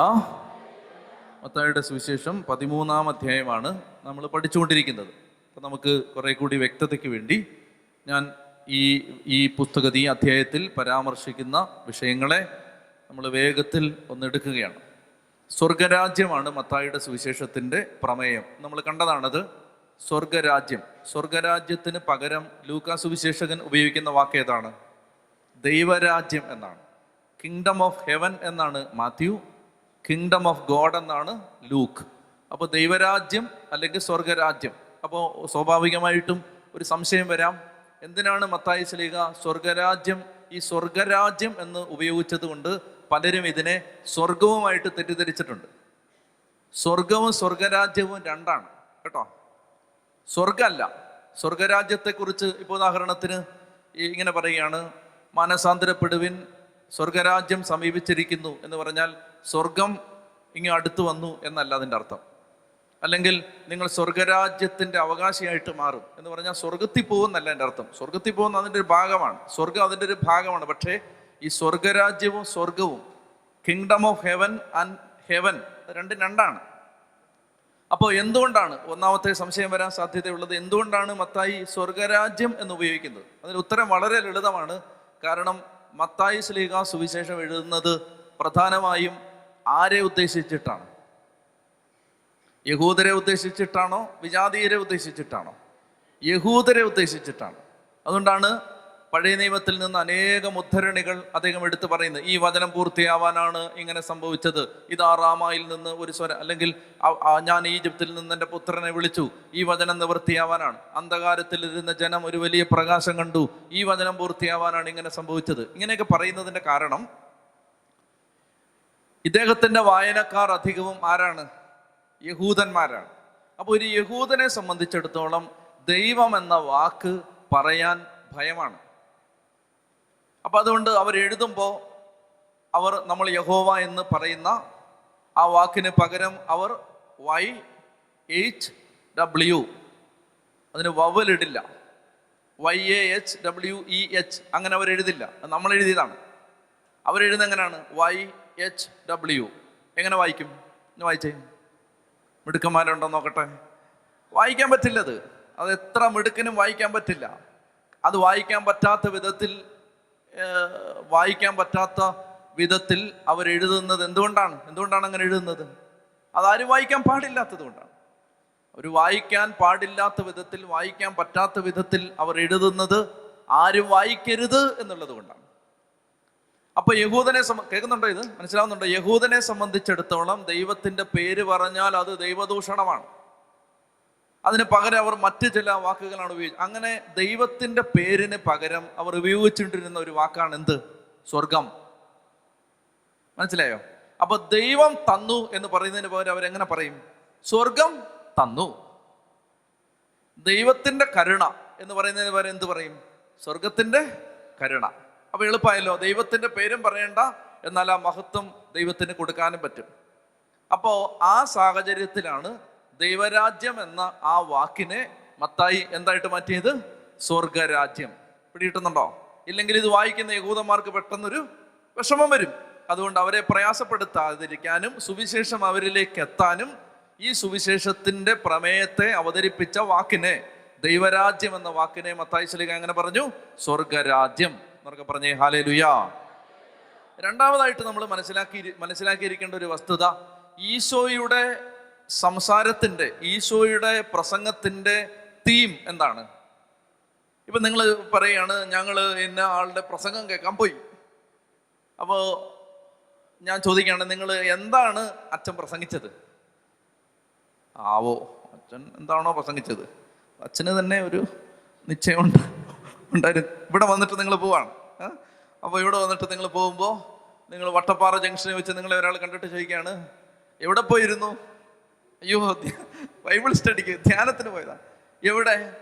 മത്തായുടെ സുവിശേഷം പതിമൂന്നാം അധ്യായമാണ് നമ്മൾ പഠിച്ചുകൊണ്ടിരിക്കുന്നത്. അപ്പം നമുക്ക് കുറേ കൂടി വ്യക്തതയ്ക്ക് വേണ്ടി ഞാൻ ഈ ഈ പുസ്തകത്തിൽ ഈ അധ്യായത്തിൽ പരാമർശിക്കുന്ന വിഷയങ്ങളെ നമ്മൾ വേഗത്തിൽ ഒന്നെടുക്കുകയാണ് സ്വർഗരാജ്യമാണ് മത്തായിയുടെ സുവിശേഷത്തിന്റെ പ്രമേയം. നമ്മൾ കണ്ടതാണത് സ്വർഗരാജ്യം. സ്വർഗരാജ്യത്തിന് പകരം ലൂക്കാ സുവിശേഷകൻ ഉപയോഗിക്കുന്ന വാക്ക് ഏതാണ്? ദൈവരാജ്യം എന്നാണ്. കിങ്ഡം ഓഫ് ഹെവൻ എന്നാണ് മാത്യു കിങ്ഡം ഓഫ് ഗോഡ് എന്നാണ് ലൂക്ക്. അപ്പോൾ ദൈവരാജ്യം അല്ലെങ്കിൽ സ്വർഗരാജ്യം. അപ്പോൾ സ്വാഭാവികമായിട്ടും ഒരു സംശയം വരാം. എന്തിനാണ് മത്തായി സ്ലീഹ സ്വർഗരാജ്യം ഈ സ്വർഗരാജ്യം എന്ന് ഉപയോഗിച്ചത് കൊണ്ട് പലരും ഇതിനെ സ്വർഗവുമായിട്ട് തെറ്റിദ്ധരിച്ചിട്ടുണ്ട്. സ്വർഗവും സ്വർഗരാജ്യവും രണ്ടാണ്. കേട്ടോ? സ്വർഗമല്ല സ്വർഗരാജ്യത്തെക്കുറിച്ച് ഇപ്പോൾ ഉദാഹരണത്തിന് ഇങ്ങനെ പറയുകയാണ്. മാനസാന്തരപ്പെടുവിൻ സ്വർഗരാജ്യം സമീപിച്ചിരിക്കുന്നു എന്ന് പറഞ്ഞാൽ സ്വർഗം ഇങ്ങ് അടുത്ത് വന്നു എന്നല്ല അതിന്റെ അർത്ഥം. അല്ലെങ്കിൽ നിങ്ങൾ സ്വർഗരാജ്യത്തിന്റെ അവകാശിയായിട്ട് മാറും എന്ന് പറഞ്ഞാൽ സ്വർഗത്തിൽ പോകുന്നല്ല എന്റെ അർത്ഥം. സ്വർഗത്തിൽ പോകുന്ന അതിന്റെ ഒരു ഭാഗമാണ്. സ്വർഗം അതിന്റെ ഒരു ഭാഗമാണ്. പക്ഷേ ഈ സ്വർഗരാജ്യവും സ്വർഗവും kingdom of heaven and heaven രണ്ടും രണ്ടാണ്. അപ്പോൾ എന്തുകൊണ്ടാണ്? ഒന്നാമത്തെ സംശയം വരാൻ സാധ്യതയുള്ളത് എന്തുകൊണ്ടാണ് മത്തായി സ്വർഗരാജ്യം എന്ന് ഉപയോഗിക്കുന്നത്? അതിന് ഉത്തരം വളരെ ലളിതമാണ്. കാരണം മത്തായി സ്ലീഹ സുവിശേഷം എഴുതുന്നത് പ്രധാനമായും ആരെ ഉദ്ദേശിച്ചിട്ടാണ്? യഹൂദരെ ഉദ്ദേശിച്ചിട്ടാണോ? വിജാതീയരെ ഉദ്ദേശിച്ചിട്ടാണോ? യഹൂദരെ ഉദ്ദേശിച്ചിട്ടാണ്. അതുകൊണ്ടാണ് പഴയ നിയമത്തിൽ നിന്ന് അനേകം ഉദ്ധരണികൾ അദ്ദേഹം എടുത്തു പറയുന്നത്. ഈ വചനം പൂർത്തിയാവാനാണ് ഇങ്ങനെ സംഭവിച്ചത്. ഇതാ റാമായിൽ നിന്ന് ഒരു സ്വര അല്ലെങ്കിൽ ഞാൻ ഈജിപ്തിൽ നിന്ന് എന്റെ പുത്രനെ വിളിച്ചു. ഈ വചനം നിവൃത്തിയാവാനാണ് അന്ധകാരത്തിൽ ഇരുന്ന ജനം ഒരു വലിയ പ്രകാശം കണ്ടു. ഈ വചനം പൂർത്തിയാവാനാണ് ഇങ്ങനെ സംഭവിച്ചത്. ഇങ്ങനെയൊക്കെ പറയുന്നതിന്റെ കാരണം ഇദ്ദേഹത്തിന്റെ വായനക്കാർ അധികവും ആരാണ്? യഹൂദന്മാരാണ്. അപ്പോൾ ഒരു യഹൂദനെ സംബന്ധിച്ചിടത്തോളം ദൈവം എന്ന വാക്ക് പറയാൻ ഭയമാണ്. അപ്പൊ അതുകൊണ്ട് അവർ എഴുതുമ്പോൾ അവർ നമ്മൾ യഹോവ എന്ന് പറയുന്ന ആ വാക്കിന് പകരം അവർ വൈ എച്ച് ഡബ്ല്യു അതിന് വവലിടില്ല Y A H W E H അങ്ങനെ അവർ എഴുതില്ല. നമ്മൾ എഴുതിയതാണ്. അവരെഴുതുന്ന എങ്ങനെയാണ്? വൈ എച്ച് ഡബ്ല്യു എങ്ങനെ വായിക്കും? ഒന്ന് വായിച്ചേ. മിടുക്കന്മാരുണ്ടോ നോക്കട്ടെ. വായിക്കാൻ പറ്റില്ല അത് അത് എത്ര മിടുക്കനും വായിക്കാൻ പറ്റില്ല. അത് വായിക്കാൻ പറ്റാത്ത വിധത്തിൽ വായിക്കാൻ പറ്റാത്ത വിധത്തിൽ അവർ എഴുതുന്നത് എന്തുകൊണ്ടാണ്? എന്തുകൊണ്ടാണ് അങ്ങനെ എഴുതുന്നത്? അതാരും വായിക്കാൻ പാടില്ലാത്തത് കൊണ്ടാണ്. അവർ വായിക്കാൻ പാടില്ലാത്ത വിധത്തിൽ വായിക്കാൻ പറ്റാത്ത വിധത്തിൽ അവർ എഴുതുന്നത് ആരും വായിക്കരുത് എന്നുള്ളത് കൊണ്ടാണ്. അപ്പൊ യഹൂദനെ സംബ കേൾക്കുന്നുണ്ടോ ഇത്? മനസ്സിലാവുന്നുണ്ടോ? യഹൂദനെ സംബന്ധിച്ചിടത്തോളം ദൈവത്തിന്റെ പേര് പറഞ്ഞാൽ അത് ദൈവദൂഷണമാണ്. അതിന് പകരം അവർ മറ്റ് ചില വാക്കുകളാണ് ഉപയോഗിച്ചത് അങ്ങനെ ദൈവത്തിന്റെ പേരിന് പകരം അവർ ഉപയോഗിച്ചുകൊണ്ടിരുന്ന ഒരു വാക്കാണ് എന്ത്? സ്വർഗം. മനസ്സിലായോ? അപ്പൊ ദൈവം തന്നു എന്ന് പറയുന്നതിന് പകരം അവരെങ്ങനെ പറയും? സ്വർഗം തന്നു. ദൈവത്തിന്റെ കരുണ എന്ന് പറയുന്നതിന് പകരം എന്ത് പറയും? സ്വർഗത്തിന്റെ കരുണ. അപ്പൊ എളുപ്പമായല്ലോ ദൈവത്തിന്റെ പേരും പറയണ്ട. എന്നാൽ ആ മഹത്വം ദൈവത്തിന് കൊടുക്കാനും പറ്റും. അപ്പോ ആ സാഹചര്യത്തിലാണ് ദൈവരാജ്യം എന്ന ആ വാക്കിനെ മത്തായി എന്തായിട്ട് മാറ്റിയത്? സ്വർഗരാജ്യം. പിടികിട്ടുന്നുണ്ടോ? ഇല്ലെങ്കിൽ ഇത് വായിക്കുന്ന യഹൂദന്മാർക്ക് പെട്ടെന്നൊരു വിഷമം വരും. അതുകൊണ്ട് അവരെ പ്രയാസപ്പെടുത്താതിരിക്കാനും സുവിശേഷം അവരിലേക്ക് എത്താനും ഈ സുവിശേഷത്തിന്റെ പ്രമേയത്തെ അവതരിപ്പിച്ച വാക്കിനെ ദൈവരാജ്യം എന്ന വാക്കിനെ മത്തായി ശലിക എങ്ങനെ പറഞ്ഞു. സ്വർഗരാജ്യം. എന്നൊക്കെ പറഞ്ഞേ ഹാലേ ലുയാ രണ്ടാമതായിട്ട് നമ്മൾ മനസ്സിലാക്കി മനസ്സിലാക്കിയിരിക്കേണ്ട ഒരു വസ്തുത ഈശോയുടെ സംസാരത്തിന്റെ ഈശോയുടെ പ്രസംഗത്തിന്റെ തീം എന്താണ്? ഇപ്പൊ നിങ്ങൾ പറയാണ് ഞങ്ങൾ ഇന്ന ആളുടെ പ്രസംഗം കേൾക്കാൻ പോയി. അപ്പോൾ ഞാൻ ചോദിക്കുകയാണ് നിങ്ങൾ എന്താണ് അച്ഛൻ പ്രസംഗിച്ചത്? ആവോ അച്ഛൻ എന്താണോ പ്രസംഗിച്ചത്. അച്ഛന് തന്നെ ഒരു നിശ്ചയമുണ്ട്. ഉണ്ടായിരുന്നു. ഇവിടെ വന്നിട്ട് നിങ്ങൾ പോവാണ്. അപ്പോൾ ഇവിടെ വന്നിട്ട് നിങ്ങൾ പോകുമ്പോൾ നിങ്ങൾ വട്ടപ്പാറ ജംഗ്ഷനിൽ വെച്ച് നിങ്ങളെ ഒരാൾ കണ്ടിട്ട് ചോദിക്കുകയാണ് എവിടെ പോയിരുന്നു? അയ്യോ ബൈബിൾ സ്റ്റഡിക്ക് ധ്യാനത്തിന് പോയതാ. എവിടെ?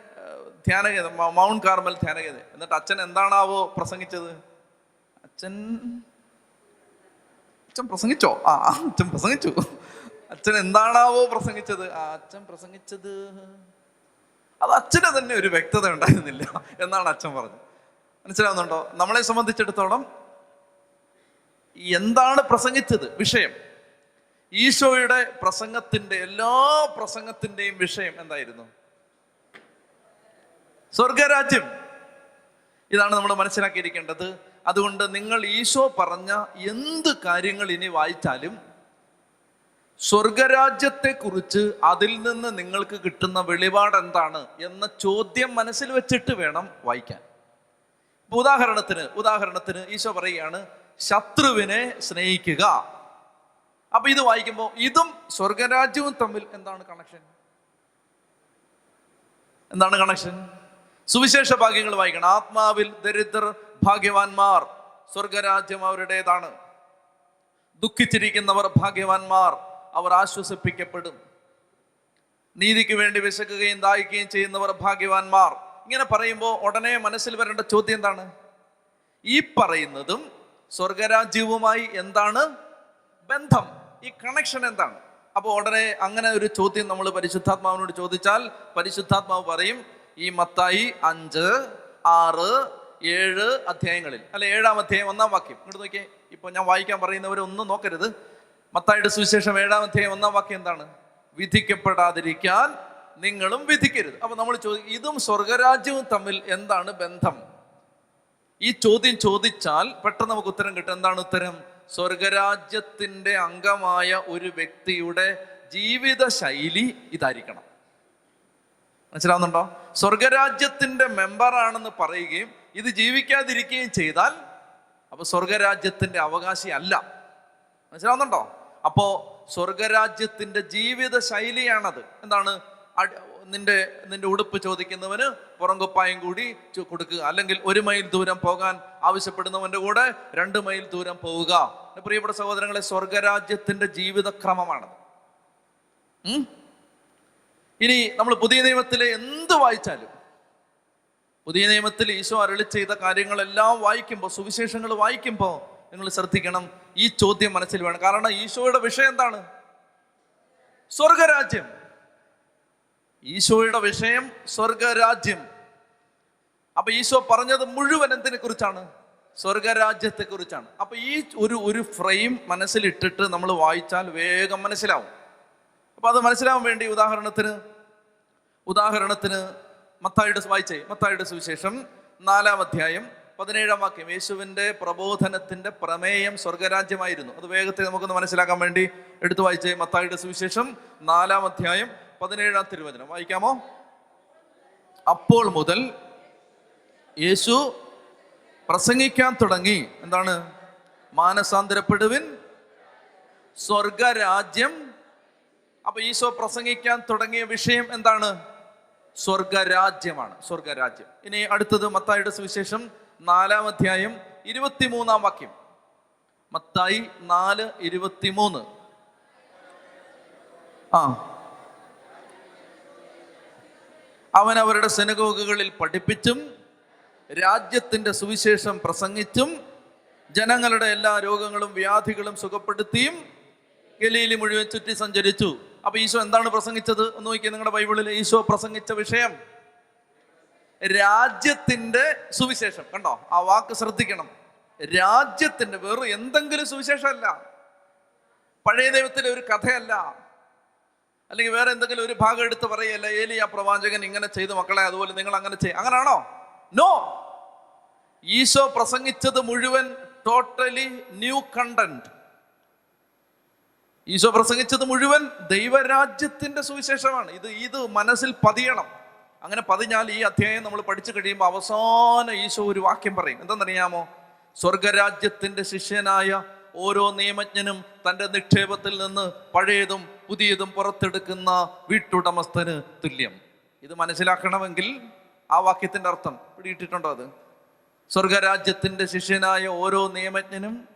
ധ്യാനഗേത മൗണ്ട് കാർമൽ ധ്യാനഗേത എന്നിട്ട് അച്ഛൻ എന്താണാവോ പ്രസംഗിച്ചത്? അച്ഛൻ അച്ഛൻ പ്രസംഗിച്ചോ? ആ, അച്ഛൻ പ്രസംഗിച്ചു. അച്ഛൻ എന്താണാവോ പ്രസംഗിച്ചത്? ആ അച്ഛൻ പ്രസംഗിച്ചത് അത് അച്ഛന് തന്നെ ഒരു വ്യക്തത ഉണ്ടായിരുന്നില്ല എന്നാണ് അച്ഛൻ പറഞ്ഞത്. മനസ്സിലാവുന്നുണ്ടോ? നമ്മളെ സംബന്ധിച്ചിടത്തോളം എന്താണ് പ്രസംഗിച്ചത്? വിഷയം. ഈശോയുടെ പ്രസംഗത്തിന്റെ എല്ലാ പ്രസംഗത്തിന്റെയും വിഷയം എന്തായിരുന്നു? സ്വർഗരാജ്യം. ഇതാണ് നമ്മൾ മനസ്സിലാക്കിയിരിക്കേണ്ടത്. അതുകൊണ്ട് നിങ്ങൾ ഈശോ പറഞ്ഞ എന്ത് കാര്യങ്ങൾ ഇനി വായിച്ചാലും സ്വർഗരാജ്യത്തെക്കുറിച്ച് അതിൽ നിന്ന് നിങ്ങൾക്ക് കിട്ടുന്ന വെളിപാട് എന്താണ് എന്ന ചോദ്യം മനസ്സിൽ വെച്ചിട്ട് വേണം വായിക്കാൻ. ഉദാഹരണത്തിന് ഉദാഹരണത്തിന് ഈശോ പറയുകയാണ് ശത്രുവിനെ സ്നേഹിക്കുക. അപ്പൊ ഇത് വായിക്കുമ്പോൾ ഇതും സ്വർഗരാജ്യവും തമ്മിൽ എന്താണ് കണക്ഷൻ എന്താണ് കണക്ഷൻ സുവിശേഷ ഭാഗ്യങ്ങൾ വായിക്കണം. ആത്മാവിൽ ദരിദ്രർ ഭാഗ്യവാന്മാർ. സ്വർഗരാജ്യം അവരുടേതാണ്. ദുഃഖിച്ചിരിക്കുന്നവർ ഭാഗ്യവാന്മാർ. അവർ ആശ്വസിപ്പിക്കപ്പെടും. നീതിക്ക് വേണ്ടി വിശക്കുകയും ദാഹിക്കുകയും ചെയ്യുന്നവർ ഭാഗ്യവാന്മാർ. ഇങ്ങനെ പറയുമ്പോൾ ഉടനെ മനസ്സിൽ വരേണ്ട ചോദ്യം എന്താണ്? ഈ പറയുന്നതും സ്വർഗരാജ്യവുമായി എന്താണ്? ബന്ധം. ഈ കണക്ഷൻ എന്താണ്? അപ്പോൾ ഉടനെ അങ്ങനെ ഒരു ചോദ്യം നമ്മൾ പരിശുദ്ധാത്മാവിനോട് ചോദിച്ചാൽ പരിശുദ്ധാത്മാവ് പറയും ഈ മത്തായി അഞ്ച് ആറ് ഏഴ് അധ്യായങ്ങളിൽ. അല്ലെ ഏഴാം അധ്യായം ഒന്നാം വാക്യം. ഇങ്ങോട്ട് നോക്കിയേ. ഇപ്പൊ ഞാൻ വായിക്കാൻ പറയുന്നവരൊന്നും നോക്കരുത്. മത്തായിയുടെ സുവിശേഷം ഏഴാം അധ്യായം ഒന്നാം വാക്യം എന്താണ്? വിധിക്കപ്പെടാതിരിക്കാൻ നിങ്ങളും വിധിക്കരുത്. അപ്പൊ നമ്മൾ ചോദിക്കും ഇതും സ്വർഗരാജ്യവും തമ്മിൽ എന്താണ് ബന്ധം? ഈ ചോദ്യം ചോദിച്ചാൽ പെട്ടെന്ന് നമുക്ക് ഉത്തരം കിട്ടും. എന്താണ് ഉത്തരം? സ്വർഗരാജ്യത്തിന്റെ അംഗമായ ഒരു വ്യക്തിയുടെ ജീവിത ശൈലി ഇതായിരിക്കണം. മനസ്സിലാവുന്നുണ്ടോ? സ്വർഗരാജ്യത്തിന്റെ മെമ്പറാണെന്ന് പറയുകയും ഇത് ജീവിക്കാതിരിക്കുകയും ചെയ്താൽ അപ്പൊ സ്വർഗരാജ്യത്തിന്റെ അവകാശി അല്ല. മനസ്സിലാവുന്നുണ്ടോ? അപ്പോ സ്വർഗരാജ്യത്തിന്റെ ജീവിത ശൈലിയാണത് എന്താണ് നിന്റെ നിന്റെ ഉടുപ്പ് ചോദിക്കുന്നവന് പുറങ്കുപ്പായും കൂടി കൊടുക്കുക. അല്ലെങ്കിൽ ഒരു മൈൽ ദൂരം പോകാൻ ആവശ്യപ്പെടുന്നവന്റെ കൂടെ രണ്ട് മൈൽ ദൂരം പോവുക. പ്രിയപ്പെട്ട സഹോദരങ്ങളെ സ്വർഗരാജ്യത്തിന്റെ ജീവിതക്രമമാണത്. ക്രമമാണ് ഇനി നമ്മൾ പുതിയ നിയമത്തിലെ എന്ത് വായിച്ചാലും പുതിയ നിയമത്തിൽ ഈശോ അരളി ചെയ്ത കാര്യങ്ങളെല്ലാം വായിക്കുമ്പോൾ സുവിശേഷങ്ങൾ വായിക്കുമ്പോൾ നിങ്ങൾ ശ്രദ്ധിക്കണം. ഈ ചോദ്യം മനസ്സിൽ വേണം. കാരണം ഈശോയുടെ വിഷയം എന്താണ്? സ്വർഗരാജ്യം. ഈശോയുടെ വിഷയം സ്വർഗരാജ്യം. അപ്പൊ ഈശോ പറഞ്ഞത് മുഴുവൻ എന്തിനെ കുറിച്ചാണ്? സ്വർഗരാജ്യത്തെ കുറിച്ചാണ്. അപ്പൊ ഈ ഒരു ഒരു ഫ്രെയിം മനസ്സിലിട്ടിട്ട് നമ്മൾ വായിച്ചാൽ വേഗം മനസ്സിലാവും. അപ്പൊ അത് മനസ്സിലാവാൻ വേണ്ടി ഉദാഹരണത്തിന് ഉദാഹരണത്തിന് മത്തായിയുടെ വായിച്ചേ. മത്തായിയുടെ സുവിശേഷം നാലാം അധ്യായം പതിനേഴാം വാക്യം യേശുവിന്റെ പ്രബോധനത്തിന്റെ പ്രമേയം സ്വർഗരാജ്യമായിരുന്നു. അത് വേഗത്തിൽ നമുക്കൊന്ന് മനസ്സിലാക്കാൻ വേണ്ടി എടുത്തു വായിച്ചേ മത്തായിയുടെ സുവിശേഷം നാലാം അധ്യായം പതിനേഴാം തിരുവചനം. വായിക്കാമോ? അപ്പോൾ മുതൽ യേശു പ്രസംഗിക്കാൻ തുടങ്ങി. എന്താണ്? മാനസാന്തരപ്പെടുവിൻ സ്വർഗരാജ്യം. അപ്പൊ ഈശോ പ്രസംഗിക്കാൻ തുടങ്ങിയ വിഷയം എന്താണ്? സ്വർഗരാജ്യമാണ്. സ്വർഗരാജ്യം. ഇനി അടുത്തത് മത്തായിയുടെ സുവിശേഷം നാലാം അധ്യായം ഇരുപത്തിമൂന്നാം വാക്യം. മത്തായി നാല് ഇരുപത്തിമൂന്ന്. ആ. അവൻ അവരുടെ സെനഗോഗുകളിൽ പഠിപ്പിച്ചും രാജ്യത്തിന്റെ സുവിശേഷം പ്രസംഗിച്ചും ജനങ്ങളുടെ എല്ലാ രോഗങ്ങളും വ്യാധികളും സുഖപ്പെടുത്തിയും ഗലീലി മുഴുവൻ ചുറ്റി സഞ്ചരിച്ചു. അപ്പൊ ഈശോ എന്താണ് പ്രസംഗിച്ചത്? ഒന്ന് നോക്കിയാൽ നിങ്ങളുടെ ബൈബിളിൽ ഈശോ പ്രസംഗിച്ച വിഷയം. രാജ്യത്തിന്റെ സുവിശേഷം. കണ്ടോ? ആ വാക്ക് ശ്രദ്ധിക്കണം. രാജ്യത്തിന്റെ വെറും എന്തെങ്കിലും സുവിശേഷമല്ല. പഴയ ദൈവത്തിലെ ഒരു കഥയല്ല. അല്ലെങ്കിൽ വേറെ എന്തെങ്കിലും ഒരു ഭാഗം എടുത്ത് പറയല്ല ഏലി ആ പ്രവാചകൻ ഇങ്ങനെ ചെയ്ത് മക്കളെ അതുപോലെ നിങ്ങൾ അങ്ങനെ ചെയ്യും. അങ്ങനാണോ? നോ ഈശോ പ്രസംഗിച്ചത് മുഴുവൻ ടോട്ടലി ന്യൂ കണ്ടന്റ് ഈശോ പ്രസംഗിച്ചത് മുഴുവൻ ദൈവരാജ്യത്തിന്റെ സുവിശേഷമാണ്. ഇത് ഇത് മനസ്സിൽ പതിയണം. അങ്ങനെ പതിഞ്ഞാൽ ഈ അധ്യായം നമ്മൾ പഠിച്ചു കഴിയുമ്പോൾ അവസാന ഈശോ ഒരു വാക്യം പറയും. എന്തെന്നറിയാമോ? സ്വർഗരാജ്യത്തിന്റെ ശിഷ്യനായ ഓരോ നിയമജ്ഞനും തന്റെ നിക്ഷേപത്തിൽ നിന്ന് പഴയതും പുതിയതും പുറത്തെടുക്കുന്ന വീട്ടുടമസ്ഥന് തുല്യം. ഇത് മനസ്സിലാക്കണമെങ്കിൽ ആ വാക്യത്തിന്റെ അർത്ഥം പിടിയിട്ടിട്ടുണ്ടോ അത്? സ്വർഗരാജ്യത്തിന്റെ ശിഷ്യനായ ഓരോ നിയമജ്ഞനും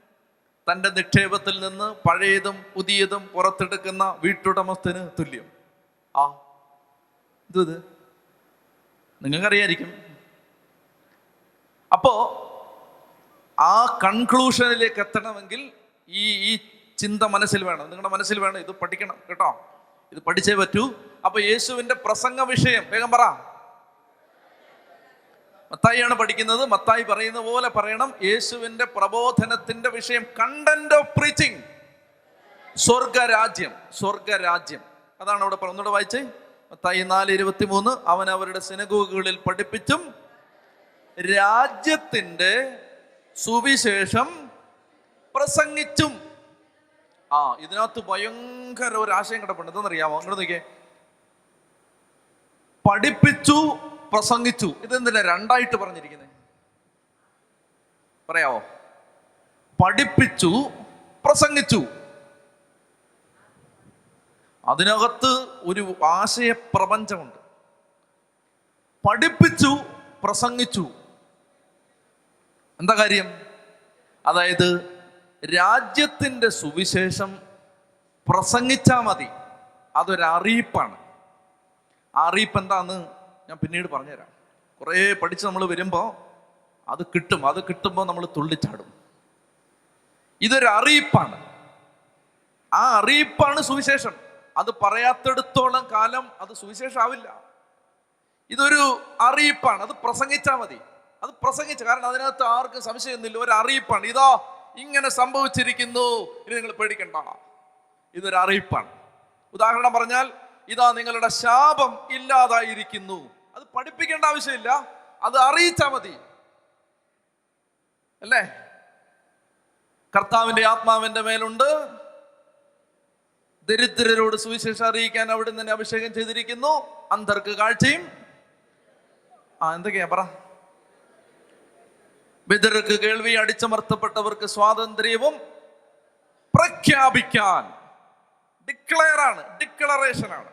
തന്റെ നിക്ഷേപത്തിൽ നിന്ന് പഴയതും പുതിയതും പുറത്തെടുക്കുന്ന വീട്ടുടമസ്ഥന് തുല്യം. ആ ഇത്? നിങ്ങൾക്കറിയായിരിക്കും. അപ്പോ ആ കൺക്ലൂഷനിലേക്ക് എത്തണമെങ്കിൽ ഈ ഈ ചിന്ത മനസ്സിൽ വേണം. നിങ്ങളുടെ മനസ്സിൽ വേണം ഇത് പഠിക്കണം കേട്ടോ. ഇത് പഠിച്ചേ പറ്റൂ. അപ്പൊ യേശുവിന്റെ പ്രസംഗ വിഷയം വേഗം പറ. മത്തായിയാണ് പഠിക്കുന്നത്. മത്തായി പറയുന്ന പോലെ പറയണം. യേശുവിന്റെ പ്രബോധനത്തിന്റെ വിഷയം കണ്ടന്റ് ഓഫ് പ്രീച്ചിങ് സ്വർഗരാജ്യം സ്വർഗരാജ്യം. അതാണ് അവിടെ പറഞ്ഞൂടെ വായിച്ചേ. നാല് ഇരുപത്തി മൂന്ന് അവൻ അവരുടെ സിനഗോഗുകളിൽ പഠിപ്പിച്ചും രാജ്യത്തിന്റെ സുവിശേഷം പ്രസംഗിച്ചും. ആ ഇതിനകത്ത് ഭയങ്കര ഒരു ആശയം കിടപ്പുണ്ട്. എന്തെന്നറിയാമോ അങ്ങോട്ട് നോക്കിയേ. പഠിപ്പിച്ചു പ്രസംഗിച്ചു. ഇതെന്തിനാ രണ്ടായിട്ട് പറഞ്ഞിരിക്കുന്നത് പറയാവോ? പഠിപ്പിച്ചു പ്രസംഗിച്ചു. അതിനകത്ത് ഒരു ആശയ പ്രപഞ്ചമുണ്ട് പഠിപ്പിച്ചു പ്രസംഗിച്ചു. എന്താ കാര്യം? അതായത് രാജ്യത്തിന്റെ സുവിശേഷം പ്രസംഗിച്ചാൽ മതി. അതൊരറിയിപ്പാണ് ആ അറിയിപ്പ് എന്താന്ന് ഞാൻ പിന്നീട് പറഞ്ഞുതരാം. കുറേ പഠിച്ച് നമ്മൾ വരുമ്പോൾ അത് കിട്ടും. അത് കിട്ടുമ്പോൾ നമ്മൾ തുള്ളിച്ചാടും. ഇതൊരു അറിയിപ്പാണ്. ആ അറിയിപ്പാണ് സുവിശേഷം. അത് പറയാത്തെടുത്തോളം കാലം അത് സുവിശേഷമാവില്ല ഇതൊരു അറിയിപ്പാണ്. അത് പ്രസംഗിച്ചാൽ മതി. അത് പ്രസംഗിച്ച കാരണം അതിനകത്ത് ആർക്കും സംശയമൊന്നുമില്ല. ഒരു അറിയിപ്പാണ്. ഇതാ ഇങ്ങനെ സംഭവിച്ചിരിക്കുന്നു. ഇനി നിങ്ങൾ പേടിക്കണ്ട. ഇതൊരു അറിയിപ്പാണ്. ഉദാഹരണം പറഞ്ഞാൽ ഇതാ നിങ്ങളുടെ ശാപം ഇല്ലാതായിരിക്കുന്നു. അത് പഠിപ്പിക്കേണ്ട ആവശ്യമില്ല. അത് അറിയിച്ചാൽ മതി. അല്ലേ? കർത്താവിന്റെ ആത്മാവിന്റെ മേലുണ്ട്. ദരിദ്രരോട് സുവിശേഷം അറിയിക്കാൻ അവിടെ തന്നെ അഭിഷേകം ചെയ്തിരിക്കുന്നു. അന്ധർക്ക് കാഴ്ചയും. ആ എന്തൊക്കെയാ പറ. വിതർക്ക് കേൾവി അടിച്ചമർത്തപ്പെട്ടവർക്ക് സ്വാതന്ത്ര്യവും പ്രഖ്യാപിക്കാൻ. ഡിക്ലെയർ ആണ് ഡിക്ലറേഷൻ ആണ്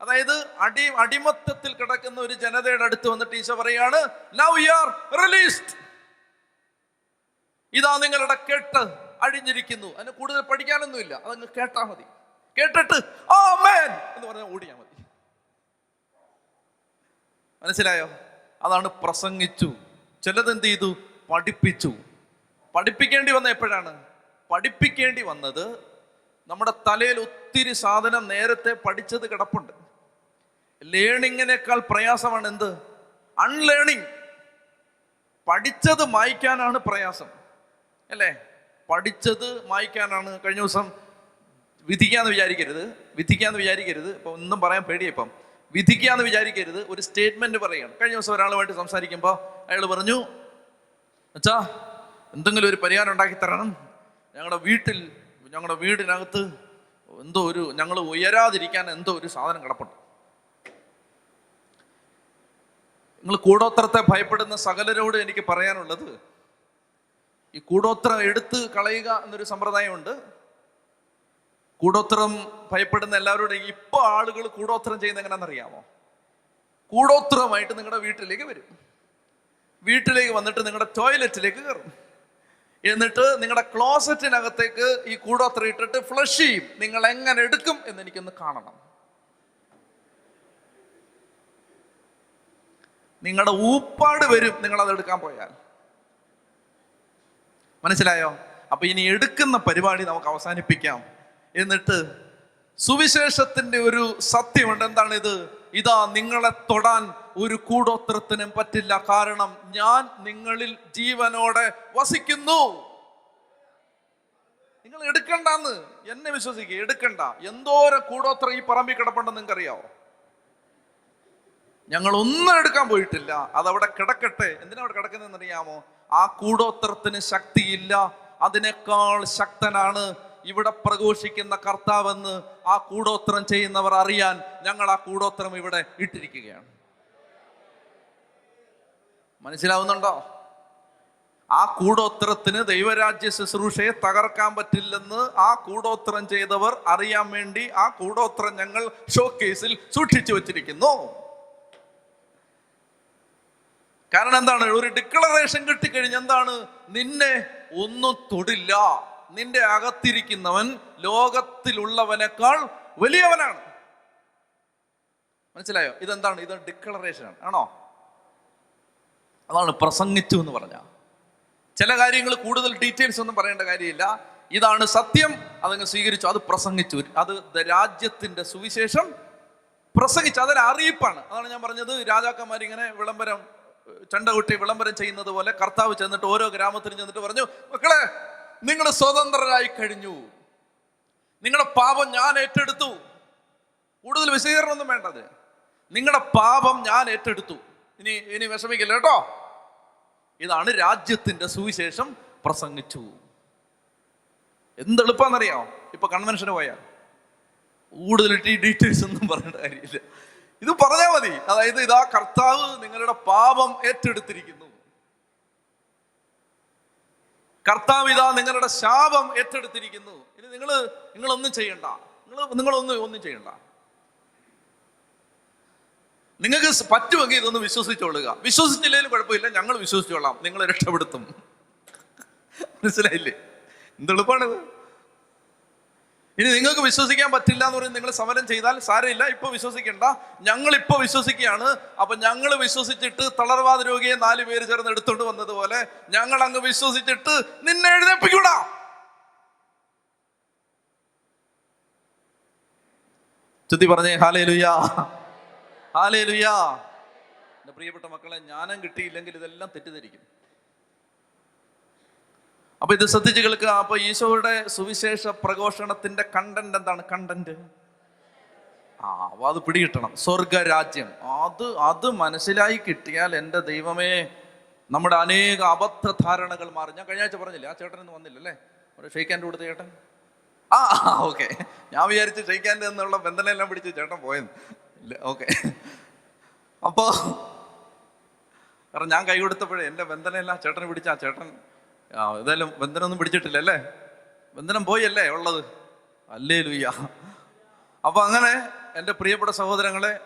അതായത് അടി അടിമത്തത്തിൽ കിടക്കുന്ന ഒരു ജനതയുടെ അടുത്ത് വന്നിട്ട് ഈശോ പറയാണ് നൗ യു ആർ റിലീസ്ഡ് ഇതാ നിങ്ങളുടെ കേട്ട് അഴിഞ്ഞിരിക്കുന്നു അതിന് കൂടുതൽ പഠിക്കാനൊന്നുമില്ല. അതങ്ങ് കേട്ടാ മതി. കേട്ടിട്ട് ഓ മേൻ എന്ന് പറഞ്ഞാൽ ഓടിയാ മതി. മനസ്സിലായോ? അതാണ് പ്രസംഗിച്ചു. ചിലത് എന്ത് ചെയ്തു? പഠിപ്പിച്ചു. പഠിപ്പിക്കേണ്ടി വന്ന എപ്പോഴാണ്? പഠിപ്പിക്കേണ്ടി വന്നത് നമ്മുടെ തലയിൽ ഒത്തിരി സാധനം നേരത്തെ പഠിച്ചത് കിടപ്പുണ്ട്. ലേണിങ്ങിനേക്കാൾ പ്രയാസമാണ് എന്ത്? അൺലേണിങ്. പഠിച്ചത് മായ്ക്കാനാണ് പ്രയാസം. അല്ലേ? പഠിച്ചത് മായ്ക്കാനാണ് കഴിഞ്ഞ ദിവസം വിധിക്കാന്ന് വിചാരിക്കരുത് വിധിക്കാന്ന് വിചാരിക്കരുത്. ഇപ്പൊ ഒന്നും പറയാൻ പേടിയാ ഇപ്പം. വിധിക്കാന്ന് വിചാരിക്കരുത് ഒരു സ്റ്റേറ്റ്മെന്റ് പറയണം കഴിഞ്ഞ ദിവസം ഒരാളുമായിട്ട് സംസാരിക്കുമ്പോൾ അയാൾ പറഞ്ഞു അച്ഛാ എന്തെങ്കിലും ഒരു പരിഹാരം ഉണ്ടാക്കി തരണം. ഞങ്ങളുടെ വീട്ടിൽ ഞങ്ങളുടെ വീടിനകത്ത് എന്തോ ഒരു ഞങ്ങൾ ഉയരാതിരിക്കാൻ എന്തോ ഒരു സാധനം കിടപ്പുണ്ട്. നിങ്ങൾ കൂടോത്രത്തെ ഭയപ്പെടുന്ന സകലരോട് എനിക്ക് പറയാനുള്ളത് ഈ കൂടോത്രം എടുത്ത് കളയുക എന്നൊരു സമ്പ്രദായമുണ്ട്. കൂടോത്രം ഭയപ്പെടുന്ന എല്ലാവരോടും ഇപ്പൊ ആളുകൾ കൂടോത്രം ചെയ്യുന്ന എങ്ങനെയാണെന്നറിയാമോ കൂടോത്രമായിട്ട് നിങ്ങളുടെ വീട്ടിലേക്ക് വരും. വീട്ടിലേക്ക് വന്നിട്ട് നിങ്ങളുടെ ടോയ്ലറ്റിലേക്ക് കയറും. എന്നിട്ട് നിങ്ങളുടെ ക്ലോസറ്റിനകത്തേക്ക് ഈ കൂടോത്രം ഇട്ടിട്ട് ഫ്ലഷ് ചെയ്യും. നിങ്ങൾ എങ്ങനെ എടുക്കും എന്ന് എനിക്കൊന്ന് കാണണം. നിങ്ങളുടെ ഊപ്പാട് വരും നിങ്ങൾ എടുക്കാൻ പോയാൽ. മനസ്സിലായോ? അപ്പൊ ഇനി എടുക്കുന്ന പരിപാടി നമുക്ക് അവസാനിപ്പിക്കാം. എന്നിട്ട് സുവിശേഷത്തിന്റെ ഒരു സത്യമുണ്ട്. എന്താണ് ഇത്? ഇതാ നിങ്ങളെ തൊടാൻ ഒരു കൂടോത്രത്തിനും പറ്റില്ല. കാരണം ഞാൻ നിങ്ങളിൽ ജീവനോടെ വസിക്കുന്നു. നിങ്ങൾ എടുക്കണ്ടെന്ന് എന്നെ വിശ്വസിക്കുക എടുക്കണ്ട. എന്തോര കൂടോത്ര ഈ പറമ്പിൽ കിടപ്പുണ്ടെന്ന് നിങ്ങൾക്കറിയാവോ? ഞങ്ങൾ ഒന്നും എടുക്കാൻ പോയിട്ടില്ല. അതവിടെ കിടക്കട്ടെ. എന്തിനാ അവിടെ കിടക്കുന്നതെന്ന് അറിയാമോ? ആ കൂടോത്രത്തിന് ശക്തിയില്ല. അതിനേക്കാൾ ശക്തനാണ് ഇവിടെ പ്രഘോഷിക്കുന്ന കർത്താവെന്ന് ആ കൂടോത്രം ചെയ്യുന്നവർ അറിയാൻ ഞങ്ങൾ ആ കൂടോത്രം ഇവിടെ ഇട്ടിരിക്കുകയാണ്. മനസ്സിലാവുന്നുണ്ടോ? ആ കൂടോത്രത്തിന് ദൈവരാജ്യ ശുശ്രൂഷയെ തകർക്കാൻ പറ്റില്ലെന്ന് ആ കൂടോത്രം ചെയ്തവർ അറിയാൻ വേണ്ടി ആ കൂടോത്രം ഞങ്ങൾ ഷോ കേസിൽ സൂക്ഷിച്ചു വച്ചിരിക്കുന്നു. കാരണം എന്താണ്? ഒരു ഡിക്ലറേഷൻ കിട്ടിക്കഴിഞ്ഞ എന്താണ്? നിന്നെ ഒന്നും തൊടില്ല. നിന്റെ അകത്തിരിക്കുന്നവൻ ലോകത്തിലുള്ളവനേക്കാൾ വലിയവനാണ്. മനസ്സിലായോ? ഇതെന്താണ്? ഇത് ഡിക്ലറേഷൻ ആണ്. ആണോ? അതാണ് പ്രസംഗിച്ചു എന്ന് പറഞ്ഞ. ചില കാര്യങ്ങൾ കൂടുതൽ ഡീറ്റെയിൽസ് ഒന്നും പറയേണ്ട കാര്യമില്ല. ഇതാണ് സത്യം. അതങ്ങ് സ്വീകരിച്ചു. അത് പ്രസംഗിച്ചു. അത് രാജ്യത്തിന്റെ സുവിശേഷം പ്രസംഗിച്ചു. അതൊരു അറിയിപ്പാണ് അതാണ് ഞാൻ പറഞ്ഞത്. രാജാക്കന്മാരിങ്ങനെ വിളംബരം ചണ്ടകുട്ടി വിളംബരം ചെയ്യുന്നത് പോലെ കർത്താവ് ചെന്നിട്ട് ഓരോ ഗ്രാമത്തിലും ചെന്നിട്ട് പറഞ്ഞു മക്കളെ നിങ്ങൾ സ്വതന്ത്രരായി കഴിഞ്ഞു. നിങ്ങളുടെ പാപം ഞാൻ ഏറ്റെടുത്തു. കൂടുതൽ വിശദീകരണമൊന്നും വേണ്ടത്. നിങ്ങളുടെ പാപം ഞാൻ ഏറ്റെടുത്തു. ഇനി ഇനി വിഷമിക്കില്ല കേട്ടോ? ഇതാണ് രാജ്യത്തിന്റെ സുവിശേഷം പ്രസംഗിച്ചു. എന്തെളുപ്പാന്നറിയാമോ? ഇപ്പൊ കൺവെൻഷന് പോയാൽ കൂടുതൽ ഡീറ്റെയിൽസ് ഒന്നും പറയേണ്ട കാര്യമില്ല. ഇത് പറഞ്ഞാൽ മതി. അതായത് ഇതാ കർത്താവ് നിങ്ങളുടെ പാപം ഏറ്റെടുത്തിരിക്കുന്നു. കർത്താവ് ഇതാ നിങ്ങളുടെ ശാപം ഏറ്റെടുത്തിരിക്കുന്നു. ഇനി നിങ്ങൾ നിങ്ങളൊന്നും ചെയ്യണ്ട. നിങ്ങൾ നിങ്ങളൊന്നും ഒന്നും ചെയ്യണ്ട. നിങ്ങൾക്ക് പറ്റുമെങ്കിൽ ഇതൊന്ന് വിശ്വസിച്ചോളുക. വിശ്വസിച്ചില്ലെങ്കിലും കുഴപ്പമില്ല. ഞങ്ങൾ വിശ്വസിച്ചോളാം. നിങ്ങളെ രക്ഷപ്പെടുത്തും. മനസ്സിലായില്ലേ? എന്തെളുപ്പാണിത്. ഇനി നിങ്ങൾക്ക് വിശ്വസിക്കാൻ പറ്റില്ല എന്ന് പറഞ്ഞ് നിങ്ങൾ സമരം ചെയ്താൽ സാരമില്ല. ഇപ്പൊ വിശ്വസിക്കണ്ട. ഞങ്ങൾ ഇപ്പൊ വിശ്വസിക്കുകയാണ്. അപ്പൊ ഞങ്ങൾ വിശ്വസിച്ചിട്ട് തളർവാദ രോഗിയെ നാല് പേര് ചേർന്ന് എടുത്തോണ്ട് വന്നതുപോലെ ഞങ്ങൾ അങ്ങ് വിശ്വസിച്ചിട്ട് നിന്നെ എഴുന്നേപ്പിക്കൂടാ. ചുത്തി പറഞ്ഞേ ഹാലേ ലുയാ ഹാലേ ലുയാ പ്രിയപ്പെട്ട മക്കളെ ജ്ഞാനം കിട്ടിയില്ലെങ്കിൽ ഇതെല്ലാം തെറ്റിദ്ധരിക്കും. അപ്പൊ ഇത് ശ്രദ്ധിച്ച് കേൾക്കുക. അപ്പൊ ഈശോയുടെ സുവിശേഷ പ്രഘോഷണത്തിന്റെ കണ്ടന്റ് എന്താണ്? കണ്ടന്റ് ആ അപ്പൊ അത് പിടികിട്ടണം. സ്വർഗരാജ്യം. അത് അത് മനസ്സിലായി കിട്ടിയാൽ എന്റെ ദൈവമേ നമ്മുടെ അനേക അബദ്ധ ധാരണകൾ മാറി. ഞാൻ കഴിഞ്ഞ ആഴ്ച പറഞ്ഞില്ലേ ആ ചേട്ടൻ ഇന്ന് വന്നില്ലല്ലേ ഒരു ഷെയ്ക്കാന്റെ കൊടുത്ത ചേട്ടൻ? ആ ഓക്കെ ഞാൻ വിചാരിച്ച് ഷെയ്ക്കാന്റെ എന്നുള്ള ബന്ധനെല്ലാം പിടിച്ച് ചേട്ടൻ പോയെന്ന്. ഇല്ല ഓക്കെ അപ്പോ കാരണം ഞാൻ കൈ കൊടുത്തപ്പോഴേ എന്റെ ബന്ധനെല്ലാം ചേട്ടനെ പിടിച്ച ആ ചേട്ടൻ ആ ഏതായാലും ബന്ധനമൊന്നും പിടിച്ചിട്ടില്ല അല്ലേ ബന്ധനം പോയല്ലേ ഉള്ളത്? അല്ലേ ലുയ്യ അപ്പൊ അങ്ങനെ എന്റെ പ്രിയപ്പെട്ട സഹോദരങ്ങളെ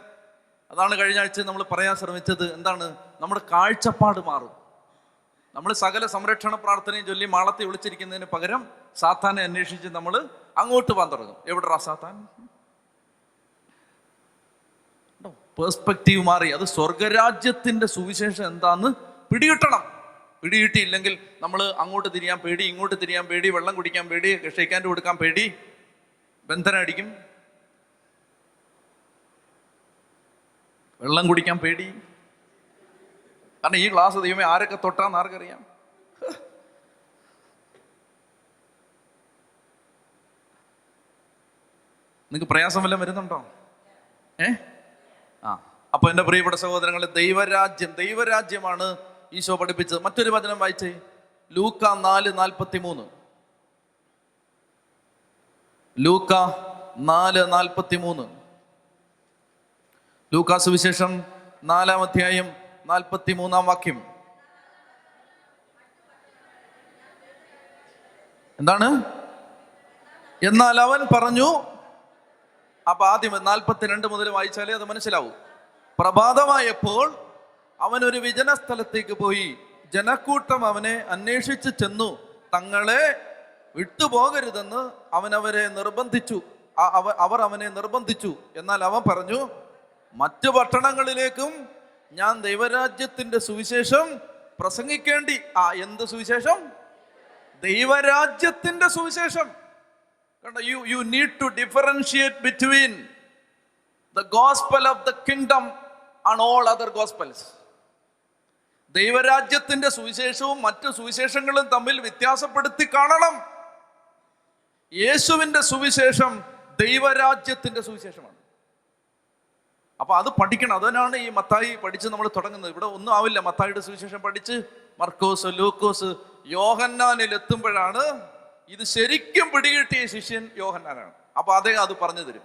അതാണ് കഴിഞ്ഞ ആഴ്ച നമ്മൾ പറയാൻ ശ്രമിച്ചത് എന്താണ്? നമ്മുടെ കാഴ്ചപ്പാട് മാറും. നമ്മൾ സകല സംരക്ഷണ പ്രാർത്ഥനയും ചൊല്ലി മാളത്തെ വിളിച്ചിരിക്കുന്നതിന് പകരം സാത്താനെ അന്വേഷിച്ച് നമ്മൾ അങ്ങോട്ട് പോകാൻ തുടങ്ങും. എവിടെടാ സാത്താൻ? പേഴ്സ്പെക്റ്റീവ് മാറി. അത് സ്വർഗരാജ്യത്തിന്റെ സുവിശേഷം എന്താന്ന് പിടികിട്ടണം. പിടികിട്ടിയില്ലെങ്കിൽ നമ്മൾ അങ്ങോട്ട് തിരിയാൻ പേടി ഇങ്ങോട്ട് തിരിയാൻ പേടി വെള്ളം കുടിക്കാൻ പേടി ഷെയ്ക്കാന്റെ കൊടുക്കാൻ പേടി ബന്ധനം അടിക്കും വെള്ളം കുടിക്കാൻ പേടി. കാരണം ഈ ഗ്ലാസ് ദൈവമേ ആരൊക്കെ തൊട്ടാന്ന് ആർക്കറിയാം? നിങ്ങൾക്ക് പ്രയാസം വല്ലതും വരുന്നുണ്ടോ? ഏ? ആ. അപ്പൊ എന്റെ പ്രിയപ്പെട്ട സഹോദരങ്ങളെ ദൈവരാജ്യം ദൈവരാജ്യമാണ് ഈശോ പഠിപ്പിച്ചത്. മറ്റൊരു വചനം വായിച്ചേ. ലൂക്ക നാല് നാൽപ്പത്തി മൂന്ന് ലൂക്ക നാല് നാൽപ്പത്തി മൂന്ന് ലൂക്കാ സുവിശേഷം നാലാം അധ്യായം നാൽപ്പത്തി മൂന്നാം വാക്യം. എന്താണ്? എന്നാൽ അവൻ പറഞ്ഞു അപ്പൊ ആദ്യം നാൽപ്പത്തിരണ്ട് മുതൽ വായിച്ചാലേ അത് മനസ്സിലാവൂ. പ്രഭാതമായപ്പോൾ അവൻ ഒരു വിജന സ്ഥലത്തേക്ക് പോയി. ജനക്കൂട്ടം അവനെ അന്വേഷിച്ച് ചെന്നു. തങ്ങളെ വിട്ടുപോകരുതെന്ന് അവനവരെ നിർബന്ധിച്ചു. അവ- അവർ അവനെ നിർബന്ധിച്ചു. എന്നാൽ അവൻ പറഞ്ഞു മറ്റു പട്ടണങ്ങളിലേക്കും ഞാൻ ദൈവരാജ്യത്തിന്റെ സുവിശേഷം പ്രസംഗിക്കേണ്ടി. ആ എന്ത് സുവിശേഷം? ദൈവരാജ്യത്തിന്റെ സുവിശേഷം. You you need to differentiate between the gospel of the kingdom and all other gospels ദൈവരാജ്യത്തിന്റെ സുവിശേഷവും മറ്റു സുവിശേഷങ്ങളും തമ്മിൽ വ്യത്യാസപ്പെടുത്തി കാണണം. യേശുവിന്റെ സുവിശേഷം ദൈവരാജ്യത്തിന്റെ സുവിശേഷമാണ്. അപ്പൊ അത് പഠിക്കണം. അതിനാണ് ഈ മത്തായി പഠിച്ച് നമ്മൾ തുടങ്ങുന്നത്. ഇവിടെ ഒന്നും ആവില്ല. മത്തായിയുടെ സുവിശേഷം പഠിച്ച് മർക്കോസ് ലൂക്കോസ് യോഹന്നാനിൽ എത്തുമ്പോഴാണ് ഇത് ശരിക്കും പിടികിട്ടിയ ശിഷ്യൻ യോഹന്നാനാണ്. അപ്പൊ അദ്ദേഹം അത് പറഞ്ഞു തരും.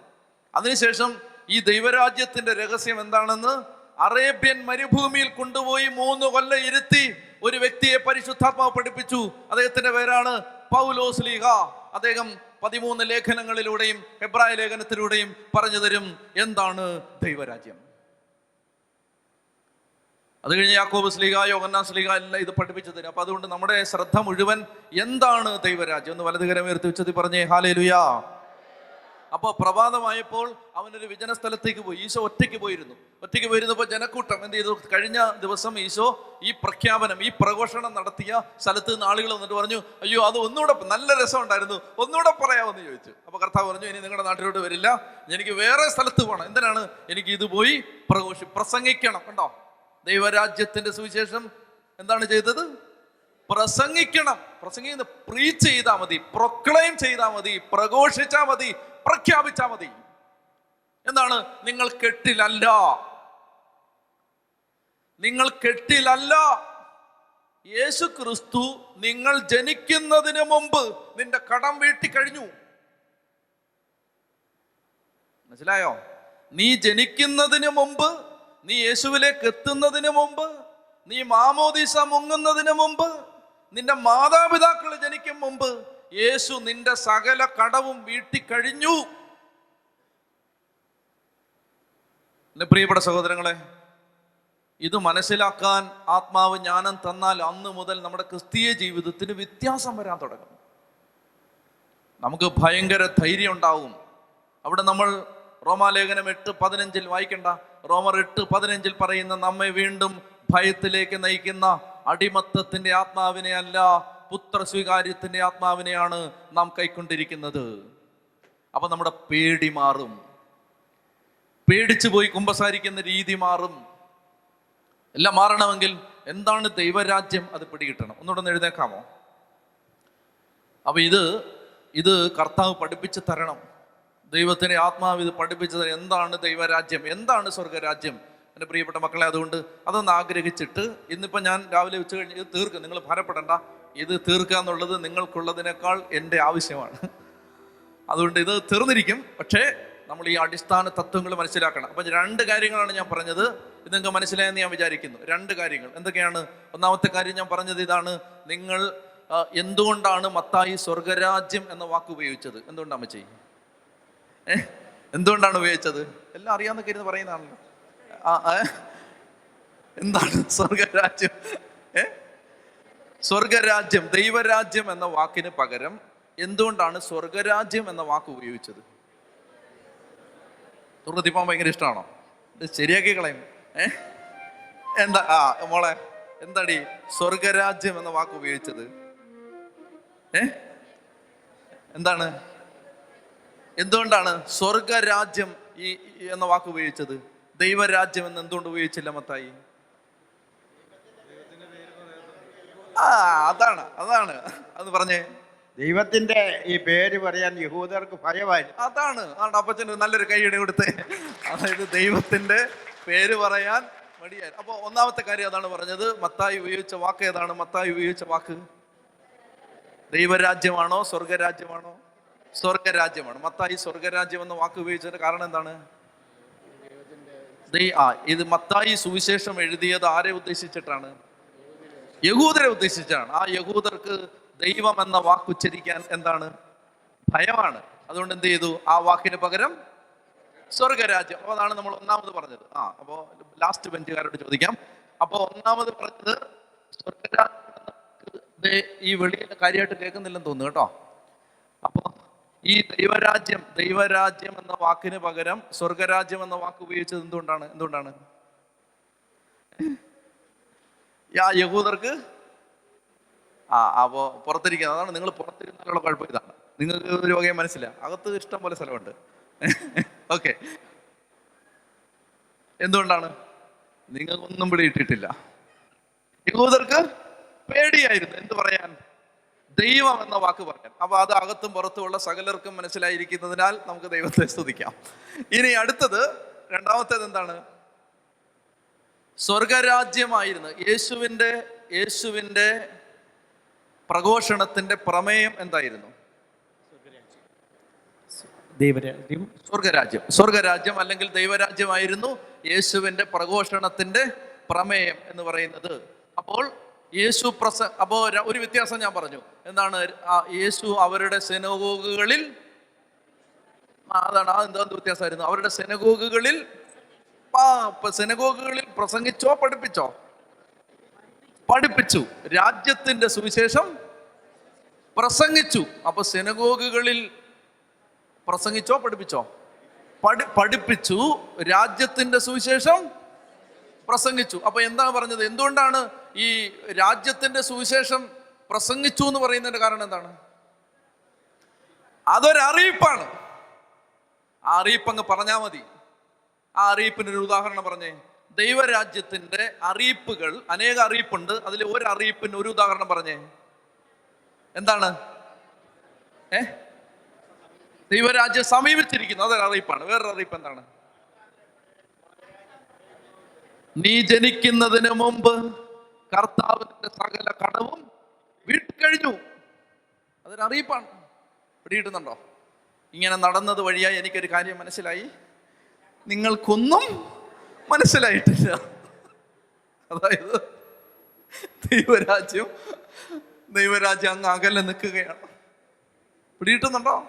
അതിനുശേഷം ഈ ദൈവരാജ്യത്തിന്റെ രഹസ്യം എന്താണെന്ന് അറേബ്യൻ മരുഭൂമിയിൽ കൊണ്ടുപോയി മൂന്ന് കൊല്ലം ഇരുത്തി ഒരു വ്യക്തിയെ പരിശുദ്ധാത്മാവ് പഠിപ്പിച്ചു. അദ്ദേഹത്തിന്റെ പേരാണ് പൗലോസ് ലീഹ. അദ്ദേഹം പതിമൂന്ന് ലേഖനങ്ങളിലൂടെയും ഹെബ്രായ ലേഖനത്തിലൂടെയും പറഞ്ഞു തരും എന്താണ് ദൈവരാജ്യം. അത് കഴിഞ്ഞ് യാക്കോബ് സ്ലീഗ യോഗന്നാ സ്ലീഗ എല്ലാം ഇത് പഠിപ്പിച്ചു തരും. അപ്പൊ അതുകൊണ്ട് നമ്മുടെ ശ്രദ്ധ മുഴുവൻ എന്താണ് ദൈവരാജ്യം എന്ന് വലതുകരം ഉയർത്തി വെച്ചത് പറഞ്ഞേ ഹാലേ ലുയാ അപ്പൊ പ്രഭാതമായപ്പോൾ അവനൊരു വിജന സ്ഥലത്തേക്ക് പോയി. ഈശോ ഒറ്റയ്ക്ക് പോയിരുന്നു. ഒറ്റയ്ക്ക് പോയിരുന്നപ്പോൾ ജനക്കൂട്ടം എന്ത് ചെയ്തു? കഴിഞ്ഞ ദിവസം ഈശോ ഈ പ്രഖ്യാപനം ഈ പ്രഘോഷണം നടത്തിയ സ്ഥലത്ത് നിന്ന് ആളുകൾ വന്നിട്ട് പറഞ്ഞു അയ്യോ അത് ഒന്നുകൂടെ നല്ല രസമുണ്ടായിരുന്നു. ഒന്നുകൂടെ പറയാമെന്ന് ചോദിച്ചു. അപ്പോൾ കർത്താവ് പറഞ്ഞു ഇനി നിങ്ങളുടെ നാട്ടിലോട്ട് വരില്ല. എനിക്ക് വേറെ സ്ഥലത്ത് പോകണം എന്തിനാണ്? എനിക്ക് ഇത് പോയി പ്രഘോഷി പ്രസംഗിക്കണം. കണ്ടോ? ദൈവരാജ്യത്തിന്റെ സുവിശേഷം എന്താണ് ചെയ്തത്? പ്രസംഗിക്കണം. പ്രസംഗിക്കുന്ന പ്രീച്ച് ചെയ്താൽ മതി പ്രൊക്ലെയിം ചെയ്താൽ മതി പ്രഘോഷിച്ചാൽ മതി പ്രഖ്യാപിച്ചാൽ മതി. എന്താണ്? നിങ്ങൾ കെട്ടിലല്ല. നിങ്ങൾ കെട്ടിലല്ല. യേശു ക്രിസ്തു നിങ്ങൾ ജനിക്കുന്നതിന് മുമ്പ് നിന്റെ കടം വീട്ടി കഴിഞ്ഞു. മനസ്സിലായോ? നീ ജനിക്കുന്നതിന് മുമ്പ് നീ യേശുവിലേക്ക് എത്തുന്നതിന് മുമ്പ് നീ മാമോദീസ മുങ്ങുന്നതിന് മുമ്പ് നിന്റെ മാതാപിതാക്കൾ ജനിക്കും മുമ്പ് യേശു നിന്റെ സകല കടവും വീട്ടിക്കഴിഞ്ഞു. എന്റെ പ്രിയപ്പെട്ട സഹോദരങ്ങളെ ഇത് മനസ്സിലാക്കാൻ ആത്മാവ് ജ്ഞാനം തന്നാൽ അന്ന് മുതൽ നമ്മുടെ ക്രിസ്തീയ ജീവിതത്തിന് വ്യത്യാസം വരാൻ തുടങ്ങും. നമുക്ക് ഭയങ്കര ധൈര്യം ഉണ്ടാവും. അവിടെ നമ്മൾ റോമാലേഖനം എട്ട് പതിനഞ്ചിൽ വായിക്കണ്ട. റോമർ എട്ട് പതിനഞ്ചിൽ പറയുന്ന നമ്മെ വീണ്ടും ഭയത്തിലേക്ക് നയിക്കുന്ന അടിമത്തത്തിന്റെ ആത്മാവിനെ അല്ല പുത്ര സ്വീകാര്യത്തിന്റെ ആത്മാവിനെയാണ് നാം കൈക്കൊണ്ടിരിക്കുന്നത്. അപ്പൊ നമ്മുടെ പേടി മാറും. പേടിച്ചു പോയി കുമ്പസാരിക്കുന്ന രീതി മാറും. എല്ലാം മാറണമെങ്കിൽ എന്താണ് ദൈവരാജ്യം അത് പിടികിട്ടണം? ഒന്നുകൂടെ എഴുതേക്കാമോ അപ്പൊ ഇത് ഇത് കർത്താവ് പഠിപ്പിച്ചു തരണം. ദൈവത്തിന്റെ ആത്മാവ് ഇത് പഠിപ്പിച്ചു തരണം. എന്താണ് ദൈവരാജ്യം? എന്താണ് സ്വർഗരാജ്യം എന്റെ പ്രിയപ്പെട്ട മക്കളെ അതുകൊണ്ട് അതൊന്ന് ആഗ്രഹിച്ചിട്ട് ഇന്നിപ്പോൾ ഞാൻ രാവിലെ ഉച്ച കഴിഞ്ഞ് ഇത് തീർക്കും. നിങ്ങൾ ഭാരപ്പെടണ്ട ഇത് തീർക്കുക എന്നുള്ളത് നിങ്ങൾക്കുള്ളതിനേക്കാൾ എന്റെ ആവശ്യമാണ്. അതുകൊണ്ട് ഇത് തീർന്നിരിക്കും. പക്ഷേ നമ്മൾ ഈ അടിസ്ഥാന തത്വങ്ങൾ മനസ്സിലാക്കണം. അപ്പം രണ്ട് കാര്യങ്ങളാണ് ഞാൻ പറഞ്ഞത്. ഇത് നിങ്ങൾക്ക് മനസ്സിലായെന്ന് ഞാൻ വിചാരിക്കുന്നു. രണ്ട് കാര്യങ്ങൾ. എന്തൊക്കെയാണ്? ഒന്നാമത്തെ കാര്യം ഞാൻ പറഞ്ഞത് ഇതാണ്. നിങ്ങൾ എന്തുകൊണ്ടാണ് മത്തായി സ്വർഗരാജ്യം എന്ന വാക്ക് ഉപയോഗിച്ചത്? എന്തുകൊണ്ടാണ് അമ്മച്ചി? എന്തുകൊണ്ടാണ് ഉപയോഗിച്ചത്? എല്ലാം അറിയാമെന്നൊക്കെ ഇരുന്ന് പറയുന്നതാണല്ലോ. എന്താണ് സ്വർഗരാജ്യം? ഏ? സ്വർഗരാജ്യം ദൈവരാജ്യം എന്ന വാക്കിന് പകരം എന്തുകൊണ്ടാണ് സ്വർഗരാജ്യം എന്ന വാക്ക് ഉപയോഗിച്ചത്? പോകാൻ ഭയങ്കര ഇഷ്ടമാണോ? ശരിയാക്കി കളയും. ഏ? എന്താ ആ മോളെ എന്താടി സ്വർഗരാജ്യം എന്ന വാക്ക് ഉപയോഗിച്ചത്? ഏ? എന്താണ്? എന്തുകൊണ്ടാണ് സ്വർഗരാജ്യം ഈ എന്ന വാക്ക് ഉപയോഗിച്ചത്? ദൈവരാജ്യം എന്ന് എന്തുകൊണ്ട് ഉപയോഗിച്ചില്ല മത്തായി? ആ അതാണ് അതാണ്. അത് പറഞ്ഞേ. ദൈവത്തിന്റെ ഈ പേര് പറയാൻ യഹൂദർക്ക് ഭയമായി അതാണ്. അതാണ് അപ്പച്ചന് നല്ലൊരു കൈയ്യടി കൊടുത്ത്. അതായത് ദൈവത്തിന്റെ പേര് പറയാൻ മടിയായി. അപ്പൊ ഒന്നാമത്തെ കാര്യം അതാണ് പറഞ്ഞത്. മത്തായി ഉപയോഗിച്ച വാക്ക് ഏതാണ്? മത്തായി ഉപയോഗിച്ച വാക്ക്? ദൈവരാജ്യമാണോ സ്വർഗരാജ്യമാണോ? സ്വർഗരാജ്യമാണ്. മത്തായി സ്വർഗരാജ്യം എന്ന വാക്ക് ഉപയോഗിച്ചതിന്റെ കാരണം എന്താണ്? ഇത് മത്തായി സുവിശേഷം എഴുതിയത് ആരെ ഉദ്ദേശിച്ചിട്ടാണ്? യഹൂദരെ ഉദ്ദേശിച്ചാണ്. ആ യഹൂദർക്ക് ദൈവം എന്ന വാക്ക് ഉച്ചരിക്കാൻ എന്താണ്? ഭയമാണ്. അതുകൊണ്ട് എന്ത് ചെയ്തു? ആ വാക്കിന് പകരം സ്വർഗരാജ്യം. അപ്പോൾ അതാണ് നമ്മൾ ഒന്നാമത് പറഞ്ഞത്. ആ അപ്പോൾ ലാസ്റ്റ് ബെഞ്ചുകാരോട് ചോദിക്കാം. അപ്പോൾ ഒന്നാമത് പറഞ്ഞത് സ്വർഗരാജ്യം ഈ വെളിയിൽ കാര്യമായിട്ട് കേൾക്കുന്നില്ലെന്ന് തോന്നുന്നു കേട്ടോ. അപ്പൊ ഈ ദൈവരാജ്യം ദൈവരാജ്യം എന്ന വാക്കിന് പകരം സ്വർഗരാജ്യം എന്ന വാക്ക് ഉപയോഗിച്ചത് എന്തുകൊണ്ടാണ്? എന്തുകൊണ്ടാണ്? ആ യഹൂദർക്ക്? ആ അപ്പോ പുറത്തിരിക്കുന്നത്. അതാണ് നിങ്ങൾ പുറത്തിരുന്നാലുള്ള കുഴപ്പം ഇതാണ്. നിങ്ങൾക്ക് ഒരു വകയും മനസ്സില്ല. അകത്ത് ഇഷ്ടം പോലെ സ്ഥലമുണ്ട്. ഓക്കെ എന്തുകൊണ്ടാണ്? നിങ്ങൾക്കൊന്നും പിടിയിട്ടിട്ടില്ല യഹൂദർക്ക് പേടിയായിരുന്നു. എന്ത് പറയാൻ? ദൈവം എന്ന വാക്ക് പറയാൻ അപ്പൊ അത് അകത്തും പുറത്തുമുള്ള സകലർക്കും മനസ്സിലായിരിക്കുന്നതിനാൽ നമുക്ക് ദൈവത്തെ സ്തുതിക്കാം. ഇനി അടുത്തത് രണ്ടാമത്തേത് എന്താണ്? സ്വർഗരാജ്യമായിരുന്നു. യേശുവിന്റെ യേശുവിന്റെ പ്രഘോഷണത്തിന്റെ പ്രമേയം എന്തായിരുന്നു? ദൈവരാജ്യം. സ്വർഗരാജ്യം. സ്വർഗരാജ്യം അല്ലെങ്കിൽ ദൈവരാജ്യമായിരുന്നു യേശുവിന്റെ പ്രഘോഷണത്തിന്റെ പ്രമേയം എന്ന് പറയുന്നത്. അപ്പോൾ യേശു പ്രസ അപ്പോ ഒരു വ്യത്യാസം ഞാൻ പറഞ്ഞു. എന്താണ്? യേശു അവരുടെ സെനഗോഗുകളിൽ അതാണ് ആ എന്താ വ്യത്യാസമായിരുന്നു. അവരുടെ സെനഗോഗുകളിൽ സെനഗോഗുകളിൽ പ്രസംഗിച്ചോ പഠിപ്പിച്ചോ? പഠിപ്പിച്ചു. രാജ്യത്തിന്റെ സുവിശേഷം പ്രസംഗിച്ചു. അപ്പൊ സെനഗോഗുകളിൽ പ്രസംഗിച്ചോ പഠിപ്പിച്ചോ? പഠി പഠിപ്പിച്ചു. രാജ്യത്തിന്റെ സുവിശേഷം പ്രസംഗിച്ചു. അപ്പൊ എന്താണ് പറഞ്ഞത്? എന്തുകൊണ്ടാണ് ഈ രാജ്യത്തിന്റെ സുവിശേഷം പ്രസംഗിച്ചു എന്ന് പറയുന്നതിന്റെ കാരണം എന്താണ്? അതൊരറിയിപ്പാണ്. ആ അറിയിപ്പ് അങ്ങ് പറഞ്ഞാൽ മതി. ആ അറിയിപ്പിന്റെ ഒരു ഉദാഹരണം പറഞ്ഞേ. ദൈവരാജ്യത്തിന്റെ അറിയിപ്പുകൾ അനേക അറിയിപ്പുണ്ട്. അതിൽ ഒരു അറിയിപ്പിന് ഒരു ഉദാഹരണം പറഞ്ഞേ. എന്താണ്? ഏ? ദൈവരാജ്യം സമീപിച്ചിരിക്കുന്നു. അതൊരു അറിയിപ്പാണ് വേറൊരു അറിയിപ്പ് എന്താണ്? നീ ജനിക്കുന്നതിന് മുമ്പ് കർത്താവിന്റെ സകല കടവും വീട്ടിക്കഴിഞ്ഞു. അതൊരു അറിയിപ്പാണ് പിടികിട്ടുന്നുണ്ടോ? ഇങ്ങനെ നടന്നത് വഴിയായി എനിക്കൊരു കാര്യം മനസ്സിലായി. നിങ്ങൾക്കൊന്നും മനസ്സിലായിട്ടില്ല. അതായത് ദൈവരാജ്യം ദൈവരാജ്യം അങ്ങ് അകലെ നിൽക്കുകയാണ്. പിടിയിട്ടുന്നുണ്ടോ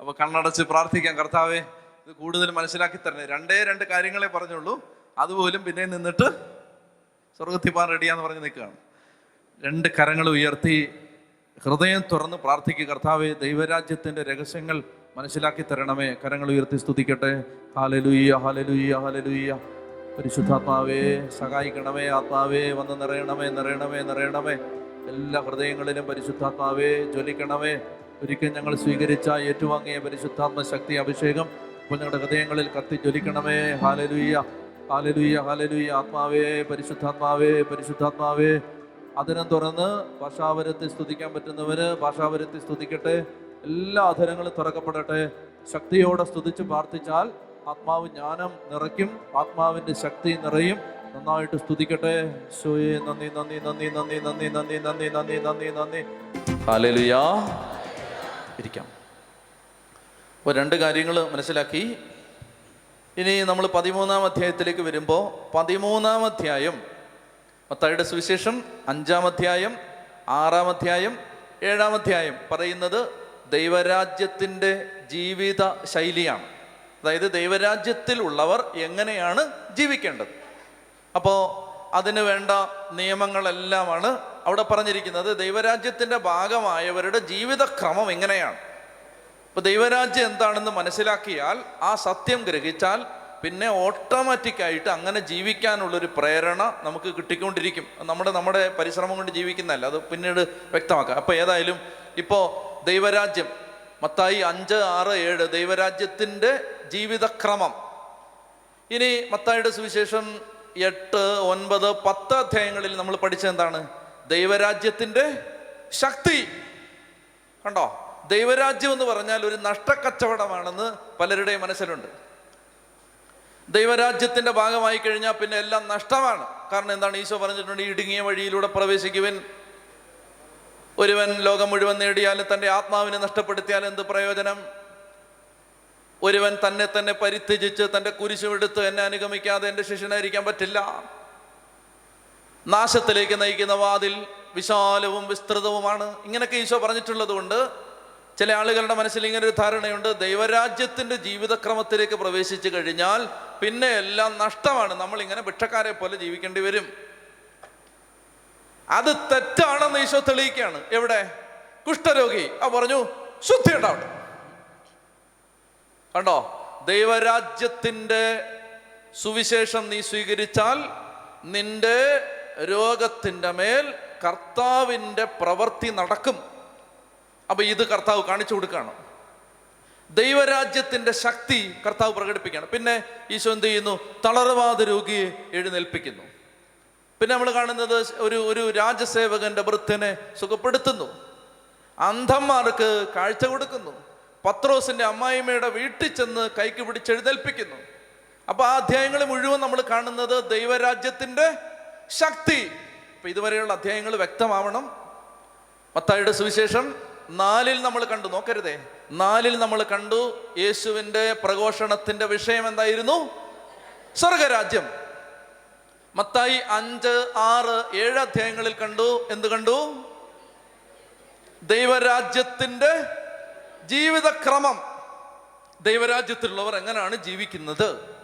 അപ്പൊ കണ്ണടച്ച് പ്രാർത്ഥിക്കാം കർത്താവേ ഇത് കൂടുതൽ മനസ്സിലാക്കി തരണേ. രണ്ടേ രണ്ട് കാര്യങ്ങളെ പറഞ്ഞുള്ളൂ. അതുപോലും പിന്നെ നിന്നിട്ട് സ്വർഗത്തിൽ പോകാൻ റെഡിയാന്ന് പറഞ്ഞ് നിൽക്കുകയാണ്. രണ്ട് കരങ്ങൾ ഉയർത്തി ഹൃദയം തുറന്ന് പ്രാർത്ഥിക്കുക കർത്താവ് ദൈവരാജ്യത്തിന്റെ രഹസ്യങ്ങൾ മനസ്സിലാക്കി തരണമേ. കരങ്ങൾ ഉയർത്തി സ്തുതിക്കട്ടെ. ഹാലലുയ്യ ഹാലലുയ്യ ഹാലലുയ്യ പരിശുദ്ധാത്മാവേ സഹായിക്കണമേ ആത്മാവേ. വന്ന് നിറയണമേ നിറയണമേ നിറയണമേ. എല്ലാ ഹൃദയങ്ങളിലും പരിശുദ്ധാത്മാവേ ജ്വലിക്കണമേ. ഒരിക്കൽ ഞങ്ങൾ സ്വീകരിച്ച ഏറ്റുവാങ്ങിയ പരിശുദ്ധാത്മ ശക്തി അഭിഷേകം ഇപ്പോൾ ഞങ്ങളുടെ ഹൃദയങ്ങളിൽ കത്തി ജ്വലിക്കണമേ. ഹാലലുയ്യ ആത്മാവേ പരിശുദ്ധാത്മാവേ പരിശുദ്ധാത്മാവേ. അധരം തുറന്ന് ഭാഷാവരത്തെ സ്തുതിക്കാൻ പറ്റുന്നവര് ഭാഷാവരത്തെ സ്തുതിക്കട്ടെ. എല്ലാ അധരങ്ങളും തുറക്കപ്പെടട്ടെ. ശക്തിയോടെ സ്തുതിച്ച് പ്രാർത്ഥിച്ചാൽ ആത്മാവ് ജ്ഞാനം നിറയ്ക്കും. ആത്മാവിന്റെ ശക്തി നിറയും. നന്നായിട്ട് സ്തുതിക്കട്ടെ. നന്ദി നന്ദി നന്ദി നന്ദി നന്ദി നന്ദി നന്ദി നന്ദി നന്ദി നന്ദി. ഇരിക്കാം. അപ്പോൾ രണ്ട് കാര്യങ്ങൾ മനസ്സിലാക്കി. ഇനി നമ്മൾ പതിമൂന്നാം അധ്യായത്തിലേക്ക് വരുമ്പോൾ പതിമൂന്നാം അധ്യായം മത്തായിയുടെ സുവിശേഷം അഞ്ചാം അധ്യായം ആറാം അധ്യായം ഏഴാം അധ്യായം പറയുന്നത് ദൈവരാജ്യത്തിന്റെ ജീവിത ശൈലിയാണ്. അതായത് ദൈവരാജ്യത്തിൽ ഉള്ളവർ എങ്ങനെയാണ് ജീവിക്കേണ്ടത്? അപ്പോൾ അതിന് വേണ്ട നിയമങ്ങളെല്ലാമാണ് അവിടെ പറഞ്ഞിരിക്കുന്നത്. ദൈവരാജ്യത്തിന്റെ ഭാഗമായവരുടെ ജീവിതക്രമം എങ്ങനെയാണ്? ഇപ്പൊ ദൈവരാജ്യം എന്താണെന്ന് മനസ്സിലാക്കിയാൽ ആ സത്യം ഗ്രഹിച്ചാൽ പിന്നെ ഓട്ടോമാറ്റിക്കായിട്ട് അങ്ങനെ ജീവിക്കാനുള്ളൊരു പ്രേരണ നമുക്ക് കിട്ടിക്കൊണ്ടിരിക്കും. നമ്മുടെ നമ്മുടെ പരിശ്രമം കൊണ്ട് ജീവിക്കുന്നതല്ല. അത് പിന്നീട് വ്യക്തമാക്കാം. അപ്പോൾ ഏതായാലും ഇപ്പോ ദൈവരാജ്യം മത്തായി അഞ്ച് ആറ് ഏഴ് ദൈവരാജ്യത്തിന്റെ ജീവിതക്രമം. ഇനി മത്തായിയുടെ സുവിശേഷം എട്ട് ഒൻപത് പത്ത് അധ്യായങ്ങളിൽ നമ്മൾ പഠിച്ചെന്താണ് ദൈവരാജ്യത്തിന്റെ ശക്തി. കണ്ടോ? ദൈവരാജ്യം എന്ന് പറഞ്ഞാൽ ഒരു നഷ്ടക്കച്ചവടമാണെന്ന് പലരുടെയും മനസ്സിലുണ്ട്. ദൈവരാജ്യത്തിന്റെ ഭാഗമായി കഴിഞ്ഞാൽ പിന്നെ എല്ലാം നഷ്ടമാണ്. കാരണം എന്താണ്? ഈശോ പറഞ്ഞിട്ടുണ്ട് ഇടുങ്ങിയ വഴിയിലൂടെ പ്രവേശിക്കുവൻ. ഒരുവൻ ലോകം മുഴുവൻ നേടിയാലും തന്റെ ആത്മാവിനെ നഷ്ടപ്പെടുത്തിയാൽ എന്ത് പ്രയോജനം? ഒരുവൻ തന്നെ തന്നെ പരിത്യജിച്ച് തന്റെ കുരിശുമെടുത്ത് എന്നെ അനുഗമിക്കാതെ എന്റെ ശിഷ്യനായിരിക്കാൻ പറ്റില്ല. നാശത്തിലേക്ക് നയിക്കുന്ന വാതിൽ വിശാലവും വിസ്തൃതവുമാണ്. ഇങ്ങനെയൊക്കെ ഈശോ പറഞ്ഞിട്ടുള്ളത് കൊണ്ട് ചില ആളുകളുടെ മനസ്സിൽ ഇങ്ങനെ ഒരു ധാരണയുണ്ട്. ദൈവരാജ്യത്തിന്റെ ജീവിതക്രമത്തിലേക്ക് പ്രവേശിച്ചു കഴിഞ്ഞാൽ പിന്നെ എല്ലാം നഷ്ടമാണ്. നമ്മൾ ഇങ്ങനെ ഭിക്ഷക്കാരെ പോലെ ജീവിക്കേണ്ടി വരും. അത് തെറ്റാണെന്ന് ഈശോ തെളിയിക്കുകയാണ്. എവിടെ? കുഷ്ഠരോഗി. ആ പറഞ്ഞു ശുദ്ധി കണ്ടോ? ദൈവരാജ്യത്തിന്റെ സുവിശേഷം നീ സ്വീകരിച്ചാൽ നിന്റെ രോഗത്തിന്റെ മേൽ കർത്താവിന്റെ പ്രവൃത്തി നടക്കും. അപ്പൊ ഇത് കർത്താവ് കാണിച്ചു കൊടുക്കുകയാണ്. ദൈവരാജ്യത്തിന്റെ ശക്തി കർത്താവ് പ്രകടിപ്പിക്കുകയാണ്. പിന്നെ ഈശോ എന്ത് ചെയ്യുന്നു? തളർവാദ രോഗിയെ എഴുന്നേൽപ്പിക്കുന്നു. പിന്നെ നമ്മൾ കാണുന്നത് ഒരു ഒരു രാജസേവകന്റെ വൃദ്ധനെ സുഖപ്പെടുത്തുന്നു. അന്ധന്മാർക്ക് കാഴ്ച കൊടുക്കുന്നു. പത്രോസിന്റെ അമ്മായിമ്മയുടെ വീട്ടിൽ ചെന്ന് കൈക്ക് പിടിച്ച് എഴുന്നേൽപ്പിക്കുന്നു. അപ്പൊ ആ അധ്യായങ്ങൾ മുഴുവൻ നമ്മൾ കാണുന്നത് ദൈവരാജ്യത്തിന്റെ ശക്തി. ഇപ്പൊ ഇതുവരെയുള്ള അധ്യായങ്ങൾ വ്യക്തമാവണം. മത്തായിയുടെ സുവിശേഷം നാലിൽ നമ്മൾ കണ്ടു നോക്കരുതേ. നാലിൽ നമ്മൾ കണ്ടു യേശുവിന്റെ പ്രഘോഷണത്തിന്റെ വിഷയം എന്തായിരുന്നു? സ്വർഗരാജ്യം. മത്തായി അഞ്ച് ആറ് ഏഴ് അധ്യായങ്ങളിൽ കണ്ടു. എന്ത് കണ്ടു? ദൈവരാജ്യത്തിന്റെ ജീവിതക്രമം. ദൈവരാജ്യത്തിലുള്ളവർ എങ്ങനെയാണ് ജീവിക്കുന്നത്?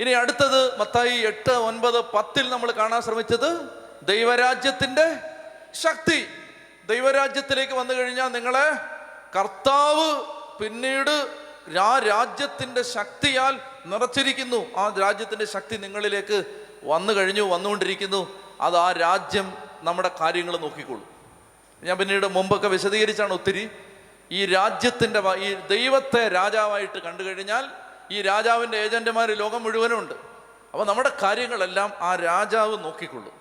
ഇനി അടുത്തത് മത്തായി എട്ട് ഒൻപത് പത്തിൽ നമ്മൾ കാണാൻ ശ്രമിച്ചത് ദൈവരാജ്യത്തിന്റെ ശക്തി. ദൈവരാജ്യത്തിലേക്ക് വന്നു കഴിഞ്ഞാൽ നിങ്ങളെ കർത്താവ് പിന്നീട് ആ രാജ്യത്തിന്റെ ശക്തിയാൽ നിറച്ചിരിക്കുന്നു. ആ രാജ്യത്തിന്റെ ശക്തി നിങ്ങളിലേക്ക് വന്നു കഴിഞ്ഞു വന്നുകൊണ്ടിരിക്കുന്നു. അത് ആ രാജ്യം നമ്മുടെ കാര്യങ്ങൾ നോക്കിക്കോളും ഞാൻ പിന്നീട് മുമ്പൊക്കെ വിശദീകരിച്ചാണ് ഒത്തിരി. ഈ രാജ്യത്തിന്റെ ഈ ദൈവത്തെ രാജാവായിട്ട് കണ്ടു കഴിഞ്ഞാൽ ഈ രാജാവിന്റെ ഏജന്റുമാർ ലോകം മുഴുവനും ഉണ്ട് അപ്പോൾ നമ്മുടെ കാര്യങ്ങളെല്ലാം ആ രാജാവ് നോക്കിക്കൊള്ളും.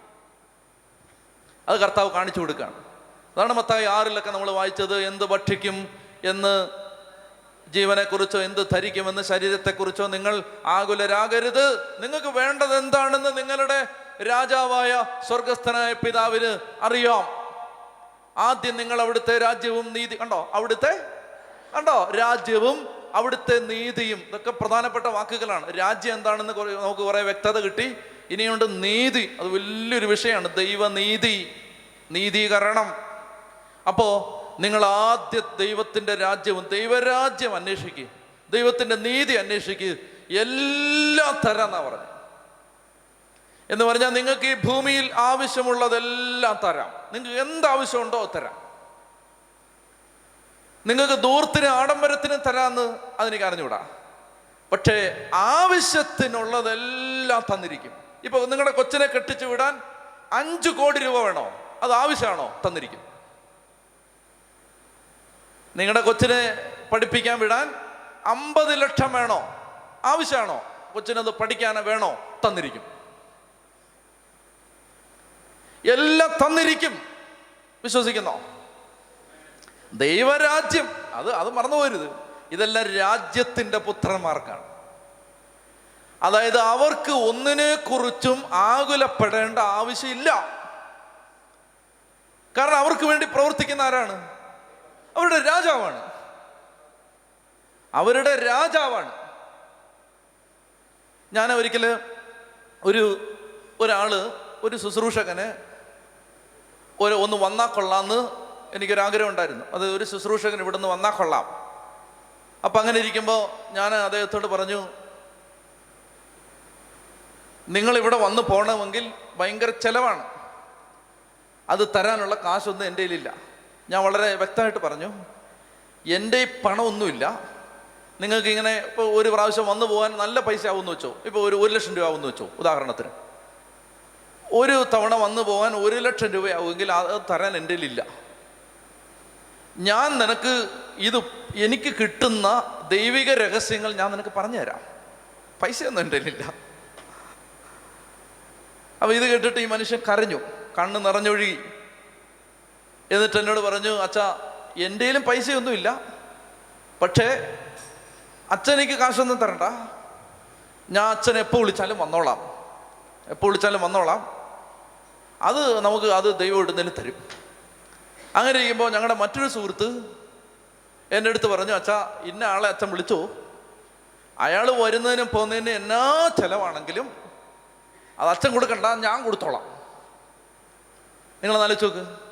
അത് കർത്താവ് കാണിച്ചു കൊടുക്കുകയാണ്. അതാണ് മത്തായി ആറിലൊക്കെ നമ്മൾ വായിച്ചത് എന്ത് ഭക്ഷിക്കും എന്ന് ജീവനെക്കുറിച്ചോ എന്ത് ധരിക്കുമെന്ന് ശരീരത്തെക്കുറിച്ചോ നിങ്ങൾ ആകുലരാകരുത്. നിങ്ങൾക്ക് വേണ്ടത് എന്താണെന്ന് നിങ്ങളുടെ രാജാവായ സ്വർഗസ്ഥനായ പിതാവിന് അറിയാം. ആദ്യം നിങ്ങൾ അവിടുത്തെ രാജ്യവും നീതി കണ്ടോ? അവിടുത്തെ? കണ്ടോ? രാജ്യവും അവിടുത്തെ നീതിയും. ഇതൊക്കെ പ്രധാനപ്പെട്ട വാക്കുകളാണ്. രാജ്യം എന്താണെന്ന് നമുക്ക് കുറേ വ്യക്തത കിട്ടി. ഇനിയുണ്ട് നീതി. അത് വലിയൊരു വിഷയമാണ്. ദൈവനീതി. നീതീകരണം. അപ്പോ നിങ്ങൾ ആദ്യ ദൈവത്തിന്റെ രാജ്യവും ദൈവരാജ്യം അന്വേഷിക്കുക ദൈവത്തിന്റെ നീതി അന്വേഷിക്കുക എല്ലാം തരാന്നാ പറഞ്ഞു. എന്ന് പറഞ്ഞാൽ നിങ്ങൾക്ക് ഈ ഭൂമിയിൽ ആവശ്യമുള്ളതെല്ലാം തരാം. നിങ്ങൾക്ക് എന്താവശ്യമുണ്ടോ തരാം. നിങ്ങൾക്ക് ദൂർത്തിന് ആഡംബരത്തിന് തരാമെന്ന് അതെനിക്ക് അറിഞ്ഞുകൂടാ. പക്ഷേ ആവശ്യത്തിനുള്ളതെല്ലാം തന്നിരിക്കും. ഇപ്പോൾ നിങ്ങളുടെ കൊച്ചിനെ കെട്ടിച്ചു വിടാൻ അഞ്ച് കോടി രൂപ വേണോ? അത് ആവശ്യമാണോ? തന്നിരിക്കും. നിങ്ങളുടെ കൊച്ചിനെ പഠിപ്പിക്കാൻ വിടാൻ അമ്പത് ലക്ഷം വേണോ? ആവശ്യമാണോ? കൊച്ചിനത് പഠിക്കാൻ വേണോ? തന്നിരിക്കും. എല്ലാം തന്നിരിക്കും. വിശ്വസിക്കുന്നോ? ദൈവരാജ്യം. അത് അത് മറന്നു പോരുത് ഇതെല്ലാം രാജ്യത്തിന്റെ പുത്രന്മാർക്കാണ്. അതായത് അവർക്ക് ഒന്നിനെ കുറിച്ചും ആകുലപ്പെടേണ്ട ആവശ്യമില്ല. കാരണം അവർക്ക് വേണ്ടി പ്രവർത്തിക്കുന്ന ആരാണ്? അവരുടെ രാജാവാണ്. അവരുടെ രാജാവാണ്. ഞാൻ ഒരിക്കൽ ഒരു ഒരാൾ ഒരു ശുശ്രൂഷകന് ഒരു ഒന്ന് വന്നാൽ കൊള്ളാമെന്ന് എനിക്കൊരാഗ്രഹം ഉണ്ടായിരുന്നു. അത് ഒരു ശുശ്രൂഷകൻ ഇവിടുന്ന് വന്നാൽ കൊള്ളാം. അപ്പം അങ്ങനെ ഇരിക്കുമ്പോൾ ഞാൻ അദ്ദേഹത്തോട് പറഞ്ഞു നിങ്ങളിവിടെ വന്ന് പോകണമെങ്കിൽ ഭയങ്കര ചിലവാണ്. അത് തരാനുള്ള കാശൊന്നും എന്റെ കയ്യിലില്ല. ഞാൻ വളരെ വ്യക്തമായിട്ട് പറഞ്ഞു എന്റെ ഈ പണമൊന്നുമില്ല. നിങ്ങൾക്ക് ഇങ്ങനെ ഇപ്പോൾ ഒരു പ്രാവശ്യം വന്നു പോകാൻ നല്ല പൈസ ആവുമെന്ന് വെച്ചോ? ഇപ്പോൾ ഒരു ഒരു ലക്ഷം രൂപ ആവുമെന്ന് വെച്ചോ? ഉദാഹരണത്തിന്. ഒരു തവണ വന്നു പോകാൻ ഒരു ലക്ഷം രൂപയാവുമെങ്കിൽ അത് തരാൻ എന്റെ ഇല്ല. ഞാൻ നിനക്ക് ഇത് എനിക്ക് കിട്ടുന്ന ദൈവിക രഹസ്യങ്ങൾ ഞാൻ നിനക്ക് പറഞ്ഞുതരാം. പൈസയൊന്നും എന്റെ ഇല്ല. അപ്പോൾ ഇത് കേട്ടിട്ട് ഈ മനുഷ്യൻ കരഞ്ഞു. കണ്ണ് നിറഞ്ഞൊഴുകി. എന്നിട്ട് എന്നോട് പറഞ്ഞു അച്ഛാ എന്റെയിലും പൈസയൊന്നുമില്ല. പക്ഷേ അച്ഛൻ എനിക്ക് കാശൊന്നും തരണ്ട. ഞാൻ അച്ഛൻ എപ്പോൾ വിളിച്ചാലും വന്നോളാം. എപ്പോൾ വിളിച്ചാലും വന്നോളാം. അത് നമുക്ക് അത് ദൈവം ഇടുന്നതിന് തരും. അങ്ങനെ ഇരിക്കുമ്പോൾ ഞങ്ങളുടെ മറ്റൊരു സുഹൃത്ത് എന്റെ അടുത്ത് പറഞ്ഞു അച്ഛാ ഇന്ന ആളെ അച്ഛൻ വിളിച്ചു? അയാൾ വരുന്നതിനും പോകുന്നതിനും എന്നാ ചിലവാണെങ്കിലും അത് അച്ഛൻ കൊടുക്കണ്ട ഞാൻ കൊടുത്തോളാം. നിങ്ങൾ ആലോചിച്ച് നോക്ക്.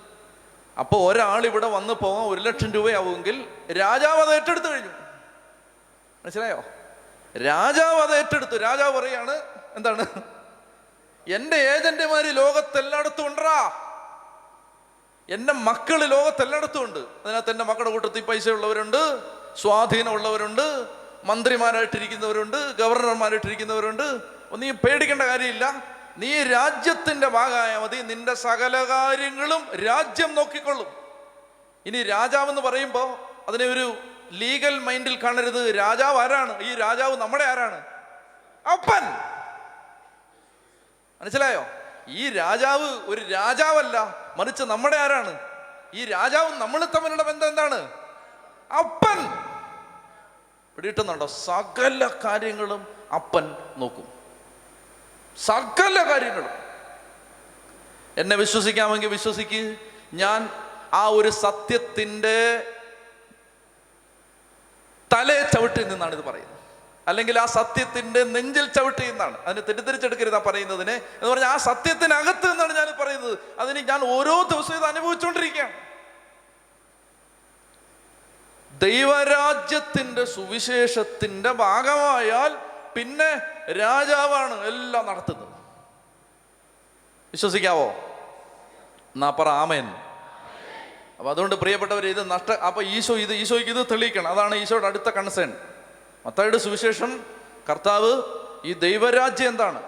അപ്പോൾ ഒരാൾ ഇവിടെ വന്ന് പോകാൻ ഒരു ലക്ഷം രൂപയാവുമെങ്കിൽ രാജാവ് അത് ഏറ്റെടുത്തു കഴിഞ്ഞു. മനസ്സിലായോ? രാജാവ് അത് ഏറ്റെടുത്തു. രാജാവ് പറയാണ് എന്താണ്? എന്റെ ഏജന്റുമാര് ലോകത്തെല്ലായിടത്തും ഉണ്ടാ എന്റെ മക്കൾ ലോകത്തെല്ലായിടത്തും ഉണ്ട്. അതിനകത്ത് എന്റെ മക്കളുടെ കൂട്ടത്തിൽ പൈസ ഉള്ളവരുണ്ട് സ്വാധീനമുള്ളവരുണ്ട് മന്ത്രിമാരായിട്ടിരിക്കുന്നവരുണ്ട് ഗവർണർമാരായിട്ടിരിക്കുന്നവരുണ്ട്. ഒന്നും പേടിക്കേണ്ട കാര്യമില്ല. നീ രാജ്യത്തിന്റെ ഭാഗമായാൽ മതി നിന്റെ സകല കാര്യങ്ങളും രാജ്യം നോക്കിക്കൊള്ളും. ഇനി രാജാവെന്ന് പറയുമ്പോൾ അതിനെ ഒരു ലീഗൽ മൈൻഡിൽ കാണരുത്. രാജാവ് ആരാണ്? ഈ രാജാവ് നമ്മുടെ ആരാണ്? അപ്പൻ. മനസ്സിലായോ? ഈ രാജാവ് ഒരു രാജാവല്ല മറിച്ച് നമ്മുടെ ആരാണ്? ഈ രാജാവും നമ്മൾ തമ്മിലുള്ള ബന്ധം എന്താണ്? അപ്പൻ. പിടിയിട്ടുന്നുണ്ടോ സകല കാര്യങ്ങളും അപ്പൻ നോക്കും. സകല കാര്യങ്ങളും. എന്നെ വിശ്വസിക്കാമെങ്കിൽ വിശ്വസിക്ക്. ഞാൻ ആ ഒരു സത്യത്തിന്റെ തലയെ ചവിട്ടി നിന്നാണ് ഇത് പറയുന്നത്. അല്ലെങ്കിൽ ആ സത്യത്തിന്റെ നെഞ്ചിൽ ചവിട്ടി എന്നാണ് അതിനെ തെറ്റിദ്ധരിച്ചെടുക്കരുത് ആ പറയുന്നതിനെ. എന്ന് പറഞ്ഞാൽ ആ സത്യത്തിനകത്ത് എന്നാണ് ഞാൻ പറയുന്നത്. അതിന് ഞാൻ ഓരോ ദിവസവും ഇത് അനുഭവിച്ചുകൊണ്ടിരിക്കുകയാണ്. ദൈവരാജ്യത്തിന്റെ സുവിശേഷത്തിന്റെ ഭാഗമായാൽ പിന്നെ രാജാവാണ് എല്ലാം നടത്തുന്നത്. വിശ്വസിക്കാവോ? എന്നാ പറ ആമേൻ. അപ്പൊ അതുകൊണ്ട് പ്രിയപ്പെട്ടവർ ഇത് നഷ്ട അപ്പൊ ഈശോ ഇത് ഈശോയ്ക്ക് ഇത് തെളിയിക്കണം. അതാണ് ഈശോയുടെ അടുത്ത കൺസേൺ മത്തായിയുടെ സുവിശേഷം കർത്താവ് ഈ ദൈവരാജ്യം എന്താണ്?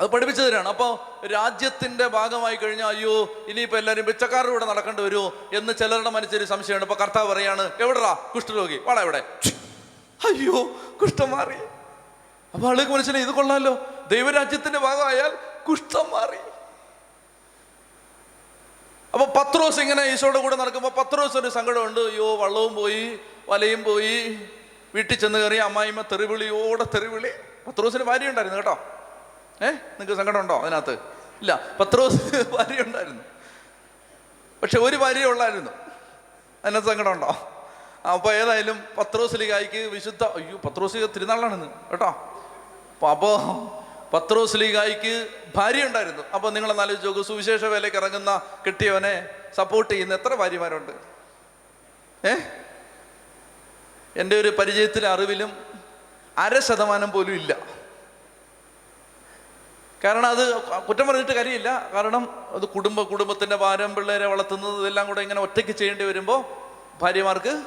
അത് പഠിപ്പിച്ചു തരാണ്. അപ്പോൾ രാജ്യത്തിന്റെ ഭാഗമായി കഴിഞ്ഞാൽ അയ്യോ ഇനിയിപ്പോൾ എല്ലാവരും പിച്ചക്കാരുടെ കൂടെ നടക്കേണ്ടി വരുമോ എന്ന് ചിലരുടെ മനസ്സിൽ സംശയമാണ് ഇപ്പൊ കർത്താവ് പറയാണ് എവിടെടാ കുഷ്ഠരോഗി? വാടാ എവിടെ അയ്യോ കുഷ്ഠം മാറി. അപ്പൊ ആളുകൾക്ക് മനസ്സിലായി ഇത് കൊള്ളാലോ. ദൈവരാജ്യത്തിന്റെ ഭാഗമായാൽ കുഷ്ഠം മാറി. അപ്പൊ പത്രോസ് ഇങ്ങനെ ഈശോയുടെ കൂടെ നടക്കുമ്പോൾ പത്രോസ് ഒരു സങ്കടമുണ്ട്. അയ്യോ വള്ളവും പോയി വലയും പോയി. വീട്ടിൽ ചെന്ന് കയറി അമ്മായിമ്മ തെറിവിളിയോടെ തെറിവിളി. പത്രോസിന് ഭാര്യ ഉണ്ടായിരുന്നു കേട്ടോ. ഏ നിങ്ങൾക്ക് സങ്കടം ഉണ്ടോ അതിനകത്ത്? ഇല്ല പത്രോസ് ഭാര്യ ഉണ്ടായിരുന്നു. പക്ഷെ ഒരു ഭാര്യ ഉള്ളായിരുന്നു. അതിനകത്ത് സങ്കടം ഉണ്ടോ അപ്പൊ ഏതായാലും പത്രോസ്ലിഗായിക്ക് വിശുദ്ധ അയ്യോ പത്രോസ്ലിഗ തിരുനാളാണെന്ന് കേട്ടോ? അപ്പോൾ പത്രോസ് പത്രോസ്ലിഗായിക്ക് ഭാര്യ ഉണ്ടായിരുന്നു. അപ്പോൾ നിങ്ങൾ ആലോചിച്ച് നോക്കൂ സുവിശേഷ വേലയ്ക്ക് ഇറങ്ങുന്ന കിട്ടിയവനെ സപ്പോർട്ട് ചെയ്യുന്ന എത്ര ഭാര്യമാരുണ്ട്? ഏ? എന്റെ ഒരു പരിചയത്തിലെ അറിവിലും അര ശതമാനം പോലും ഇല്ല. കാരണം അത് കുറ്റം പറഞ്ഞിട്ട് കാര്യമില്ല. കാരണം അത് കുടുംബ കുടുംബത്തിന്റെ ഭാരം പിള്ളേരെ വളർത്തുന്നത് ഇതെല്ലാം കൂടെ ഇങ്ങനെ ഒറ്റയ്ക്ക് ചെയ്യേണ്ടി വരുമ്പോൾ ഭാര്യമാർക്ക്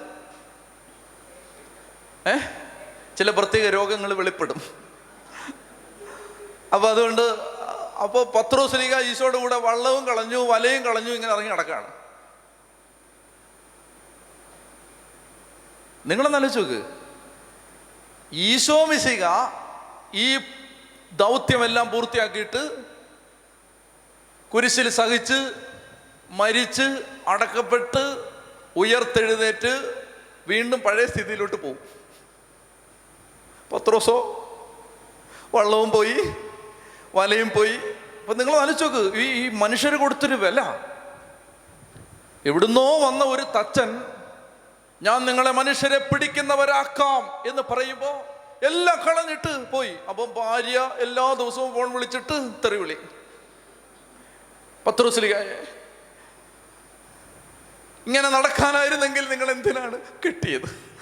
ഏ? ചില പ്രത്യേക രോഗങ്ങൾ വെളിപ്പെടും. അപ്പൊ അതുകൊണ്ട് അപ്പോൾ പത്രോസ്ലിക ഈശോയുടെ കൂടെ വള്ളവും കളഞ്ഞു വലയും കളഞ്ഞു ഇങ്ങനെ ഇറങ്ങി നടക്കുകയാണ്. നിങ്ങളൊന്ന് ആലോചിച്ച് നോക്ക്. ഈശോ മിശിക ഈ ദൗത്യമെല്ലാം പൂർത്തിയാക്കിയിട്ട് കുരിശിൽ സഹിച്ച് മരിച്ച് അടക്കപ്പെട്ട് ഉയർത്തെഴുന്നേറ്റ് വീണ്ടും പഴയ സ്ഥിതിയിലോട്ട് പോകും. പത്രോസോ? വള്ളവും പോയി വലയും പോയി. അപ്പൊ നിങ്ങൾ ആലോചിച്ച് നോക്ക് ഈ ഈ മനുഷ്യർ കൊടുത്തൊരു വില. എവിടുന്നോ വന്ന ഒരു തച്ചൻ ഞാൻ നിങ്ങളെ മനുഷ്യരെ പിടിക്കുന്നവരാക്കാം എന്ന് പറയുമ്പോ എല്ലാം കളഞ്ഞിട്ട് പോയി. അപ്പം ഭാര്യ എല്ലാ ദിവസവും ഫോൺ വിളിച്ചിട്ട് തെറിവിളി പത്രോസ്ലികായെ ഇങ്ങനെ നടക്കാനായിരുന്നെങ്കിൽ നിങ്ങൾ എന്തിനാണ് കിട്ടിയത്?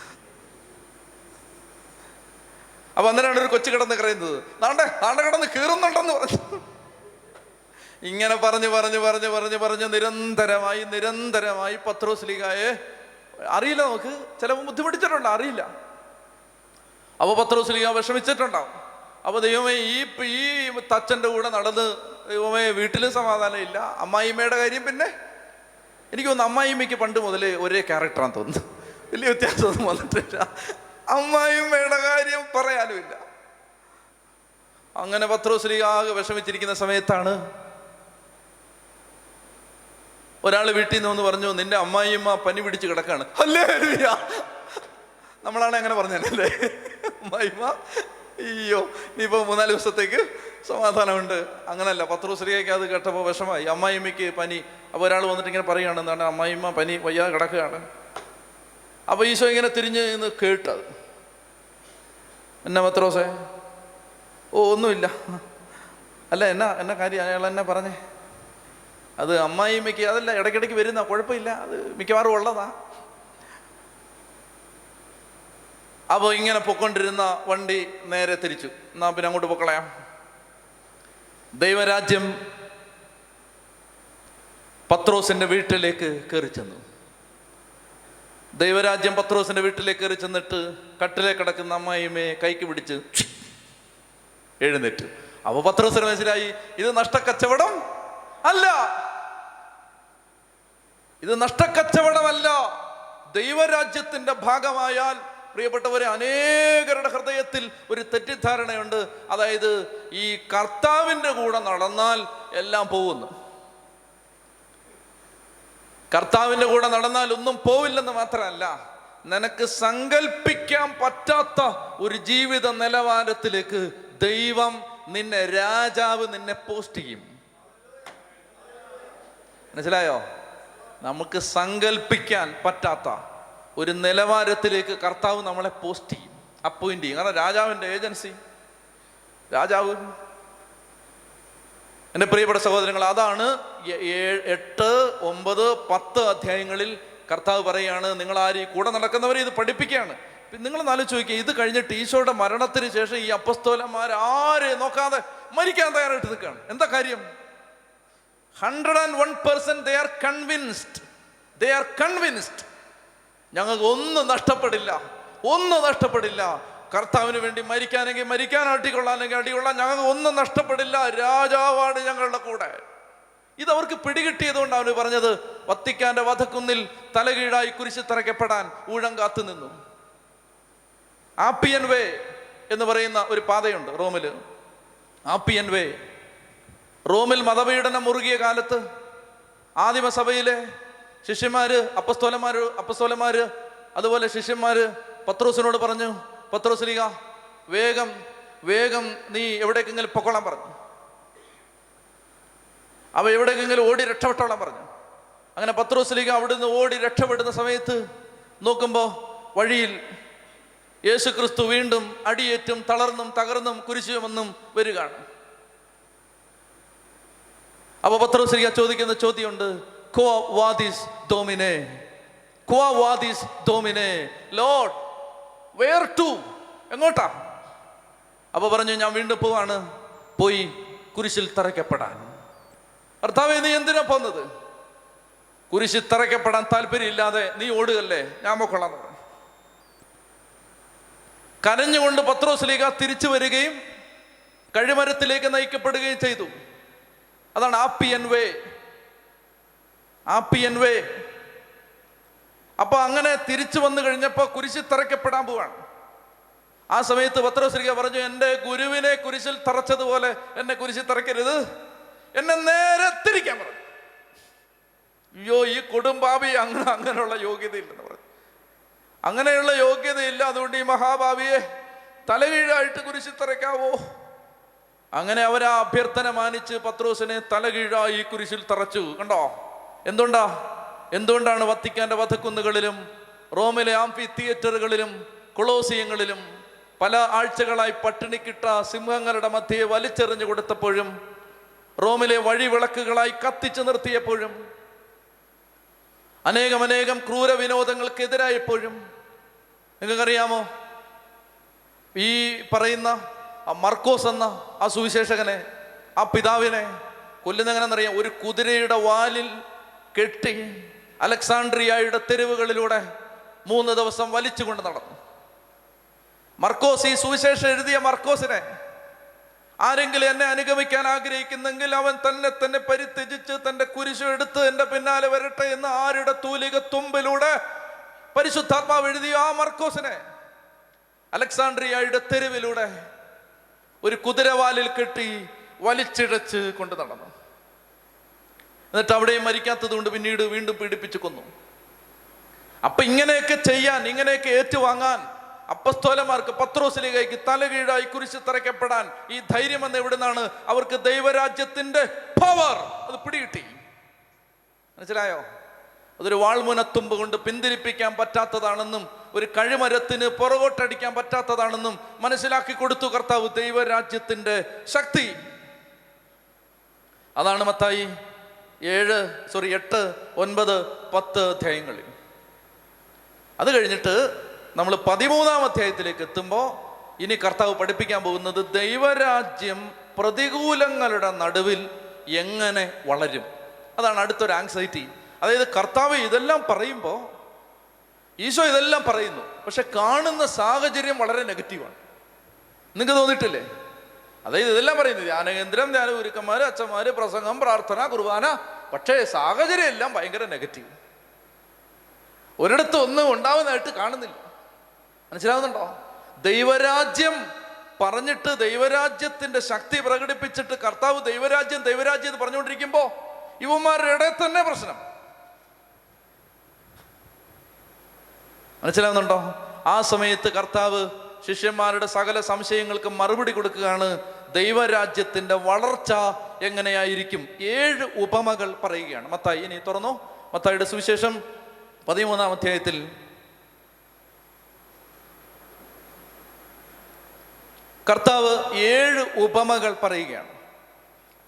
അപ്പൊ അന്നേരമാണ് ഒരു കൊച്ചു കിടന്ന് കരയുന്നത്. നാണ്ടെ നാണ്ടെ കിടന്ന് കീറുന്നുണ്ടെന്ന് പറഞ്ഞു. ഇങ്ങനെ പറഞ്ഞു പറഞ്ഞു പറഞ്ഞു പറഞ്ഞു പറഞ്ഞു നിരന്തരമായി നിരന്തരമായി പത്രോസ് ലീഗായെ അറിയില്ല നമുക്ക്. ചിലപ്പോൾ ബുദ്ധിമുട്ടിച്ചിട്ടുണ്ട്? അറിയില്ല. അപ്പോൾ പത്രോസ് ലീഗ വിഷമിച്ചിട്ടുണ്ടാവും. അപ്പോൾ ദൈവമേ ഈ ഈ തച്ചന്റെ കൂടെ നടന്ന് ദൈവമേ വീട്ടിലും സമാധാനം ഇല്ല അമ്മായിമ്മയുടെ കാര്യം പിന്നെ എനിക്ക് തോന്നുന്നു അമ്മായിമ്മയ്ക്ക് പണ്ട് മുതലേ ഒരേ ക്യാരക്ടറാന്ന് തോന്നുന്നു. വലിയ വ്യത്യാസമൊന്നും വന്നിട്ടില്ല. അമ്മായിമ്മയുടെ കാര്യം പറയാനുമില്ല അങ്ങനെ പത്രോശ്രീ ആകെ വിഷമിച്ചിരിക്കുന്ന സമയത്താണ് ഒരാൾ വീട്ടിൽ നിന്ന് പറഞ്ഞു നിന്റെ അമ്മായിയമ്മ പനി പിടിച്ച് കിടക്കാണ്. അല്ലേ നമ്മളാണ് അങ്ങനെ പറഞ്ഞല്ലേ അമ്മായിമ്മ അയ്യോ ഇനിയിപ്പോ മൂന്നാൽ ദിവസത്തേക്ക് സമാധാനമുണ്ട്. അങ്ങനല്ല പത്രോശ്രീയൊക്കെ അത് കേട്ടപ്പോൾ വിഷമായി. അമ്മായിമ്മയ്ക്ക് പനി. അപ്പോൾ ഒരാൾ വന്നിട്ട് ഇങ്ങനെ പറയുകയാണ് എന്താണ് അമ്മായിമ്മ പനി വയ്യാതെ കിടക്കുകയാണ്. അപ്പോൾ ഈശോ ഇങ്ങനെ തിരിഞ്ഞ് നിന്ന് കേട്ടത്. എന്നാ മത്രോസേ ഓ ഒന്നുമില്ല. അല്ല എന്നാ എന്നാ കാര്യം? അയാൾ എന്നെ പറഞ്ഞേ? അത് അമ്മായിമ്മയ്ക്ക് അതല്ല ഇടയ്ക്കിടയ്ക്ക് വരുന്ന കുഴപ്പമില്ല. അത് മിക്കവാറും ഉള്ളതാ. അപ്പോൾ ഇങ്ങനെ പൊക്കൊണ്ടിരുന്ന വണ്ടി നേരെ തിരിച്ചു. എന്നാ പിന്നെ അങ്ങോട്ട് പൊക്കളയാം. ദൈവരാജ്യം പത്രോസിന്റെ വീട്ടിലേക്ക് കയറി ചെന്നു. ദൈവരാജ്യം പത്രോസിന്റെ വീട്ടിലേക്ക് കയറി ചെന്നിട്ട് കട്ടിലെ കിടക്കുന്ന അമ്മായിമ്മയെ കൈക്ക് പിടിച്ച് എഴുന്നേറ്റ്. അപ്പൊ പത്രോസിന് മനസ്സിലായി ഇത് നഷ്ടക്കച്ചവടം അല്ല. ഇത് നഷ്ടക്കച്ചവടമല്ല. ദൈവരാജ്യത്തിന്റെ ഭാഗമായാൽ പ്രിയപ്പെട്ടവരെ അനേകരുടെ ഹൃദയത്തിൽ ഒരു തെറ്റിദ്ധാരണയുണ്ട്. അതായത് ഈ കർത്താവിന്റെ കൂടെ നടന്നാൽ എല്ലാം പോകുന്നു. കർത്താവിന്റെ കൂടെ നടന്നാൽ ഒന്നും പോവില്ലെന്ന് മാത്രമല്ല നിനക്ക് സങ്കല്പിക്കാൻ പറ്റാത്ത ഒരു ജീവിത നിലവാരത്തിലേക്ക് ദൈവം നിന്നെ രാജാവ് നിന്നെ പോസ്റ്റ് ചെയ്യും. മനസ്സിലായോ? നമുക്ക് സങ്കല്പിക്കാൻ പറ്റാത്ത ഒരു നിലവാരത്തിലേക്ക് കർത്താവ് നമ്മളെ പോസ്റ്റ് ചെയ്യും അപ്പോയിന്റ് ചെയ്യും. കാരണം രാജാവിന്റെ ഏജൻസി. രാജാവ് എന്റെ പ്രിയപ്പെട്ട സഹോദരങ്ങൾ അതാണ് എട്ട് ഒമ്പത് പത്ത് അധ്യായങ്ങളിൽ കർത്താവ് പറയാണ് നിങ്ങൾ ആര് കൂടെ നടക്കുന്നവരെ ഇത് പഠിപ്പിക്കുകയാണ്. നിങ്ങൾ നാല് ചോദിക്കുക ഇത് കഴിഞ്ഞിട്ട് ഈശോയുടെ മരണത്തിന് ശേഷം ഈ അപ്പസ്തോലന്മാർ ആരെ നോക്കാതെ മരിക്കാൻ തയ്യാറായിട്ട് നിൽക്കുകയാണ്. എന്താ കാര്യം? Hundred and one percent they are convinced they are convinced ഞങ്ങൾക്ക് ഒന്നും നഷ്ടപ്പെടില്ല. ഒന്നും നഷ്ടപ്പെടില്ല. കർത്താവിന് വേണ്ടി മരിക്കാനെങ്കിൽ മരിക്കാൻ അടികൊള്ളാനെങ്കിൽ അടികൊള്ളാൻ ഞങ്ങൾക്ക് ഒന്നും നഷ്ടപ്പെടില്ല. രാജാവാണ് ഞങ്ങളുടെ കൂടെ. ഇത് അവർക്ക് പിടികിട്ടിയതുകൊണ്ട് അവന് പറഞ്ഞത് വത്തിക്കാന്റെ വധക്കുന്നിൽ തലകീഴായി കുരിശ് തറയ്ക്കപ്പെടാൻ ഊഴം കാത്തു നിന്നു. ആപ്പിയൻ വേ എന്ന് പറയുന്ന ഒരു പാതയുണ്ട് റോമിൽ ആപ്പിയൻ വേ. റോമിൽ മതപീഡനം മുറുകിയ കാലത്ത് ആദിമസഭയിലെ ശിഷ്യന്മാര് അപ്പസ്തോലന്മാര് അപ്പസ്തോലന്മാര് അതുപോലെ ശിഷ്യന്മാര് പത്രോസിനോട് പറഞ്ഞു പത്രോസ്ലിക വേഗം വേഗം നീ എവിടേക്കെങ്കിലും പൊക്കോളാൻ പറഞ്ഞു. അവ എവിടേക്കെങ്കിലും ഓടി രക്ഷപ്പെട്ടോളാൻ പറഞ്ഞു. അങ്ങനെ പത്രോസ്ലിക അവിടുന്ന് ഓടി രക്ഷപ്പെടുന്ന സമയത്ത് നോക്കുമ്പോൾ വഴിയിൽ യേശു ക്രിസ്തു വീണ്ടും അടിയേറ്റും തളർന്നും തകർന്നും കുരിശുമെന്നും വരികയാണ്. അപ്പൊ പത്രോസ്ലിക ചോദിക്കുന്ന ചോദ്യമുണ്ട് "ക്വ വാദിസ് ഡോമിനെ ക്വ വാദിസ് ഡോമിനെ ലോഡ് വേർ ടു. എങ്ങോട്ടാ? അപ്പൊ പറഞ്ഞു ഞാൻ വീണ്ടും പോവാണ്. പോയി കുരിശിൽ തറയ്ക്കപ്പെടാൻ. ഭർത്താവ് നീ എന്തിനാ പോന്നത്? കുരിശിൽ തറയ്ക്കപ്പെടാൻ താല്പര്യമില്ലാതെ നീ ഓടുകല്ലേ ഞാൻ പൊക്കൊള്ളാം കരഞ്ഞുകൊണ്ട് പത്രോസ്ലീഗ തിരിച്ചു വരികയും കഴിമരത്തിലേക്ക് നയിക്കപ്പെടുകയും ചെയ്തു. അതാണ് ആപ്പിയൻ വേ. ആപ്പിയൻ വേ. അപ്പൊ അങ്ങനെ തിരിച്ചു വന്നു കഴിഞ്ഞപ്പോ കുരിശിൽ തറയ്ക്കപ്പെടാൻ പോവാണ്. ആ സമയത്ത് പത്രശ്രീക പറഞ്ഞു എന്റെ ഗുരുവിനെ കുരിശിൽ തറച്ചതുപോലെ എന്നെ കുരിശിൽ തറയ്ക്കരുത്. എന്നെ നേരെ തിരിക്കാൻ പറഞ്ഞു. അയ്യോ ഈ കൊടുംബാവി അങ്ങനെ അങ്ങനെയുള്ള യോഗ്യതയില്ലെന്ന് പറഞ്ഞു. അങ്ങനെയുള്ള യോഗ്യതയില്ല അതുകൊണ്ട് ഈ മഹാഭാവിയെ തലകീഴായിട്ട് കുരിശിൽ തറയ്ക്കാവോ? അങ്ങനെ അവരാ അഭ്യർത്ഥന മാനിച്ച് പത്രോസിനെ തലകീഴായി കുരിശിൽ തറച്ചു. കണ്ടോ? എന്തുകൊണ്ടാ എന്തുകൊണ്ടാണ് വത്തിക്കാന്റെ വധക്കുന്നുകളിലും റോമിലെ ആംഫി തിയേറ്ററുകളിലും കൊളോസിയങ്ങളിലും പല ആഴ്ചകളായി പട്ടിണിക്കിട്ട സിംഹങ്ങളുടെ മധ്യയെ വലിച്ചെറിഞ്ഞു കൊടുത്തപ്പോഴും റോമിലെ വഴിവിളക്കുകളായി കത്തിച്ചു നിർത്തിയപ്പോഴും അനേകം അനേകം ക്രൂര വിനോദങ്ങൾക്കെതിരായപ്പോഴും നിങ്ങൾക്കറിയാമോ? ഈ പറയുന്ന ആ മർക്കോസ് എന്ന ആ സുവിശേഷകനെ ആ പിതാവിനെ കൊല്ലുന്നെങ്ങനെന്നറിയാം ഒരു കുതിരയുടെ വാലിൽ കെട്ടി അലക്സാണ്ട്രിയയുടെ തെരുവുകളിലൂടെ മൂന്ന് ദിവസം വലിച്ചുകൊണ്ട് നടന്നു. മർക്കോസ് ഈ സുവിശേഷം എഴുതിയ മർക്കോസിനെ ആരെങ്കിലും എന്നെ അനുഗമിക്കാൻ ആഗ്രഹിക്കുന്നെങ്കിൽ അവൻ തന്നെ തന്നെ പരിത്യജിച്ച് തന്റെ കുരിശു എടുത്ത് എന്റെ പിന്നാലെ വരട്ടെ എന്ന് ആരുടെ തൂലിക തുമ്പിലൂടെ പരിശുദ്ധാത്മാവ് എഴുതിയ ആ മർക്കോസിനെ അലക്സാണ്ട്രിയയുടെ തെരുവിലൂടെ ഒരു കുതിരവാലിൽ കെട്ടി വലിച്ചിഴച്ച് കൊണ്ട് നടന്നു. എന്നിട്ട് അവിടെയും മരിക്കാത്തത് കൊണ്ട് പിന്നീട് വീണ്ടും പീഡിപ്പിച്ചു കൊന്നു. അപ്പൊ ഇങ്ങനെയൊക്കെ ചെയ്യാൻ ഇങ്ങനെയൊക്കെ ഏറ്റുവാങ്ങാൻ അപ്പസ്തോലന്മാർക്ക് പത്രോസിലേക്കായി തലകീഴായി കുരിശ് തറയ്ക്കപ്പെടാൻ ഈ ധൈര്യം എന്ന് എവിടുന്നാണ് അവർക്ക് ദൈവരാജ്യത്തിന്റെ പവർ അത് പിടികിട്ടി. മനസ്സിലായോ? അതൊരു വാൾമുനത്തുമ്പ് കൊണ്ട് പിന്തിരിപ്പിക്കാൻ പറ്റാത്തതാണെന്നും ഒരു കഴിമരത്തിന് പുറകോട്ടടിക്കാൻ പറ്റാത്തതാണെന്നും മനസ്സിലാക്കി കൊടുത്തു കർത്താവ് ദൈവരാജ്യത്തിന്റെ ശക്തി. അതാണ് മത്തായി ഏഴ് സോറി എട്ട് ഒൻപത് പത്ത് അധ്യായങ്ങളിൽ. അത് കഴിഞ്ഞിട്ട് നമ്മൾ പതിമൂന്നാം അധ്യായത്തിലേക്ക് എത്തുമ്പോൾ ഇനി കർത്താവ് പഠിപ്പിക്കാൻ പോകുന്നത് ദൈവരാജ്യം പ്രതികൂലങ്ങളുടെ നടുവിൽ എങ്ങനെ വളരും? അതാണ് അടുത്തൊരു ആങ്സൈറ്റി അതായത് കർത്താവ് ഇതെല്ലാം പറയുമ്പോൾ ഈശോ ഇതെല്ലാം പറയുന്നു. പക്ഷെ കാണുന്ന സാഹചര്യം വളരെ നെഗറ്റീവാണ്. നിങ്ങൾക്ക് തോന്നിയിട്ടില്ലേ? അതായത് ഇതെല്ലാം പറയുന്നത് ധ്യാനകേന്ദ്രം ധ്യാന ഗുരുക്കന്മാർ അച്ഛന്മാർ പ്രസംഗം പ്രാർത്ഥന കുർബാന പക്ഷേ സാഹചര്യം എല്ലാം ഭയങ്കര നെഗറ്റീവ് ഒരിടത്തും ഒന്നും ഉണ്ടാവുന്നതായിട്ട് കാണുന്നില്ല. മനസ്സിലാവുന്നുണ്ടോ? ദൈവരാജ്യം പറഞ്ഞിട്ട് ദൈവരാജ്യത്തിന്റെ ശക്തി പ്രകടിപ്പിച്ചിട്ട് കർത്താവ് ദൈവരാജ്യം ദൈവരാജ്യം എന്ന് പറഞ്ഞുകൊണ്ടിരിക്കുമ്പോ ഇവന്മാരുടെ ഇടയിൽ തന്നെ പ്രശ്നം. മനസ്സിലാവുന്നുണ്ടോ? ആ സമയത്ത് കർത്താവ് ശിഷ്യന്മാരുടെ സകല സംശയങ്ങൾക്ക് മറുപടി കൊടുക്കുകയാണ് ദൈവരാജ്യത്തിന്റെ വളർച്ച എങ്ങനെയായിരിക്കും? ഏഴ് ഉപമകൾ പറയുകയാണ്. മത്തായി ഇനി തുറന്നു. മത്തായിയുടെ സുവിശേഷം പതിമൂന്നാം അധ്യായത്തിൽ. കർത്താവ് ഏഴ് ഉപമകൾ പറയുകയാണ്.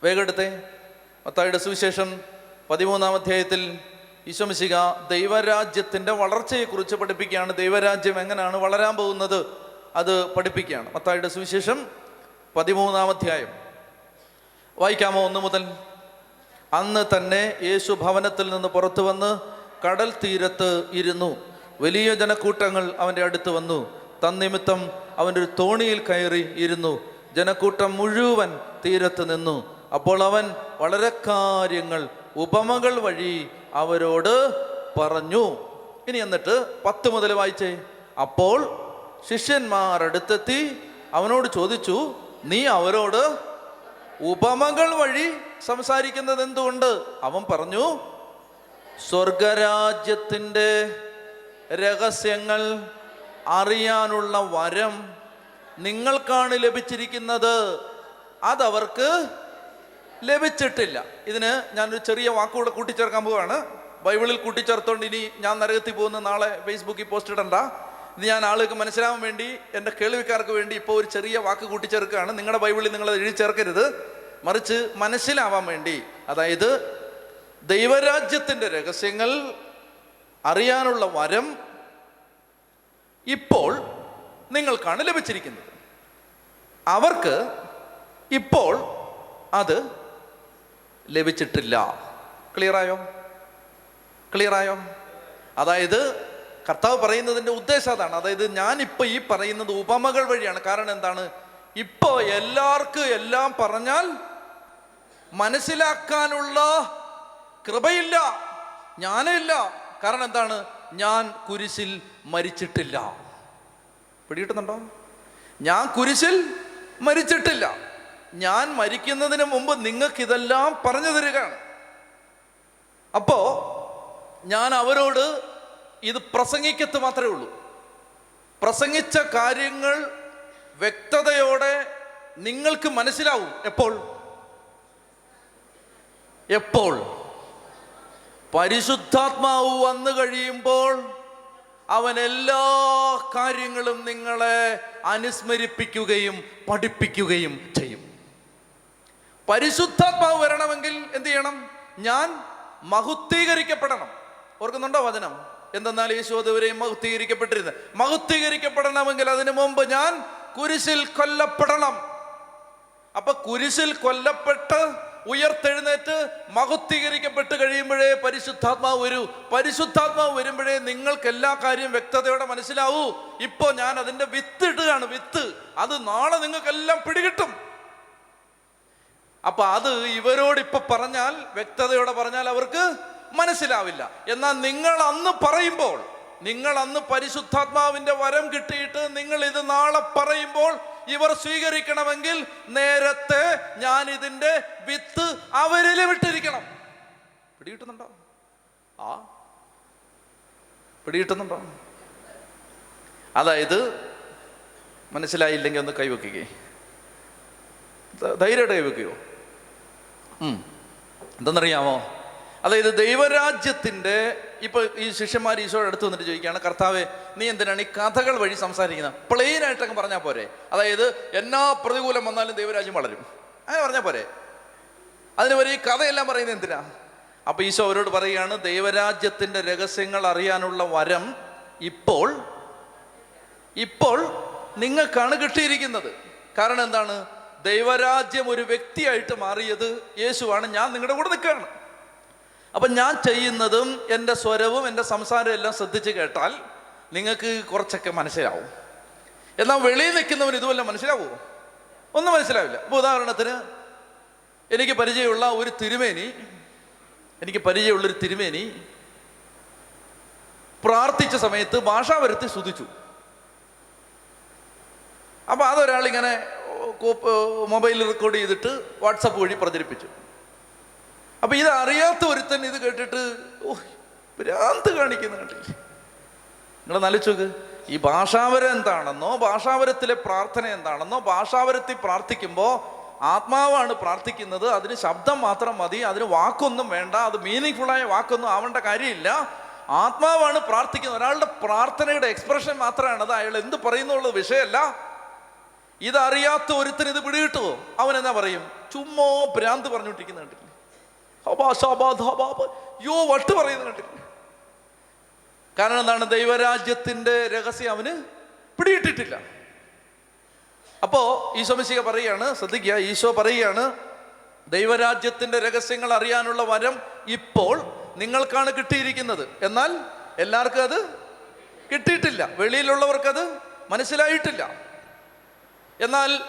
വേഗം എടുത്തേ. മത്തായിയുടെ സുവിശേഷം പതിമൂന്നാം അധ്യായത്തിൽ ഈശോമിശിക ദൈവരാജ്യത്തിന്റെ വളർച്ചയെക്കുറിച്ച് പഠിപ്പിക്കുകയാണ്. ദൈവരാജ്യം എങ്ങനെയാണ് വളരാൻ പോകുന്നത്? അത് പഠിപ്പിക്കുകയാണ്. മത്തായിയുടെ സുവിശേഷം പതിമൂന്നാം അധ്യായം. വായിക്കാമോ ഒന്ന് മുതൽ? അന്ന് തന്നെ യേശു ഭവനത്തിൽ നിന്ന് പുറത്തു വന്ന് കടൽ തീരത്ത് ഇരുന്നു. വലിയ ജനക്കൂട്ടങ്ങൾ അവന്റെ അടുത്ത് വന്നു. തന്നിമിത്തം അവന്റെ ഒരു തോണിയിൽ കയറി ഇരുന്നു. ജനക്കൂട്ടം മുഴുവൻ തീരത്ത് നിന്നു. അപ്പോൾ അവൻ വളരെ കാര്യങ്ങൾ ഉപമകൾ വഴി അവരോട് പറഞ്ഞു. ഇനി എന്നിട്ട് പത്ത് മുതൽ വായിച്ചേ. അപ്പോൾ ശിഷ്യന്മാർ അടുത്തെത്തി അവനോട് ചോദിച്ചു നീ അവരോട് ഉപമകൾ വഴി സംസാരിക്കുന്നത് എന്തുകൊണ്ട്? അവൻ പറഞ്ഞു സ്വർഗരാജ്യത്തിന്റെ രഹസ്യങ്ങൾ അറിയാനുള്ള വരം നിങ്ങൾക്കാണ് ലഭിച്ചിരിക്കുന്നത്. അതവർക്ക് ലഭിച്ചിട്ടില്ല. ഇതിന് ഞാനൊരു ചെറിയ വാക്കുകൂടെ കൂട്ടിച്ചേർക്കാൻ പോവാണ്. ബൈബിളിൽ കൂട്ടിച്ചേർത്തോണ്ട് ഇനി ഞാൻ നരകത്തിൽ പോകുന്ന നാളെ ഫേസ്ബുക്കിൽ പോസ്റ്റ് ഇടണ്ട. ഇത് ഞാൻ ആളുകൾക്ക് മനസ്സിലാവാൻ വേണ്ടി എന്റെ കേൾവിക്കാർക്ക് വേണ്ടി ഇപ്പോൾ ഒരു ചെറിയ വാക്ക് കൂട്ടിച്ചേർക്കുകയാണ്. നിങ്ങളുടെ ബൈബിളിൽ നിങ്ങൾ എഴുതി ചേർക്കരുത്. മറിച്ച് മനസ്സിലാവാൻ വേണ്ടി അതായത് ദൈവരാജ്യത്തിന്റെ രഹസ്യങ്ങൾ അറിയാനുള്ള വരം ഇപ്പോൾ നിങ്ങൾക്കാണ് ലഭിച്ചിരിക്കുന്നത്. അവർക്ക് ഇപ്പോൾ അത് ലഭിച്ചിട്ടില്ല. ക്ലിയറായോ ക്ലിയറായോ അതായത് കർത്താവ് പറയുന്നതിന്റെ ഉദ്ദേശം അതാണ്. അതായത് ഞാനിപ്പോൾ ഈ പറയുന്നത് ഉപമകൾ വഴിയാണ്. കാരണം എന്താണ്? ഇപ്പോൾ എല്ലാവർക്കും എല്ലാം പറഞ്ഞാൽ മനസ്സിലാക്കാനുള്ള കൃപയില്ല ജ്ഞാനമില്ല. കാരണം എന്താണ്? ഞാൻ കുരിശിൽ മരിച്ചിട്ടില്ല. പിടികിട്ടുന്നുണ്ടോ? ഞാൻ കുരിശിൽ മരിച്ചിട്ടില്ല. ഞാൻ മരിക്കുന്നതിന് മുമ്പ് നിങ്ങൾക്ക് ഇതെല്ലാം പറഞ്ഞു തരികയാണ്. അപ്പോൾ ഞാൻ അവരോട് ഇത് പ്രസംഗിക്കത്ത് മാത്രമേ ഉള്ളൂ. പ്രസംഗിച്ച കാര്യങ്ങൾ വ്യക്തതയോടെ നിങ്ങൾക്ക് മനസ്സിലാവും. എപ്പോൾ? എപ്പോൾ? പരിശുദ്ധാത്മാവ് വന്നു കഴിയുമ്പോൾ അവൻ എല്ലാ കാര്യങ്ങളും നിങ്ങളെ അനുസ്മരിപ്പിക്കുകയും പഠിപ്പിക്കുകയും ചെയ്യും. പരിശുദ്ധാത്മാവ് വരണമെങ്കിൽ എന്ത് ചെയ്യണം? ഞാൻ മഹുദ്ധീകരിക്കപ്പെടണം ഓർക്കുന്നുണ്ടോ വചനം? എന്തെന്നാൽ യേശു അതുവരെയും മഹുദ്ധീകരിക്കപ്പെട്ടിരുന്നത് മഹുദ്ധീകരിക്കപ്പെടണമെങ്കിൽ അതിനു മുമ്പ് ഞാൻ കുരിശിൽ കൊല്ലപ്പെടണം. അപ്പൊ കുരിശിൽ കൊല്ലപ്പെട്ട് ഉയർത്തെഴുന്നേറ്റ് മഹുദ്ധീകരിക്കപ്പെട്ട് കഴിയുമ്പോഴേ പരിശുദ്ധാത്മാവ് വരൂ. പരിശുദ്ധാത്മാവ് വരുമ്പോഴേ നിങ്ങൾക്ക് എല്ലാ കാര്യവും വ്യക്തതയോടെ മനസ്സിലാവൂ. ഇപ്പോ ഞാൻ അതിന്റെ വിത്ത് ഇടുകയാണ് വിത്ത്. അത് നാളെ നിങ്ങൾക്കെല്ലാം പിടികിട്ടും. അപ്പൊ അത് ഇവരോട് ഇപ്പൊ പറഞ്ഞാൽ വ്യക്തതയോടെ പറഞ്ഞാൽ അവർക്ക് മനസ്സിലാവില്ല. എന്നാൽ നിങ്ങൾ അന്ന് പറയുമ്പോൾ നിങ്ങൾ അന്ന് പരിശുദ്ധാത്മാവിന്റെ വരം കിട്ടിയിട്ട് നിങ്ങൾ ഇത് നാളെ പറയുമ്പോൾ ഇവർ സ്വീകരിക്കണമെങ്കിൽ നേരത്തെ ഞാൻ ഇതിന്റെ വിത്ത് അവരിലും വിട്ടിരിക്കണം. പിടികിട്ടുന്നുണ്ടോ? ആ. പിടികിട്ടുന്നുണ്ടോ? അതായത് മനസ്സിലായില്ലെങ്കിൽ ഒന്ന് കൈവയ്ക്കുകയെ ധൈര്യമായിട്ട് കൈവെക്കുകയോ. എന്തെന്നറിയാമോ അതായത് ദൈവരാജ്യത്തിന്റെ ഇപ്പൊ ഈ ശിഷ്യന്മാർ ഈശോയുടെ അടുത്ത് വന്നിട്ട് ചോദിക്കുകയാണ് കർത്താവെ നീ എന്തിനാണ് ഈ കഥകൾ വഴി സംസാരിക്കുന്നത്? പ്ലെയിൻ ആയിട്ടൊക്കെ പറഞ്ഞാൽ പോരെ. അതായത് എന്നാ പ്രതികൂലം വന്നാലും ദൈവരാജ്യം വളരും. അങ്ങനെ പറഞ്ഞാൽ പോരെ. അതിന് വരെ ഈ കഥയെല്ലാം പറയുന്നത് എന്തിനാ? അപ്പൊ ഈശോ അവരോട് പറയുകയാണ് ദൈവരാജ്യത്തിന്റെ രഹസ്യങ്ങൾ അറിയാനുള്ള വരം ഇപ്പോൾ ഇപ്പോൾ നിങ്ങൾക്കാണ് കിട്ടിയിരിക്കുന്നത്. കാരണം എന്താണ്? ദൈവരാജ്യം ഒരു വ്യക്തിയായിട്ട് മാറിയത് യേശുവാണ് ഞാൻ നിങ്ങളുടെ കൂടെ നിൽക്കുകയാണ്. അപ്പം ഞാൻ ചെയ്യുന്നതും എന്റെ സ്വരവും എന്റെ സംസാരവും എല്ലാം ശ്രദ്ധിച്ച് കേട്ടാൽ നിങ്ങൾക്ക് കുറച്ചൊക്കെ മനസ്സിലാവും. എന്നാൽ വെളിയിൽ നിൽക്കുന്നവൻ ഇതുവല്ല മനസ്സിലാവുമോ ഒന്നും മനസ്സിലാവില്ല. അപ്പോൾ ഉദാഹരണത്തിന് എനിക്ക് പരിചയമുള്ള ഒരു തിരുമേനി എനിക്ക് പരിചയമുള്ളൊരു തിരുമേനി പ്രാർത്ഥിച്ച സമയത്ത് ഭാഷാവരത്തി സ്തുതിച്ചു. അപ്പോൾ അതൊരാളിങ്ങനെ മൊബൈൽ റെക്കോർഡ് ചെയ്തിട്ട് വാട്സപ്പ് വഴി പ്രചരിപ്പിച്ചു. അപ്പൊ ഇത് അറിയാത്ത ഒരുത്തൻ ഇത് കേട്ടിട്ട് ഓ ഭ്രാന്ത് കാണിക്കുന്ന കണ്ടില്ലേ? നിങ്ങൾ നലിച്ചോക്ക് ഈ ഭാഷാവരം എന്താണെന്നോ ഭാഷാവരത്തിലെ പ്രാർത്ഥന എന്താണെന്നോ ഭാഷാവരത്തിൽ പ്രാർത്ഥിക്കുമ്പോൾ ആത്മാവാണ് പ്രാർത്ഥിക്കുന്നത് അതിന് ശബ്ദം മാത്രം മതി അതിന് വാക്കൊന്നും വേണ്ട അത് മീനിങ് ആയ വാക്കൊന്നും ആവേണ്ട കാര്യമില്ല. ആത്മാവാണ് പ്രാർത്ഥിക്കുന്നത്. ഒരാളുടെ പ്രാർത്ഥനയുടെ എക്സ്പ്രഷൻ മാത്രമാണ് അത്. അയാൾ എന്ത് പറയുന്നുള്ള വിഷയമല്ല. ഇതറിയാത്ത ഒരുത്തിന് ഇത് പിടികിട്ടുമോ അവൻ എന്നാ പറയും? ചുമ്മാ ഭ്രാന്ത് പറഞ്ഞുകൊണ്ടിരിക്കുന്ന കണ്ടില്ലേ ഹബാ ശബാ ധബാ ബ. യോ വട്ട് പറയുന്നത് കണ്ടില്ലേ. കാരണം എന്താണ്? ദൈവരാജ്യത്തിന്റെ രഹസ്യം അവന് പിടിയിട്ടിട്ടില്ല. അപ്പോൾ ഈശോ മിശിക പറയുകയാണ് ശ്രദ്ധിക്കുക ഈശോ പറയുകയാണ് ദൈവരാജ്യത്തിന്റെ രഹസ്യങ്ങൾ അറിയാനുള്ള വരം ഇപ്പോൾ നിങ്ങൾക്കാണ് കിട്ടിയിരിക്കുന്നത്. എന്നാൽ എല്ലാവർക്കും അത് കിട്ടിയിട്ടില്ല. വെളിയിലുള്ളവർക്കത് മനസ്സിലായിട്ടില്ല. എന്നാൽ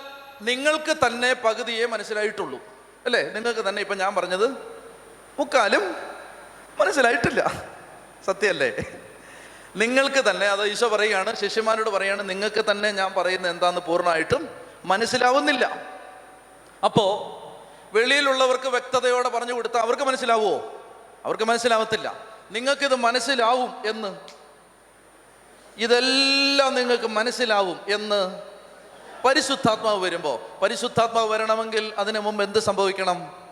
നിങ്ങൾക്ക് തന്നെ പകുതിയെ മനസ്സിലായിട്ടുള്ളൂ. അല്ലേ? നിങ്ങൾക്ക് തന്നെ ഇപ്പം ഞാൻ പറഞ്ഞത് മുക്കാലും മനസ്സിലായിട്ടില്ല. സത്യമല്ലേ? നിങ്ങൾക്ക് തന്നെ അത് ഈശോ പറയുകയാണ് ശിഷ്യന്മാരോട് പറയാണ് നിങ്ങൾക്ക് തന്നെ ഞാൻ പറയുന്നത് എന്താന്ന് പൂർണമായിട്ടും മനസ്സിലാവുന്നില്ല. അപ്പോ വെളിയിലുള്ളവർക്ക് വ്യക്തതയോടെ പറഞ്ഞു കൊടുത്താൽ അവർക്ക് മനസ്സിലാവുമോ അവർക്ക് മനസ്സിലാവത്തില്ല. നിങ്ങൾക്കിത് മനസ്സിലാവും എന്ന്. ഇതെല്ലാം നിങ്ങൾക്ക് മനസ്സിലാവും എന്ന് പരിശുദ്ധാത്മാവ് വരുമ്പോൾ പരിശുദ്ധാത്മാവ് വരണമെങ്കിൽ അതിനു മുമ്പ് എന്ത് സംഭവിക്കണം?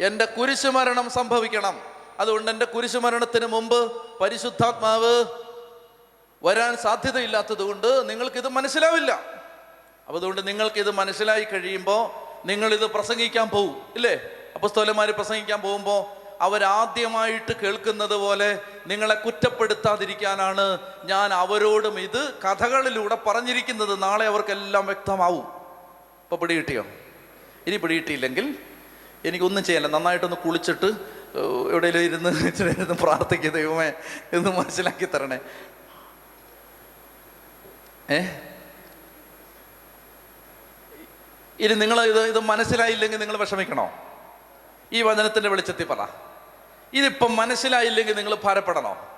എന്റെ കുരിശുമരണം സംഭവിക്കണം. അതുകൊണ്ട് എന്റെ കുരിശുമരണത്തിന് മുമ്പ് പരിശുദ്ധാത്മാവ് വരാൻ സാധ്യതയില്ലാത്തത് കൊണ്ട് നിങ്ങൾക്കിത് മനസ്സിലാവില്ല. അപ്പോൾ അതുകൊണ്ട് നിങ്ങൾക്കിത് മനസ്സിലായി കഴിയുമ്പോൾ നിങ്ങളിത് പ്രസംഗിക്കാൻ പോകും ഇല്ലേ? അപ്പസ്തോലന്മാർ പ്രസംഗിക്കാൻ പോകുമ്പോൾ അവരാദ്യമായിട്ട് കേൾക്കുന്നത് പോലെ നിങ്ങളെ കുറ്റപ്പെടുത്താതിരിക്കാനാണ് ഞാൻ അവരോടും ഇത് കഥകളിലൂടെ പറഞ്ഞിരിക്കുന്നത്. നാളെ അവർക്കെല്ലാം വ്യക്തമാവും. ഇപ്പൊ പിടികിട്ടിയോ ഇനി പിടികിട്ടിയില്ലെങ്കിൽ എനിക്കൊന്നും ചെയ്യാനില്ല. നന്നായിട്ടൊന്ന് കുളിച്ചിട്ട് എവിടെയെങ്കിലും ഇരുന്ന് ഇരുന്ന് പ്രാർത്ഥിക്കുക ദൈവമേ എന്ന് മനസ്സിലാക്കി തരണേ. ഏ? ഇനി നിങ്ങൾ ഇത് ഇത് മനസ്സിലായില്ലെങ്കിൽ നിങ്ങൾ വിഷമിക്കണോ? ഈ വചനത്തിന്റെ വെളിച്ചത്തിൽ പറ. ഇതിപ്പം മനസ്സിലായില്ലെങ്കിൽ നിങ്ങൾ ഭാരപ്പെടണോ?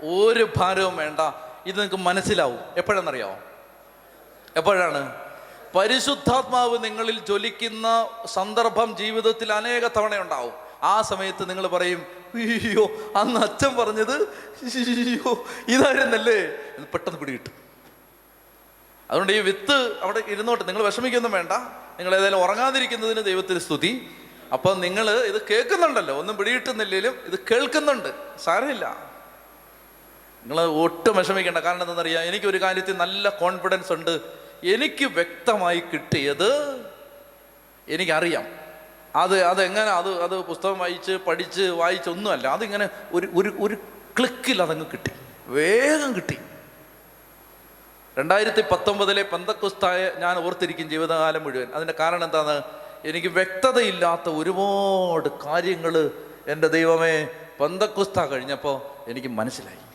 ഒരു ഭാരവും വേണ്ട. ഇത് നിങ്ങൾക്ക് മനസ്സിലാവും. എപ്പോഴെന്നറിയോ എപ്പോഴാണ്? പരിശുദ്ധാത്മാവ് നിങ്ങളിൽ ജ്വലിക്കുന്ന സന്ദർഭം ജീവിതത്തിൽ അനേക തവണ ഉണ്ടാവും ആ സമയത്ത് നിങ്ങൾ പറയും അയ്യോ അന്ന് അച്ഛൻ പറഞ്ഞത് അയ്യോ ഇതായിരുന്നല്ലേ? പെട്ടെന്ന് പിടികിട്ടും. അതുകൊണ്ട് ഈ വിത്ത് അവിടെ ഇരുന്നോട്ടെ നിങ്ങൾ വിഷമിക്കൊന്നും വേണ്ട. നിങ്ങൾ ഏതായാലും ഉറങ്ങാതിരിക്കുന്നതിന് ദൈവത്തിന് സ്തുതി. അപ്പം നിങ്ങൾ ഇത് കേൾക്കുന്നുണ്ടല്ലോ ഒന്നും പിടികിട്ടുന്നില്ലെങ്കിലും ഇത് കേൾക്കുന്നുണ്ട്. സാരമില്ല. നിങ്ങൾ ഒട്ടും വിഷമിക്കേണ്ട. കാരണം എന്താണെന്നറിയാം എനിക്കൊരു കാര്യത്തിൽ നല്ല കോൺഫിഡൻസ് ഉണ്ട്. എനിക്ക് വ്യക്തമായി കിട്ടിയത് എനിക്കറിയാം. അത് അതെങ്ങനെ അത് അത് പുസ്തകം വായിച്ച് പഠിച്ച് വായിച്ചൊന്നുമല്ല. അതിങ്ങനെ ഒരു ഒരു ഒരു ക്ലിക്കിൽ അതങ്ങ് കിട്ടി. വേഗം കിട്ടി. രണ്ടായിരത്തി പത്തൊമ്പതിലെ പന്തക്കുസ്തായ ഞാൻ ഓർത്തിരിക്കും ജീവിതകാലം മുഴുവൻ. അതിന്റെ കാരണം എന്താണ്? എനിക്ക് വ്യക്തതയില്ലാത്ത ഒരുപാട് കാര്യങ്ങൾ എന്റെ ദൈവമേ പന്തക്കുസ്ത കഴിഞ്ഞപ്പോൾ എനിക്ക് മനസ്സിലായി.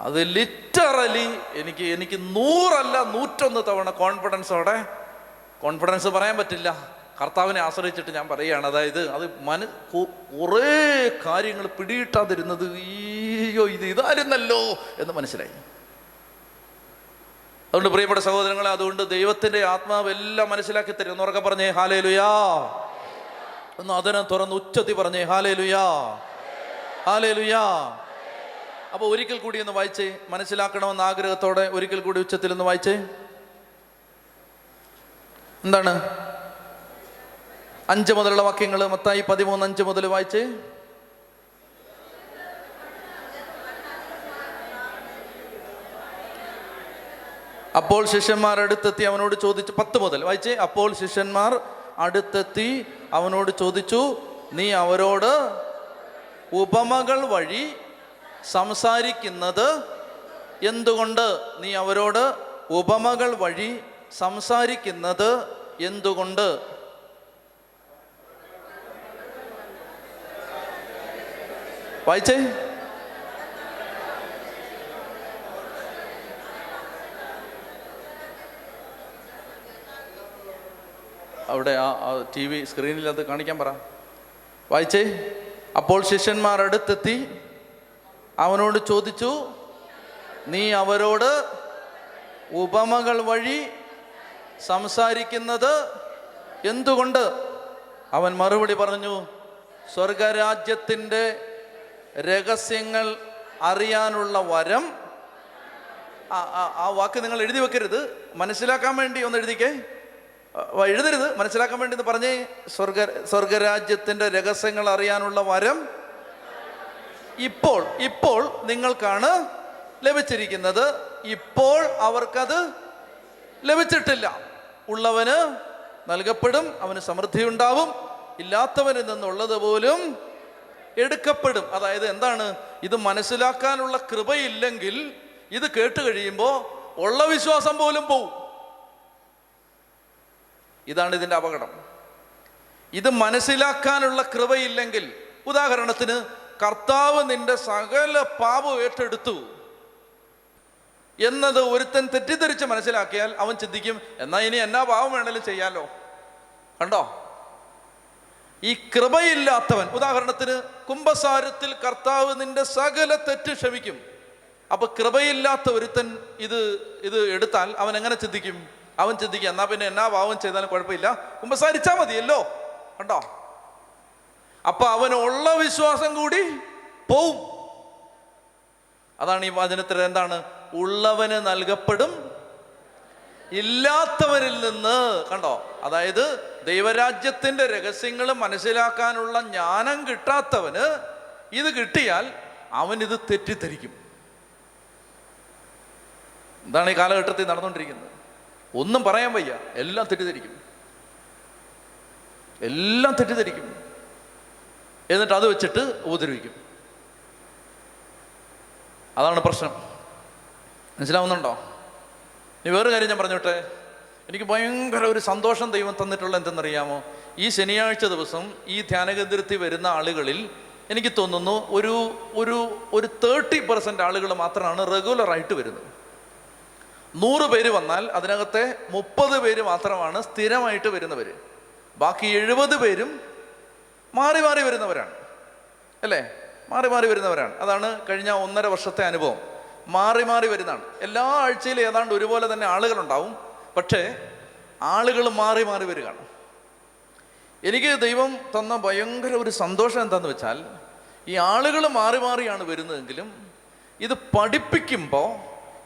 അത് ലിറ്ററലി എനിക്ക് എനിക്ക് നൂറല്ല നൂറ്റൊന്ന് തവണ കോൺഫിഡൻസോടെ കോൺഫിഡൻസ് പറയാൻ പറ്റില്ല. കർത്താവിനെ ആശ്രയിച്ചിട്ട് ഞാൻ പറയുകയാണ്. അതായത് അത് മന കുറേ കാര്യങ്ങൾ പിടിയിട്ടാതിരുന്നത് അയ്യോ ഇത് ഇതായിരുന്നല്ലോ എന്ന് മനസ്സിലായി. അതുകൊണ്ട് പ്രിയപ്പെട്ട സഹോദരങ്ങളെ അതുകൊണ്ട് ദൈവത്തിന്റെ ആത്മാവ് എല്ലാം മനസ്സിലാക്കി തരും. എന്ന് ഉറക്കെ പറഞ്ഞേ ഹാലേ ലുയാ അതിനെ തുറന്ന് ഉച്ചത്തി പറഞ്ഞേ ഹാലേ ലുയാ ഹാലേ ലുയാ അപ്പൊ ഒരിക്കൽ കൂടി ഒന്ന് വായിച്ചേ. മനസ്സിലാക്കണമെന്ന ആഗ്രഹത്തോടെ ഒരിക്കൽ കൂടി ഉച്ചത്തിൽ ഒന്ന് വായിച്ചേ. എന്താണ്? അഞ്ച് മുതലുള്ള വാക്യങ്ങൾ മത്തായി പതിമൂന്ന് അഞ്ച് മുതൽ വായിച്ചേ. അപ്പോൾ ശിഷ്യന്മാർ അടുത്തെത്തി അവനോട് ചോദിച്ചു പത്ത് മുതൽ വായിച്ചേ. അപ്പോൾ ശിഷ്യന്മാർ അടുത്തെത്തി അവനോട് ചോദിച്ചു നീ അവരോട് ഉപമകൾ വഴി സംസാരിക്കുന്നത് എന്തുകൊണ്ട്? നീ അവരോട് ഉപമകൾ വഴി സംസാരിക്കുന്നത് എന്തുകൊണ്ട്? വായിച്ചേ. അവിടെ ആ ടി വി സ്ക്രീനിൽ അത് കാണിക്കാൻ പറ. വായിച്ചേ. അപ്പോൾ ശിഷ്യന്മാർ അടുത്തെത്തി അവനോട് ചോദിച്ചു നീ അവരോട് ഉപമകൾ വഴി സംസാരിക്കുന്നത് എന്തുകൊണ്ട്? അവൻ മറുപടി പറഞ്ഞു സ്വർഗരാജ്യത്തിന്റെ രഹസ്യങ്ങൾ അറിയാനുള്ള വരം. ആ വാക്ക് നിങ്ങൾ എഴുതി വെക്കരുത്. മനസ്സിലാക്കാൻ വേണ്ടി ഒന്ന് എഴുതിക്കേ. എഴുതരുത്. മനസ്സിലാക്കാൻ വേണ്ടി എന്ന് പറഞ്ഞേ. സ്വർഗ സ്വർഗരാജ്യത്തിന്റെ രഹസ്യങ്ങൾ അറിയാനുള്ള വരം ഇപ്പോൾ ഇപ്പോൾ നിങ്ങൾക്കാണ് ലഭിച്ചിരിക്കുന്നത്. ഇപ്പോൾ അവർക്കത് ലഭിച്ചിട്ടില്ല. ഉള്ളവന് നൽകപ്പെടും അവന് സമൃദ്ധി ഉണ്ടാവും ഇല്ലാത്തവനിൽ നിന്നുള്ളത് പോലും എടുക്കപ്പെടും. അതായത് എന്താണ്? ഇത് മനസ്സിലാക്കാനുള്ള കൃപയില്ലെങ്കിൽ ഇത് കേട്ട് കഴിയുമ്പോൾ ഉള്ള വിശ്വാസം പോലും പോവും. ഇതാണ് ഇതിന്റെ അപകടം. ഇത് മനസ്സിലാക്കാനുള്ള കൃപയില്ലെങ്കിൽ ഉദാഹരണത്തിന് കർത്താവ് നിന്റെ സകല പാപം ഏറ്റെടുത്തു. എന്നത് ഒരുത്തൻ തെറ്റിദ്ധരിച്ച് മനസ്സിലാക്കിയാൽ അവൻ ചിന്തിക്കും എന്നാ ഇനി എന്നാ പാവം വേണേലും ചെയ്യാലോ? കണ്ടോ? ഈ കൃപയില്ലാത്തവൻ ഉദാഹരണത്തിന് കുംഭസാരത്തിൽ കർത്താവ് നിന്റെ സകല തെറ്റ് ക്ഷമിക്കും. അപ്പൊ കൃപയില്ലാത്ത ഒരുത്തൻ ഇത് ഇത് എടുത്താൽ അവൻ എങ്ങനെ ചിന്തിക്കും? അവൻ ചിന്തിക്കും എന്നാ പിന്നെ എന്നാ പാവം ചെയ്താലും കുഴപ്പമില്ല. കുംഭസാരിച്ചാൽ മതിയല്ലോ. കണ്ടോ? അപ്പൊ അവനുള്ള വിശ്വാസം കൂടി പോവും. അതാണ് ഈ വചനത്തിൽ എന്താണ്? ഉള്ളവന് നൽകപ്പെടും ഇല്ലാത്തവരിൽ നിന്ന് കണ്ടോ? അതായത് ദൈവരാജ്യത്തിന്റെ രഹസ്യങ്ങൾ മനസ്സിലാക്കാനുള്ള ജ്ഞാനം കിട്ടാത്തവന് ഇത് കിട്ടിയാൽ അവൻ ഇത് തെറ്റിദ്ധരിക്കും. എന്താണ് ഈ കാലഘട്ടത്തിൽ നടന്നുകൊണ്ടിരിക്കുന്നത്. ഒന്നും പറയാൻ വയ്യ. എല്ലാം തെറ്റിദ്ധരിക്കും. എല്ലാം തെറ്റിദ്ധരിക്കും. എന്നിട്ട് അത് വെച്ചിട്ട് ഉപദ്രവിക്കും. അതാണ് പ്രശ്നം. മനസ്സിലാവുന്നുണ്ടോ? ഇനി വേറൊരു കാര്യം ഞാൻ പറഞ്ഞോട്ടെ? എനിക്ക് ഭയങ്കര ഒരു സന്തോഷം ദൈവം തന്നിട്ടുള്ള എന്തെന്നറിയാമോ? ഈ ശനിയാഴ്ച ദിവസം ഈ ധ്യാനകേന്ദ്രത്തിൽ വരുന്ന ആളുകളിൽ എനിക്ക് തോന്നുന്നു ഒരു ഒരു ഒരു തേർട്ടി പെർസെന്റ് ആളുകൾ മാത്രമാണ് റെഗുലറായിട്ട് വരുന്നത്. നൂറ് പേര് വന്നാൽ അതിനകത്തെ മുപ്പത് പേര് മാത്രമാണ് സ്ഥിരമായിട്ട് വരുന്നവർ ബാക്കി എഴുപത് പേരും മാറി മാറി വരുന്നവരാണ്. അല്ലേ? മാറി മാറി വരുന്നവരാണ്. അതാണ് കഴിഞ്ഞ ഒന്നര വർഷത്തെ അനുഭവം. മാറി മാറി വരുന്നതാണ്. എല്ലാ ആഴ്ചയിലും ഏതാണ്ട് ഒരുപോലെ തന്നെ ആളുകളുണ്ടാവും. പക്ഷേ ആളുകൾ മാറി മാറി വരികയാണ്. എനിക്ക് ദൈവം തന്ന ഭയങ്കര ഒരു സന്തോഷം എന്താന്ന് വെച്ചാൽ ഈ ആളുകൾ മാറി മാറിയാണ് വരുന്നതെങ്കിലും ഇത് പഠിപ്പിക്കുമ്പോൾ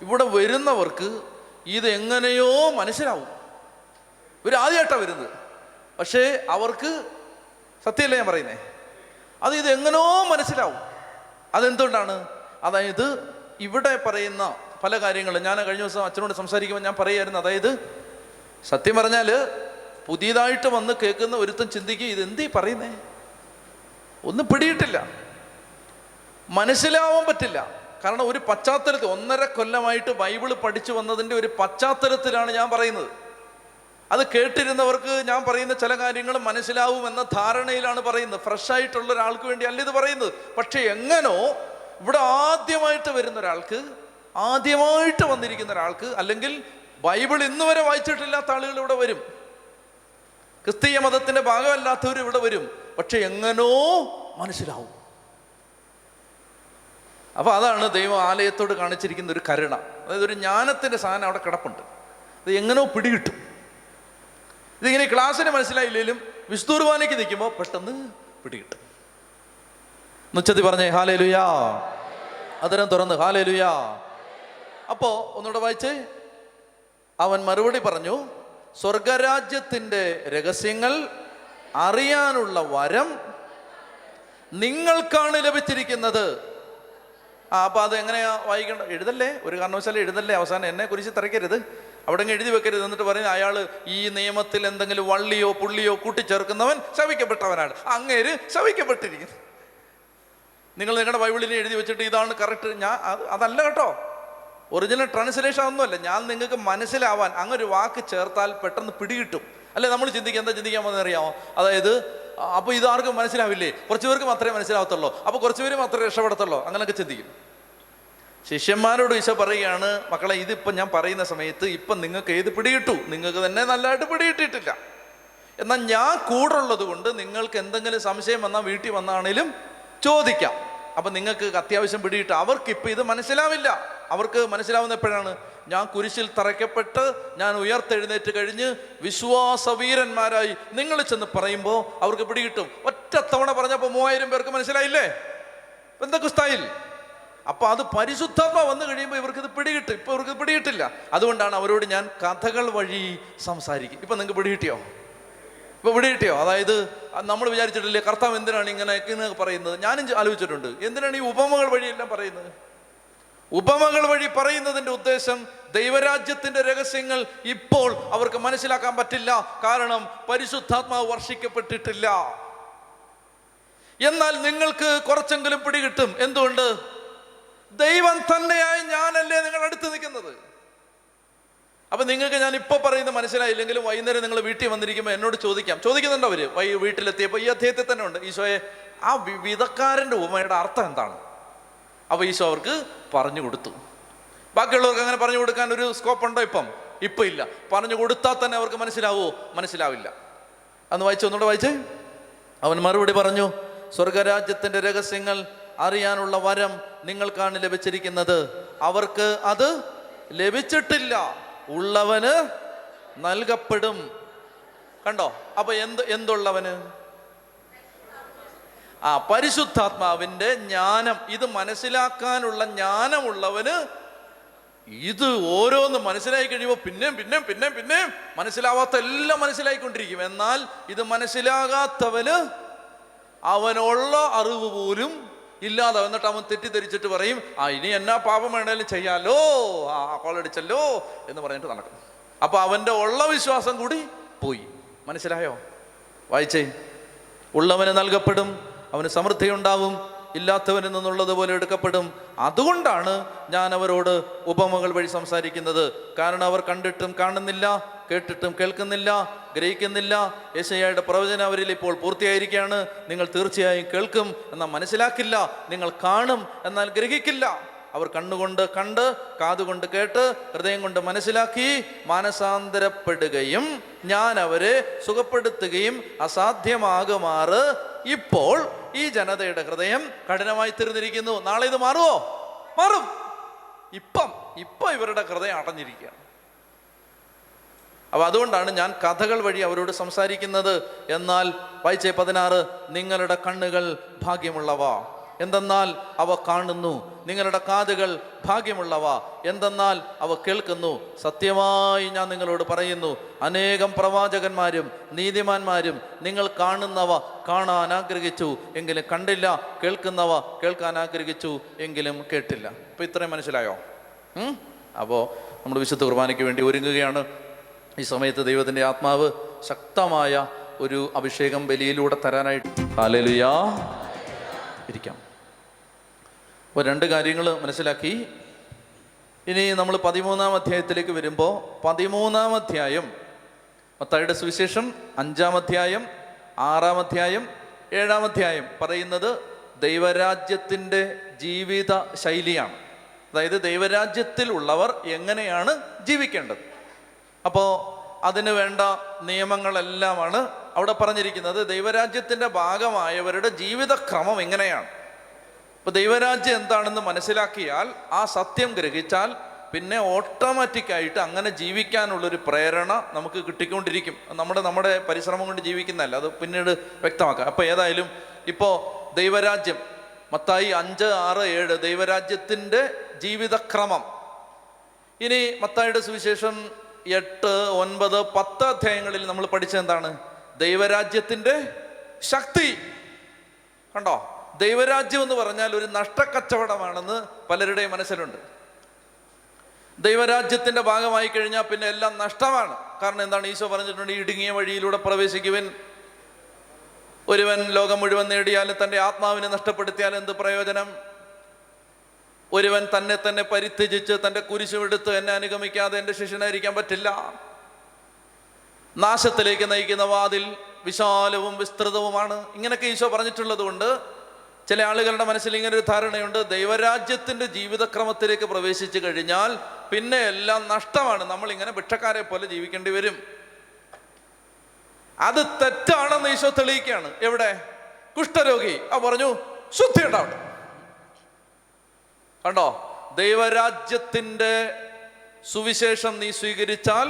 ഇവിടെ വരുന്നവർക്ക് ഇത് എങ്ങനെയോ മനസ്സിലാവും. ഒരു ആദ്യമായിട്ടാണ് വരുന്നത്. പക്ഷേ അവർക്ക് സത്യമല്ലേ ഞാൻ പറയുന്നേ? അത് ഇത് എങ്ങനോ മനസ്സിലാവും. അതെന്തുകൊണ്ടാണ്? അതായത് ഇവിടെ പറയുന്ന പല കാര്യങ്ങളും. ഞാൻ കഴിഞ്ഞ ദിവസം അച്ഛനോട് സംസാരിക്കുമ്പോൾ ഞാൻ പറയായിരുന്നു അതായത് സത്യം പറഞ്ഞാൽ പുതിയതായിട്ട് വന്ന് കേൾക്കുന്ന ഒരുത്തൻ ചിന്തിക്കുക ഇത് എന്തീ പറയുന്നേ? ഒന്നും പിടിയിട്ടില്ല. മനസ്സിലാവാൻ പറ്റില്ല. കാരണം ഒരു പശ്ചാത്തലത്തിൽ ഒന്നര കൊല്ലമായിട്ട് ബൈബിൾ പഠിച്ചു വന്നതിന്റെ ഒരു പശ്ചാത്തലത്തിലാണ് ഞാൻ പറയുന്നത്. അത് കേട്ടിരുന്നവർക്ക് ഞാൻ പറയുന്ന ചില കാര്യങ്ങൾ മനസ്സിലാവും എന്ന ധാരണയിലാണ് പറയുന്നത്. ഫ്രഷ് ആയിട്ടുള്ള ഒരാൾക്ക് വേണ്ടി അല്ല ഇത് പറയുന്നത്. പക്ഷെ എങ്ങനോ ഇവിടെ ആദ്യമായിട്ട് വരുന്ന ഒരാൾക്ക് ആദ്യമായിട്ട് വന്നിരിക്കുന്ന ഒരാൾക്ക് അല്ലെങ്കിൽ ബൈബിൾ ഇന്ന് വരെ വായിച്ചിട്ടില്ലാത്ത ആളുകൾ ഇവിടെ വരും. ക്രിസ്തീയ മതത്തിന്റെ ഭാഗമല്ലാത്തവർ ഇവിടെ വരും. പക്ഷെ എങ്ങനോ മനസ്സിലാവും. അപ്പൊ അതാണ് ദൈവം ആലയത്തോട് കാണിച്ചിരിക്കുന്ന ഒരു കരുണ. അതായത് ഒരു ജ്ഞാനത്തിന്റെ സാധനം അവിടെ കിടപ്പുണ്ട്. അത് എങ്ങനോ പിടികിട്ടും. ഇതിങ്ങനെ ക്ലാസ്സിന് മനസ്സിലായില്ലെങ്കിലും വിസ്തൂർവാനയ്ക്ക് നിൽക്കുമ്പോൾ പെട്ടെന്ന് പിടികിട്ടും. ഉച്ചത്തി പറഞ്ഞേ ഹാലേ ലുയാ അതരം തുറന്ന് ഹാലേ ലുയാ അപ്പോ ഒന്നുകൂടെ വായിച്ചേ. അവൻ മറുപടി പറഞ്ഞു സ്വർഗരാജ്യത്തിന്റെ രഹസ്യങ്ങൾ അറിയാനുള്ള വരം നിങ്ങൾക്കാണ് ലഭിച്ചിരിക്കുന്നത്. ആ അപ്പൊ അത് എങ്ങനെയാ വായിക്കേണ്ട എഴുതല്ലേ? ഒരു കാരണവശാലും എഴുതല്ലേ? അവസാനം എന്നെ കുറിച്ച് തിരക്കരുത്. അവിടെ എഴുതി വെക്കരുത് എന്നിട്ട് പറയുന്നത് അയാൾ ഈ നിയമത്തിൽ എന്തെങ്കിലും വള്ളിയോ പുള്ളിയോ കൂട്ടിച്ചേർക്കുന്നവൻ ശവിക്കപ്പെട്ടവനാണ്. അങ്ങേര് ശവിക്കപ്പെട്ടിരിക്കുന്നു. നിങ്ങൾ നിങ്ങളുടെ ബൈബിളിൽ എഴുതി വെച്ചിട്ട് ഇതാണ് കറക്റ്റ്. ഞാൻ അത് അതല്ല കേട്ടോ. ഒറിജിനൽ ട്രാൻസ്ലേഷൻ ഒന്നുമല്ല ഞാൻ നിങ്ങൾക്ക് മനസ്സിലാവാൻ അങ്ങൊരു വാക്ക് ചേർത്താൽ പെട്ടെന്ന് പിടികിട്ടും. അല്ലെ നമ്മൾ ചിന്തിക്കുക എന്താ ചിന്തിക്കാൻ പോകുന്നത് അറിയാമോ? അതായത് അപ്പോൾ ഇതാർക്കും മനസ്സിലാവില്ലേ? കുറച്ച് പേർക്ക് മാത്രമേ മനസ്സിലാവത്തുള്ളൂ. അപ്പോൾ കുറച്ച് പേര് മാത്രമേ രക്ഷപ്പെടത്തുള്ളൂ. അങ്ങനെയൊക്കെ ചിന്തിക്കും. ശിഷ്യന്മാരോട് ഈശോ പറയുകയാണ് മക്കളെ ഇതിപ്പോൾ ഞാൻ പറയുന്ന സമയത്ത് ഇപ്പം നിങ്ങൾക്ക് ഏത് പിടികിട്ടു? നിങ്ങൾക്ക് തന്നെ നല്ലതായിട്ട് പിടികിട്ടിട്ടില്ല എന്നാൽ ഞാൻ കൂടെ ഉള്ളത് കൊണ്ട് നിങ്ങൾക്ക് എന്തെങ്കിലും സംശയം വന്നാൽ വീട്ടിൽ വന്നാണേലും ചോദിക്കാം. അപ്പം നിങ്ങൾക്ക് അത്യാവശ്യം പിടിയിട്ട് അവർക്ക് ഇപ്പം ഇത് മനസ്സിലാവില്ല. അവർക്ക് മനസ്സിലാവുന്ന എപ്പോഴാണ്? ഞാൻ കുരിശിൽ തറയ്ക്കപ്പെട്ട് ഞാൻ ഉയർത്തെഴുന്നേറ്റ് കഴിഞ്ഞ് വിശ്വാസവീരന്മാരായി നിങ്ങൾ ചെന്ന് പറയുമ്പോൾ അവർക്ക് പിടികിട്ടും. ഒറ്റ തവണ പറഞ്ഞപ്പോൾ മൂവായിരം പേർക്ക് മനസ്സിലായില്ലേ? പെന്തക്കുസ്തായിൽ അപ്പൊ അത് പരിശുദ്ധാത്മ വന്നു കഴിയുമ്പോൾ ഇവർക്ക് ഇത് പിടികിട്ടും. ഇപ്പൊ ഇവർക്ക് പിടികിട്ടില്ല. അതുകൊണ്ടാണ് അവരോട് ഞാൻ കഥകൾ വഴി സംസാരിക്കും. ഇപ്പൊ നിങ്ങൾക്ക് പിടികിട്ടിയോ? ഇപ്പൊ പിടികിട്ടിയോ? അതായത് നമ്മൾ വിചാരിച്ചിട്ടില്ലേ കർത്താവ് എന്തിനാണ് ഇങ്ങനെ പറയുന്നത്? ഞാനും ആലോചിച്ചിട്ടുണ്ട്. എന്തിനാണ് ഈ ഉപമകൾ വഴിയെല്ലാം പറയുന്നത്? ഉപമകൾ വഴി പറയുന്നതിന്റെ ഉദ്ദേശം ദൈവരാജ്യത്തിന്റെ രഹസ്യങ്ങൾ ഇപ്പോൾ അവർക്ക് മനസ്സിലാക്കാൻ പറ്റില്ല. കാരണം പരിശുദ്ധാത്മാവ് വർഷിക്കപ്പെട്ടിട്ടില്ല. എന്നാൽ നിങ്ങൾക്ക് കുറച്ചെങ്കിലും പിടികിട്ടും. എന്തുകൊണ്ട്? ദൈവം തന്നെയായി ഞാനല്ലേ നിങ്ങളുടെ അടുത്ത് നിൽക്കുന്നത്? അപ്പൊ നിങ്ങൾക്ക് ഞാൻ ഇപ്പൊ പറയുന്ന മനസ്സിലായില്ലെങ്കിലും വൈകുന്നേരം നിങ്ങൾ വീട്ടിൽ വന്നിരിക്കുമ്പോൾ എന്നോട് ചോദിക്കാം. ചോദിക്കുന്നുണ്ടോ അവർ? വൈ വീട്ടിലെത്തിയപ്പോൾ ഈ അധ്യായത്തിൽ തന്നെ ഉണ്ട്. ഈശോയെ ആ വിവിധക്കാരന്റെ ഉപമയുടെ അർത്ഥം എന്താണ്? അപ്പൊ ഈശോ അവർക്ക് പറഞ്ഞു കൊടുത്തു. ബാക്കിയുള്ളവർക്ക് അങ്ങനെ പറഞ്ഞു കൊടുക്കാൻ ഒരു സ്കോപ്പ് ഉണ്ടോ ഇപ്പം? ഇപ്പൊ ഇല്ല. പറഞ്ഞു കൊടുത്താൽ തന്നെ അവർക്ക് മനസ്സിലാവോ? മനസ്സിലാവില്ല. അന്ന് വായിച്ചു ഒന്നുകൂടെ വായിച്ചേ? അവൻ മറുപടി പറഞ്ഞു സ്വർഗരാജ്യത്തിന്റെ രഹസ്യങ്ങൾ അറിയാനുള്ള വരം നിങ്ങൾക്കാണ് ലഭിച്ചിരിക്കുന്നത്. അവർക്ക് അത് ലഭിച്ചിട്ടില്ല. ഉള്ളവന് നൽകപ്പെടും. കണ്ടോ? അപ്പൊ എന്ത് എന്തുള്ളവന്? ആ പരിശുദ്ധാത്മാവിന്റെ ജ്ഞാനം. ഇത് മനസ്സിലാക്കാനുള്ള ജ്ഞാനമുള്ളവന് ഇത് ഓരോന്ന് മനസ്സിലായി കഴിയുമ്പോൾ പിന്നെയും പിന്നെയും പിന്നെയും പിന്നെയും മനസ്സിലാവാത്ത എല്ലാം മനസ്സിലായിക്കൊണ്ടിരിക്കും. എന്നാൽ ഇത് മനസ്സിലാകാത്തവന് അവനുള്ള അറിവ് പോലും ഇല്ലാതെ. എന്നിട്ട് അവൻ തെറ്റിദ്ധരിച്ചിട്ട് പറയും ആ ഇനി എന്നാ പാപം വേണേലും ചെയ്യാലോ? ആ കോളടിച്ചല്ലോ എന്ന് പറഞ്ഞിട്ട് നടക്കും. അപ്പൊ അവന്റെ ഉള്ള വിശ്വാസം കൂടി പോയി. മനസ്സിലായോ? വായിച്ചേ. ഉള്ളവന് നൽകപ്പെടും അവന് സമൃദ്ധി ഉണ്ടാവും ഇല്ലാത്തവനിൽ നിന്നുള്ളത് പോലെ എടുക്കപ്പെടും. അതുകൊണ്ടാണ് ഞാൻ അവരോട് ഉപമകൾ വഴി സംസാരിക്കുന്നത്. കാരണം അവർ കണ്ടിട്ടും കാണുന്നില്ല. കേട്ടിട്ടും കേൾക്കുന്നില്ല ഗ്രഹിക്കുന്നില്ല. യേശയ്യയുടെ പ്രവചനം അവരിൽ ഇപ്പോൾ പൂർത്തിയായിരിക്കുകയാണ്. നിങ്ങൾ തീർച്ചയായും കേൾക്കും എന്നാൽ മനസ്സിലാക്കില്ല. നിങ്ങൾ കാണും എന്നാൽ ഗ്രഹിക്കില്ല. അവർ കണ്ണുകൊണ്ട് കണ്ട് കാതുകൊണ്ട് കേട്ട് ഹൃദയം കൊണ്ട് മനസ്സിലാക്കി മാനസാന്തരപ്പെടുകയും ഞാൻ അവരെ സുഖപ്പെടുത്തുകയും അസാധ്യമാകുമാറ്. ഇപ്പോൾ ഈ ജനതയുടെ ഹൃദയം കഠിനമായി തീർന്നിരിക്കുന്നു. നാളെ ഇത് മാറുമോ മാറും. ഇപ്പം ഇപ്പം ഇവരുടെ ഹൃദയം അടഞ്ഞിരിക്കുകയാണ്. അപ്പൊ അതുകൊണ്ടാണ് ഞാൻ കഥകൾ വഴി അവരോട് സംസാരിക്കുന്നത്. എന്നാൽ വായിച്ചേ പതിനാറ് നിങ്ങളുടെ കണ്ണുകൾ ഭാഗ്യമുള്ളവ. എന്തെന്നാൽ അവ കാണുന്നു. നിങ്ങളുടെ കാതുകൾ ഭാഗ്യമുള്ളവ. എന്തെന്നാൽ അവ കേൾക്കുന്നു. സത്യമായി ഞാൻ നിങ്ങളോട് പറയുന്നു. അനേകം പ്രവാചകന്മാരും നീതിമാന്മാരും നിങ്ങൾ കാണുന്നവ കാണാൻ ആഗ്രഹിച്ചു. എങ്കിലും കണ്ടില്ല കേൾക്കുന്നവ കേൾക്കാൻ ആഗ്രഹിച്ചു. എങ്കിലും കേട്ടില്ല. അപ്പൊ ഇത്രയും മനസ്സിലായോ? അപ്പോൾ അപ്പോ നമ്മൾ വിശുദ്ധ കുർബാനയ്ക്ക് വേണ്ടി ഒരുങ്ങുകയാണ്. ഈ സമയത്ത് ദൈവത്തിന്റെ ആത്മാവ് ശക്തമായ ഒരു അഭിഷേകം ബലിയിലൂടെ തരാനായിട്ട് ഹാലലുയാ ഇരിക്കാം. അപ്പോൾ രണ്ട് കാര്യങ്ങൾ മനസ്സിലാക്കി. ഇനി നമ്മൾ പതിമൂന്നാം അധ്യായത്തിലേക്ക് വരുമ്പോൾ പതിമൂന്നാം അധ്യായം മത്തായിയുടെ സുവിശേഷം അഞ്ചാം അധ്യായം ആറാം അധ്യായം ഏഴാം അധ്യായം പറയുന്നത് ദൈവരാജ്യത്തിന്റെ ജീവിത ശൈലിയാണ് അതായത് ദൈവരാജ്യത്തിലുള്ളവർ എങ്ങനെയാണ് ജീവിക്കേണ്ടത്? അപ്പോൾ അതിന് വേണ്ട നിയമങ്ങളെല്ലാമാണ് അവിടെ പറഞ്ഞിരിക്കുന്നത്. ദൈവരാജ്യത്തിന്റെ ഭാഗമായവരുടെ ജീവിതക്രമം എങ്ങനെയാണ് ഇപ്പോൾ ദൈവരാജ്യം എന്താണെന്ന് മനസ്സിലാക്കിയാൽ ആ സത്യം ഗ്രഹിച്ചാൽ പിന്നെ ഓട്ടോമാറ്റിക്കായിട്ട് അങ്ങനെ ജീവിക്കാനുള്ളൊരു പ്രേരണ നമുക്ക് കിട്ടിക്കൊണ്ടിരിക്കും. നമ്മുടെ നമ്മുടെ പരിശ്രമം കൊണ്ട് ജീവിക്കുന്നതല്ല. അത് പിന്നീട് വ്യക്തമാക്കാം. അപ്പോൾ ഏതായാലും ഇപ്പോൾ ദൈവരാജ്യം മത്തായി അഞ്ച് ആറ് ഏഴ് ദൈവരാജ്യത്തിന്റെ ജീവിതക്രമം. ഇനി മത്തായിയുടെ സുവിശേഷം എട്ട് ഒൻപത് പത്ത് അധ്യായങ്ങളിൽ നമ്മൾ പഠിച്ചത് എന്താണ്? ദൈവരാജ്യത്തിന്റെ ശക്തി. കണ്ടോ? ദൈവരാജ്യം എന്ന് പറഞ്ഞാൽ ഒരു നഷ്ടക്കച്ചവടമാണെന്ന് പലരുടെയും മനസ്സിലുണ്ട്. ദൈവരാജ്യത്തിന്റെ ഭാഗമായി കഴിഞ്ഞാൽ പിന്നെ എല്ലാം നഷ്ടമാണ്. കാരണം എന്താണ്? ഈശോ പറഞ്ഞിട്ടുണ്ട് ഇടുങ്ങിയ വഴിയിലൂടെ പ്രവേശിക്കുവൻ. ഒരുവൻ ലോകം മുഴുവൻ നേടിയാലും തന്റെ ആത്മാവിനെ നഷ്ടപ്പെടുത്തിയാൽ എന്ത് പ്രയോജനം? ഒരുവൻ തന്നെ തന്നെ പരിത്യജിച്ച് തന്റെ കുരിശുമെടുത്ത് എന്നെ അനുഗമിക്കാതെ എന്റെ ശിഷ്യനായിരിക്കാൻ പറ്റില്ല. നാശത്തിലേക്ക് നയിക്കുന്ന വാതിൽ വിശാലവും വിസ്തൃതവുമാണ്. ഇങ്ങനെയൊക്കെ ഈശോ പറഞ്ഞിട്ടുള്ളത് കൊണ്ട് ചില ആളുകളുടെ മനസ്സിൽ ഇങ്ങനെ ഒരു ധാരണയുണ്ട്. ദൈവരാജ്യത്തിന്റെ ജീവിതക്രമത്തിലേക്ക് പ്രവേശിച്ചു കഴിഞ്ഞാൽ പിന്നെ എല്ലാം നഷ്ടമാണ്. നമ്മൾ ഇങ്ങനെ ഭിക്ഷക്കാരെ പോലെ ജീവിക്കേണ്ടി വരും. അത് തെറ്റാണെന്ന് ഈശോ തെളിയിക്കുകയാണ്. എവിടെ? കുഷ്ഠരോഗി. ആ പറഞ്ഞു ശുദ്ധി ഉണ്ടാവട്ടെ. കണ്ടോ? ദൈവരാജ്യത്തിന്റെ സുവിശേഷം നീ സ്വീകരിച്ചാൽ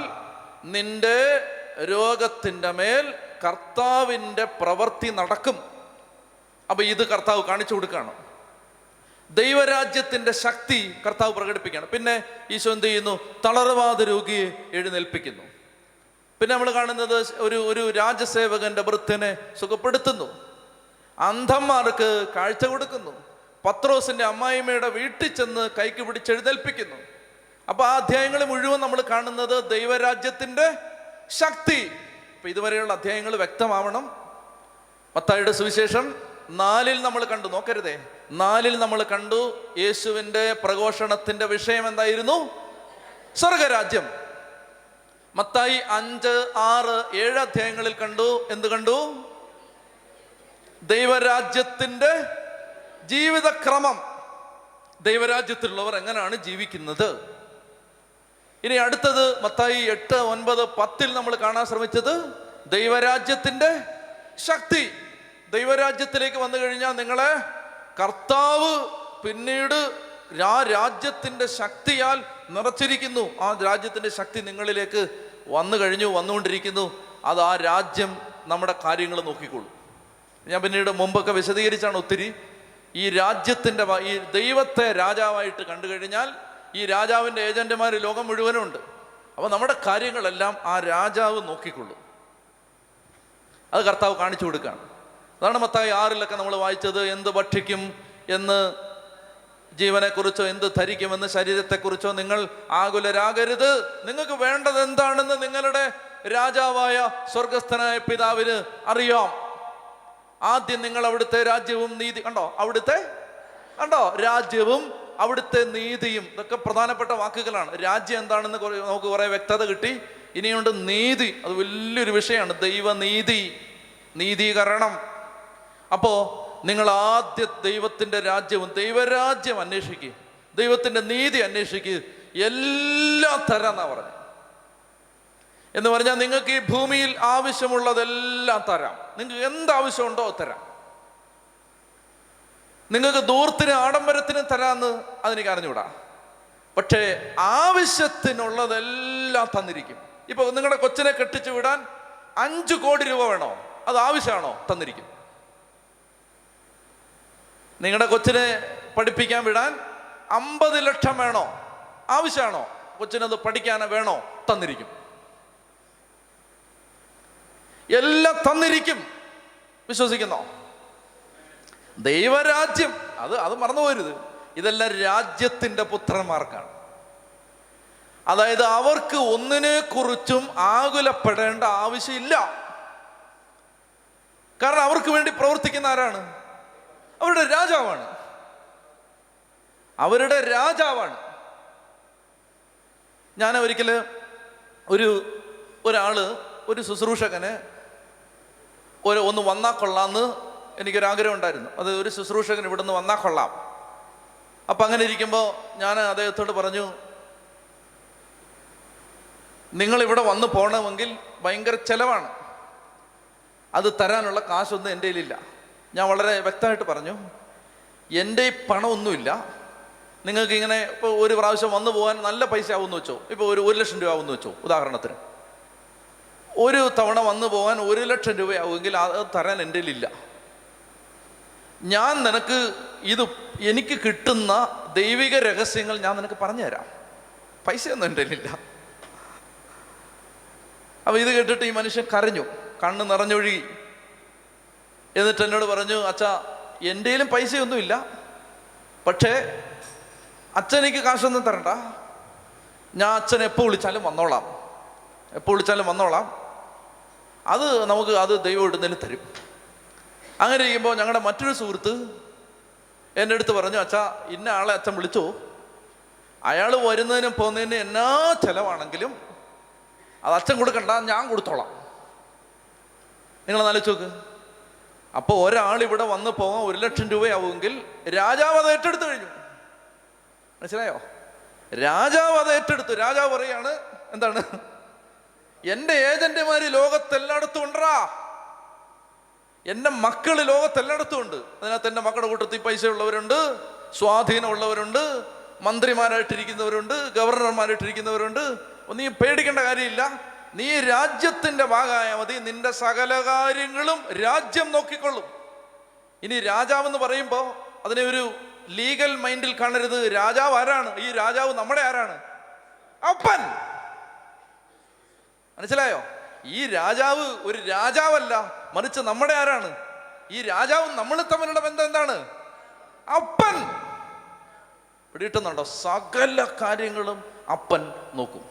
നിന്റെ രോഗത്തിന്റെ മേൽ കർത്താവിന്റെ പ്രവൃത്തി നടക്കും. അപ്പോൾ ഇത് കർത്താവ് കാണിച്ചു കൊടുക്കുകയാണ്. ദൈവരാജ്യത്തിന്റെ ശക്തി കർത്താവ് പ്രകടിപ്പിക്കുകയാണ്. പിന്നെ ഈശോ എന്ത് ചെയ്യുന്നു? തളർവാദ രോഗിയെ എഴുന്നേൽപ്പിക്കുന്നു. പിന്നെ നമ്മൾ കാണുന്നത് ഒരു ഒരു രാജസേവകന്റെ വൃത്തിനെ സുഖപ്പെടുത്തുന്നു. അന്ധന്മാർക്ക് കാഴ്ച കൊടുക്കുന്നു. പത്രോസിന്റെ അമ്മായിമ്മയുടെ വീട്ടിൽ ചെന്ന് കൈക്ക് പിടിച്ച് എഴുതേൽപ്പിക്കുന്നു. അപ്പൊ ആ അധ്യായങ്ങൾ മുഴുവൻ നമ്മൾ കാണുന്നത് ദൈവരാജ്യത്തിന്റെ ശക്തി. അപ്പം ഇതുവരെയുള്ള അധ്യായങ്ങൾ വ്യക്തമാവണം. മത്തായിയുടെ സുവിശേഷം നാലിൽ നമ്മൾ കണ്ടു നോക്കരുതേ. നാലിൽ നമ്മൾ കണ്ടു യേശുവിന്റെ പ്രഘോഷണത്തിന്റെ വിഷയം എന്തായിരുന്നു? സ്വർഗരാജ്യം. മത്തായി അഞ്ച് ആറ് ഏഴ് അധ്യായങ്ങളിൽ കണ്ടു. എന്ത് കണ്ടു? ദൈവരാജ്യത്തിന്റെ ജീവിതക്രമം. ദൈവരാജ്യത്തിലുള്ളവർ എങ്ങനെയാണ് ജീവിക്കുന്നത്? ഇനി അടുത്തത് മത്തായി എട്ട് ഒൻപത് പത്തിൽ നമ്മൾ കാണാൻ ശ്രമിച്ചത് ദൈവരാജ്യത്തിന്റെ ശക്തി. ദൈവരാജ്യത്തിലേക്ക് വന്നു കഴിഞ്ഞാൽ നിങ്ങളെ കർത്താവ് പിന്നീട് ആ രാജ്യത്തിന്റെ ശക്തിയാൽ നിറച്ചിരിക്കുന്നു. ആ രാജ്യത്തിന്റെ ശക്തി നിങ്ങളിലേക്ക് വന്നു കഴിഞ്ഞു വന്നുകൊണ്ടിരിക്കുന്നു. അത് ആ രാജ്യം നമ്മുടെ കാര്യങ്ങൾ നോക്കിക്കൊള്ളും. ഞാൻ പിന്നീട് മുമ്പൊക്കെ വിശദീകരിച്ചാണ് ഒത്തിരി ഈ രാജ്യത്തിന്റെ ഈ ദൈവത്തെ രാജാവായിട്ട് കണ്ടു കഴിഞ്ഞാൽ ഈ രാജാവിന്റെ ഏജന്റുമാർ ലോകം മുഴുവനും ഉണ്ട് അപ്പോൾ നമ്മുടെ കാര്യങ്ങളെല്ലാം ആ രാജാവ് നോക്കിക്കൊള്ളും. അത് കർത്താവ് കാണിച്ചു കൊടുക്കുകയാണ്. അതാണ് മത്തായി ആറിലൊക്കെ നമ്മൾ വായിച്ചത് എന്ത് ഭക്ഷിക്കും എന്ന് ജീവനെക്കുറിച്ചോ എന്ത് ധരിക്കുമെന്ന് ശരീരത്തെക്കുറിച്ചോ നിങ്ങൾ ആകുലരാകരുത്. നിങ്ങൾക്ക് വേണ്ടത് എന്താണെന്ന് നിങ്ങളുടെ രാജാവായ സ്വർഗസ്ഥനായ പിതാവിന് അറിയാം. ആദ്യം നിങ്ങൾ അവിടുത്തെ രാജ്യവും നീതി കണ്ടോ? അവിടുത്തെ കണ്ടോ? രാജ്യവും അവിടുത്തെ നീതിയും ഇതൊക്കെ പ്രധാനപ്പെട്ട വാക്കുകളാണ്. രാജ്യം എന്താണെന്ന് നമുക്ക് കുറെ വ്യക്തത കിട്ടി. ഇനിയുണ്ട് നീതി. അത് വലിയൊരു വിഷയമാണ്. ദൈവനീതി. നീതീകരണം. അപ്പോ നിങ്ങൾ ആദ്യ ദൈവത്തിന്റെ രാജ്യവും ദൈവരാജ്യം അന്വേഷിക്കുക ദൈവത്തിന്റെ നീതി അന്വേഷിക്കുക എല്ലാം തരാന്നാ പറഞ്ഞു. എന്ന് പറഞ്ഞാൽ നിങ്ങൾക്ക് ഈ ഭൂമിയിൽ ആവശ്യമുള്ളതെല്ലാം തരാം. നിങ്ങൾക്ക് എന്ത് ആവശ്യമുണ്ടോ അത് തരാം. നിങ്ങൾക്ക് ദൂർത്തിന് ആഡംബരത്തിന് തരാമെന്ന് അതെനിക്ക് അറിഞ്ഞുകൂടാ. പക്ഷേ ആവശ്യത്തിനുള്ളതെല്ലാം തന്നിരിക്കും. ഇപ്പൊ നിങ്ങളുടെ കൊച്ചിനെ കെട്ടിച്ചു വിടാൻ അഞ്ചു കോടി രൂപ വേണോ? അത് ആവശ്യമാണോ? തന്നിരിക്കും. നിങ്ങളുടെ കൊച്ചിനെ പഠിപ്പിക്കാൻ വിടാൻ അമ്പത് ലക്ഷം വേണോ? ആവശ്യമാണോ? കൊച്ചിനത് പഠിക്കാൻ വേണോ? തന്നിരിക്കും. എല്ലാം തന്നിരിക്കും. വിശ്വസിക്കുന്നോ? ദൈവരാജ്യം അത് അത് മറന്നു പോരുത്. ഇതെല്ലാം രാജ്യത്തിന്റെ പുത്രന്മാർക്കാണ്. അതായത് അവർക്ക് ഒന്നിനെ കുറിച്ചും ആകുലപ്പെടേണ്ട ആവശ്യമില്ല. കാരണം അവർക്ക് വേണ്ടി പ്രവർത്തിക്കുന്ന ആരാണ്? അവരുടെ രാജാവാണ്. അവരുടെ രാജാവാണ്. ഞാൻ ഒരിക്കൽ ഒരു ഒരാൾ ഒരു ശുശ്രൂഷകന് ഒരു ഒന്ന് വന്നാ കൊള്ളാമെന്ന് എനിക്കൊരാഗ്രഹം ഉണ്ടായിരുന്നു അത് ഒരു ശുശ്രൂഷകൻ ഇവിടുന്ന് വന്നാൽ കൊള്ളാം. അപ്പം അങ്ങനെ ഇരിക്കുമ്പോൾ ഞാൻ അദ്ദേഹത്തോട് പറഞ്ഞു നിങ്ങളിവിടെ വന്ന് പോകണമെങ്കിൽ ഭയങ്കര ചിലവാണ്. അത് തരാനുള്ള കാശൊന്നും എന്റെ കയ്യിലില്ല. ഞാൻ വളരെ വ്യക്തമായിട്ട് പറഞ്ഞു എന്റെ പണമൊന്നുമില്ല. നിങ്ങൾക്ക് ഇങ്ങനെ ഇപ്പോൾ ഒരു പ്രാവശ്യം വന്നു പോകാൻ നല്ല പൈസ ആവുമെന്ന് വെച്ചോ. ഇപ്പോൾ ഒരു ഒരു ലക്ഷം രൂപ ആവുമെന്ന് വെച്ചോ ഉദാഹരണത്തിന്. ഒരു തവണ വന്നു പോകാൻ ഒരു ലക്ഷം രൂപയാവുമെങ്കിൽ അത് തരാൻ എന്റെ ഇല്ല ഞാൻ നിനക്ക് ഇത് എനിക്ക് കിട്ടുന്ന ദൈവിക രഹസ്യങ്ങൾ ഞാൻ നിനക്ക് പറഞ്ഞുതരാം. പൈസയൊന്നും എന്റെ ഇല്ല അപ്പം ഇത് കേട്ടിട്ട് ഈ മനുഷ്യൻ കരഞ്ഞു. കണ്ണ് നിറഞ്ഞൊഴുകി. എന്നിട്ട് എന്നോട് പറഞ്ഞു അച്ഛാ എന്റെയിലും പൈസയൊന്നുമില്ല. പക്ഷേ അച്ഛനെനിക്ക് കാശൊന്നും തരണ്ട. ഞാൻ അച്ഛൻ എപ്പോൾ വിളിച്ചാലും വന്നോളാം. എപ്പോൾ വിളിച്ചാലും വന്നോളാം. അത് നമുക്ക് അത് ദൈവം ഇടുന്നതിന് തരും. അങ്ങനെ ഇരിക്കുമ്പോൾ ഞങ്ങളുടെ മറ്റൊരു സുഹൃത്ത് എന്റെ അടുത്ത് പറഞ്ഞു അച്ഛാ ഇന്ന ആളെ അച്ഛൻ വിളിച്ചു? അയാൾ വരുന്നതിനും പോകുന്നതിന് എന്നാ ചിലവാണെങ്കിലും അത് അച്ഛൻ കൊടുക്കണ്ട ഞാൻ കൊടുത്തോളാം. നിങ്ങൾ ആലോചിച്ച് നോക്ക്. അപ്പോൾ ഒരാൾ ഇവിടെ വന്ന് പോകാൻ ഒരു ലക്ഷം രൂപയാവുമെങ്കിൽ രാജാവ് അത് ഏറ്റെടുത്തു കഴിഞ്ഞു. മനസ്സിലായോ? രാജാവ് അത് ഏറ്റെടുത്തു. രാജാവ് പറയാണ് എന്താണ്? എന്റെ ഏജന്റുമാര് ലോകത്തെല്ലായിടത്തും ഉണ്ടാ എന്റെ മക്കൾ ലോകത്തെല്ലായിടത്തും ഉണ്ട്. അതിനകത്ത് എന്റെ മക്കളുടെ കൂട്ടത്തിൽ പൈസ ഉള്ളവരുണ്ട് സ്വാധീനമുള്ളവരുണ്ട് മന്ത്രിമാരായിട്ടിരിക്കുന്നവരുണ്ട് ഗവർണർമാരായിട്ടിരിക്കുന്നവരുണ്ട്. നീ പേടിക്കേണ്ട കാര്യമില്ല. നീ രാജ്യത്തിന്റെ ഭാഗമായ മതി. നിന്റെ സകല കാര്യങ്ങളും രാജ്യം നോക്കിക്കൊള്ളും. ഇനി രാജാവെന്ന് പറയുമ്പോൾ അതിനെ ഒരു ലീഗൽ മൈൻഡിൽ കാണരുത്. രാജാവ് ആരാണ്? ഈ രാജാവ് നമ്മുടെ ആരാണ്? അപ്പൻ. മനസ്സിലായോ? ഈ രാജാവ് ഒരു രാജാവല്ല മറിച്ച് നമ്മുടെ ആരാണ്? ഈ രാജാവും നമ്മൾ തമ്മിലുള്ള ബന്ധം എന്താണ്? അപ്പൻ. പിടിയിട്ടുന്നുണ്ടോ? സകല കാര്യങ്ങളും അപ്പൻ നോക്കും.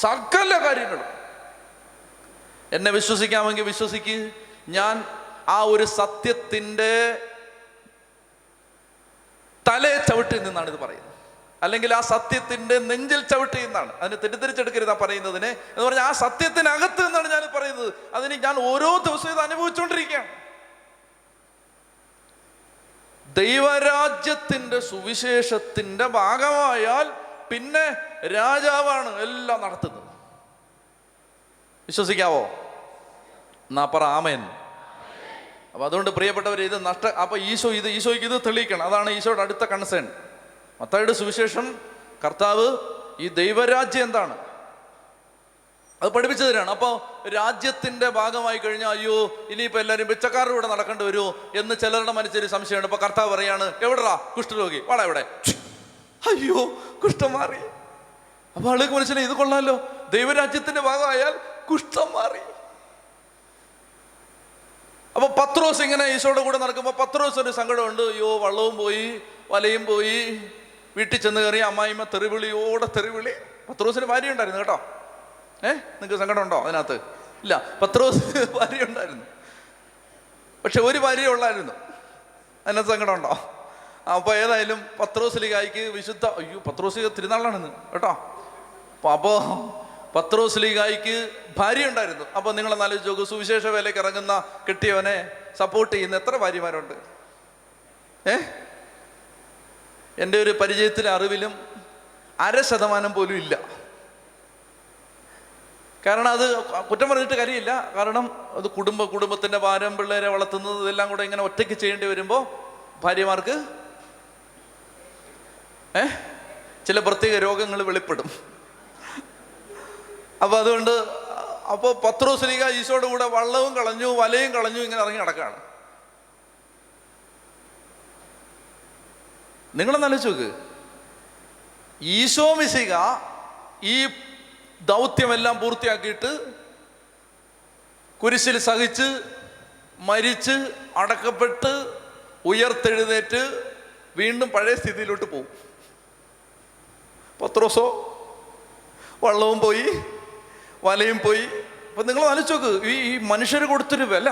സകല കാര്യങ്ങളും. എന്നെ വിശ്വസിക്കാമെങ്കിൽ വിശ്വസിക്ക്. ഞാൻ ആ ഒരു സത്യത്തിന്റെ തലേ ചവിട്ടിൽ നിന്നാണ് ഇത് പറയുന്നത്. അല്ലെങ്കിൽ ആ സത്യത്തിന്റെ നെഞ്ചിൽ ചവിട്ടി എന്നാണ്. അതിനെ തെറ്റിദ്ധരിച്ചെടുക്കരുത് പറയുന്നതിനെ. എന്ന് പറഞ്ഞാൽ ആ സത്യത്തിനകത്ത് എന്നാണ് ഞാൻ പറയുന്നത്. അതിന് ഞാൻ ഓരോ ദിവസവും ഇത് അനുഭവിച്ചുകൊണ്ടിരിക്കുകയാണ്. ദൈവരാജ്യത്തിന്റെ സുവിശേഷത്തിന്റെ ഭാഗമായാൽ പിന്നെ രാജാവാണ് എല്ലാം നടത്തുന്നത്. വിശ്വസിക്കാവോ? എന്നാ പറ ആമേൻ. അപ്പൊ അതുകൊണ്ട് പ്രിയപ്പെട്ടവർ ഇത് നഷ്ട അപ്പൊ ഈശോ ഇത് ഈശോയ്ക്ക് ഇത് തെളിയിക്കണം. അതാണ് ഈശോയുടെ അടുത്ത കൺസേൺ മത്തായിയുടെ സുവിശേഷം കർത്താവ് ഈ ദൈവരാജ്യം എന്താണ്? അത് പഠിപ്പിച്ചു തരാണ്. അപ്പോൾ രാജ്യത്തിന്റെ ഭാഗമായി കഴിഞ്ഞാൽ അയ്യോ ഇനിയിപ്പോൾ എല്ലാവരും പിച്ചക്കാരുടെ കൂടെ നടക്കേണ്ടി വരുമോ എന്ന് ചിലരുടെ മനസ്സിൽ സംശയമുണ്ട്. അപ്പോൾ കർത്താവ് പറയാണ് എവിടെടാ? കുഷ്ഠരോഗി. വാടാ എവിടെ അയ്യോ കുഷ്ഠം മാറി. അപ്പൊ ആളുകൾക്ക് മനസ്സിലായി ഇത് കൊള്ളാമല്ലോ ദൈവരാജ്യത്തിന്റെ ഭാഗമായാൽ കുഷ്ഠം മാറി. അപ്പൊ പത്രോസ് ഇങ്ങനെ ഈശോയുടെ കൂടെ നടക്കുമ്പോൾ പത്രോസ് ഒരു സങ്കടമുണ്ട്. അയ്യോ വള്ളവും പോയി വലയും പോയി. വീട്ടിൽ ചെന്ന് കയറി അമ്മായിമ്മ തെറിവിളിയോടെ തെറിവിളി. പത്രോസിന് ഭാര്യ ഉണ്ടായിരുന്നു കേട്ടോ. ഏ? നിങ്ങൾക്ക് സങ്കടം ഉണ്ടോ അതിനകത്ത്? ഇല്ല. പത്രോസ് ഭാര്യ ഉണ്ടായിരുന്നു പക്ഷെ ഒരു ഭാര്യ ഉള്ളായിരുന്നു. അതിനകത്ത് സങ്കടം ഉണ്ടോ? അപ്പോൾ ഏതായാലും പത്രോസ്ലിഗായിക്ക് വിശുദ്ധ അയ്യോ പത്രോസ് തിരുനാളാണെന്ന് കേട്ടോ. അപ്പോൾ പത്രോസ്ലിഗായിക്ക് ഭാര്യ ഉണ്ടായിരുന്നു അപ്പോൾ നിങ്ങളെ നാല് നോക്കൂ. സുവിശേഷ വേലയ്ക്ക് ഇറങ്ങുന്ന കിട്ടിയവനെ സപ്പോർട്ട് ചെയ്യുന്ന എത്ര ഭാര്യമാരുണ്ട്? ഏ? എന്റെ ഒരു പരിചയത്തിലെ അറിവിലും അര ശതമാനം പോലും ഇല്ല. കാരണം അത് കുറ്റം പറഞ്ഞിട്ട് കാര്യമില്ല. കാരണം അത് കുടുംബ കുടുംബത്തിന്റെ ഭാരം പിള്ളേരെ വളർത്തുന്നത് ഇതെല്ലാം കൂടെ ഇങ്ങനെ ഒറ്റയ്ക്ക് ചെയ്യേണ്ടി വരുമ്പോൾ ഭാര്യമാർക്ക് ഏ? ചില പ്രത്യേക രോഗങ്ങൾ വെളിപ്പെടും. അപ്പോൾ അതുകൊണ്ട് അപ്പോൾ പത്രോസ്ലിക ഈശോയുടെ കൂടെ വള്ളവും കളഞ്ഞു വലയും കളഞ്ഞു ഇങ്ങനെ ഇറങ്ങി നടക്കുകയാണ്. നിങ്ങളൊന്ന് ആലോചിച്ച് നോക്ക്. ഈശോ മിശിക ഈ ദൗത്യമെല്ലാം പൂർത്തിയാക്കിയിട്ട് കുരിശിൽ സഹിച്ച് മരിച്ച് അടക്കപ്പെട്ട് ഉയർത്തെഴുന്നേറ്റ് വീണ്ടും പഴയ സ്ഥിതിയിലോട്ട് പോകും പത്രോസോ വള്ളവും പോയി വലയും പോയി. അപ്പം നിങ്ങൾ ആലോചിച്ച് ഈ ഈ മനുഷ്യർ കൊടുത്തൊരു വില.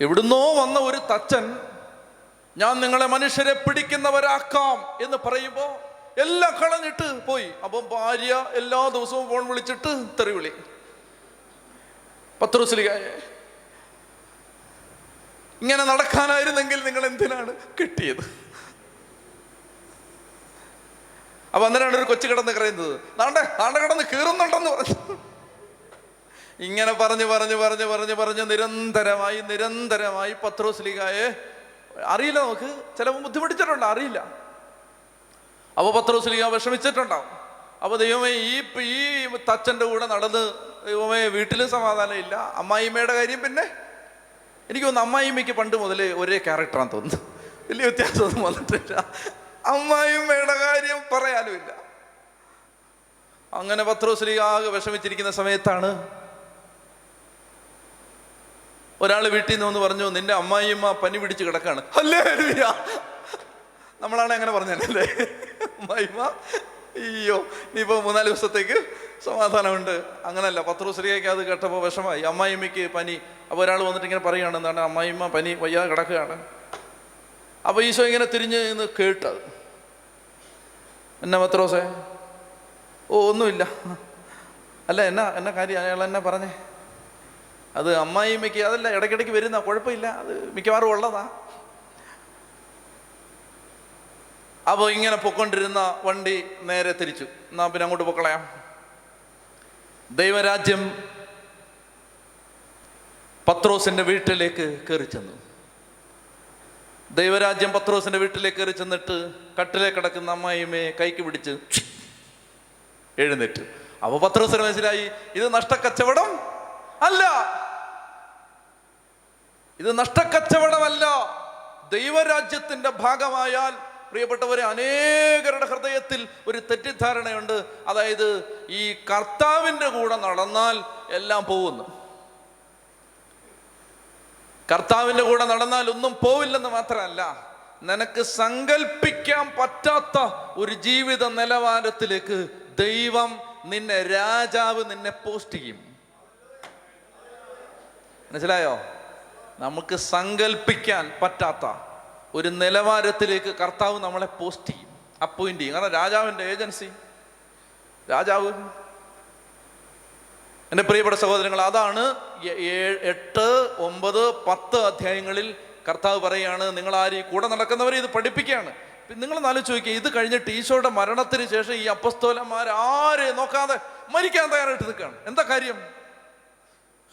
എവിടുന്നോ വന്ന ഒരു തച്ചൻ ഞാൻ നിങ്ങളെ മനുഷ്യരെ പിടിക്കുന്നവരാക്കാം എന്ന് പറയുമ്പോൾ എല്ലാം കളഞ്ഞിട്ട് പോയി. അപ്പം ഭാര്യ എല്ലാ ദിവസവും ഫോൺ വിളിച്ചിട്ട് തെറിവിളി. പത്രോസ്ലികായെ ഇങ്ങനെ നടക്കാനായിരുന്നെങ്കിൽ നിങ്ങൾ എന്തിനാണ് കിട്ടിയത്? അപ്പൊ അന്നേരമാണ് ഒരു കൊച്ചു കിടന്ന് കരയുന്നത്. നാണ്ടെ നാണ്ട കിടന്ന് കീറുന്നുണ്ടെന്ന് പറഞ്ഞു. ഇങ്ങനെ പറഞ്ഞു പറഞ്ഞു പറഞ്ഞ് പറഞ്ഞ് പറഞ്ഞ് നിരന്തരമായി നിരന്തരമായി പത്രോസ്ലികായെ അറിയില്ല നമുക്ക്. ചിലപ്പോൾ ബുദ്ധിമുട്ടിച്ചിട്ടുണ്ട് അറിയില്ല. അപ്പോൾ പത്രോസ്ലിക വിഷമിച്ചിട്ടുണ്ടാവും. അപ്പോൾ ദൈവമേ ഈ ഈ തച്ചന്റെ കൂടെ നടന്ന് ദൈവമേ വീട്ടിൽ സമാധാനം ഇല്ല അമ്മായിമ്മയുടെ കാര്യം പിന്നെ എനിക്ക് തോന്നുന്നു അമ്മായിമ്മയ്ക്ക് പണ്ട് മുതലേ ഒരേ ക്യാരക്ടറാണ് തോന്നുന്നു. വലിയ വ്യത്യാസമൊന്നും വന്നിട്ടില്ല. അമ്മായിമ്മയുടെ കാര്യം പറയാനുമില്ല അങ്ങനെ പത്രോസ്ലിക ആകെ വിഷമിച്ചിരിക്കുന്ന സമയത്താണ് ഒരാൾ വീട്ടിൽ നിന്ന് വന്ന് പറഞ്ഞു നിന്റെ അമ്മായിയമ്മ പനി പിടിച്ച് കിടക്കാണ്. അല്ലേ നമ്മളാണ് അങ്ങനെ പറഞ്ഞല്ലേ അമ്മായിമ്മ അയ്യോ ഇനിയിപ്പോ മൂന്നാൽ ദിവസത്തേക്ക് സമാധാനമുണ്ട്. അങ്ങനല്ല പത്രോശ്രീയൊക്കെ അത് കേട്ടപ്പോൾ വിഷമായി. അമ്മായിമ്മയ്ക്ക് പനി. അപ്പോൾ ഒരാൾ വന്നിട്ട് ഇങ്ങനെ പറയുകയാണ് എന്താണ് അമ്മായിമ്മ പനി വയ്യാതെ കിടക്കുകയാണ്. അപ്പോൾ ഈശോ ഇങ്ങനെ തിരിഞ്ഞ് നിന്ന് കേട്ടത്. എന്നാ പത്രോസേ? ഓ ഒന്നുമില്ല. അല്ല എന്നാ എന്നാ കാര്യം? അയാൾ എന്നാ പറഞ്ഞേ? അത് അമ്മായിമ്മയ്ക്ക് അതല്ല ഇടയ്ക്കിടയ്ക്ക് വരുന്ന കുഴപ്പമില്ല. അത് മിക്കവാറും ഉള്ളതാ. അപ്പോൾ ഇങ്ങനെ പൊക്കൊണ്ടിരുന്ന വണ്ടി നേരെ തിരിച്ചു. എന്നാ പിന്നെ അങ്ങോട്ട് പൊക്കളയാം. ദൈവരാജ്യം പത്രോസിന്റെ വീട്ടിലേക്ക് കയറി ചെന്നു ദൈവരാജ്യം പത്രോസിന്റെ വീട്ടിലേക്ക് കയറി ചെന്നിട്ട് കട്ടിലെ കിടക്കുന്ന അമ്മായിമ്മയെ കൈക്ക് പിടിച്ച് എഴുന്നേറ്റ്. അപ്പൊ പത്രോസിന് മനസ്സിലായി ഇത് നഷ്ടക്കച്ചവടം അല്ല. ഇത് നഷ്ടക്കച്ചവടമല്ല. ദൈവരാജ്യത്തിന്റെ ഭാഗമായാൽ പ്രിയപ്പെട്ടവരെ അനേകരുടെ ഹൃദയത്തിൽ ഒരു തെറ്റിദ്ധാരണയുണ്ട്. അതായത് ഈ കർത്താവിന്റെ കൂടെ നടന്നാൽ എല്ലാം പോകുന്നു. കർത്താവിന്റെ കൂടെ നടന്നാൽ ഒന്നും പോവില്ലെന്ന് മാത്രമല്ല നിനക്ക് സങ്കല്പിക്കാൻ പറ്റാത്ത ഒരു ജീവിത നിലവാരത്തിലേക്ക് ദൈവം നിന്നെ രാജാവ് നിന്നെ പോസ്റ്റ് ചെയ്യും. മനസ്സിലായോ? നമുക്ക് സങ്കല്പിക്കാൻ പറ്റാത്ത ഒരു നിലവാരത്തിലേക്ക് കർത്താവ് നമ്മളെ പോസ്റ്റ് ചെയ്യും അപ്പോയിന്റ് ചെയ്യും. കാരണം രാജാവിന്റെ ഏജൻസി രാജാവ്. എന്റെ പ്രിയപ്പെട്ട സഹോദരങ്ങൾ അതാണ് എട്ട് ഒമ്പത് പത്ത് അധ്യായങ്ങളിൽ കർത്താവ് പറയുകയാണ് നിങ്ങൾ ആര് കൂടെ നടക്കുന്നവരെ ഇത് പഠിപ്പിക്കുകയാണ്? നിങ്ങൾ ആലോചിച്ച് ചോദിക്കുക ഇത് കഴിഞ്ഞിട്ട് ഈശോയുടെ മരണത്തിന് ശേഷം ഈ അപ്പസ്തോലന്മാർ ആരെ നോക്കാതെ മരിക്കാൻ തയ്യാറായിട്ട് നിൽക്കുകയാണ്. എന്താ കാര്യം?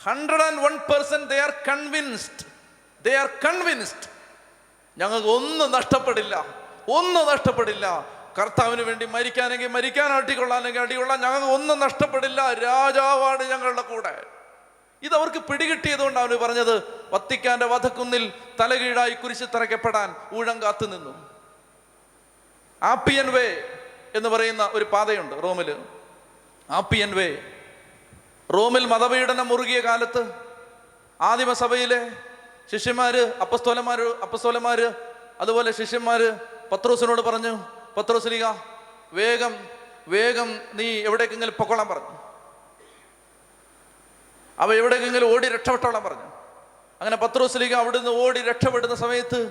Hundred and one percent they are convinced they are convinced ഞങ്ങൾക്ക് ഒന്നും നഷ്ടപ്പെടില്ല. ഒന്നും നഷ്ടപ്പെടില്ല. കർത്താവിന് വേണ്ടി മരിക്കാനെങ്കിൽ മരിക്കാൻ അടികൊള്ളാനെങ്കിൽ അടികൊള്ളാൻ ഞങ്ങൾക്ക് ഒന്നും നഷ്ടപ്പെടില്ല. രാജാവാണ് ഞങ്ങളുടെ കൂടെ. ഇത് ഇതവർക്ക് പിടികിട്ടിയതുകൊണ്ട് അവന് പറഞ്ഞത് വത്തിക്കാന്റെ വധക്കുന്നിൽ തലകീഴായി കുരിശ് തറയ്ക്കപ്പെടാൻ ഊഴം കാത്തു നിന്നു. ആപ്പിയൻ വേ എന്ന് പറയുന്ന ഒരു പാതയുണ്ട് റോമിൽ. Appian Way. റോമിൽ മതപീഡനം മുറുകിയ കാലത്ത് ആദിമസഭയിലെ ശിഷ്യന്മാര് അപ്പസ്തോലന്മാര് അപ്പസ്തോലന്മാര് അതുപോലെ ശിഷ്യന്മാര് പത്രോസിനോട് പറഞ്ഞു പത്രോസ്ലിക വേഗം വേഗം നീ എവിടേക്കെങ്കിലും പൊക്കോളാൻ പറഞ്ഞു. അവ എവിടേക്കെങ്കിലും ഓടി രക്ഷപ്പെട്ടോളാൻ പറഞ്ഞു. അങ്ങനെ പത്രോസ്ലിക അവിടുന്ന് ഓടി രക്ഷപ്പെടുന്ന സമയത്ത്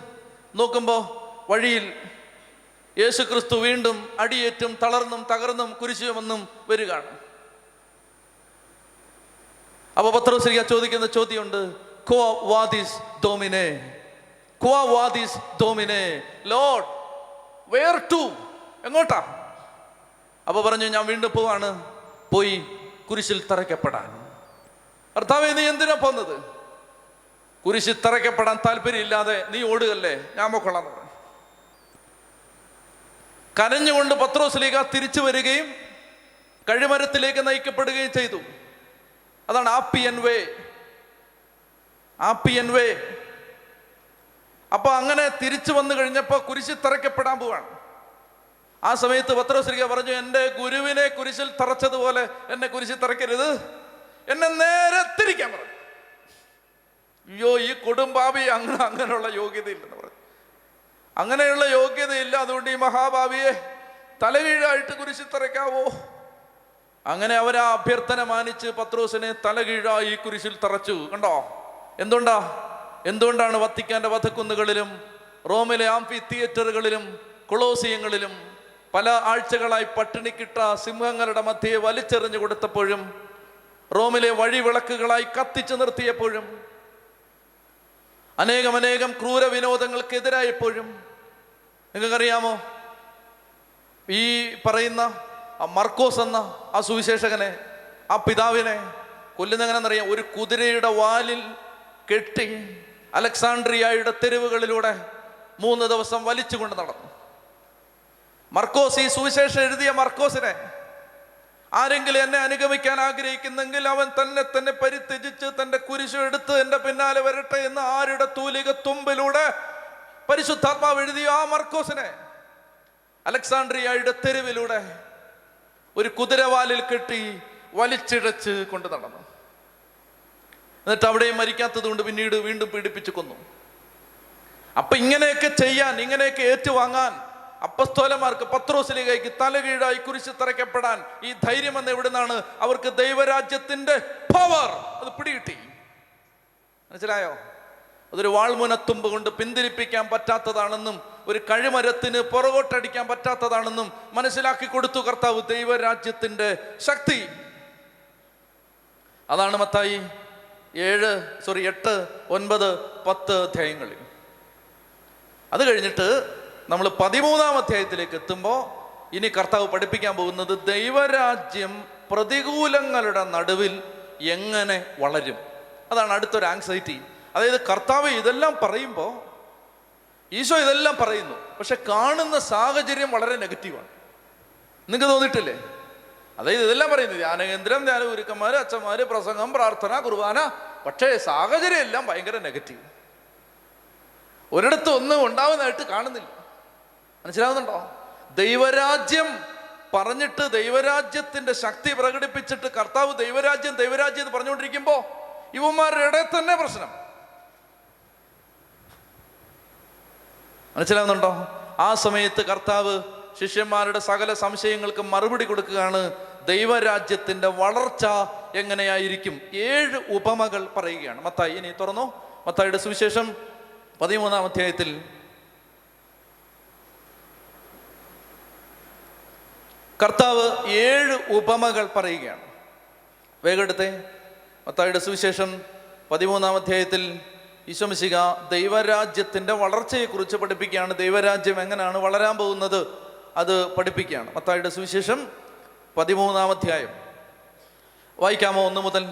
നോക്കുമ്പോൾ വഴിയിൽ യേശു ക്രിസ്തു വീണ്ടും അടിയേറ്റും തളർന്നും തകർന്നും കുരിശുമെന്നും വരികയാണ്. അപ്പൊ പത്രോസ്ലിക ചോദിക്കുന്ന ചോദ്യമുണ്ട്. "Quo വാദിസ് വാദിസ് ലോഡ് വേർ ടു എങ്ങോട്ടാ? അപ്പൊ പറഞ്ഞു ഞാൻ വീണ്ടും പോവാണ്. പോയി കുരിശിൽ തറയ്ക്കപ്പെടാൻ. ഭർത്താവ് നീ എന്തിനാ പോന്നത്? കുരിശിൽ തറയ്ക്കപ്പെടാൻ താല്പര്യമില്ലാതെ നീ ഓടുകല്ലേ ഞാൻ പറഞ്ഞു. കരഞ്ഞുകൊണ്ട് പത്രോസ്ലീഗ തിരിച്ചു വരികയും കഴിമരത്തിലേക്ക് നയിക്കപ്പെടുകയും ചെയ്തു. അതാണ് ആപ്പിയൻ വേ. ആപ്പിയൻ വേ. അപ്പൊ അങ്ങനെ തിരിച്ചു വന്നു കഴിഞ്ഞപ്പോൾ കുരിശിൽ തറയ്ക്കപ്പെടാൻ പോവാണ്. ആ സമയത്ത് പത്രോശ്രീക പറഞ്ഞു എന്റെ ഗുരുവിനെ കുരിശിൽ തറച്ചതുപോലെ എന്നെ കുരിശിൽ തറയ്ക്കരുത്. എന്നെ നേരെ തിരിക്കാൻ പറഞ്ഞു അയ്യോ ഈ കൊടുംബാവി അങ്ങനെ അങ്ങനെയുള്ള യോഗ്യതയില്ലെന്ന് പറഞ്ഞു. അങ്ങനെയുള്ള യോഗ്യതയില്ല. അതുകൊണ്ട് ഈ മഹാഭാവിയെ തലവീഴായിട്ട് കുരിശിൽ തറയ്ക്കാവോ? അങ്ങനെ അവർ ആ അഭ്യർത്ഥന മാനിച്ച് പത്രോസിനെ തലകീഴായി കുരിശിൽ തറച്ചു. കണ്ടോ? എന്തുകൊണ്ടാ? എന്തുകൊണ്ടാണ് വത്തിക്കാന്റെ വധക്കുന്നുകളിലും റോമിലെ ആംഫി തിയേറ്ററുകളിലും കൊളോസിയങ്ങളിലും പല ആഴ്ചകളായി പട്ടിണിക്കിട്ട സിംഹങ്ങളുടെ മധ്യയെ വലിച്ചെറിഞ്ഞു കൊടുത്തപ്പോഴും റോമിലെ വഴിവിളക്കുകളായി കത്തിച്ചു നിർത്തിയപ്പോഴും അനേകം അനേകം ക്രൂര വിനോദങ്ങൾക്കെതിരായപ്പോഴും നിങ്ങൾക്കറിയാമോ? ഈ പറയുന്ന ആ മർക്കോസ് എന്ന ആ സുവിശേഷകനെ ആ പിതാവിനെ കൊല്ലുന്നെങ്ങനെന്നറിയാം? ഒരു കുതിരയുടെ വാലിൽ കെട്ടി അലക്സാണ്ട്രിയയുടെ തെരുവുകളിലൂടെ മൂന്ന് ദിവസം വലിച്ചുകൊണ്ട് നടന്നു. മർക്കോസ് ഈ സുവിശേഷം എഴുതിയ മർക്കോസിനെ ആരെങ്കിലും എന്നെ അനുഗമിക്കാൻ ആഗ്രഹിക്കുന്നെങ്കിൽ അവൻ തന്നെ തന്നെ പരിത്യജിച്ച് തന്റെ കുരിശു എടുത്ത് എന്റെ പിന്നാലെ വരട്ടെ എന്ന് ആരുടെ തൂലിക തുമ്പിലൂടെ പരിശുദ്ധാത്മാവ് എഴുതിയ ആ മർക്കോസിനെ അലക്സാണ്ട്രിയയുടെ തെരുവിലൂടെ ഒരു കുതിരവാലിൽ കെട്ടി വലിച്ചിഴച്ച് കൊണ്ട് നടന്നു. എന്നിട്ട് അവിടെയും മരിക്കാത്തത് കൊണ്ട് പിന്നീട് വീണ്ടും പീഡിപ്പിച്ചു കൊന്നു. അപ്പൊ ഇങ്ങനെയൊക്കെ ചെയ്യാൻ ഇങ്ങനെയൊക്കെ ഏറ്റുവാങ്ങാൻ അപ്പസ്തോലന്മാർക്ക് പത്രോസിലേക്കായി തലകീഴായി കുരിശ് തറയ്ക്കപ്പെടാൻ ഈ ധൈര്യം എന്ന് എവിടുന്നാണ്? അവർക്ക് ദൈവരാജ്യത്തിന്റെ പവർ അത് പിടികിട്ടി. മനസ്സിലായോ? അതൊരു വാൾമുനത്തുമ്പ് കൊണ്ട് പിന്തിരിപ്പിക്കാൻ പറ്റാത്തതാണെന്നും ഒരു കഴിമരത്തിന് പുറകോട്ടടിക്കാൻ പറ്റാത്തതാണെന്നും മനസ്സിലാക്കി കൊടുത്തു കർത്താവ് ദൈവരാജ്യത്തിന്റെ ശക്തി. അതാണ് മത്തായി ഏഴ് സോറി എട്ട് ഒൻപത് പത്ത് അധ്യായങ്ങളിൽ. അത് കഴിഞ്ഞിട്ട് നമ്മൾ പതിമൂന്നാം അധ്യായത്തിലേക്ക് എത്തുമ്പോൾ ഇനി കർത്താവ് പഠിപ്പിക്കാൻ പോകുന്നത് ദൈവരാജ്യം പ്രതികൂലങ്ങളുടെ നടുവിൽ എങ്ങനെ വളരും? അതാണ് അടുത്തൊരു ആങ്സൈറ്റി അതായത് കർത്താവ് ഇതെല്ലാം പറയുമ്പോൾ ഈശോ ഇതെല്ലാം പറയുന്നു. പക്ഷെ കാണുന്ന സാഹചര്യം വളരെ നെഗറ്റീവാണ്. നിങ്ങൾക്ക് തോന്നിയിട്ടില്ലേ? അതായത് ഇതെല്ലാം പറയുന്നത് ധ്യാനകേന്ദ്രം ധ്യാന ഗുരുക്കന്മാർ അച്ഛന്മാർ പ്രസംഗം പ്രാർത്ഥന കുർബാന. പക്ഷേ സാഹചര്യം എല്ലാം ഭയങ്കര നെഗറ്റീവ്. ഒരിടത്തും ഒന്നും ഉണ്ടാവുന്നതായിട്ട് കാണുന്നില്ല. മനസ്സിലാവുന്നുണ്ടോ? ദൈവരാജ്യം പറഞ്ഞിട്ട് ദൈവരാജ്യത്തിന്റെ ശക്തി പ്രകടിപ്പിച്ചിട്ട് കർത്താവ് ദൈവരാജ്യം ദൈവരാജ്യം എന്ന് പറഞ്ഞുകൊണ്ടിരിക്കുമ്പോൾ ഇവന്മാരുടെ തന്നെ പ്രശ്നം. മനസ്സിലാവുന്നുണ്ടോ? ആ സമയത്ത് കർത്താവ് ശിഷ്യന്മാരുടെ സകല സംശയങ്ങൾക്ക് മറുപടി കൊടുക്കുകയാണ്. ദൈവരാജ്യത്തിന്റെ വളർച്ച എങ്ങനെയായിരിക്കും? ഏഴ് ഉപമകൾ പറയുകയാണ്. മത്തായി ഇനി തുറന്നു. മത്തായിയുടെ സുവിശേഷം പതിമൂന്നാം അധ്യായത്തിൽ. കർത്താവ് ഏഴ് ഉപമകൾ പറയുകയാണ്. വേഗം എടുത്തേ. മത്തായിയുടെ സുവിശേഷം പതിമൂന്നാം അധ്യായത്തിൽ. ഈശോമിശിക ദൈവരാജ്യത്തിന്റെ വളർച്ചയെക്കുറിച്ച് പഠിപ്പിക്കുകയാണ്. ദൈവരാജ്യം എങ്ങനെയാണ് വളരാൻ പോകുന്നത് അത് പഠിപ്പിക്കുകയാണ്. മത്തായിയുടെ സുവിശേഷം പതിമൂന്നാം അധ്യായം. വായിക്കാമോ ഒന്ന് മുതൽ?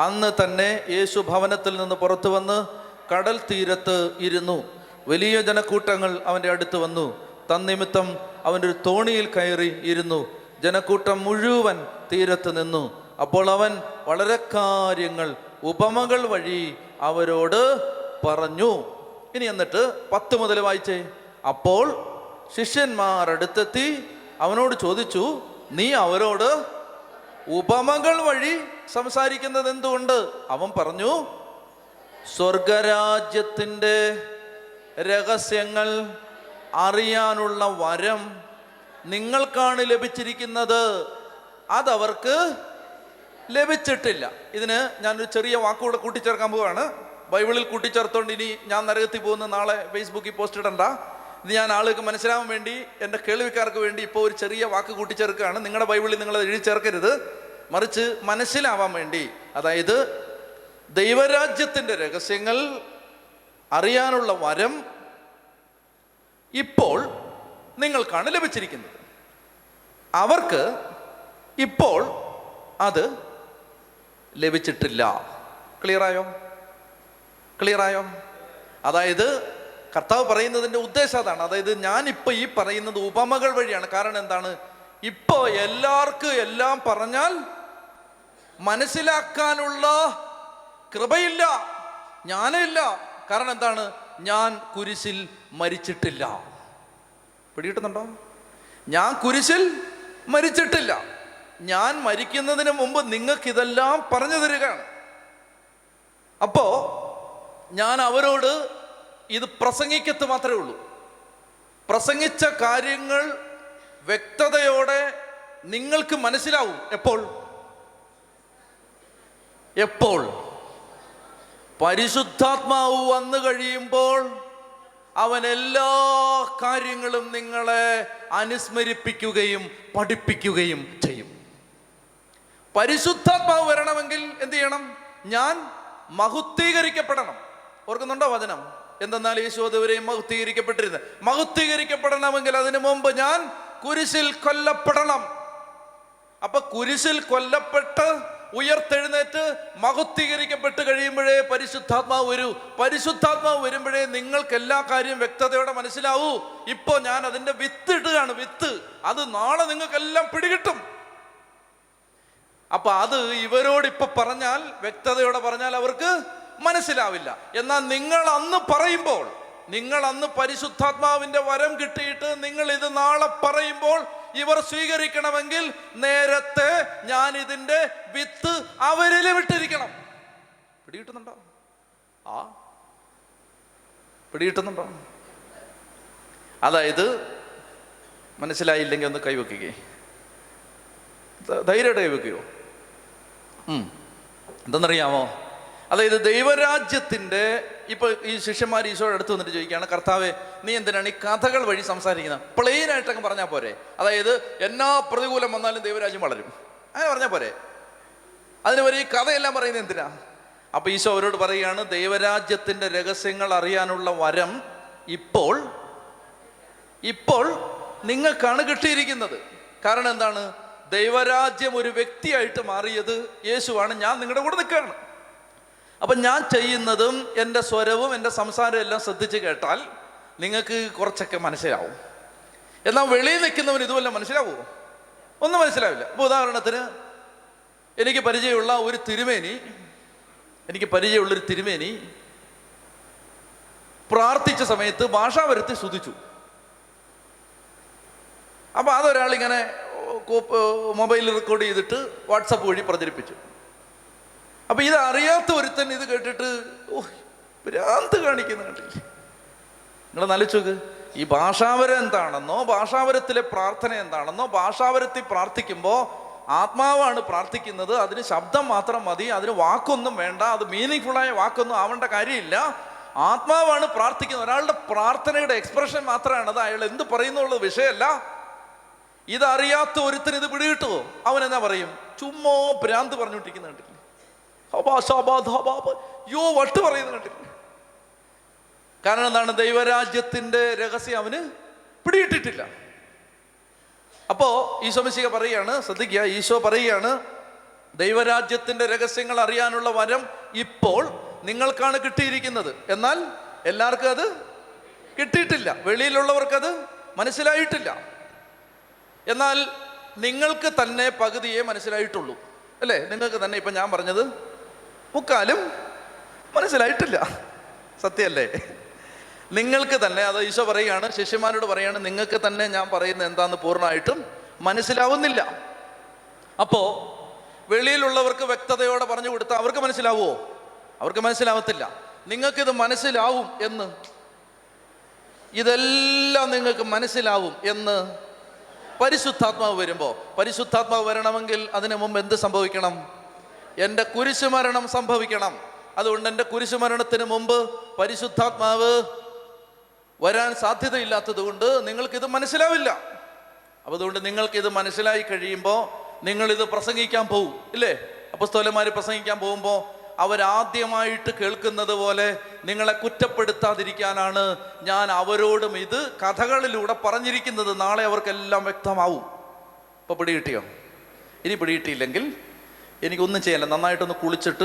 അന്ന് തന്നെ യേശു ഭവനത്തിൽ നിന്ന് പുറത്തു വന്ന് കടൽ തീരത്ത് ഇരുന്നു. വലിയ ജനക്കൂട്ടങ്ങൾ അവന്റെ അടുത്ത് വന്നു. തന്നിമിത്തം അവന്റെ ഒരു തോണിയിൽ കയറി ഇരുന്നു. ജനക്കൂട്ടം മുഴുവൻ തീരത്ത് നിന്നു. അപ്പോൾ അവൻ വളരെ കാര്യങ്ങൾ ഉപമകൾ വഴി അവരോട് പറഞ്ഞു. ഇനി എന്നിട്ട് പത്ത് മുതൽ വായിച്ചേ. അപ്പോൾ ശിഷ്യന്മാർ അടുത്തെത്തി അവനോട് ചോദിച്ചു നീ അവരോട് ഉപമകൾ വഴി സംസാരിക്കുന്നത് എന്തുകൊണ്ട്? അവൻ പറഞ്ഞു സ്വർഗരാജ്യത്തിന്റെ രഹസ്യങ്ങൾ അറിയാനുള്ള വരം നിങ്ങൾക്കാണ് ലഭിച്ചിരിക്കുന്നത്. അതവർക്ക് ലഭിച്ചിട്ടില്ല. ഇതിന് ഞാനൊരു ചെറിയ വാക്കുകൂടെ കൂട്ടിച്ചേർക്കാൻ പോവാണ്. ബൈബിളിൽ കൂട്ടിച്ചേർത്തോണ്ട് ഇനി ഞാൻ നരകത്തിൽ പോകുന്ന നാളെ ഫേസ്ബുക്കിൽ പോസ്റ്റ് ഇടണ്ട. ഇത് ഞാൻ ആളുകൾക്ക് മനസ്സിലാവാൻ വേണ്ടി എന്റെ കേൾവിക്കാർക്ക് വേണ്ടി ഇപ്പോൾ ഒരു ചെറിയ വാക്ക് കൂട്ടിച്ചേർക്കുകയാണ്. നിങ്ങളുടെ ബൈബിളിൽ നിങ്ങൾ എഴുതി ചേർക്കരുത്. മറിച്ച് മനസ്സിലാവാൻ വേണ്ടി അതായത് ദൈവരാജ്യത്തിന്റെ രഹസ്യങ്ങൾ അറിയാനുള്ള വരം ഇപ്പോൾ നിങ്ങൾക്കാണ് ലഭിച്ചിരിക്കുന്നത്. അവർക്ക് ഇപ്പോൾ അത് ലഭിച്ചിട്ടില്ല. ക്ലിയറായോ? ക്ലിയറായോ? അതായത് കർത്താവ് പറയുന്നതിന്റെ ഉദ്ദേശം അതാണ്. അതായത് ഞാനിപ്പോൾ ഈ പറയുന്നത് ഉപമകൾ വഴിയാണ്. കാരണം എന്താണ്? ഇപ്പോൾ എല്ലാവർക്കും എല്ലാം പറഞ്ഞാൽ മനസ്സിലാക്കാനുള്ള കൃപയില്ല ജ്ഞാനമില്ല. കാരണം എന്താണ്? ഞാൻ കുരിശിൽ മരിച്ചിട്ടില്ല. പിടികിട്ടുന്നുണ്ടോ? ഞാൻ കുരിശിൽ മരിച്ചിട്ടില്ല. ഞാൻ മരിക്കുന്നതിന് മുമ്പ് നിങ്ങൾക്ക് ഇതെല്ലാം പറഞ്ഞു തരികയാണ്. അപ്പോ ഞാൻ അവരോട് ഇത് പ്രസംഗിക്കത്ത് മാത്രമേ ഉള്ളൂ. പ്രസംഗിച്ച കാര്യങ്ങൾ വ്യക്തതയോടെ നിങ്ങൾക്ക് മനസ്സിലാവും. എപ്പോൾ? എപ്പോൾ? പരിശുദ്ധാത്മാവ് വന്നു കഴിയുമ്പോൾ അവൻ എല്ലാ കാര്യങ്ങളും നിങ്ങളെ അനുസ്മരിപ്പിക്കുകയും പഠിപ്പിക്കുകയും ചെയ്യും. പരിശുദ്ധാത്മാവ് വരണമെങ്കിൽ എന്ത് ചെയ്യണം? ഞാൻ മഹുദ്ധീകരിക്കപ്പെടണം ഓർക്കുന്നുണ്ടോ വചനം? എന്തെന്നാൽ യേശു അതുവരെയും മഹുദ്ധീകരിക്കപ്പെട്ടിരുന്നത് മഹുദ്ധീകരിക്കപ്പെടണമെങ്കിൽ അതിനു മുമ്പ് ഞാൻ കുരിശിൽ കൊല്ലപ്പെടണം. അപ്പൊ കുരിശിൽ കൊല്ലപ്പെട്ട് ഉയർത്തെഴുന്നേറ്റ് മഹുദ്ധീകരിക്കപ്പെട്ട് കഴിയുമ്പോഴേ പരിശുദ്ധാത്മാവ് വരൂ. പരിശുദ്ധാത്മാവ് വരുമ്പോഴേ നിങ്ങൾക്ക് എല്ലാ കാര്യം വ്യക്തതയോടെ മനസ്സിലാവൂ. ഇപ്പോൾ ഞാൻ അതിന്റെ വിത്ത് ഇടുകയാണ് വിത്ത്. അത് നാളെ നിങ്ങൾക്കെല്ലാം പിടികിട്ടും. അപ്പൊ അത് ഇവരോട് ഇപ്പൊ പറഞ്ഞാൽ വ്യക്തതയോടെ പറഞ്ഞാൽ അവർക്ക് മനസ്സിലാവില്ല. എന്നാൽ നിങ്ങൾ അന്ന് പറയുമ്പോൾ നിങ്ങൾ അന്ന് പരിശുദ്ധാത്മാവിന്റെ വരം കിട്ടിയിട്ട് നിങ്ങൾ ഇത് നാളെ പറയുമ്പോൾ ഇവർ സ്വീകരിക്കണമെങ്കിൽ നേരത്തെ ഞാൻ ഇതിന്റെ വിത്ത് അവരിൽ വിട്ടിരിക്കണം. പിടികിട്ടുന്നുണ്ടോ? ആ. പിടികിട്ടുന്നുണ്ടോ? അതായത് മനസ്സിലായില്ലെങ്കിൽ ഒന്ന് കൈവെക്കുകയെ ധൈര്യമായിട്ട് കൈവെക്കുകയോ. എന്തെന്നറിയാമോ? അതായത് ദൈവരാജ്യത്തിന്റെ ഇപ്പൊ ഈ ശിഷ്യന്മാർ ഈശോയുടെ അടുത്ത് വന്നിട്ട് ചോദിക്കുകയാണ് കർത്താവെ നീ എന്തിനാണ് ഈ കഥകൾ വഴി സംസാരിക്കുന്നത്? പ്ലെയിൻ ആയിട്ടൊക്കെ പറഞ്ഞാൽ പോരെ. അതായത് എന്നാ പ്രതികൂലം വന്നാലും ദൈവരാജ്യം വളരും. അങ്ങനെ പറഞ്ഞാൽ പോരെ. അതിന് വരെ ഈ കഥയെല്ലാം പറയുന്നത് എന്തിനാ? അപ്പൊ ഈശോ അവരോട് പറയുകയാണ് ദൈവരാജ്യത്തിന്റെ രഹസ്യങ്ങൾ അറിയാനുള്ള വരം ഇപ്പോൾ ഇപ്പോൾ നിങ്ങൾക്കാണ് കിട്ടിയിരിക്കുന്നത്. കാരണം എന്താണ്? ദൈവരാജ്യം ഒരു വ്യക്തിയായിട്ട് മാറിയത് യേശുവാണ്. ഞാൻ നിങ്ങളുടെ കൂടെ നിൽക്കുകയാണ്. അപ്പം ഞാൻ ചെയ്യുന്നതും എന്റെ സ്വരവും എന്റെ സംസാരവും എല്ലാം ശ്രദ്ധിച്ച് കേട്ടാൽ നിങ്ങൾക്ക് കുറച്ചൊക്കെ മനസ്സിലാവും. എന്നാൽ വെളിയിൽ നിൽക്കുന്നവൻ ഇതുവല്ല മനസ്സിലാവുമോ ഒന്നും മനസ്സിലാവില്ല. ഇപ്പോൾ ഉദാഹരണത്തിന് എനിക്ക് പരിചയമുള്ള ഒരു തിരുമേനി എനിക്ക് പരിചയമുള്ളൊരു തിരുമേനി പ്രാർത്ഥിച്ച സമയത്ത് ഭാഷാവരത്തെ സ്തുതിച്ചു. അപ്പോൾ അതൊരാൾ ഇങ്ങനെ മൊബൈലിൽ റെക്കോർഡ് ചെയ്തിട്ട് വാട്സപ്പ് വഴി പ്രചരിപ്പിച്ചു. അപ്പൊ ഇത് അറിയാത്ത ഒരുത്തൻ ഇത് കേട്ടിട്ട് ഓ ഭ്രാന്ത് കാണിക്കുന്ന കണ്ടില്ലേ? നിങ്ങൾ നലിച്ചോക്ക് ഈ ഭാഷാവരം എന്താണെന്നോ ഭാഷാവരത്തിലെ പ്രാർത്ഥന എന്താണെന്നോ ഭാഷാവരത്തിൽ പ്രാർത്ഥിക്കുമ്പോൾ ആത്മാവാണ് പ്രാർത്ഥിക്കുന്നത്. അതിന് ശബ്ദം മാത്രം മതി അതിന് വാക്കൊന്നും വേണ്ട അത് മീനിങ് ഫുള്ളായ വാക്കൊന്നും ആവേണ്ട കാര്യമില്ല. ആത്മാവാണ് പ്രാർത്ഥിക്കുന്നത്. ഒരാളുടെ പ്രാർത്ഥനയുടെ എക്സ്പ്രഷൻ മാത്രമാണ് അത്. അയാൾ എന്ത് പറയുന്നുള്ളത് വിഷയമല്ല. ഇതറിയാത്ത ഒരുത്തൻ ഇത് പിടികിട്ടുമോ അവൻ എന്നാ പറയും? ചുമ്മാ ഭ്രാന്ത് പറഞ്ഞുകൊണ്ടിരിക്കുന്ന കണ്ടിട്ടില്ലേ? യോ വട്ട് പറയുന്നത് കണ്ടിട്ടില്ലേ? കാരണം എന്താണ്? ദൈവരാജ്യത്തിന്റെ രഹസ്യം അവന് പിടിയിട്ടിട്ടില്ല അപ്പോ ഈശോ മിശിക പറയുകയാണ് ശ്രദ്ധിക്കുക ഈശോ പറയുകയാണ് ദൈവരാജ്യത്തിന്റെ രഹസ്യങ്ങൾ അറിയാനുള്ള വരം ഇപ്പോൾ നിങ്ങൾക്കാണ് കിട്ടിയിരിക്കുന്നത്. എന്നാൽ എല്ലാവർക്കും അത് കിട്ടിയിട്ടില്ല. വെളിയിലുള്ളവർക്കത് മനസ്സിലായിട്ടില്ല. എന്നാൽ നിങ്ങൾക്ക് തന്നെ പകുതിയെ മനസ്സിലായിട്ടുള്ളൂ. അല്ലേ? നിങ്ങൾക്ക് തന്നെ ഇപ്പം ഞാൻ പറഞ്ഞത് മുക്കാലും മനസ്സിലായിട്ടില്ല. സത്യമല്ലേ? നിങ്ങൾക്ക് തന്നെ അത് ഈശോ പറയുകയാണ് ശിഷ്യന്മാരോട് പറയുകയാണ് നിങ്ങൾക്ക് തന്നെ ഞാൻ പറയുന്നത് എന്താന്ന് പൂർണമായിട്ടും മനസ്സിലാവുന്നില്ല. അപ്പോൾ വെളിയിലുള്ളവർക്ക് വ്യക്തതയോടെ പറഞ്ഞു കൊടുത്താൽ അവർക്ക് മനസ്സിലാവുമോ അവർക്ക് മനസ്സിലാവത്തില്ല. നിങ്ങൾക്കിത് മനസ്സിലാവും എന്ന്. ഇതെല്ലാം നിങ്ങൾക്ക് മനസ്സിലാവും എന്ന് പരിശുദ്ധാത്മാവ് വരുമ്പോൾ പരിശുദ്ധാത്മാവ് വരണമെങ്കിൽ അതിനു മുമ്പ് എന്ത് സംഭവിക്കണം? എന്റെ കുരിശുമരണം സംഭവിക്കണം. അതുകൊണ്ട് എന്റെ കുരിശുമരണത്തിന് മുമ്പ് പരിശുദ്ധാത്മാവ് വരാൻ സാധ്യതയില്ലാത്തത് കൊണ്ട് നിങ്ങൾക്കിത് മനസ്സിലാവില്ല. അപ്പോൾ അതുകൊണ്ട് നിങ്ങൾക്കിത് മനസ്സിലായി കഴിയുമ്പോൾ നിങ്ങളിത് പ്രസംഗിക്കാൻ പോവും ഇല്ലേ? അപ്പസ്തോലന്മാർ പ്രസംഗിക്കാൻ പോകുമ്പോൾ അവരാദ്യമായിട്ട് കേൾക്കുന്നത് പോലെ നിങ്ങളെ കുറ്റപ്പെടുത്താതിരിക്കാനാണ് ഞാൻ അവരോടും ഇത് കഥകളിലൂടെ പറഞ്ഞിരിക്കുന്നത്. നാളെ അവർക്കെല്ലാം വ്യക്തമാവും. ഇപ്പൊ പിടികിട്ടിയോ? ഇനി പിടികിട്ടിയില്ലെങ്കിൽ എനിക്കൊന്നും ചെയ്യല്ല. നന്നായിട്ടൊന്ന് കുളിച്ചിട്ട്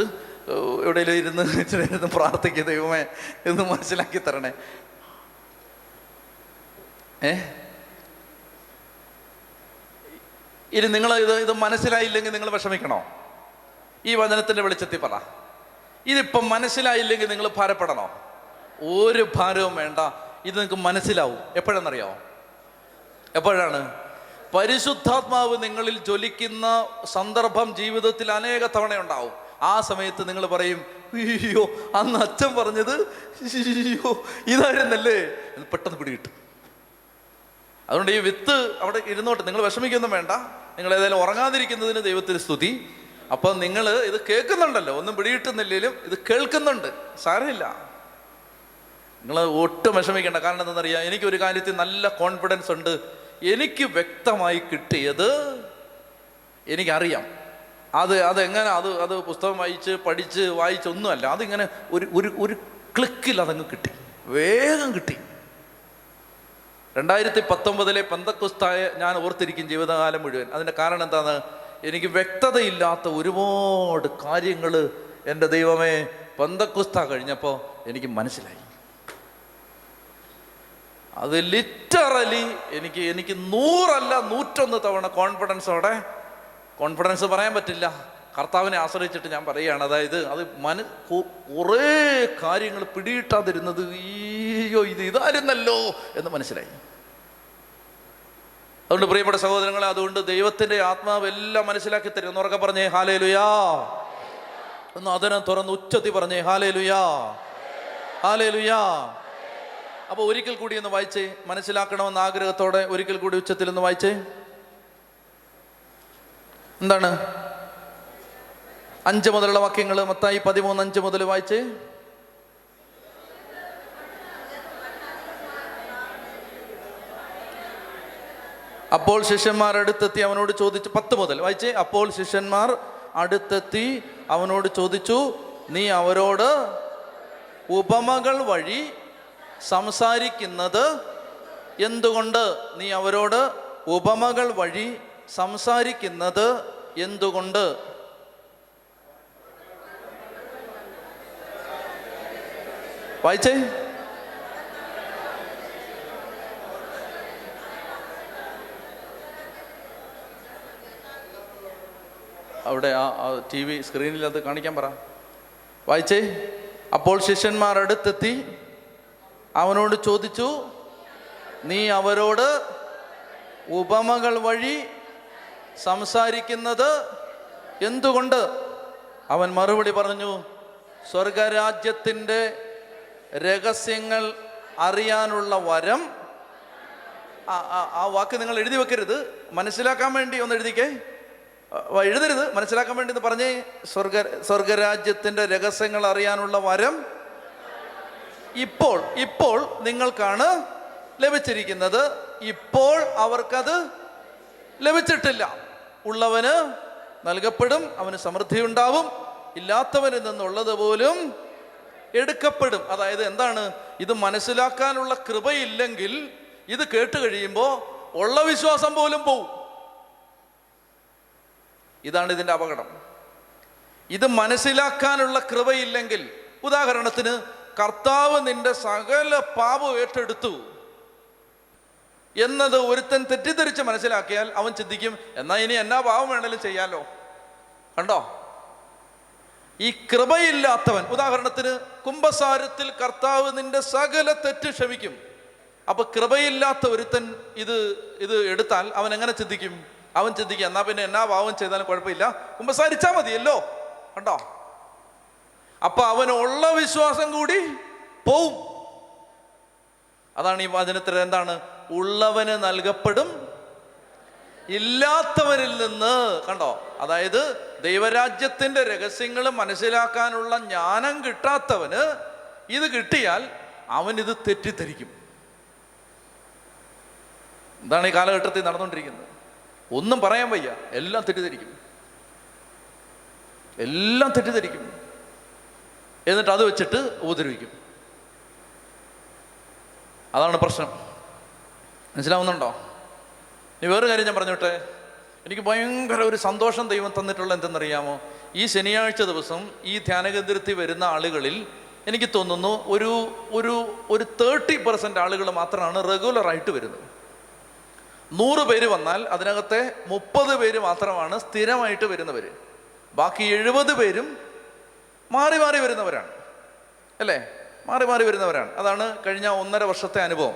എവിടെയെങ്കിലും ഇരുന്ന് ഇരുന്ന് പ്രാർത്ഥിക്കുക ദൈവമേ എന്ന് മനസ്സിലാക്കി തരണേ. ഏ? ഇനി നിങ്ങൾ ഇത് ഇത് മനസ്സിലായില്ലെങ്കിൽ നിങ്ങൾ വിഷമിക്കണോ? ഈ വചനത്തിന്റെ വെളിച്ചത്തിൽ പറ. ഇതിപ്പം മനസ്സിലായില്ലെങ്കിൽ നിങ്ങൾ ഭാരപ്പെടണോ? ഒരു ഭാരവും വേണ്ട. ഇത് നിങ്ങൾക്ക് മനസ്സിലാവും. എപ്പോഴെന്നറിയോ എപ്പോഴാണ്? പരിശുദ്ധാത്മാവ് നിങ്ങളിൽ ജ്വലിക്കുന്ന സന്ദർഭം ജീവിതത്തിൽ അനേക തവണ ഉണ്ടാവും ആ സമയത്ത് നിങ്ങൾ പറയും അയ്യോ അന്ന് അച്ഛൻ പറഞ്ഞത് അയ്യോ ഇതായിരുന്നല്ലേ? പെട്ടെന്ന് പിടികിട്ടും. അതുകൊണ്ട് ഈ വിത്ത് അവിടെ ഇരുന്നോട്ടെ. നിങ്ങൾ വിഷമിക്കൊന്നും വേണ്ട. നിങ്ങൾ ഏതായാലും ഉറങ്ങാതിരിക്കുന്നതിന് ദൈവത്തിന് സ്തുതി. അപ്പം നിങ്ങൾ ഇത് കേൾക്കുന്നുണ്ടല്ലോ. ഒന്നും പിടികിട്ടുന്നില്ലെങ്കിലും ഇത് കേൾക്കുന്നുണ്ട്. സാരമില്ല. നിങ്ങൾ ഒട്ടും വിഷമിക്കേണ്ട. കാരണം എന്താണെന്നറിയാം? എനിക്കൊരു കാര്യത്തിൽ നല്ല കോൺഫിഡൻസ് ഉണ്ട്. എനിക്ക് വ്യക്തമായി കിട്ടിയത് എനിക്കറിയാം. അത് അതെങ്ങനെ അത് അത് പുസ്തകം വായിച്ച് പഠിച്ച് വായിച്ചൊന്നുമല്ല. അതിങ്ങനെ ഒരു ഒരു ഒരു ക്ലിക്കിൽ അതങ്ങ് കിട്ടി. വേഗം കിട്ടി. രണ്ടായിരത്തി പത്തൊമ്പതിലെ പന്തക്കുസ്തായ ഞാൻ ഓർത്തിരിക്കും ജീവിതകാലം മുഴുവൻ. അതിന്റെ കാരണം എന്താണ്? എനിക്ക് വ്യക്തതയില്ലാത്ത ഒരുപാട് കാര്യങ്ങൾ എന്റെ ദൈവമേ പന്തക്കുസ്ത കഴിഞ്ഞപ്പോൾ എനിക്ക് മനസ്സിലായി. അത് ലിറ്ററലി എനിക്ക് എനിക്ക് നൂറല്ല നൂറ്റൊന്ന് തവണ കോൺഫിഡൻസോടെ കോൺഫിഡൻസ് പറയാൻ പറ്റില്ല. കർത്താവിനെ ആശ്രയിച്ചിട്ട് ഞാൻ പറയുകയാണ് അതായത് അത് മന കുറേ കാര്യങ്ങൾ പിടിയിട്ടാതിരുന്നത് അയ്യോ ഇത് ഇതായിരുന്നല്ലോ എന്ന് മനസ്സിലായി. അതുകൊണ്ട് പ്രിയപ്പെട്ട സഹോദരങ്ങളെ അതുകൊണ്ട് ദൈവത്തിന്റെ ആത്മാവ് എല്ലാം മനസ്സിലാക്കി തരും. എന്ന് ഉറക്കെ പറഞ്ഞേ ഹാലേ ലുയാ ഒന്ന് അതിനെ തുറന്ന് ഉച്ചത്തി പറഞ്ഞേ ഹാലേ ലുയാ ഹാലേ ലുയാ അപ്പൊ ഒരിക്കൽ കൂടി ഒന്ന് വായിച്ചേ മനസ്സിലാക്കണമെന്ന ആഗ്രഹത്തോടെ ഒരിക്കൽ കൂടി ഉച്ചത്തിൽ ഒന്ന് വായിച്ചേ. എന്താണ്? അഞ്ച് മുതലുള്ള വാക്യങ്ങൾ മത്തായി പതിമൂന്ന് അഞ്ച് മുതൽ വായിച്ചേ. അപ്പോൾ ശിഷ്യന്മാർ അടുത്തെത്തി അവനോട് ചോദിച്ചു പത്ത് മുതൽ. വായിച്ചേ അപ്പോൾ ശിഷ്യന്മാർ അടുത്തെത്തി അവനോട് ചോദിച്ചു നീ അവരോട് ഉപമകൾ വഴി സംസാരിക്കുന്നത് എന്തുകൊണ്ട്? നീ അവരോട് ഉപമകൾ വഴി സംസാരിക്കുന്നത് എന്തുകൊണ്ട്? വായിച്ചേ അവിടെ ആ ടി വി സ്ക്രീനിൽ അത് കാണിക്കാൻ പറ. വായിച്ചേ? അപ്പോൾ ശിഷ്യന്മാർ അടുത്തെത്തി. അവനോട് ചോദിച്ചു നീ അവരോട് ഉപമകൾ വഴി സംസാരിക്കുന്നത് എന്തുകൊണ്ട്? അവൻ മറുപടി പറഞ്ഞു സ്വർഗരാജ്യത്തിന്റെ രഹസ്യങ്ങൾ അറിയാനുള്ള വരം. ആ- വാക്ക് നിങ്ങൾ എഴുതി വെക്കരുത്. മനസ്സിലാക്കാൻ വേണ്ടി ഒന്ന് എഴുതിക്കേ. എഴുതരുത്. മനസ്സിലാക്കാൻ വേണ്ടി പറഞ്ഞേ സ്വർഗ സ്വർഗരാജ്യത്തിന്റെ രഹസ്യങ്ങൾ അറിയാനുള്ള വരം ഇപ്പോൾ ഇപ്പോൾ നിങ്ങൾക്കാണ് ലഭിച്ചിരിക്കുന്നത്. ഇപ്പോൾ അവർക്കത് ലഭിച്ചിട്ടില്ല. ഉള്ളവന് നൽകപ്പെടും അവന് സമൃദ്ധി ഉണ്ടാവും ഇല്ലാത്തവനിൽ നിന്നുള്ളത് പോലും എടുക്കപ്പെടും. അതായത് എന്താണ്? ഇത് മനസ്സിലാക്കാനുള്ള കൃപയില്ലെങ്കിൽ ഇത് കേട്ട് കഴിയുമ്പോൾ ഉള്ള വിശ്വാസം പോലും പോവും. ഇതാണ് ഇതിന്റെ അപകടം. ഇത് മനസ്സിലാക്കാനുള്ള കൃപയില്ലെങ്കിൽ ഉദാഹരണത്തിന് കർത്താവ് നിന്റെ സകല പാപം ഏറ്റെടുത്തു എന്നത് ഒരുത്തൻ തെറ്റിദ്ധരിച്ച് മനസ്സിലാക്കിയാൽ അവൻ ചിന്തിക്കും എന്നാ ഇനി എന്നാ പാവം വേണേലും ചെയ്യാലോ? കണ്ടോ? ഈ കൃപയില്ലാത്തവൻ ഉദാഹരണത്തിന് കുംഭസാരത്തിൽ കർത്താവ് നിന്റെ സകല തെറ്റ് ക്ഷമിക്കും. അപ്പൊ കൃപയില്ലാത്ത ഒരുത്തൻ ഇത് ഇത് എടുത്താൽ അവൻ എങ്ങനെ ചിന്തിക്കും? അവൻ ചിന്തിക്കുക എന്നാ പിന്നെ എന്നാ പാവം ചെയ്താലും കുഴപ്പമില്ല. കുമ്പസാരിച്ചാൽ മതിയല്ലോ. കണ്ടോ? അപ്പൊ അവനുള്ള വിശ്വാസം കൂടി പോവും. അതാണ് ഈ വചനത്തിൽ എന്താണ്? ഉള്ളവന് നൽകപ്പെടും ഇല്ലാത്തവരിൽ നിന്ന് കണ്ടോ? അതായത് ദൈവരാജ്യത്തിന്റെ രഹസ്യങ്ങൾ മനസ്സിലാക്കാനുള്ള ജ്ഞാനം കിട്ടാത്തവന് ഇത് കിട്ടിയാൽ അവൻ ഇത് തെറ്റിദ്ധരിക്കും. എന്താണ് ഈ കാലഘട്ടത്തിൽ നടന്നുകൊണ്ടിരിക്കുന്നത്? ഒന്നും പറയാൻ വയ്യ. എല്ലാം തെറ്റിദ്ധരിക്കും. എല്ലാം തെറ്റിദ്ധരിക്കും. എന്നിട്ട് അത് വെച്ചിട്ട് ഉപദ്രവിക്കും. അതാണ് പ്രശ്നം. മനസ്സിലാവുന്നുണ്ടോ? ഇനി വേറൊരു കാര്യം ഞാൻ പറഞ്ഞോട്ടെ? എനിക്ക് ഭയങ്കര ഒരു സന്തോഷം ദൈവം തന്നിട്ടുള്ള എന്തെന്നറിയാമോ? ഈ ശനിയാഴ്ച ദിവസം ഈ ധ്യാനകേന്ദ്രത്തിൽ വരുന്ന ആളുകളിൽ എനിക്ക് തോന്നുന്നു ഒരു ഒരു ഒരു തേർട്ടി പെർസെന്റ് ആളുകൾ മാത്രമാണ് റെഗുലറായിട്ട് വരുന്നത്. നൂറ് പേര് വന്നാൽ അതിനകത്തെ മുപ്പത് പേര് മാത്രമാണ് സ്ഥിരമായിട്ട് വരുന്നവർ ബാക്കി എഴുപത് പേരും മാറി മാറി വരുന്നവരാണ്. അല്ലേ? മാറി മാറി വരുന്നവരാണ്. അതാണ് കഴിഞ്ഞ ഒന്നര വർഷത്തെ അനുഭവം.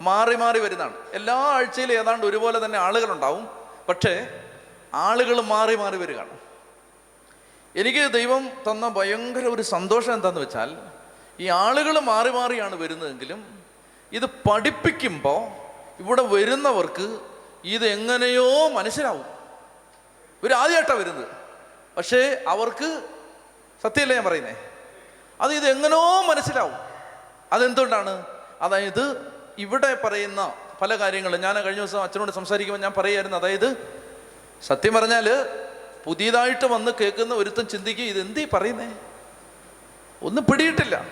മാറി മാറി വരുന്നതാണ്. എല്ലാ ആഴ്ചയിലും ഏതാണ്ട് ഒരുപോലെ തന്നെ ആളുകളുണ്ടാവും. പക്ഷേ ആളുകൾ മാറി മാറി വരികയാണ്. എനിക്ക് ദൈവം തന്ന ഭയങ്കര ഒരു സന്തോഷം എന്താന്ന് വെച്ചാൽ ഈ ആളുകൾ മാറി മാറിയാണ് വരുന്നതെങ്കിലും ഇത് പഠിപ്പിക്കുമ്പോൾ ഇവിടെ വരുന്നവർക്ക് ഇത് എങ്ങനെയോ മനസ്സിലാവും. ഇവർ ആദ്യമായിട്ടാണ് വരുന്നത്. പക്ഷേ അവർക്ക് സത്യമല്ലേ ഞാൻ പറയുന്നേ? അത് ഇത് എങ്ങനെയോ മനസ്സിലാവും. അതെന്തുകൊണ്ടാണ്? അതായത് ഇവിടെ പറയുന്ന പല കാര്യങ്ങളും ഞാൻ കഴിഞ്ഞ ദിവസം അച്ഛനോട് സംസാരിക്കുമ്പോൾ ഞാൻ പറയായിരുന്നു അതായത് സത്യം പറഞ്ഞാൽ പുതിയതായിട്ട് വന്ന് കേൾക്കുന്ന ഒരുത്തം ചിന്തിക്കുക ഇതെന്തീ പറയുന്നേ? ഒന്നും പിടിയിട്ടില്ല.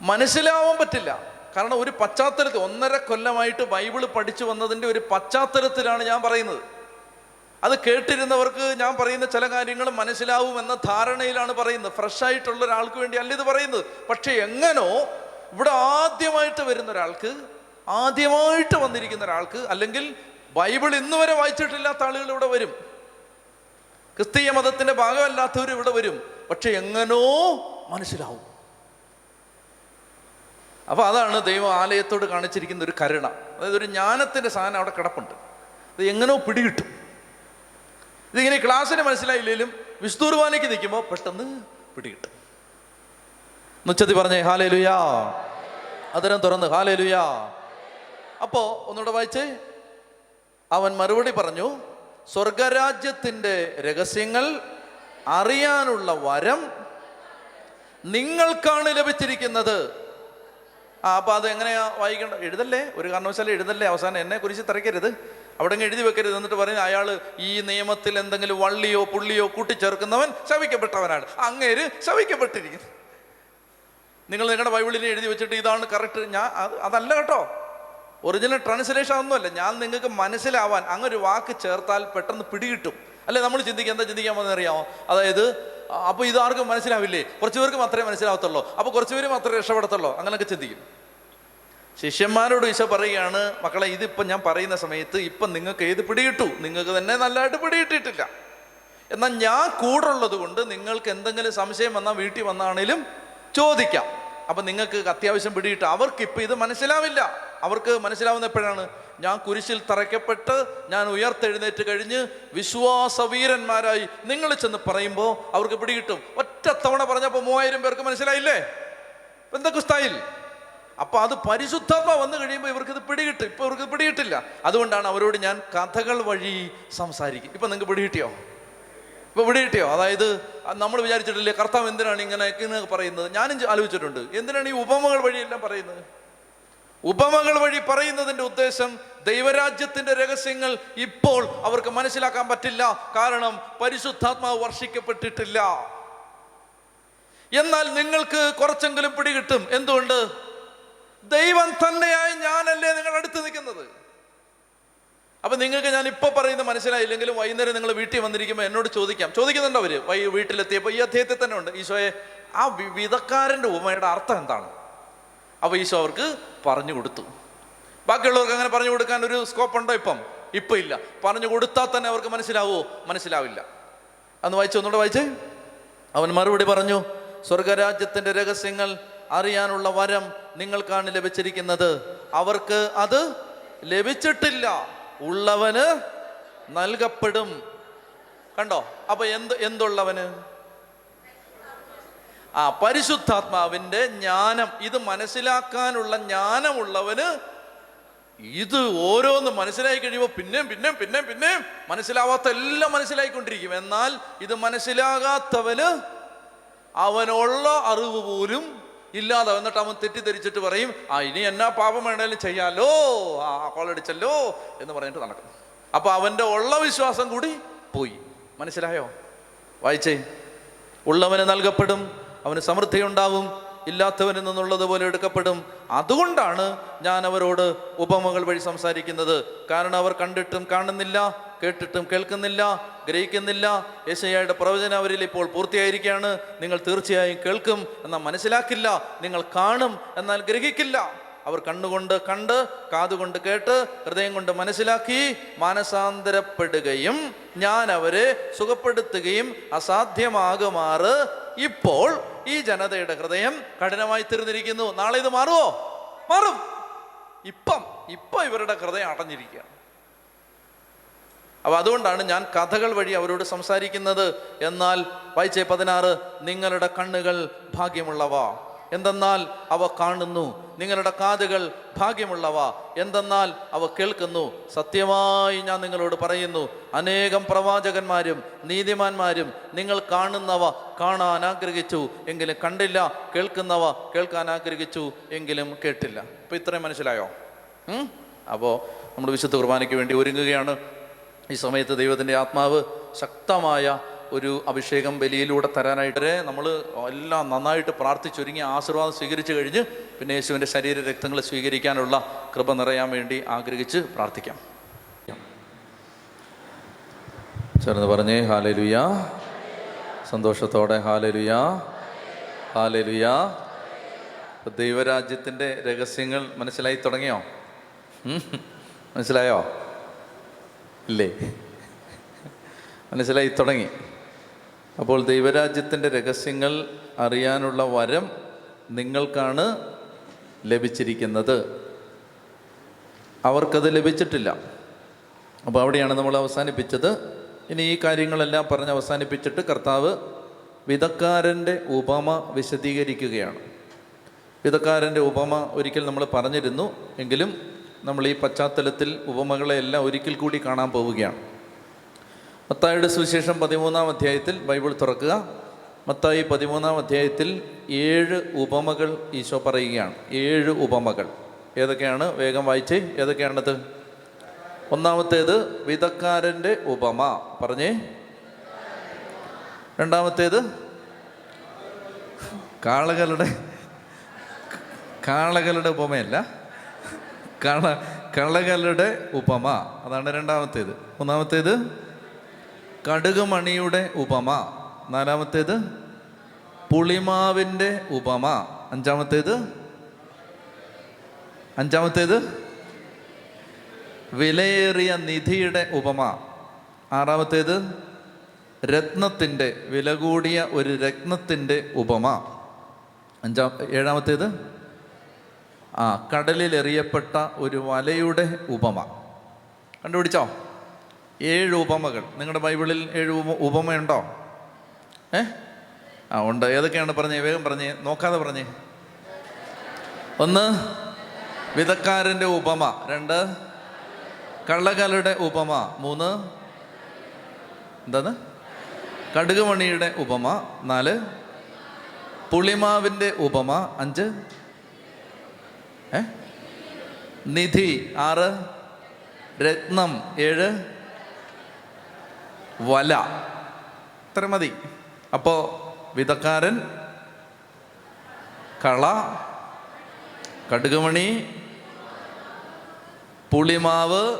മനസ്സിലാവാൻ പറ്റില്ല. കാരണം ഒരു പശ്ചാത്തലത്തിൽ ഒന്നര കൊല്ലമായിട്ട് ബൈബിൾ പഠിച്ചു വന്നതിന്റെ ഒരു പശ്ചാത്തലത്തിലാണ് ഞാൻ പറയുന്നത്. അത് കേട്ടിരുന്നവർക്ക് ഞാൻ പറയുന്ന ചില കാര്യങ്ങൾ മനസ്സിലാവും എന്ന ധാരണയിലാണ് പറയുന്നത്. ഫ്രഷ് ആയിട്ടുള്ള ഒരാൾക്ക് വേണ്ടി അല്ല ഇത് പറയുന്നത്. പക്ഷെ എങ്ങനോ ഇവിടെ ആദ്യമായിട്ട് വരുന്ന ഒരാൾക്ക് ആദ്യമായിട്ട് വന്നിരിക്കുന്ന ഒരാൾക്ക് അല്ലെങ്കിൽ ബൈബിൾ ഇന്ന് വരെ വായിച്ചിട്ടില്ലാത്ത ആളുകൾ ഇവിടെ വരും. ക്രിസ്തീയ മതത്തിന്റെ ഭാഗമല്ലാത്തവർ ഇവിടെ വരും. പക്ഷെ എങ്ങനോ മനസ്സിലാവും. അപ്പൊ അതാണ് ദൈവം ആലയത്തോട് കാണിച്ചിരിക്കുന്ന ഒരു കരുണ. അതായത് ഒരു ജ്ഞാനത്തിന്റെ സാധനം അവിടെ കിടപ്പുണ്ട്. അത് എങ്ങനെയോ പിടികിട്ടും. ഇതിങ്ങനെ ക്ലാസ്സിന് മനസ്സിലായില്ലെങ്കിലും വിസ്തൂർവാനയ്ക്ക് നിൽക്കുമ്പോൾ പെട്ടെന്ന് പിടികിട്ടും. നുച്ചത്തി പറഞ്ഞേ ഹാലേ ലുയാ അതരം തുറന്ന് ഹാലേ ലുയാ അപ്പോൾ ഒന്നുകൂടെ വായിച്ചേ. അവൻ മറുപടി പറഞ്ഞു സ്വർഗരാജ്യത്തിന്റെ രഹസ്യങ്ങൾ അറിയാനുള്ള വരം നിങ്ങൾക്കാണ് ലഭിച്ചിരിക്കുന്നത്. ആ അപ്പൊ അത് എങ്ങനെയാ വായിക്കേണ്ട എഴുതല്ലേ? ഒരു കാരണവശാലും എഴുതല്ലേ? അവസാനം എന്നെ കുറിച്ച് തിരക്കരുത്. അവിടെ എഴുതി വെക്കരുത്. എന്നിട്ട് പറയുന്നത് അയാൾ ഈ നിയമത്തിൽ എന്തെങ്കിലും വള്ളിയോ പുള്ളിയോ കൂട്ടിച്ചേർക്കുന്നവൻ ശവിക്കപ്പെട്ടവനാണ്. അങ്ങേര് ശവിക്കപ്പെട്ടിരിക്കുന്നു. നിങ്ങൾ നിങ്ങളുടെ ബൈബിളിൽ എഴുതി വെച്ചിട്ട് ഇതാണ് കറക്റ്റ്. ഞാൻ അത് അതല്ല കേട്ടോ. ഒറിജിനൽ ട്രാൻസ്ലേഷൻ ഒന്നുമല്ല. ഞാൻ നിങ്ങൾക്ക് മനസ്സിലാവാൻ അങ്ങൊരു വാക്ക് ചേർത്താൽ പെട്ടെന്ന് പിടികിട്ടും. അല്ലെ? നമ്മൾ ചിന്തിക്കുക. എന്താ ചിന്തിക്കാൻ പോകുന്നത് അറിയാമോ? അതായത് അപ്പോൾ ഇത് ആർക്കും മനസ്സിലാവില്ലേ? കുറച്ച് പേർക്ക് മാത്രമേ മനസ്സിലാവത്തുള്ളൂ. അപ്പോൾ കുറച്ച് പേര് മാത്രമേ രക്ഷപ്പെടത്തുള്ളൂ. അങ്ങനെയൊക്കെ ചിന്തിക്കും. ശിഷ്യന്മാരോട് ഈശോ പറയുകയാണ് മക്കളെ ഇതിപ്പം ഞാൻ പറയുന്ന സമയത്ത് ഇപ്പം നിങ്ങൾക്ക് ഏത് പിടിയിട്ടു നിങ്ങൾക്ക് തന്നെ നല്ലതായിട്ട് പിടിയിട്ടിട്ടില്ല എന്നാൽ ഞാൻ കൂടുള്ളത് കൊണ്ട് നിങ്ങൾക്ക് എന്തെങ്കിലും സംശയം വന്നാൽ വീട്ടിൽ വന്നാണേലും ചോദിക്കാം. അപ്പം നിങ്ങൾക്ക് അത്യാവശ്യം പിടിയിട്ട് അവർക്ക് ഇപ്പൊ ഇത് മനസ്സിലാവില്ല. അവർക്ക് മനസ്സിലാവുന്ന എപ്പോഴാണ് ഞാൻ കുരിശിൽ തറയ്ക്കപ്പെട്ട് ഞാൻ ഉയർത്തെഴുന്നേറ്റ് കഴിഞ്ഞ് വിശ്വാസവീരന്മാരായി നിങ്ങൾ ചെന്ന് പറയുമ്പോൾ അവർക്ക് പിടികിട്ടും. ഒറ്റ തവണ പറഞ്ഞപ്പോൾ മൂവായിരം പേർക്ക് മനസ്സിലായില്ലേ? എന്തൊക്കെ സ്ഥായിൽ അപ്പൊ അത് പരിശുദ്ധാത്മ വന്നു കഴിയുമ്പോൾ ഇവർക്ക് ഇത് പിടികിട്ടും. ഇപ്പൊ ഇവർക്ക് പിടികിട്ടില്ല. അതുകൊണ്ടാണ് അവരോട് ഞാൻ കഥകൾ വഴി സംസാരിക്കും. ഇപ്പൊ നിങ്ങൾക്ക് പിടികിട്ടിയോ? ഇപ്പൊ കിട്ടിയോ? അതായത് നമ്മൾ വിചാരിച്ചിട്ടില്ലേ കർത്താവ് എന്തിനാണ് ഇങ്ങനെ പറയുന്നത്? ഞാനും ആലോചിച്ചിട്ടുണ്ട്. എന്തിനാണ് ഈ ഉപമകൾ വഴിയെല്ലാം പറയുന്നത്? ഉപമകൾ വഴി പറയുന്നതിന്റെ ഉദ്ദേശം ദൈവരാജ്യത്തിന്റെ രഹസ്യങ്ങൾ ഇപ്പോൾ അവർക്ക് മനസ്സിലാക്കാൻ പറ്റില്ല. കാരണം പരിശുദ്ധാത്മാവ് വർഷിക്കപ്പെട്ടിട്ടില്ല. എന്നാൽ നിങ്ങൾക്ക് കുറച്ചെങ്കിലും പിടികിട്ടും. എന്തുകൊണ്ട്? ദൈവം തന്നെയായി ഞാനല്ലേ നിങ്ങൾ അടുത്ത് നിൽക്കുന്നത്. അപ്പൊ നിങ്ങൾക്ക് ഞാൻ ഇപ്പോൾ പറയുന്നത് മനസ്സിലായില്ലെങ്കിലും വൈകുന്നേരം നിങ്ങൾ വീട്ടിൽ വന്നിരിക്കുമ്പോൾ എന്നോട് ചോദിക്കാം. ചോദിക്കുന്നുണ്ടോ അവർ വൈ വീട്ടിലെത്തിയപ്പോൾ ഈ അദ്ദേഹത്തിൽ തന്നെ ഉണ്ട്. ഈശോയെ ആ വിധക്കാരന്റെ ഉപമയുടെ അർത്ഥം എന്താണ്? അപ്പോൾ ഈശോ അവർക്ക് പറഞ്ഞു കൊടുത്തു. ബാക്കിയുള്ളവർക്ക് അങ്ങനെ പറഞ്ഞു കൊടുക്കാൻ ഒരു സ്കോപ്പ് ഉണ്ടോ ഇപ്പം? ഇപ്പം ഇല്ല. പറഞ്ഞു കൊടുത്താൽ തന്നെ അവർക്ക് മനസ്സിലാവോ? മനസ്സിലാവില്ല. അന്ന് വായിച്ചു? ഒന്നുകൂടെ വായിച്ചേ? അവൻ മറുപടി പറഞ്ഞു സ്വർഗരാജ്യത്തിന്റെ രഹസ്യങ്ങൾ അറിയാനുള്ള വരം നിങ്ങൾക്കാണ് ലഭിച്ചിരിക്കുന്നത്. അവർക്ക് അത് ലഭിച്ചിട്ടില്ല. ഉള്ളവന് നൽകപ്പെടും. കണ്ടോ? അപ്പൊ എന്ത് എന്തുള്ളവന്? ആ പരിശുദ്ധാത്മാവിന്റെ ജ്ഞാനം. ഇത് മനസ്സിലാക്കാനുള്ള ജ്ഞാനമുള്ളവന് ഇത് ഓരോന്ന് മനസ്സിലായി കഴിയുമ്പോൾ പിന്നെയും പിന്നെയും പിന്നെയും പിന്നെയും മനസ്സിലാവാത്ത എല്ലാം മനസ്സിലായിക്കൊണ്ടിരിക്കും. എന്നാൽ ഇത് മനസ്സിലാകാത്തവന് അവനുള്ള അറിവ് പോലും ഇല്ലാതെ. എന്നിട്ട് അവൻ തെറ്റിദ്ധരിച്ചിട്ട് പറയും ആ ഇനി എന്നാ പാപം വേണേലും ചെയ്യാലോ? ആ കോളടിച്ചല്ലോ എന്ന് പറഞ്ഞിട്ട് നടക്കും. അപ്പൊ അവന്റെ ഉള്ള വിശ്വാസം കൂടി പോയി. മനസ്സിലായോ? വായിച്ചേ. ഉള്ളവന് നൽകപ്പെടും അവന് സമൃദ്ധി ഉണ്ടാവും ഇല്ലാത്തവനിൽ നിന്നുള്ളത് പോലെ എടുക്കപ്പെടും. അതുകൊണ്ടാണ് ഞാൻ അവരോട് ഉപമകൾ വഴി സംസാരിക്കുന്നത്. കാരണം അവർ കണ്ടിട്ടും കാണുന്നില്ല. കേട്ടിട്ടും കേൾക്കുന്നില്ല ഗ്രഹിക്കുന്നില്ല. യേശയ്യയുടെ പ്രവചനം അവരിൽ ഇപ്പോൾ പൂർത്തിയായിരിക്കുകയാണ്. നിങ്ങൾ തീർച്ചയായും കേൾക്കും എന്നാൽ മനസ്സിലാക്കില്ല. നിങ്ങൾ കാണും എന്നാൽ ഗ്രഹിക്കില്ല. അവർ കണ്ണുകൊണ്ട് കണ്ട് കാതുകൊണ്ട് കേട്ട് ഹൃദയം കൊണ്ട് മനസ്സിലാക്കി മാനസാന്തരപ്പെടുകയും ഞാൻ അവരെ സുഖപ്പെടുത്തുകയും അസാധ്യമാകുമാറ്. ഇപ്പോൾ ഈ ജനതയുടെ ഹൃദയം കഠിനമായി തീർന്നിരിക്കുന്നു. നാളെ ഇത് മാറുമോ മാറും. ഇപ്പം ഇപ്പം ഇവരുടെ ഹൃദയം അടഞ്ഞിരിക്കുകയാണ്. അപ്പൊ അതുകൊണ്ടാണ് ഞാൻ കഥകൾ വഴി അവരോട് സംസാരിക്കുന്നത്. എന്നാൽ വായിച്ചേ പതിനാറ് നിങ്ങളുടെ കണ്ണുകൾ ഭാഗ്യമുള്ളവ. എന്തെന്നാൽ അവ കാണുന്നു നിങ്ങളുടെ കാതുകൾ ഭാഗ്യമുള്ളവ. എന്തെന്നാൽ അവ കേൾക്കുന്നു സത്യമായി ഞാൻ നിങ്ങളോട് പറയുന്നു. അനേകം പ്രവാചകന്മാരും നീതിമാന്മാരും നിങ്ങൾ കാണുന്നവ കാണാൻ ആഗ്രഹിച്ചു എങ്കിലും കണ്ടില്ല കേൾക്കുന്നവ കേൾക്കാൻ ആഗ്രഹിച്ചു എങ്കിലും കേട്ടില്ല. അപ്പോൾ ഇത്രയും മനസ്സിലായോ? അപ്പോൾ അപ്പോ നമ്മൾ വിശുദ്ധ കുർബാനയ്ക്ക് വേണ്ടി ഒരുങ്ങുകയാണ്. ഈ സമയത്ത് ദൈവത്തിന്റെ ആത്മാവ് ശക്തമായ ഒരു അഭിഷേകം ബലിയിലൂടെ തരാനായിട്ട് നമ്മൾ എല്ലാം നന്നായിട്ട് പ്രാർത്ഥിച്ചൊരുങ്ങി ആശീർവാദം സ്വീകരിച്ചു കഴിഞ്ഞ് പിന്നെ യേശുവിന്റെ ശരീര രക്തങ്ങൾ സ്വീകരിക്കാനുള്ള കൃപ നിറയാൻ വേണ്ടി ആഗ്രഹിച്ച് പ്രാർത്ഥിക്കാം. ചേർന്ന് പറഞ്ഞേ ഹാലലുയ. സന്തോഷത്തോടെ ഹാലലുയ. ഹാലലുയ. ദൈവരാജ്യത്തിന്റെ രഹസ്യങ്ങൾ മനസ്സിലായി തുടങ്ങിയോ? മനസ്സിലായോ? ഇല്ലേ മനസ്സിലായി? തുടങ്ങി. അപ്പോൾ ദൈവരാജ്യത്തിന്റെ രഹസ്യങ്ങൾ അറിയാനുള്ള വരം നിങ്ങൾക്കാണ് ലഭിച്ചിരിക്കുന്നത്. അവർക്കത് ലഭിച്ചിട്ടില്ല. അപ്പോൾ അവിടെയാണ് നമ്മൾ അവസാനിപ്പിച്ചത്. ഇനി ഈ കാര്യങ്ങളെല്ലാം പറഞ്ഞ് അവസാനിപ്പിച്ചിട്ട് കർത്താവ് വിധക്കാരന്റെ ഉപമ വിശദീകരിക്കുകയാണ്. വിധക്കാരന്റെ ഉപമ ഒരിക്കൽ നമ്മൾ പറഞ്ഞിരുന്നു. എങ്കിലും നമ്മൾ ഈ പശ്ചാത്തലത്തിൽ ഉപമകളെല്ലാം ഒരിക്കൽ കൂടി കാണാൻ പോവുകയാണ്. മത്തായിയുടെ സുവിശേഷം പതിമൂന്നാം അധ്യായത്തിൽ ബൈബിൾ തുറക്കുക. മത്തായി പതിമൂന്നാം അധ്യായത്തിൽ ഏഴ് ഉപമകൾ ഈശോ പറയുകയാണ്. ഏഴ് ഉപമകൾ. ഏതൊക്കെയാണ്? വേഗം വായിച്ചേ. ഏതൊക്കെയാണത്? ഒന്നാമത്തേത് വിധക്കാരന്റെ ഉപമ. പറഞ്ഞേ. രണ്ടാമത്തേത് കാളകളുടെ കാളകളുടെ ഉപമയല്ല. കള കളകളുടെ ഉപമ. അതാണ് രണ്ടാമത്തേത്. മൂന്നാമത്തേത് കടുകുമണിയുടെ ഉപമ. നാലാമത്തേത് പുളിമാവിന്റെ ഉപമ. അഞ്ചാമത്തേത് അഞ്ചാമത്തേത് വിലയേറിയ നിധിയുടെ ഉപമ. ആറാമത്തേത് രത്നത്തിന്റെ വില കൂടിയ ഒരു രത്നത്തിന്റെ ഉപമ. അഞ്ചാം ഏഴാമത്തേത് ആ കടലിൽ എറിയപ്പെട്ട ഒരു വലയുടെ ഉപമ. കണ്ടുപിടിച്ചോ? ഏഴ് ഉപമകൾ. നിങ്ങളുടെ ബൈബിളിൽ ഏഴ് ഉപ ഉപമയുണ്ടോ? ഏ? ആ ഉണ്ട്. ഏതൊക്കെയാണ് പറഞ്ഞേ? വേഗം പറഞ്ഞേ. നോക്കാതെ പറഞ്ഞേ. ഒന്ന് വിധക്കാരന്റെ ഉപമ. രണ്ട് കള്ളകലയുടെ ഉപമ. മൂന്ന് എന്താണ്? കടുകുമണിയുടെ ഉപമ. നാല് പുളിമാവിന്റെ ഉപമ. അഞ്ച് നിധി ആറ് രത്നം ഏഴ് വല. ഇത്ര മതി. അപ്പോൾ വിധക്കാരൻ കള കടുകുമണി പുളിമാവ്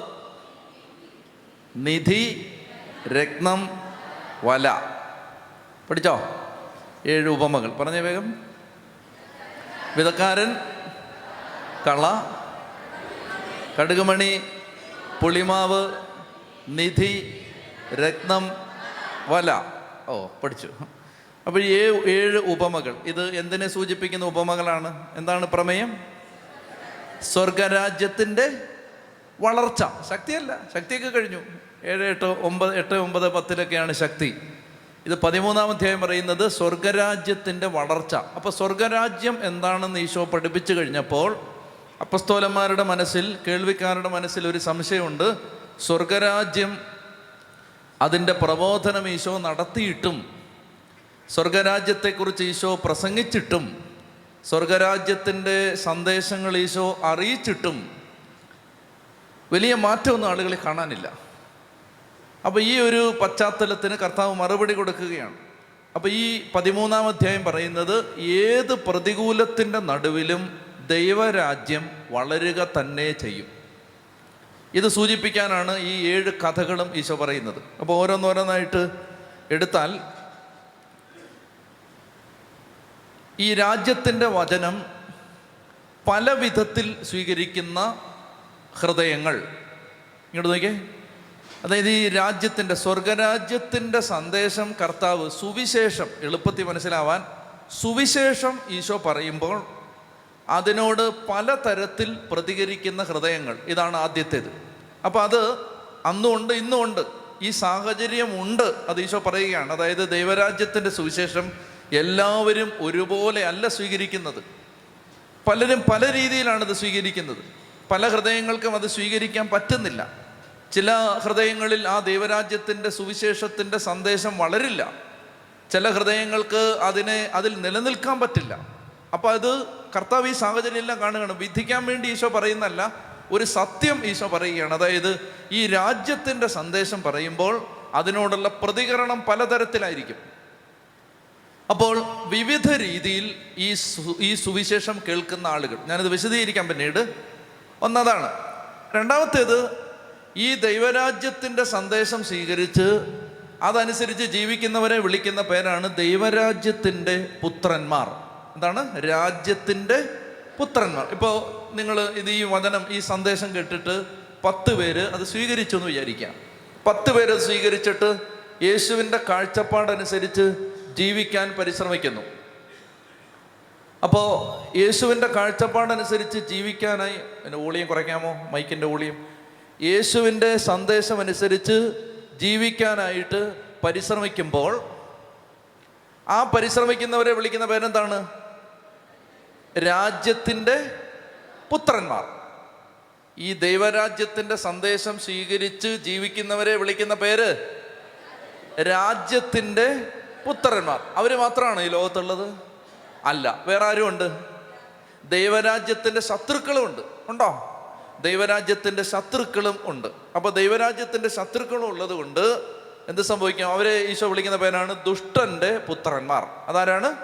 നിധി രത്നം വല. പഠിച്ചോ? ഏഴ് ഉപമകൾ. പറഞ്ഞേ വേഗം. വിധക്കാരൻ കള. കടുകുമണി പുളിമാവ് നിധി രത്നം വല. ഓ പഠിച്ചു. അപ്പോൾ ഈ ഏഴ് ഉപമകൾ. ഇത് എന്തിനെ സൂചിപ്പിക്കുന്ന ഉപമകളാണ്? എന്താണ് പ്രമേയം? സ്വർഗരാജ്യത്തിന്റെ വളർച്ച. ശക്തിയല്ല. ശക്തിയൊക്കെ കഴിഞ്ഞു. ഏഴ് എട്ട് ഒമ്പത് എട്ട് ഒമ്പത് പത്തിലൊക്കെയാണ് ശക്തി. ഇത് പതിമൂന്നാം അധ്യായം പറയുന്നത് സ്വർഗരാജ്യത്തിന്റെ വളർച്ച. അപ്പോൾ സ്വർഗരാജ്യം എന്താണെന്ന് ഈശോ പഠിപ്പിച്ചു കഴിഞ്ഞപ്പോൾ അപ്പസ്തോലന്മാരുടെ മനസ്സിൽ കേൾവിക്കാരുടെ മനസ്സിൽ ഒരു സംശയമുണ്ട്. സ്വർഗരാജ്യം അതിന്റെ പ്രബോധനം ഈശോ നടത്തിയിട്ടും സ്വർഗരാജ്യത്തെക്കുറിച്ച് ഈശോ പ്രസംഗിച്ചിട്ടും സ്വർഗരാജ്യത്തിന്റെ സന്ദേശങ്ങൾ ഈശോ അറിയിച്ചിട്ടും വലിയ മാറ്റമൊന്നും ആളുകളെ കാണാനില്ല. അപ്പോൾ ഈ ഒരു പശ്ചാത്തലത്തിന് കർത്താവ് മറുപടി കൊടുക്കുകയാണ്. അപ്പോൾ ഈ പതിമൂന്നാം അധ്യായം പറയുന്നത് ഏത് പ്രതികൂലത്തിന്റെ നടുവിലും ദൈവരാജ്യം വളരുക തന്നെ ചെയ്യും. ഇത് സൂചിപ്പിക്കാനാണ് ഈ ഏഴ് കഥകളും ഈശോ പറയുന്നത്. അപ്പോൾ ഓരോന്നോരോന്നായിട്ട് എടുത്താൽ ഈ രാജ്യത്തിന്റെ വചനം പല വിധത്തിൽ സ്വീകരിക്കുന്ന ഹൃദയങ്ങൾ. ഇങ്ങോട്ട് നോക്കിയേ. അതായത് ഈ രാജ്യത്തിന്റെ സ്വർഗരാജ്യത്തിന്റെ സന്ദേശം കർത്താവ് സുവിശേഷം എളുപ്പത്തിൽ മനസ്സിലാവാൻ സുവിശേഷം ഈശോ പറയുമ്പോൾ അതിനോട് പല തരത്തിൽ പ്രതികരിക്കുന്ന ഹൃദയങ്ങൾ. ഇതാണ് ആദ്യത്തേത്. അപ്പോൾ അത് അന്നുമുണ്ട് ഇന്നുമുണ്ട് ഈ സാഹചര്യം ഉണ്ട് അത് ഈശോ പറയുകയാണ്. അതായത് ദൈവരാജ്യത്തിന്റെ സുവിശേഷം എല്ലാവരും ഒരുപോലെ അല്ല സ്വീകരിക്കുന്നത്. പലരും പല രീതിയിലാണ് ഇത് സ്വീകരിക്കുന്നത്. പല ഹൃദയങ്ങൾക്കും അത് സ്വീകരിക്കാൻ പറ്റുന്നില്ല. ചില ഹൃദയങ്ങളിൽ ആ ദൈവരാജ്യത്തിന്റെ സുവിശേഷത്തിന്റെ സന്ദേശം വളരില്ല. ചില ഹൃദയങ്ങൾക്ക് അതിനെ അതിൽ നിലനിൽക്കാൻ പറ്റില്ല. അപ്പോൾ അത് കർത്താവ് ഈ സാഹചര്യം എല്ലാം കാണുകയാണ്. വിധിക്കാൻ വേണ്ടി ഈശോ പറയുന്നല്ല ഒരു സത്യം ഈശോ പറയുകയാണ്. അതായത് ഈ രാജ്യത്തിന്റെ സന്ദേശം പറയുമ്പോൾ അതിനോടുള്ള പ്രതികരണം പലതരത്തിലായിരിക്കും. അപ്പോൾ വിവിധ രീതിയിൽ ഈ ഈ സുവിശേഷം കേൾക്കുന്ന ആളുകൾ ഞാനിത് വിശദീകരിക്കാൻ പിന്നീട് ഒന്നതാണ് രണ്ടാമത്തേത് ഈ ദൈവരാജ്യത്തിന്റെ സന്ദേശം സ്വീകരിച്ച് അതനുസരിച്ച് ജീവിക്കുന്നവരെ വിളിക്കുന്ന പേരാണ് ദൈവരാജ്യത്തിന്റെ പുത്രന്മാർ. എന്താണ്? രാജ്യത്തിന്റെ പുത്രന്മാർ. ഇപ്പോൾ നിങ്ങൾ ഇത് ഈ വചനം ഈ സന്ദേശം കേട്ടിട്ട് പത്ത് പേര് അത് സ്വീകരിച്ചു എന്ന് വിചാരിക്കാം പത്ത് പേര് സ്വീകരിച്ചിട്ട് യേശുവിന്റെ കാഴ്ചപ്പാടനുസരിച്ച് ജീവിക്കാൻ പരിശ്രമിക്കുന്നു. അപ്പോൾ യേശുവിന്റെ കാഴ്ചപ്പാടനുസരിച്ച് ജീവിക്കാനായി എന്റെ ഊളിയം കുറയ്ക്കാമോ? മൈക്കിന്റെ ഊളിയം. യേശുവിന്റെ സന്ദേശം അനുസരിച്ച് ജീവിക്കാനായിട്ട് പരിശ്രമിക്കുമ്പോൾ ആ പരിശ്രമിക്കുന്നവരെ വിളിക്കുന്ന പേരെന്താണ്? രാജ്യത്തിന്റെ പുത്രന്മാർ. ഈ ദൈവരാജ്യത്തിന്റെ സന്ദേശം സ്വീകരിച്ച് ജീവിക്കുന്നവരെ വിളിക്കുന്ന പേര് രാജ്യത്തിന്റെ പുത്രന്മാർ. അവർ മാത്രമാണ് ഈ ലോകത്തുള്ളത്? അല്ല വേറെ ആരും ഉണ്ട്. ദൈവരാജ്യത്തിന്റെ ശത്രുക്കളും ഉണ്ട്. ഉണ്ടോ? ദൈവരാജ്യത്തിന്റെ ശത്രുക്കളും ഉണ്ട്. അപ്പോൾ ദൈവരാജ്യത്തിന്റെ ശത്രുക്കളും ഉള്ളത് കൊണ്ട് എന്ത് സംഭവിക്കും? അവരെ ഈശോ വിളിക്കുന്ന പേരാണ് ദുഷ്ടന്റെ പുത്രന്മാർ. അതാരാണ്?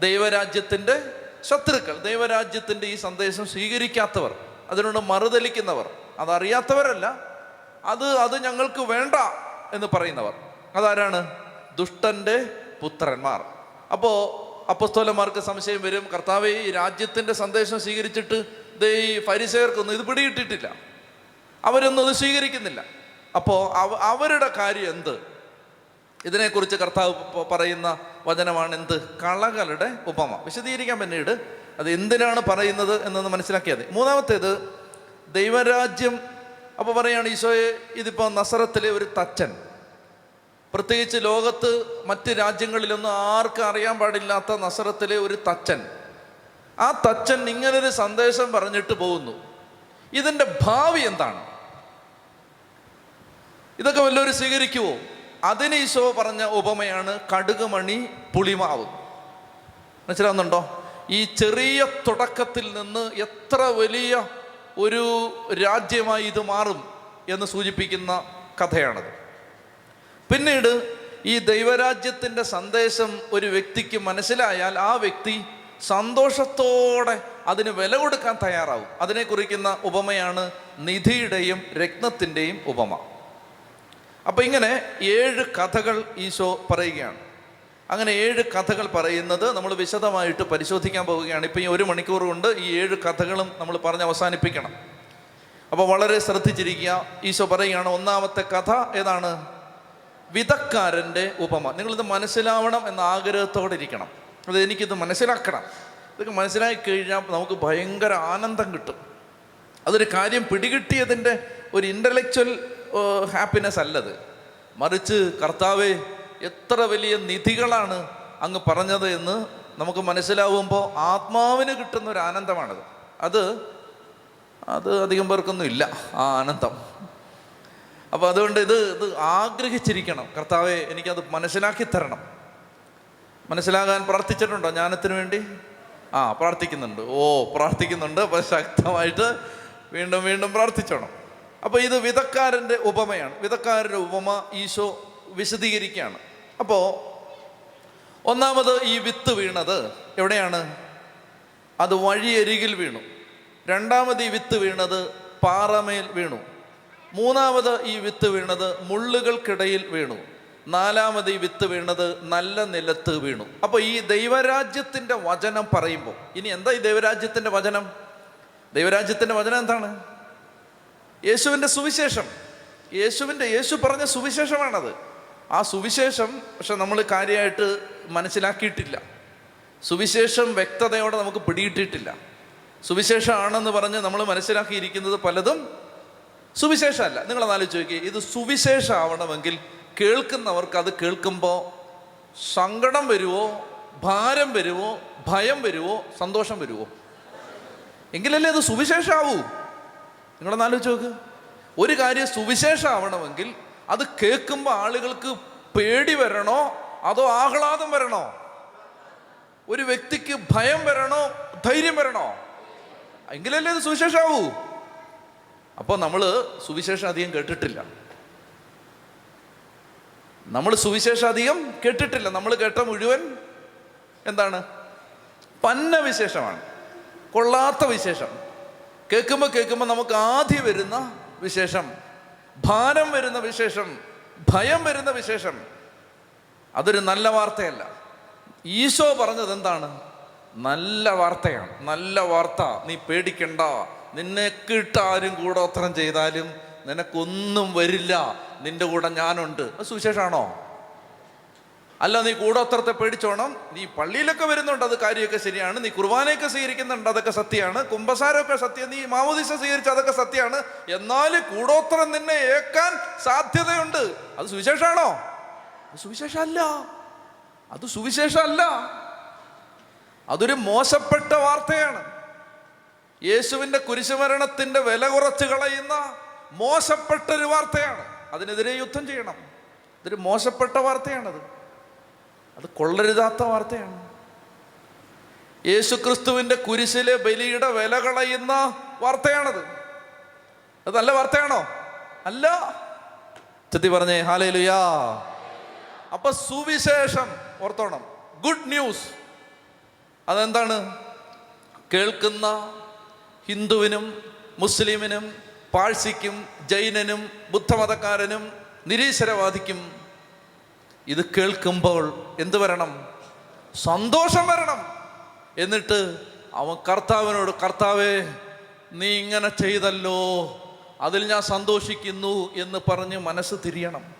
ദൈവരാജ്യത്തിന്റെ ശത്രുക്കൾ ദൈവരാജ്യത്തിന്റെ ഈ സന്ദേശം സ്വീകരിക്കാത്തവർ അതിനോട് മറുതലിക്കുന്നവർ അതറിയാത്തവരല്ല. അത് അത് ഞങ്ങൾക്ക് വേണ്ട എന്ന് പറയുന്നവർ. അതാരാണ്? ദുഷ്ടന്റെ പുത്രന്മാർ. അപ്പോൾ അപ്പസ്തോലന്മാർക്ക് സംശയം വരും കർത്താവ് ഈ രാജ്യത്തിന്റെ സന്ദേശം സ്വീകരിച്ചിട്ട് ദേ ഈ ഫരിസേർക്കൊന്നും ഇത് പിടിയിട്ടിട്ടില്ല അവരൊന്നും അത് സ്വീകരിക്കുന്നില്ല. അപ്പോൾ അവരുടെ കാര്യം എന്ത്? ഇതിനെക്കുറിച്ച് കർത്താവ് പറയുന്ന വചനമാണ് എന്ത്? കളകളുടെ ഉപമ. വിശദീകരിക്കാൻ പിന്നീട് അത് എന്തിനാണ് പറയുന്നത് എന്നൊന്ന് മനസ്സിലാക്കിയാൽ മതി. മൂന്നാമത്തേത് ദൈവരാജ്യം. അപ്പോൾ പറയുകയാണ് ഈശോയെ ഇതിപ്പോൾ നസറത്തിലെ ഒരു തച്ചൻ. പ്രത്യേകിച്ച് ലോകത്ത് മറ്റ് രാജ്യങ്ങളിലൊന്നും ആർക്കും അറിയാൻ പാടില്ലാത്ത നസറത്തിലെ ഒരു തച്ചൻ. ആ തച്ചൻ ഇങ്ങനൊരു സന്ദേശം പറഞ്ഞിട്ട് പോകുന്നു. ഇതിന്റെ ഭാവി എന്താണ്? ഇതൊക്കെ വല്ലവരും സ്വീകരിക്കുവോ? അതിന് ഈശോ പറഞ്ഞ ഉപമയാണ് കടുകുമണി പുളിമാവ്. മനസ്സിലാവുന്നുണ്ടോ? ഈ ചെറിയ തുടക്കത്തിൽ നിന്ന് എത്ര വലിയ ഒരു രാജ്യമായി ഇത് മാറും എന്ന് സൂചിപ്പിക്കുന്ന കഥയാണത്. പിന്നീട് ഈ ദൈവരാജ്യത്തിന്റെ സന്ദേശം ഒരു വ്യക്തിക്ക് മനസ്സിലായാൽ ആ വ്യക്തി സന്തോഷത്തോടെ അതിന് വില കൊടുക്കാൻ തയ്യാറാവും. അതിനെ കുറിക്കുന്ന ഉപമയാണ് നിധിയുടെയും രത്നത്തിന്റെയും ഉപമ. അപ്പം ഇങ്ങനെ ഏഴ് കഥകൾ ഈശോ പറയുകയാണ്. അങ്ങനെ ഏഴ് കഥകൾ പറയുന്നത് നമ്മൾ വിശദമായിട്ട് പരിശോധിക്കാൻ പോവുകയാണ്. ഇപ്പം ഈ ഒരു മണിക്കൂർ കൊണ്ട് ഈ ഏഴ് കഥകളും നമ്മൾ പറഞ്ഞ് അവസാനിപ്പിക്കണം. അപ്പോൾ വളരെ ശ്രദ്ധിച്ചിരിക്കുക. ഈശോ പറയുകയാണ് ഒന്നാമത്തെ കഥ ഏതാണ്? വിധക്കാരന്റെ ഉപമ. നിങ്ങളിത് മനസ്സിലാവണം എന്ന ആഗ്രഹത്തോടെ ഇരിക്കണം. അത് എനിക്കിത് മനസ്സിലാക്കണം. ഇതൊക്കെ മനസ്സിലാക്കി കഴിഞ്ഞാൽ നമുക്ക് ഭയങ്കര ആനന്ദം കിട്ടും. അതൊരു കാര്യം പിടികിട്ടിയതിന്റെ ഒരു ഇന്റലക്ച്വൽ ഹാപ്പിനെസ് അല്ലത്. മറിച്ച് കർത്താവെ എത്ര വലിയ നിധികളാണ് അങ്ങ് പറഞ്ഞത് എന്ന് നമുക്ക് മനസ്സിലാവുമ്പോൾ ആത്മാവിന് കിട്ടുന്ന ഒരു ആനന്ദമാണത് അത് അത് അധികം പേർക്കൊന്നും ഇല്ല ആ ആനന്ദം. അപ്പോൾ അതുകൊണ്ട് ഇത് ഇത് ആഗ്രഹിച്ചിരിക്കണം. കർത്താവെ എനിക്കത് മനസ്സിലാക്കി തരണം. മനസ്സിലാകാൻ പ്രാർത്ഥിച്ചിട്ടുണ്ടോ ജ്ഞാനത്തിന് വേണ്ടി? ആ പ്രാർത്ഥിക്കുന്നുണ്ട്. ഓ പ്രാർത്ഥിക്കുന്നുണ്ട്. അപ്പോൾ ശക്തമായിട്ട് വീണ്ടും വീണ്ടും പ്രാർത്ഥിച്ചോണം. അപ്പോൾ ഇത് വിധക്കാരന്റെ ഉപമയാണ്. വിധക്കാരന്റെ ഉപമ ഈശോ വിശദീകരിക്കുകയാണ്. അപ്പോൾ ഒന്നാമത് ഈ വിത്ത് വീണത് എവിടെയാണ്? അത് വഴിയരികിൽ വീണു. രണ്ടാമത് ഈ വിത്ത് വീണത് പാറമേൽ വീണു. മൂന്നാമത് ഈ വിത്ത് വീണത് മുള്ളുകൾക്കിടയിൽ വീണു. നാലാമത് ഈ വിത്ത് വീണത് നല്ല നിലത്ത് വീണു. അപ്പോൾ ഈ ദൈവരാജ്യത്തിന്റെ വചനം പറയുമ്പോൾ ഇനി എന്താ ഈ ദൈവരാജ്യത്തിന്റെ വചനം? ദൈവരാജ്യത്തിന്റെ വചനം എന്താണ്? യേശുവിന്റെ സുവിശേഷം. യേശുവിന്റെ യേശു പറഞ്ഞ സുവിശേഷമാണത്. ആ സുവിശേഷം പക്ഷെ നമ്മൾ കാര്യമായിട്ട് മനസ്സിലാക്കിയിട്ടില്ല. സുവിശേഷം വ്യക്തതയോടെ നമുക്ക് പിടിയിട്ടിട്ടില്ല സുവിശേഷമാണെന്ന് പറഞ്ഞ് നമ്മൾ മനസ്സിലാക്കിയിരിക്കുന്നത് പലതും സുവിശേഷമല്ല. നിങ്ങൾ ആലോചിച്ച് നോക്കി ഇത് സുവിശേഷമാവണമെങ്കിൽ കേൾക്കുന്നവർക്ക് അത് കേൾക്കുമ്പോൾ സങ്കടം വരുമോ ഭാരം വരുമോ ഭയം വരുമോ സന്തോഷം വരുമോ എങ്കിലല്ലേ അത് സുവിശേഷമാവൂ. നിങ്ങളൊന്ന് ആലോചിച്ച് നോക്ക്. ഒരു കാര്യം സുവിശേഷമാവണമെങ്കിൽ അത് കേൾക്കുമ്പോൾ ആളുകൾക്ക് പേടി വരണോ? അതോ ആഹ്ലാദം വരണോ? ഒരു വ്യക്തിക്ക് ഭയം വരണോ? ധൈര്യം വരണോ? എങ്കിലല്ലേ ഇത് സുവിശേഷമാവൂ അപ്പോൾ നമ്മൾ സുവിശേഷം അധികം കേട്ടിട്ടില്ല. നമ്മൾ സുവിശേഷം അധികം കേട്ടിട്ടില്ല. നമ്മൾ കേട്ട മുഴുവൻ എന്താണ്? പന്ന വിശേഷമാണ് കൊള്ളാത്ത വിശേഷം. കേൾക്കുമ്പോൾ കേൾക്കുമ്പോൾ നമുക്ക് ആദ്യം വരുന്ന വിശേഷം ഭാരം വരുന്ന വിശേഷം ഭയം വരുന്ന വിശേഷം. അതൊരു നല്ല വാർത്തയല്ല. ഈശോ പറഞ്ഞത് എന്താണ്? നല്ല വാർത്തയാണ്. നല്ല വാർത്ത. നീ പേടിക്കണ്ട. നിന്നെ കിട്ടാരും കൂടോത്രം ചെയ്താലും നിനക്കൊന്നും വരില്ല. നിന്റെ കൂടെ ഞാനുണ്ട്. അത് സുവിശേഷമാണോ അല്ല നീ കൂടോത്രത്തെ പേടിച്ചോണം. നീ പള്ളിയിലൊക്കെ വരുന്നുണ്ട് അത് കാര്യമൊക്കെ ശരിയാണ്. നീ കുർബാനയൊക്കെ സ്വീകരിക്കുന്നുണ്ട് അതൊക്കെ സത്യമാണ്. കുംഭസാരമൊക്കെ സത്യം നീ മാമോദിസ സ്വീകരിച്ച അതൊക്കെ സത്യമാണ്. എന്നാൽ കൂടോത്രം നിന്നെ ഏക്കാൻ സാധ്യതയുണ്ട്. അത് സുവിശേഷമാണോ അത് സുവിശേഷമല്ല. അത് സുവിശേഷമല്ല. അതൊരു മോശപ്പെട്ട വാർത്തയാണ്. യേശുവിന്റെ കുരിശുമരണത്തിന്റെ വില കുറച്ച് കളയുന്ന മോശപ്പെട്ട ഒരു വാർത്തയാണ്. അതിനെതിരെ യുദ്ധം ചെയ്യണം. ഇതൊരു മോശപ്പെട്ട വാർത്തയാണത്. അത് കൊള്ളരുതാത്ത വാർത്തയാണ്. യേശുക്രിസ്തുവിന്റെ കുരിശിലെ ബലിയുടെ വില കളയുന്ന വാർത്തയാണത്. അത് നല്ല വാർത്തയാണോ? അല്ല. ചെത്തി പറഞ്ഞേ ഹാലയിലുയാ അപ്പൊ സുവിശേഷം ഓർത്തോണം ഗുഡ് ന്യൂസ്. അതെന്താണ്? കേൾക്കുന്ന ഹിന്ദുവിനും മുസ്ലിമിനും പാഴ്സിക്കും ജൈനനും ബുദ്ധമതക്കാരനും നിരീശ്വരവാദിക്കും ഇത് കേൾക്കുമ്പോൾ എന്ത് വരണം? സന്തോഷം വരണം. എന്നിട്ട് അവൻ കർത്താവിനോട് കർത്താവേ നീ ഇങ്ങനെ ചെയ്തല്ലോ. അതിൽ ഞാൻ സന്തോഷിക്കുന്നു എന്ന് പറഞ്ഞ് മനസ്സ് തിരിയണം.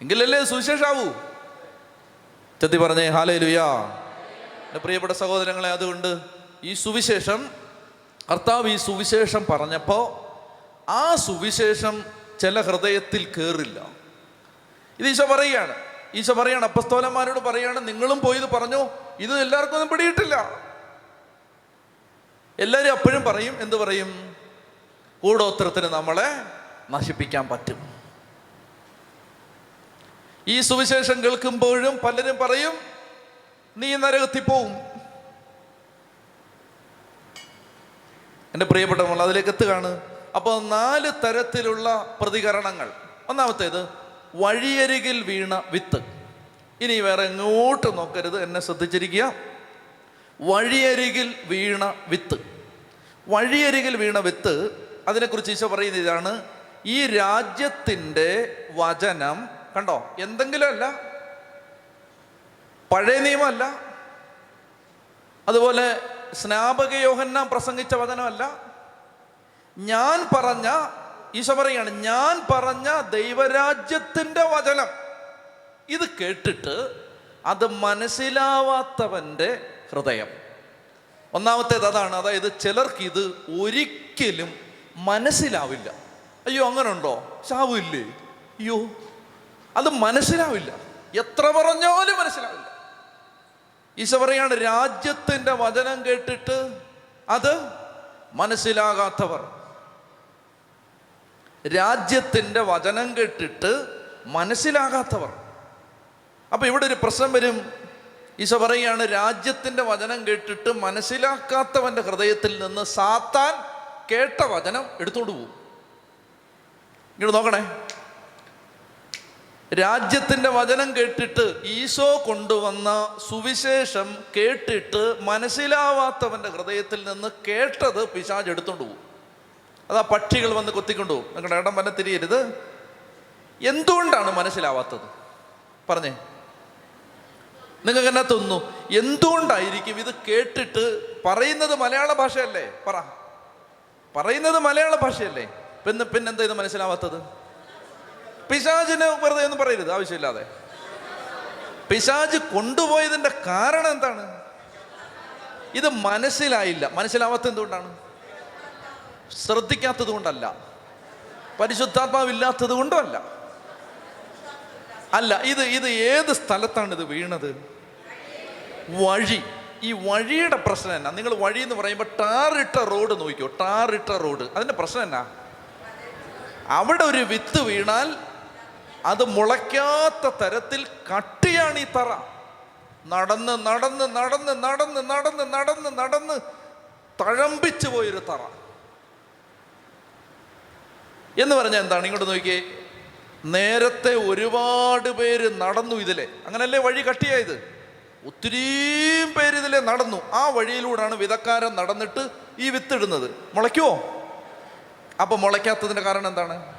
എങ്കിലല്ലേ സുവിശേഷാവൂ? ചെത്തി പറഞ്ഞേ ഹാലേ ലുയാ എന്റെ പ്രിയപ്പെട്ട സഹോദരങ്ങളെ അതുകൊണ്ട് ഈ സുവിശേഷം കർത്താവ് ഈ സുവിശേഷം പറഞ്ഞപ്പോൾ ആ സുവിശേഷം ചില ഹൃദയത്തിൽ കയറില്ല ഇത് ഈശോ പറയുകയാണ്. ഈശോ പറയാണ് അപ്പസ്തോലന്മാരോട് പറയാണ് നിങ്ങളും പോയി ഇത് പറഞ്ഞു. ഇത് എല്ലാവർക്കും ഒന്നും പിടിയിട്ടില്ല. എല്ലാവരും അപ്പോഴും പറയും എന്ത് പറയും? കൂടോത്രത്തിന് നമ്മളെ നശിപ്പിക്കാൻ പറ്റും. ഈ സുവിശേഷം കേൾക്കുമ്പോഴും പലരും പറയും നീ നരകത്തി പോവും. എന്റെ പ്രിയപ്പെട്ട അതിലേക്ക് എത്തുകയാണ്. അപ്പോൾ നാല് തരത്തിലുള്ള പ്രതികരണങ്ങൾ. ഒന്നാമത്തേത് വഴിയരികിൽ വീണ വിത്ത്. ഇനി വേറെ എങ്ങോട്ട് നോക്കരുത് എന്നെ ശ്രദ്ധിച്ചിരിക്കുക. വഴിയരികിൽ വീണ വിത്ത്. വഴിയരികിൽ വീണ വിത്ത് അതിനെക്കുറിച്ച് ഈശോ പറയുന്ന ഇതാണ്. ഈ രാജ്യത്തിന്റെ വചനം കണ്ടോ? എന്തെങ്കിലും അല്ല പഴയ നിയമമല്ല. അതുപോലെ സ്നാപക യോഹന്നാൻ പ്രസംഗിച്ച വചനമല്ല. ഞാൻ പറഞ്ഞ ഈശോ പറയാണ് ഞാൻ പറഞ്ഞ ദൈവരാജ്യത്തിന്റെ വചനം. ഇത് കേട്ടിട്ട് അത് മനസ്സിലാവാത്തവന്റെ ഹൃദയം. ഒന്നാമത്തേത് അതാണ് അതായത് ചിലർക്ക് ഇത് ഒരിക്കലും മനസ്സിലാവില്ല. അയ്യോ അങ്ങനെ ഉണ്ടോ ചാവില്ലേ അയ്യോ അത് മനസ്സിലാവില്ല. എത്ര പറഞ്ഞാലും മനസ്സിലാവില്ല. ഈശോ പറയാണ് രാജ്യത്തിന്റെ വചനം കേട്ടിട്ട് അത് മനസ്സിലാകാത്തവർ രാജ്യത്തിന്റെ വചനം കേട്ടിട്ട് മനസ്സിലാകാത്തവർ. അപ്പോൾ ഇവിടെ ഒരു പ്രശ്നം വരും. ഈശോ പറയുകയാണ് രാജ്യത്തിന്റെ വചനം കേട്ടിട്ട് മനസ്സിലാക്കാത്തവന്റെ ഹൃദയത്തിൽ നിന്ന് സാത്താൻ കേട്ട വചനം എടുത്തുകൊണ്ട് പോകും. ഇങ്ങോട്ട് നോക്കണേ. രാജ്യത്തിന്റെ വചനം കേട്ടിട്ട് ഈശോ കൊണ്ടുവന്ന സുവിശേഷം കേട്ടിട്ട് മനസ്സിലാവാത്തവന്റെ ഹൃദയത്തിൽ നിന്ന് കേട്ടത് പിശാജ് എടുത്തുകൊണ്ട് പോകും. അതാ പക്ഷികൾ വന്ന് കൊത്തിക്കൊണ്ടു നിങ്ങളുടെ ഇടം വന്നെ തിരിയരുത്. എന്തുകൊണ്ടാണ് മനസ്സിലാവാത്തത്? പറഞ്ഞേ. നിങ്ങൾക്ക് എന്നാ തോന്നുന്നു? എന്തുകൊണ്ടായിരിക്കും ഇത് കേട്ടിട്ട് പറയുന്നത് മലയാള ഭാഷയല്ലേ? പറ. പറയുന്നത് മലയാള ഭാഷയല്ലേ? പിന്നെ പിന്നെന്താ ഇത് മനസ്സിലാവാത്തത്? പിശാജിന് വെറുതെ ഒന്നും പറയരുത് ആവശ്യമില്ലാതെ. പിശാജ് കൊണ്ടുപോയതിന്റെ കാരണം എന്താണ്? ഇത് മനസ്സിലായില്ല. മനസ്സിലാവാത്ത എന്തുകൊണ്ടാണ്? ശ്രദ്ധിക്കാത്തത് കൊണ്ടല്ല. പരിശുദ്ധാത്മാവില്ലാത്തത് കൊണ്ടുമല്ല. അല്ല ഇത് ഇത് ഏത് സ്ഥലത്താണ് ഇത് വീണത്? വഴി. ഈ വഴിയുടെ പ്രശ്നം എന്നാ? നിങ്ങൾ വഴി എന്ന് പറയുമ്പോൾ ടാറിട്ട റോഡ് നോക്കിയോ ടാറിട്ട റോഡ്. അതിന്റെ പ്രശ്നം എന്നാ? അവിടെ ഒരു വിത്ത് വീണാൽ അത് മുളയ്ക്കാത്ത തരത്തിൽ കട്ടിയാണ് ഈ തറ. നടന്ന് നടന്ന് നടന്ന് നടന്ന് നടന്ന് നടന്ന് നടന്ന് തഴമ്പിച്ചു പോയൊരു തറ. എന്ന് പറഞ്ഞാൽ എന്താണ്? ഇങ്ങോട്ട് നോക്കിയേ. നേരത്തെ ഒരുപാട് പേര് നടന്നു ഇതിലെ. അങ്ങനല്ലേ വഴി കട്ടിയായത്? ഒത്തിരിയും പേര് ഇതിലെ നടന്നു. ആ വഴിയിലൂടെയാണ് വിധക്കാരൻ നടന്നിട്ട് ഈ വിത്തിടുന്നത്. മുളയ്ക്കുമോ അപ്പൊ മുളയ്ക്കാത്തതിന്റെ കാരണം എന്താണ്?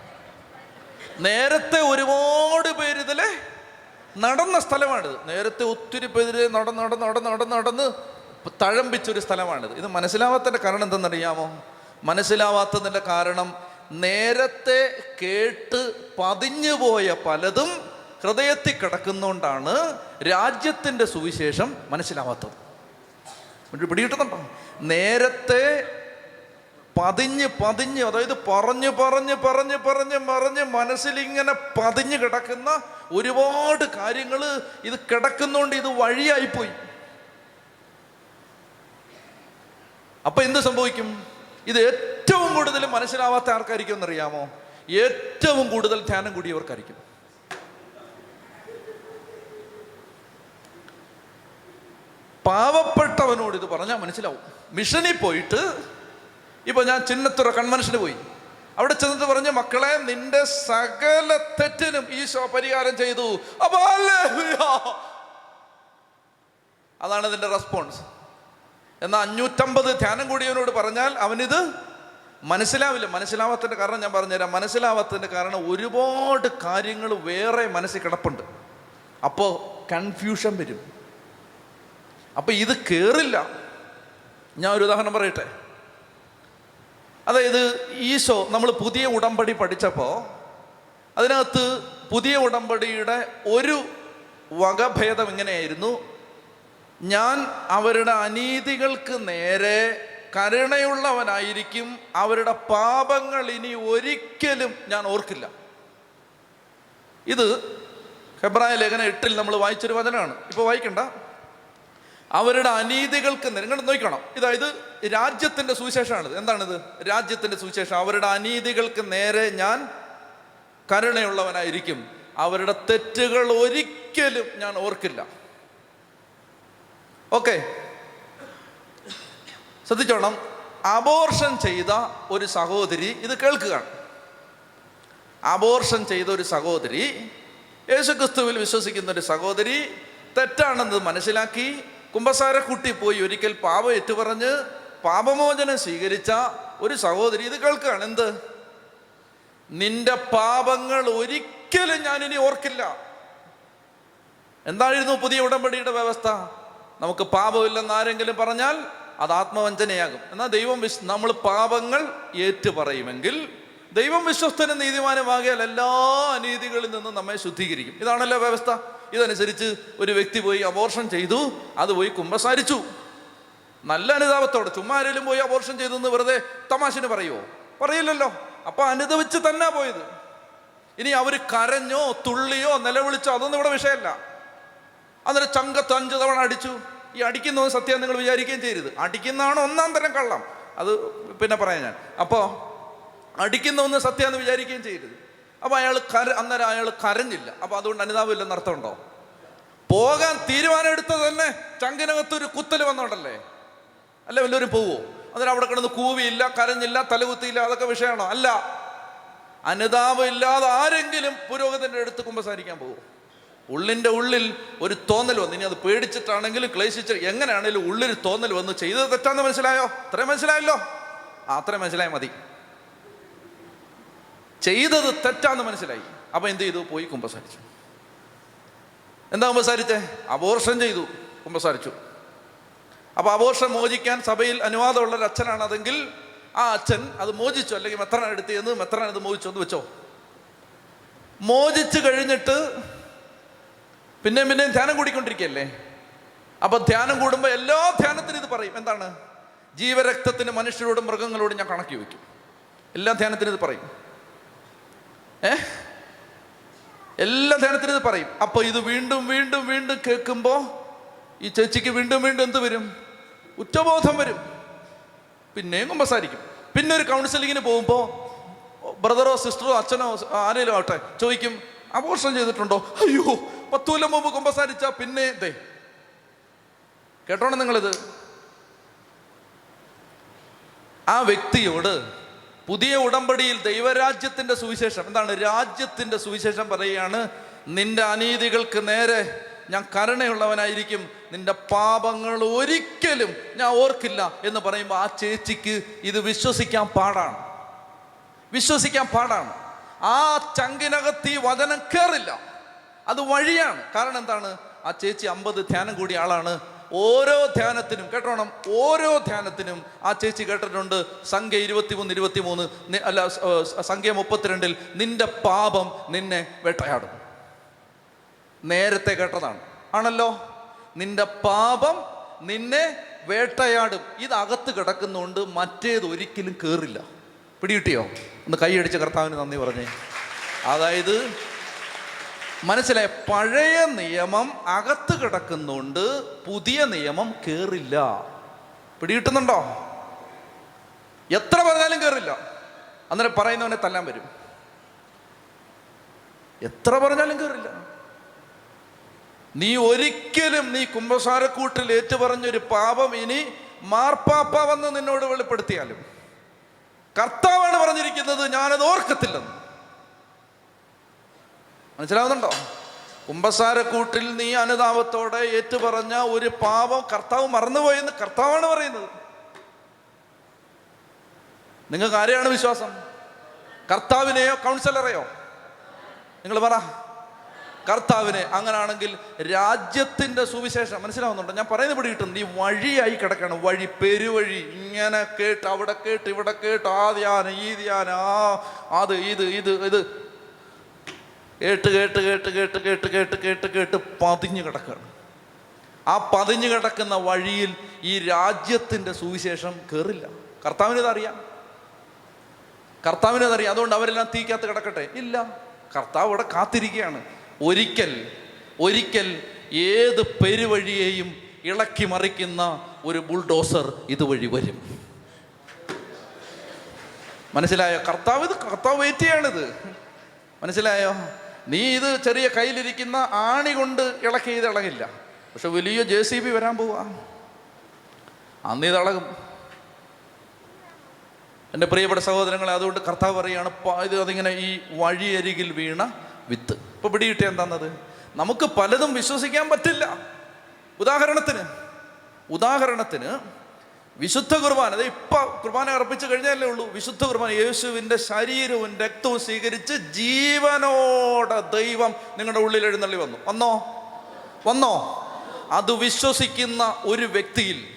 നേരത്തെ ഒരുപാട് പേര് ഇതിലെ നടന്ന സ്ഥലമാണിത്. നേരത്തെ ഒത്തിരി പേര് നടന്ന് നടന്ന് നടന്ന് നടന്ന് നടന്ന് തഴമ്പിച്ചൊരു സ്ഥലമാണിത്. ഇത് മനസ്സിലാവാത്തതിന്റെ കാരണം എന്തെന്നറിയാമോ? മനസ്സിലാവാത്തതിന്റെ കാരണം നേരത്തെ കേട്ട് പതിഞ്ഞുപോയ പലതും ഹൃദയത്തിൽ കിടക്കുന്നതുകൊണ്ടാണ് രാജ്യത്തിന്റെ സുവിശേഷം മനസ്സിലാവാത്തത്. പിടികിട്ടുന്നുണ്ടോ? നേരത്തെ പതിഞ്ഞ് പതിഞ്ഞ് അതായത് പറഞ്ഞ് പറഞ്ഞ് പറഞ്ഞ് പറഞ്ഞ് പറഞ്ഞ് മനസ്സിലിങ്ങനെ പതിഞ്ഞ് കിടക്കുന്ന ഒരുപാട് കാര്യങ്ങൾ ഇത് കിടക്കുന്നതുകൊണ്ട് ഇത് വഴിയായിപ്പോയി. അപ്പൊ എന്ത് സംഭവിക്കും? ഇത് ഏറ്റവും കൂടുതൽ മനസ്സിലാവാത്ത ആർക്കായിരിക്കും എന്നറിയാമോ ഏറ്റവും കൂടുതൽ ധ്യാനം കൂടിയവർക്കായിരിക്കും. പാവപ്പെട്ടവനോട് ഇത് പറഞ്ഞാൽ മനസ്സിലാവും. മിഷനിൽ പോയിട്ട് ഇപ്പൊ ഞാൻ ചിന്നത്തുറ കൺവെൻഷന് പോയി. അവിടെ ചെന്നിട്ട് പറഞ്ഞു മക്കളെ നിന്റെ സകല തെറ്റിനും ഈശോ പരിഹാരം ചെയ്തു. അതാണ് ഇതിന്റെ റെസ്പോൺസ് എന്നാൽ അഞ്ഞൂറ്റമ്പത് ധ്യാനം കൂടിയവനോട് പറഞ്ഞാൽ അവനിത് മനസ്സിലാവില്ല. മനസ്സിലാവാത്തതിന്റെ കാരണം ഞാൻ പറഞ്ഞുതരാം. മനസ്സിലാവാത്തതിന്റെ കാരണം ഒരുപാട് കാര്യങ്ങൾ വേറെ മനസ്സിൽ കിടപ്പുണ്ട്. അപ്പോൾ കൺഫ്യൂഷൻ വരും. അപ്പോൾ ഇത് കയറില്ല ഞാൻ ഒരു ഉദാഹരണം പറയട്ടെ. അതായത് ഈശോ നമ്മൾ പുതിയ ഉടമ്പടി പഠിച്ചപ്പോൾ അതിനകത്ത് പുതിയ ഉടമ്പടിയുടെ ഒരു വകഭേദം ഇങ്ങനെയായിരുന്നു. ഞാൻ അവരുടെ അനീതികൾക്ക് നേരെ കരുണയുള്ളവനായിരിക്കും. അവരുടെ പാപങ്ങൾ ഇനി ഒരിക്കലും ഞാൻ ഓർക്കില്ല. ഇത് ഹെബ്രായ ലേഖന എട്ടിൽ നമ്മൾ വായിച്ചൊരു വചനമാണ്. ഇപ്പോൾ വായിക്കണ്ട. അവരുടെ അനീതികൾക്ക് നിങ്ങൾ നോക്കണം. ഇതായത് രാജ്യത്തിന്റെ സുവിശേഷമാണിത്. എന്താണിത്? രാജ്യത്തിന്റെ സുവിശേഷം. അവരുടെ അനീതികൾക്ക് നേരെ ഞാൻ കരുണയുള്ളവനായിരിക്കും. അവരുടെ തെറ്റുകൾ ഒരിക്കലും ഞാൻ ഓർക്കില്ല. ഓക്കെ. ശ്രദ്ധിച്ചോണം. അബോർഷൻ ചെയ്ത ഒരു സഹോദരി ഇത് കേൾക്കുകയാണ്. അബോർഷൻ ചെയ്ത ഒരു സഹോദരി യേശുക്രിസ്തുവിൽ വിശ്വസിക്കുന്ന ഒരു സഹോദരി തെറ്റാണെന്ന് മനസ്സിലാക്കി കുമ്പസാരക്കുട്ടി പോയി ഒരിക്കൽ പാപം ഏറ്റുപറഞ്ഞ് പാപമോചനം സ്വീകരിച്ച ഒരു സഹോദരി ഇത് കേൾക്കുകയാണ്. എന്ത്? നിന്റെ പാപങ്ങൾ ഒരിക്കലും ഞാനിനി ഓർക്കില്ല. എന്തായിരുന്നു പുതിയ ഉടമ്പടിയുടെ വ്യവസ്ഥ? നമുക്ക് പാപമില്ലെന്ന് ആരെങ്കിലും പറഞ്ഞാൽ അത് ആത്മവഞ്ചനയാകും. എന്നാൽ ദൈവം വിശ് നമ്മൾ പാപങ്ങൾ ഏറ്റു പറയുമെങ്കിൽ ദൈവം വിശ്വസ്തനും നീതിമാനുമാകിയാൽ എല്ലാ അനീതികളിൽ നിന്നും നമ്മെ ശുദ്ധീകരിക്കും. ഇതാണല്ലോ വ്യവസ്ഥ. ഇതനുസരിച്ച് ഒരു വ്യക്തി പോയി അബോർഷൻ ചെയ്തു അത് പോയി കുമ്പസാരിച്ചു. നല്ല അനുതാപത്തോടെ ചുമ്മാ ആരെങ്കിലും പോയി അബോർഷൻ ചെയ്തു എന്ന് വെറുതെ തമാശന് പറയുമോ പറയില്ലല്ലോ. അപ്പൊ അനുദവിച്ച് തന്നെ പോയത്. ഇനി അവർ കരഞ്ഞോ തുള്ളിയോ നിലവിളിച്ചോ അതൊന്നും ഇവിടെ വിഷയമല്ല. അന്നേരം ചങ്കത്ത് അഞ്ച് തവണ അടിച്ചു. ഈ അടിക്കുന്നവൻ സത്യം നിങ്ങൾ വിചാരിക്കുകയും ചെയ്യരുത്. അടിക്കുന്നതാണ് ഒന്നാം തരം കള്ളം. അത് പിന്നെ പറയാം ഞാൻ. അപ്പോൾ അടിക്കുന്ന ഒന്ന് സത്യം എന്ന് വിചാരിക്കുകയും ചെയ്യരുത്. അപ്പോൾ അയാൾ കര അന്നേരം അയാൾ കരഞ്ഞില്ല. അപ്പോൾ അതുകൊണ്ട് അനുതാപമില്ലെന്ന് അർത്ഥമുണ്ടോ പോകാൻ തീരുമാനം എടുത്തത് തന്നെ ചങ്കിനകത്തൊരു കുത്തൽ വന്നോണ്ടല്ലേ? അല്ല വല്ലവരും പോവോ? അന്നേരം അവിടെ കിടന്ന് കൂവിയില്ല കരഞ്ഞില്ല തലകുത്തിയില്ല അതൊക്കെ വിഷയമാണോ? അല്ല. അനുതാപം ഇല്ലാതെ ആരെങ്കിലും പുരോഗതിന്റെ അടുത്ത് കുമ്പസാരിക്കാൻ പോകും ഉള്ളിന്റെ ഉള്ളിൽ ഒരു തോന്നൽ വന്നു. ഇനി അത് പേടിച്ചിട്ടാണെങ്കിലും ക്ലേശിച്ച് എങ്ങനെയാണെങ്കിലും ഉള്ളിൽ തോന്നൽ വന്ന്. ചെയ്തത് തെറ്റാന്ന് മനസ്സിലായോ? അത്രയും മനസ്സിലായല്ലോ? ആ അത്രയും മനസ്സിലായ മതി. ചെയ്തത് തെറ്റാന്ന് മനസ്സിലായി. അപ്പൊ എന്ത് ചെയ്തു? പോയി കുമ്പസാരിച്ചു. എന്താ കുമ്പസാരിച്ചേ? അബോർഷൻ ചെയ്തു. കുമ്പസാരിച്ചു. അപ്പൊ അബോർഷൻ മോചിക്കാൻ സഭയിൽ അനുവാദമുള്ള ഒരു അച്ഛനാണ് അതെങ്കിൽ ആ അച്ഛൻ അത് മോചിച്ചു. അല്ലെങ്കിൽ മെത്രാൻ എടുത്തിയെന്ന് മെത്രാൻ അത് മോചിച്ചു എന്ന് വെച്ചോ. മോചിച്ചു കഴിഞ്ഞിട്ട് പിന്നെയും പിന്നെയും ധ്യാനം കൂടിക്കൊണ്ടിരിക്കുകയല്ലേ? അപ്പൊ ധ്യാനം കൂടുമ്പോൾ എല്ലാ ധ്യാനത്തിനും ഇത് പറയും. എന്താണ്? ജീവരക്തത്തിന് മനുഷ്യരോടും മൃഗങ്ങളോടും ഞാൻ കണക്കി വയ്ക്കും എല്ലാ ധ്യാനത്തിനും ഇത് പറയും. ഏ? എല്ലാ ധ്യാനത്തിനും ഇത് പറയും. അപ്പൊ ഇത് വീണ്ടും വീണ്ടും വീണ്ടും കേൾക്കുമ്പോൾ ഈ ചേച്ചിക്ക് വീണ്ടും വീണ്ടും എന്ത് വരും? ഉറ്റബോധം വരും. പിന്നെയും കുമ്പസാരിക്കും. പിന്നെ ഒരു കൗൺസിലിങ്ങിന് പോകുമ്പോൾ ബ്രദറോ സിസ്റ്ററോ അച്ഛനോ ആരെങ്കിലും ആവട്ടെ ചോദിക്കും അപോഷണം ചെയ്തിട്ടുണ്ടോ? അയ്യോ പത്ത് കൊല്ലം മുമ്പ് കുമ്പസാരിച്ച പിന്നെ ദേ. കേട്ടോണം നിങ്ങളിത്? ആ വ്യക്തിയോട് പുതിയ ഉടമ്പടിയിൽ ദൈവരാജ്യത്തിന്റെ സുവിശേഷം എന്താണ് രാജ്യത്തിന്റെ സുവിശേഷം പറയുകയാണ് നിന്റെ അനീതികൾക്ക് നേരെ ഞാൻ കരുണയുള്ളവനായിരിക്കും നിന്റെ പാപങ്ങൾ ഒരിക്കലും ഞാൻ ഓർക്കില്ല എന്ന് പറയുമ്പോൾ ആ ചേച്ചിക്ക് ഇത് വിശ്വസിക്കാൻ പാടാണ്. വിശ്വസിക്കാൻ പാടാണ്. ആ ചങ്കിനകത്ത് ഈ വചനം കയറില്ല അത് വഴിയാണ്. കാരണം എന്താണ്? ആ ചേച്ചി അമ്പത് ധ്യാനം കൂടിയ ആളാണ്. ഓരോ ധ്യാനത്തിനും കേട്ടോണം? ഓരോ ധ്യാനത്തിനും ആ ചേച്ചി കേട്ടിട്ടുണ്ട്. സംഖ്യ ഇരുപത്തിമൂന്ന് ഇരുപത്തിമൂന്ന് അല്ല സംഖ്യ മുപ്പത്തിരണ്ടിൽ നിന്റെ പാപം നിന്നെ വേട്ടയാടും. നേരത്തെ കേട്ടതാണ്. ആണല്ലോ? നിന്റെ പാപം നിന്നെ വേട്ടയാടും. ഇത് അകത്ത് കിടക്കുന്നുകൊണ്ട് മറ്റേത് ഒരിക്കലും കയറില്ല പിടികിട്ടിയോ? ഒന്ന് കൈയടിച്ച കർത്താവിന് നന്ദി പറഞ്ഞേ. അതായത് മനസ്സിലായ പഴയ നിയമം അകത്ത് കിടക്കുന്നുണ്ട് പുതിയ നിയമം കേറില്ല. പിടികിട്ടുന്നുണ്ടോ? എത്ര പറഞ്ഞാലും കേറില്ല. അന്നേരം പറയുന്നവനെ തല്ലാൻ വരും. എത്ര പറഞ്ഞാലും കേറില്ല. നീ ഒരിക്കലും നീ കുംഭസാരക്കൂട്ടിൽ ഏറ്റുപറഞ്ഞൊരു പാപം ഇനി മാർപ്പാപ്പ വന്ന് നിന്നോട് വെളിപ്പെടുത്തിയാലും കർത്താവാണ് പറഞ്ഞിരിക്കുന്നത് ഞാനത് ഓർക്കത്തില്ലെന്ന്. മനസ്സിലാവുന്നുണ്ടോ? കുമ്പസാരക്കൂട്ടിൽ നീ അനുതാപത്തോടെ ഏറ്റുപറഞ്ഞ ഒരു പാപം കർത്താവ് മറന്നുപോയെന്ന് കർത്താവാണ് പറയുന്നത്. നിങ്ങൾക്ക് ആരെയാണ് വിശ്വാസം? കർത്താവിനെയോ കൗൺസിലറെയോ നിങ്ങൾ പറ. കർത്താവിനെ. അങ്ങനാണെങ്കിൽ രാജ്യത്തിന്റെ സുവിശേഷം. മനസ്സിലാവുന്നുണ്ടോ? ഞാൻ പറയുന്നത് പിടി കിട്ടും നീ വഴിയായി കിടക്കണം. വഴി പെരുവഴി. ഇങ്ങനെ കേട്ട് അവിടെ കേട്ട് ഇവിടെ കേട്ട്. ആ ധ്യാനം ഈ ധ്യാനം. ആ അത് ഇത് ഇത് ഇത്. കേട്ട് കേട്ട് കേട്ട് കേട്ട് കേട്ട് കേട്ട് കേട്ട് കേട്ട് പതിഞ്ഞു കിടക്കുകയാണ്. ആ പതിഞ്ഞു കിടക്കുന്ന വഴിയിൽ ഈ രാജ്യത്തിന്റെ സുവിശേഷം കയറില്ല കർത്താവിനതറിയാം കർത്താവിനതറിയാം അതുകൊണ്ട് അവരെല്ലാം തീക്കകത്ത് കിടക്കട്ടെ? ഇല്ല. കർത്താവ് ഇവിടെ കാത്തിരിക്കുകയാണ്. ഒരിക്കൽ ഒരിക്കൽ ഏത് പെരുവഴിയെയും ഇളക്കി മറിക്കുന്ന ഒരു ബുൾഡോസർ ഇതുവഴി വരും. മനസ്സിലായോ? കർത്താവ് ഇത് കർത്താവ് വെയിറ്റ് ചെയ്യാണിത്. മനസ്സിലായോ? നീ ഇത് ചെറിയ കയ്യിലിരിക്കുന്ന ആണി കൊണ്ട് ഇളക്കി ഇത് ഇളകില്ല. പക്ഷെ വലിയ ജെ സി ബി വരാൻ പോവാ. അന്ന് ഇളകും. എന്റെ പ്രിയപ്പെട്ട സഹോദരങ്ങളെ അതുകൊണ്ട് കർത്താവ് പറയുകയാണ് ഇത് അതിങ്ങനെ ഈ വഴിയരികിൽ വീണ വിത്ത്. ഇപ്പൊ പിടികിട്ടിയ എന്താന്നത് നമുക്ക് പലതും വിശ്വസിക്കാൻ പറ്റില്ല. ഉദാഹരണത്തിന് ഉദാഹരണത്തിന് വിശുദ്ധ കുർബാന. അത് ഇപ്പൊ കുർബാന അർപ്പിച്ചു കഴിഞ്ഞാലേ ഉള്ളൂ. വിശുദ്ധ കുർബാന യേശുവിന്റെ ശരീരവും രക്തവും സ്വീകരിച്ച് ജീവനോടെ ദൈവം നിങ്ങളുടെ ഉള്ളിൽ എഴുന്നള്ളി വന്നു. വന്നോ? വന്നോ? അത് വിശ്വസിക്കുന്ന ഒരു വ്യക്തിയിൽ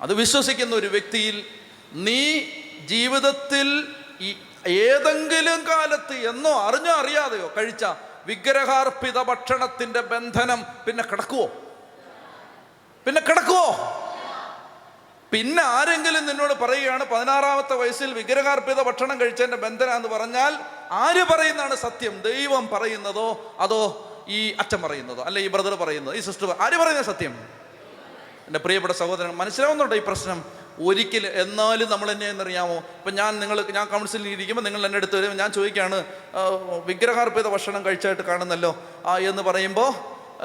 അത് വിശ്വസിക്കുന്ന ഒരു വ്യക്തിയിൽ നീ ജീവിതത്തിൽ ഏതെങ്കിലും കാലത്ത് എന്നോ അറിഞ്ഞോ അറിയാതെയോ കഴിച്ച വിഗ്രഹാർപ്പിത ഭക്ഷണത്തിന്റെ ബന്ധനം പിന്നെ കിടക്കുവോ? പിന്നെ കിടക്കുവോ? പിന്നെ ആരെങ്കിലും നിന്നോട് പറയുകയാണ് പതിനാറാമത്തെ വയസ്സിൽ വിഗ്രഹാർപ്പിത ഭക്ഷണം കഴിച്ചതിന്റെ ബന്ധന എന്ന് പറഞ്ഞാൽ ആര് പറയുന്നതാണ് സത്യം? ദൈവം പറയുന്നതോ അതോ ഈ അച്ഛൻ പറയുന്നതോ? അല്ലെ ഈ ബ്രദർ പറയുന്നതോ? ഈ സിസ്റ്റർ ആര് പറയുന്ന സത്യം? എന്റെ പ്രിയപ്പെട്ട സഹോദരൻ മനസ്സിലാവുന്നുണ്ടോ ഈ പ്രശ്നം? ഒരിക്കൽ എന്നാലും നമ്മൾ എന്നെ എന്നറിയാമോ? ഇപ്പം ഞാൻ നിങ്ങൾ ഞാൻ കൗൺസിലിൽ ഇരിക്കുമ്പോൾ നിങ്ങൾ എന്റെ അടുത്ത് വരും ഞാൻ ചോദിക്കുകയാണ് "ആ, വിഗ്രഹാർപ്പിത ഭക്ഷണം കഴിച്ചായിട്ട് കാണുന്നല്ലോ ആ എന്ന് പറയുമ്പോൾ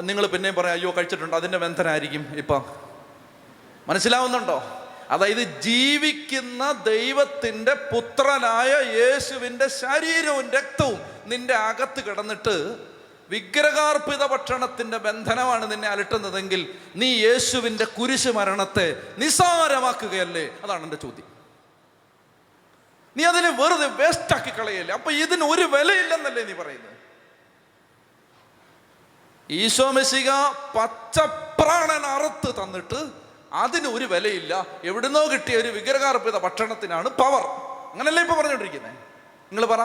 നിങ്ങൾ പിന്നെയും പറയാം അയ്യോ കഴിച്ചിട്ടുണ്ട് അതിന്റെ ബന്ധനായിരിക്കും ഇപ്പം. മനസ്സിലാവുന്നുണ്ടോ? അതായത് ജീവിക്കുന്ന ദൈവത്തിന്റെ പുത്രനായ യേശുവിന്റെ ശരീരവും രക്തവും നിന്റെ അകത്ത് കിടന്നിട്ട് വിഗ്രഹാർപ്പിത ഭക്ഷണത്തിന്റെ ബന്ധനമാണ് നിന്നെ അലട്ടുന്നതെങ്കിൽ നീ യേശുവിന്റെ കുരിശ് മരണത്തെ നിസാരമാക്കുകയല്ലേ അതാണ് എന്റെ ചോദ്യം. നീ അതിനെ വെറുതെ വേസ്റ്റാക്കി കളയല്ലേ? അപ്പൊ ഇതിന് ഒരു വിലയില്ലെന്നല്ലേ നീ പറയുന്നത്? ഈശോ മെസ്സിക പച്ചപ്രാണൻ അറുത്ത് തന്നിട്ട് അതിന് ഒരു വിലയില്ല. എവിടുന്നോ കിട്ടിയ ഒരു വിഗ്രഹാർപ്പിത ഭക്ഷണത്തിനാണ് പവർ. അങ്ങനല്ലേ ഇപ്പൊ പറഞ്ഞുകൊണ്ടിരിക്കുന്നത് നിങ്ങൾ പറ.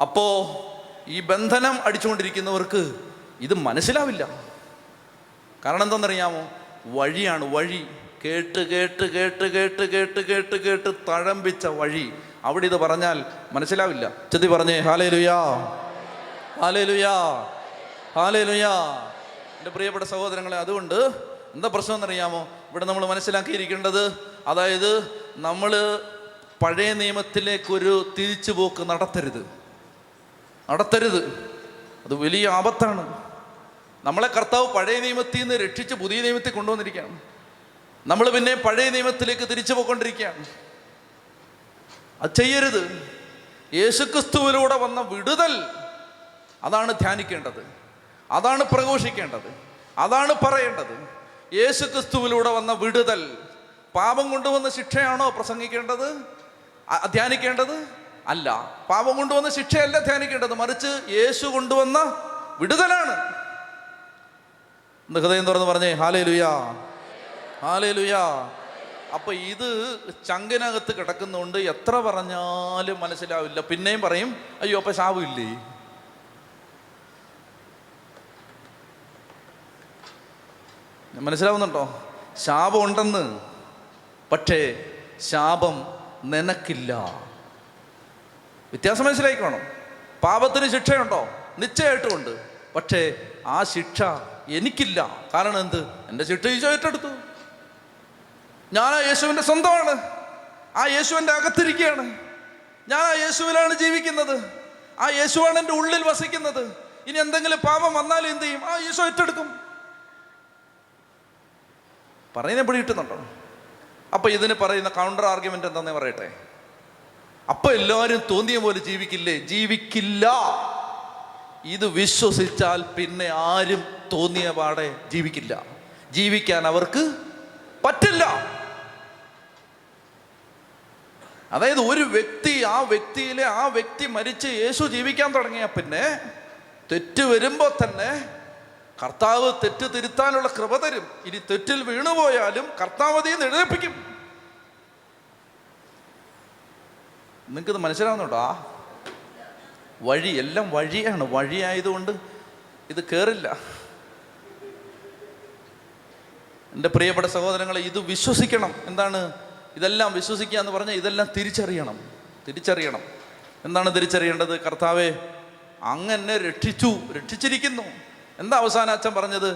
അപ്പോ ഈ ബന്ധനം അടിച്ചുകൊണ്ടിരിക്കുന്നവർക്ക് ഇത് മനസ്സിലാവില്ല. കാരണം എന്താണെന്നറിയാമോ? വഴിയാണ് വഴി. കേട്ട് കേട്ട് കേട്ട് കേട്ട് കേട്ട് കേട്ട് കേട്ട് തഴമ്പിച്ച വഴി. അവിടെ ഇത് പറഞ്ഞാൽ മനസ്സിലാവില്ല. ചെത്തി പറഞ്ഞേ ഹാലേ ലുയാ ഹാലേ ലുയാ ഹാലേ ലുയാ എന്റെ പ്രിയപ്പെട്ട സഹോദരങ്ങളെ അതുകൊണ്ട് എന്താ പ്രശ്നം എന്നറിയാമോ ഇവിടെ നമ്മൾ മനസ്സിലാക്കിയിരിക്കേണ്ടത് അതായത് നമ്മൾ പഴയ നിയമത്തിലേക്കൊരു തിരിച്ചുപോക്ക് നടത്തരുത്. നടത്തരുത്. അത് വലിയ ആപത്താണ്. നമ്മളെ കർത്താവ് പഴയ നിയമത്തിൽ നിന്ന് രക്ഷിച്ച് പുതിയ നിയമത്തിൽ കൊണ്ടുവന്നിരിക്കുകയാണ്. നമ്മൾ പിന്നെ പഴയ നിയമത്തിലേക്ക് തിരിച്ചു പോയിക്കൊണ്ടിരിക്കുകയാണ്. അത് ചെയ്യരുത്. യേശുക്രിസ്തുവിലൂടെ വന്ന വിടുതൽ അതാണ് ധ്യാനിക്കേണ്ടത്. അതാണ് പ്രഘോഷിക്കേണ്ടത്. അതാണ് പറയേണ്ടത്. യേശുക്രിസ്തുവിലൂടെ വന്ന വിടുതൽ. പാപം കൊണ്ടുവന്ന ശിക്ഷയാണോ പ്രസംഗിക്കേണ്ടത്? ധ്യാനിക്കേണ്ടത്? അല്ല. പാപം കൊണ്ടുവന്ന ശിക്ഷയല്ല ധ്യാനിക്കേണ്ടത്. മറിച്ച് യേശു കൊണ്ടുവന്ന വിടുതലാണ്. ഹൃദയം തുറന്ന് പറഞ്ഞേ ഹാലേ ലുയാ ഹാലേ ലുയാ അപ്പൊ ഇത് ചങ്കിനകത്ത് കിടക്കുന്നുണ്ട്. എത്ര പറഞ്ഞാലും മനസ്സിലാവില്ല. പിന്നെയും പറയും അയ്യോ അപ്പൊ ശാവില്ലേ മനസ്സിലാവുന്നുണ്ടോ? ശാപം ഉണ്ടെന്ന് പക്ഷേ ശാപം നിനക്കില്ല. വ്യത്യാസം മനസ്സിലായിക്കോണം. പാപത്തിന് ശിക്ഷയുണ്ടോ? നിശ്ചയമായിട്ടും ഉണ്ട് പക്ഷേ ആ ശിക്ഷ എനിക്കില്ല. കാരണം എന്ത്? എന്റെ ശിക്ഷ ഈശോ ഏറ്റെടുത്തു. ഞാൻ ആ യേശുവിന്റെ സ്വന്തമാണ്. ആ യേശുവിന്റെ അകത്തിരിക്കുകയാണ്. ഞാൻ ആ യേശുവിലാണ് ജീവിക്കുന്നത്. ആ യേശുവാണ് എന്റെ ഉള്ളിൽ വസിക്കുന്നത്. ഇനി എന്തെങ്കിലും പാപം വന്നാലും എന്ത് ചെയ്യും? ആ യേശു ഏറ്റെടുക്കും. പറയുന്ന പിടി കിട്ടുന്നുണ്ടോ? അപ്പൊ ഇതിന് പറയുന്ന കൗണ്ടർ ആർഗ്യുമെന്റ് എന്താണെന്ന് പറയട്ടെ? അപ്പൊ എല്ലാവരും തോന്നിയ പോലെ ജീവിക്കില്ലേ? ജീവിക്കില്ല. ഇത് വിശ്വസിച്ചാൽ പിന്നെ ആരും തോന്നിയ പാടെ ജീവിക്കില്ല. ജീവിക്കാൻ അവർക്ക് പറ്റില്ല. അതായത് ഒരു വ്യക്തി ആ വ്യക്തിയിലെ ആ വ്യക്തി മരിച്ച് യേശു ജീവിക്കാൻ തുടങ്ങിയ പിന്നെ തെറ്റ് വരുമ്പോൾ തന്നെ കർത്താവ് തെറ്റ് തിരുത്താനുള്ള കൃപ തരും. ഇനി തെറ്റിൽ വീണുപോയാലും കർത്താവ് അതിൽ നിന്ന് എഴുന്നേൽപ്പിക്കും. നിങ്ങൾക്കിത് മനസ്സിലാവുന്നുണ്ടോ? ആ വഴി എല്ലാം വഴിയാണ്. വഴിയായതുകൊണ്ട് ഇത് കയറില്ല എന്റെ പ്രിയപ്പെട്ട സഹോദരങ്ങളെ ഇത് വിശ്വസിക്കണം. എന്താണ്? ഇതെല്ലാം വിശ്വസിക്കുക എന്ന് പറഞ്ഞാൽ ഇതെല്ലാം തിരിച്ചറിയണം. തിരിച്ചറിയണം. എന്താണ് തിരിച്ചറിയേണ്ടത്? കർത്താവെ അങ്ങനെ രക്ഷിച്ചു. രക്ഷിച്ചിരിക്കുന്നു. എന്താ അവസാന അച്ഛൻ പറഞ്ഞത്?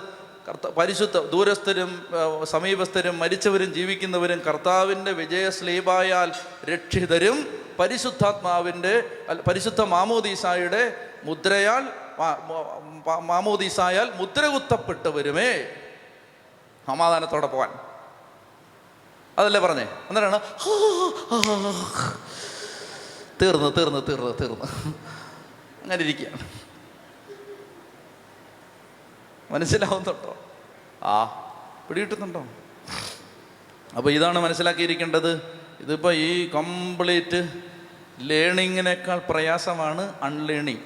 കർത്ത പരിശുദ്ധ ദൂരസ്ഥരും സമീപസ്ഥരും മരിച്ചവരും ജീവിക്കുന്നവരും കർത്താവിന്റെ വിജയസ്ലീപായാൽ രക്ഷിതരും പരിശുദ്ധാത്മാവിന്റെ പരിശുദ്ധ മാമോദീസായുടെ മുദ്രയാൽ മാമോദീസായാൽ മുദ്ര കുത്തപ്പെട്ടവരുമേ സമാധാനത്തോടെ പോവാൻ. അതല്ലേ പറഞ്ഞേ? അന്നേരമാണ് തീർന്ന് തീർന്ന് തീർന്ന് തീർന്ന്. അങ്ങനെ ഇരിക്കുകയാണ്. മനസ്സിലാവുന്നുണ്ടോ? ആ പിടികിട്ടുന്നുണ്ടോ? അപ്പോൾ ഇതാണ് മനസ്സിലാക്കിയിരിക്കേണ്ടത്. ഇതിപ്പോൾ ഈ കംപ്ലീറ്റ് ലേണിങ്ങിനേക്കാൾ പ്രയാസമാണ് അൺലേണിങ്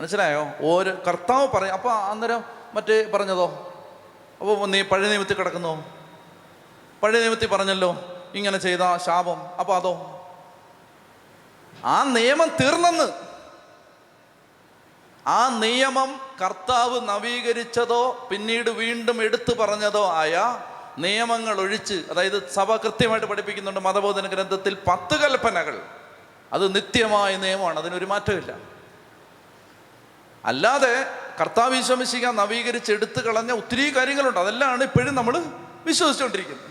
മനസ്സിലായോ? ഓരോ കർത്താവ് പറയും അപ്പോൾ അന്നേരം മറ്റേ പറഞ്ഞതോ? അപ്പോൾ നീ പഴയ നിയമത്തിൽ കിടക്കുന്നോ. പഴയ നിയമത്തിൽ പറഞ്ഞല്ലോ ഇങ്ങനെ ചെയ്ത ശാപം. അപ്പോൾ അതോ? ആ നിയമം തീർന്നെന്ന്. ആ നിയമം കർത്താവ് നവീകരിച്ചതോ പിന്നീട് വീണ്ടും എടുത്തു പറഞ്ഞതോ ആയ നിയമങ്ങൾ ഒഴിച്ച് അതായത് സഭ കൃത്യമായിട്ട് പഠിപ്പിക്കുന്നുണ്ട് മതബോധന ഗ്രന്ഥത്തിൽ പത്ത് കൽപ്പനകൾ. അത് നിത്യമായ നിയമമാണ് അതിനൊരു മാറ്റമില്ല അല്ലാതെ കർത്താവ് വിശ്വസിക്ക നവീകരിച്ച് എടുത്തു കളഞ്ഞ ഒത്തിരി കാര്യങ്ങളുണ്ട്. അതെല്ലാം ഇപ്പോഴും നമ്മൾ വിശ്വസിച്ചുകൊണ്ടിരിക്കുന്നത്.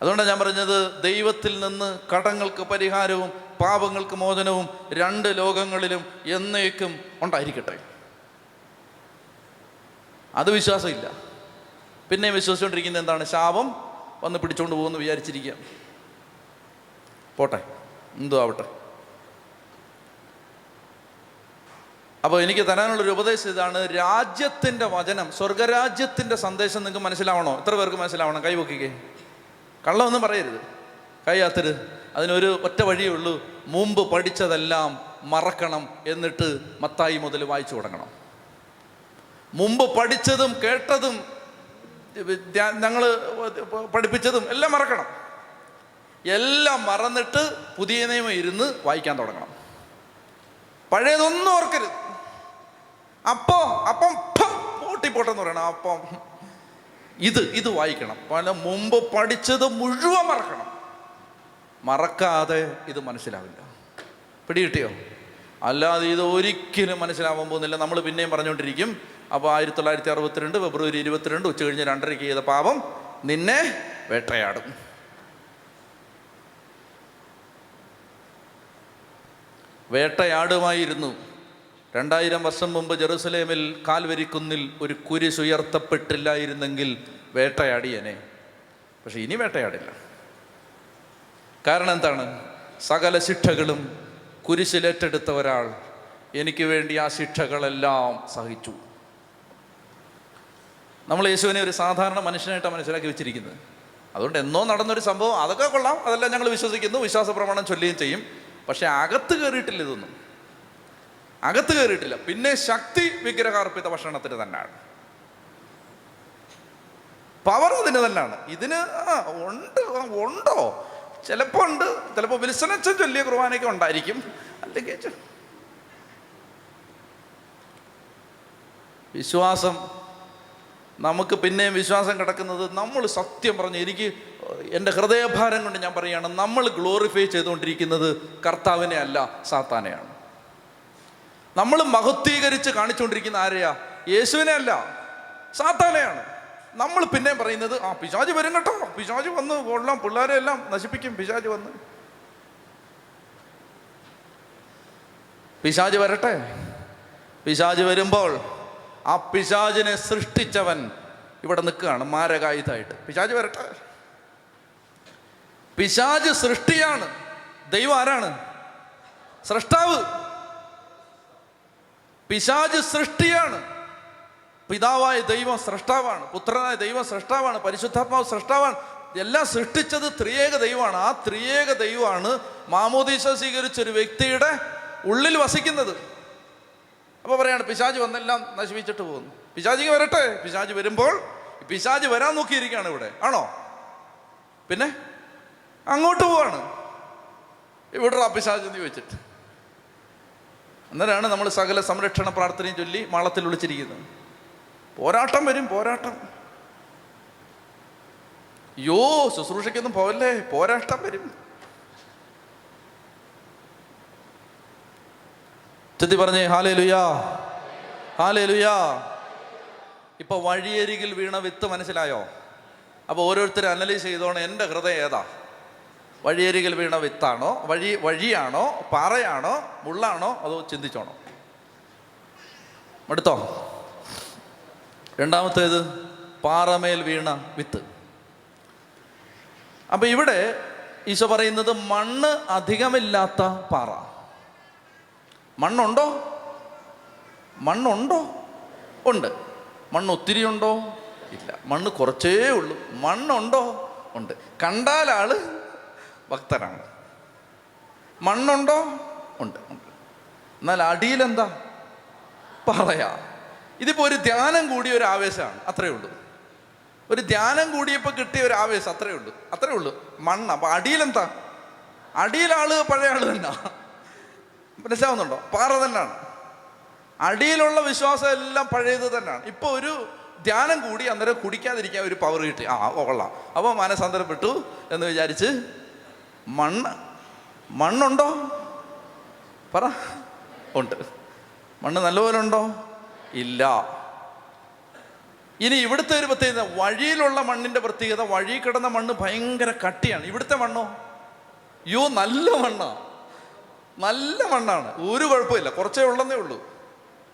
അതുകൊണ്ടാണ് ഞാൻ പറഞ്ഞത് ദൈവത്തിൽ നിന്ന് കടങ്ങൾക്ക് പരിഹാരവും പാപങ്ങൾക്ക് മോചനവും രണ്ട് ലോകങ്ങളിലും എന്നേക്കും ഉണ്ടായിരിക്കട്ടെ. അത് വിശ്വാസമില്ല. പിന്നെ വിശ്വസിച്ചുകൊണ്ടിരിക്കുന്നത് എന്താണ്? ശാപം വന്ന് പിടിച്ചുകൊണ്ട് പോകുമെന്ന് വിചാരിച്ചിരിക്കുക. പോട്ടെ എന്തോ ആവട്ടെ. അപ്പോൾ എനിക്ക് തരാനുള്ളൊരു ഉപദേശം ഇതാണ്. രാജ്യത്തിന്റെ വചനം സ്വർഗരാജ്യത്തിന്റെ സന്ദേശം നിങ്ങൾക്ക് മനസ്സിലാവണോ? എത്ര പേർക്ക് മനസ്സിലാവണം? കൈവക്കിക്കേ കള്ളമൊന്നും പറയരുത്. കൈയാത്തര് അതിനൊരു ഒറ്റ വഴിയേ ഉള്ളൂ. മുമ്പ് പഠിച്ചതെല്ലാം മറക്കണം എന്നിട്ട് മത്തായി മുതൽ വായിച്ചു തുടങ്ങണം. മുമ്പ് പഠിച്ചതും കേട്ടതും ഞങ്ങൾ പഠിപ്പിച്ചതും എല്ലാം മറക്കണം. എല്ലാം മറന്നിട്ട് പുതിയ നിയമം ഇരുന്ന് വായിക്കാൻ തുടങ്ങണം. പഴയതൊന്നും ഓർക്കരുത്. അപ്പോ അപ്പം പൊട്ടിപ്പോട്ടെന്ന് പറയണം. അപ്പം ഇത് ഇത് വായിക്കണം. പല മുമ്പ് പഠിച്ചത് മുഴുവൻ മറക്കണം. മറക്കാതെ ഇത് മനസ്സിലാവില്ല. പിടികിട്ടിയോ? അല്ലാതെ ഇത് ഒരിക്കലും മനസ്സിലാവാൻ പോകുന്നില്ല. നമ്മൾ പിന്നെയും പറഞ്ഞുകൊണ്ടിരിക്കും. അപ്പോൾ ആയിരത്തി തൊള്ളായിരത്തി അറുപത്തിരണ്ട് ഫെബ്രുവരി ഇരുപത്തിരണ്ട് ഉച്ച കഴിഞ്ഞ് രണ്ടരയ്ക്ക് ചെയ്ത പാപം നിന്നെ വേട്ടയാടും. വേട്ടയാടുമായിരുന്നു. രണ്ടായിരം വർഷം മുമ്പ് ജെറുസലേമിൽ കാൽവരിക്കുന്നിൽ ഒരു കുരിശുയർത്തപ്പെട്ടില്ലായിരുന്നെങ്കിൽ വേട്ടയാടിയനെ. പക്ഷെ ഇനി വേട്ടയാടില്ല. കാരണം എന്താണ് സകല ശിക്ഷകളും കുരിശിലേറ്റെടുത്ത ഒരാൾ എനിക്ക് വേണ്ടി ആ ശിക്ഷകളെല്ലാം സഹിച്ചു. നമ്മൾ യേശുവിനെ ഒരു സാധാരണ മനുഷ്യനായിട്ടാണ് മനസ്സിലാക്കി വെച്ചിരിക്കുന്നത്. അതുകൊണ്ട് എന്നോ നടന്നൊരു സംഭവം അതൊക്കെ കൊള്ളാം. അതെല്ലാം ഞങ്ങൾ വിശ്വസിക്കുന്നു വിശ്വാസ പ്രമാണം ചൊല്ലുകയും ചെയ്യും. പക്ഷെ അകത്ത് കയറിയിട്ടില്ല ഇതൊന്നും. അകത്ത് കയറിയിട്ടില്ല. പിന്നെ ശക്തി വിഗ്രഹാർപ്പിത ഭക്ഷണത്തിന് തന്നെയാണ് പവർ അതിന് തന്നെയാണ് ഇതിന് ഉണ്ട് ഉണ്ടോ? ചിലപ്പോൾ ഉണ്ട്. ചിലപ്പോൾ വിൽസനച്ചൻ ചൊല്ലിയ കുർബാനയൊക്കെ ഉണ്ടായിരിക്കും. അല്ലെങ്കിൽ വിശ്വാസം. നമുക്ക് പിന്നെയും വിശ്വാസം കിടക്കുന്നത് നമ്മൾ സത്യം പറഞ്ഞു എനിക്ക് എന്റെ ഹൃദയഭാരം കൊണ്ട് ഞാൻ പറയുകയാണ് നമ്മൾ ഗ്ലോറിഫൈ ചെയ്തുകൊണ്ടിരിക്കുന്നത് കർത്താവിനെ അല്ല സാത്താനെയാണ്. നമ്മൾ മഹത്വീകരിച്ച് കാണിച്ചുകൊണ്ടിരിക്കുന്ന ആരെയാ? യേശുവിനെ അല്ല സാത്താനെയാണ്. നമ്മൾ പിന്നെയും പറയുന്നത് ആ പിശാജ് വരും കേട്ടോ. പിശാജ് വന്ന് കൊള്ളാം പിള്ളേരെ എല്ലാം നശിപ്പിക്കും പിശാജ് വന്ന്. പിശാജ് വരട്ടെ. പിശാജ് വരുമ്പോൾ ആ പിശാജിനെ സൃഷ്ടിച്ചവൻ ഇവിടെ നിൽക്കുകയാണ് മാരകായുധമായിട്ട്. പിശാജ് വരട്ടെ. പിശാജ് സൃഷ്ടിയാണ്. ദൈവം ആരാണ്? സൃഷ്ടാവ്. പിശാജ് സൃഷ്ടിയാണ്. പിതാവായ ദൈവം സൃഷ്ടാവാണ് പുത്രനായ ദൈവം സൃഷ്ടാവാണ് പരിശുദ്ധാത്മാവ് സൃഷ്ടാവാണ്. എല്ലാം സൃഷ്ടിച്ചത് ത്രിയേക ദൈവമാണ്. ആ ത്രിയേക ദൈവമാണ് മാമോദീശ സ്വീകരിച്ച ഒരു വ്യക്തിയുടെ ഉള്ളിൽ വസിക്കുന്നത്. അപ്പോൾ പറയാണ് പിശാജ് വന്നെല്ലാം നശിപ്പിച്ചിട്ട് പോകുന്നു. പിശാജിക്ക് വരട്ടെ. പിശാജ് വരുമ്പോൾ പിശാജ് വരാൻ നോക്കിയിരിക്കുകയാണ് ഇവിടെ. ആണോ? പിന്നെ അങ്ങോട്ട് പോവാണ്. ഇവിടെ പിശാജ് എന്ന് ചോദിച്ചിട്ട്? അന്നേരമാണ് നമ്മൾ സകല സംരക്ഷണ പ്രാർത്ഥനയും ചൊല്ലി മാളത്തിൽ വിളിച്ചിരിക്കുന്നത്. പോരാട്ടം വരും പോരാട്ടം. യോ ശുശ്രൂഷയ്ക്കൊന്നും പോവല്ലേ? പോരാട്ടം വരും. ചെത്തി പറഞ്ഞേ ഹാലേ ലുയാ ഹാലേ ലുയാ ഇപ്പൊ വഴിയരികിൽ വീണ വിത്ത് മനസ്സിലായോ? അപ്പൊ ഓരോരുത്തരും അനലൈസ് ചെയ്തോണ എന്റെ ഹൃദയം ഏതാ? വഴിയരികിൽ വീണ വിത്താണോ? വഴി വഴിയാണോ? പാറയാണോ? മുള്ളാണോ? അതോ ചിന്തിച്ചോണോ? എടുത്തോ രണ്ടാമത്തേത് പാറമേൽ വീണ വിത്ത്. അപ്പം ഇവിടെ ഈശോ പറയുന്നത് മണ്ണ് അധികമില്ലാത്ത പാറ. മണ്ണുണ്ടോ? മണ്ണുണ്ടോ? ഉണ്ട്. മണ്ണ് ഒത്തിരി ഉണ്ടോ? ഇല്ല. മണ്ണ് കുറച്ചേ ഉള്ളൂ. മണ്ണുണ്ടോ? ഉണ്ട്. കണ്ടാൽ ആൾ ഭക്തരാണ് മണ്ണുണ്ടോ? ഉണ്ട്. ഉണ്ട്. എന്നാൽ അടിയിലെന്താ പറയാ. ഇതിപ്പോ ഒരു ധ്യാനം കൂടിയ ഒരു ആവേശമാണ്. അത്രയേ ഉള്ളൂ. ഒരു ധ്യാനം കൂടിയപ്പോൾ കിട്ടിയ ഒരു ആവേശം അത്രയേ ഉള്ളൂ. അത്രയേ ഉള്ളൂ. മണ്ണ്. അപ്പൊ അടിയിലെന്താ? അടിയിലാൾ പഴയ ആൾ തന്നെ. മനസ്സിലാവുന്നുണ്ടോ? പാറ തന്നെയാണ് അടിയിലുള്ള വിശ്വാസം എല്ലാം പഴയത് തന്നെയാണ് ഇപ്പൊ ഒരു ധ്യാനം കൂടി അന്നേരം കുടിക്കാതിരിക്കാൻ ഒരു പവർ കിട്ടി. ആ കൊള്ളാം. അപ്പോൾ മനസ്സന്തരപ്പെട്ടു എന്ന് വിചാരിച്ച് മണ്ണ്. മണ്ണുണ്ടോ? പറ. ഉണ്ട്. മണ്ണ് നല്ലപോലെ ഉണ്ടോ? ഇല്ല. ഇനി ഇവിടുത്തെ ഒരു പ്രത്യേകത വഴിയിലുള്ള മണ്ണിന്റെ പ്രത്യേകത വഴി കിടന്ന മണ്ണ് ഭയങ്കര കട്ടിയാണ്. ഇവിടുത്തെ മണ്ണോ? യോ നല്ല മണ്ണാ. നല്ല മണ്ണാണ്. ഒരു കുഴപ്പമില്ല. കുറച്ചേ ഉള്ളെന്നേ ഉള്ളൂ.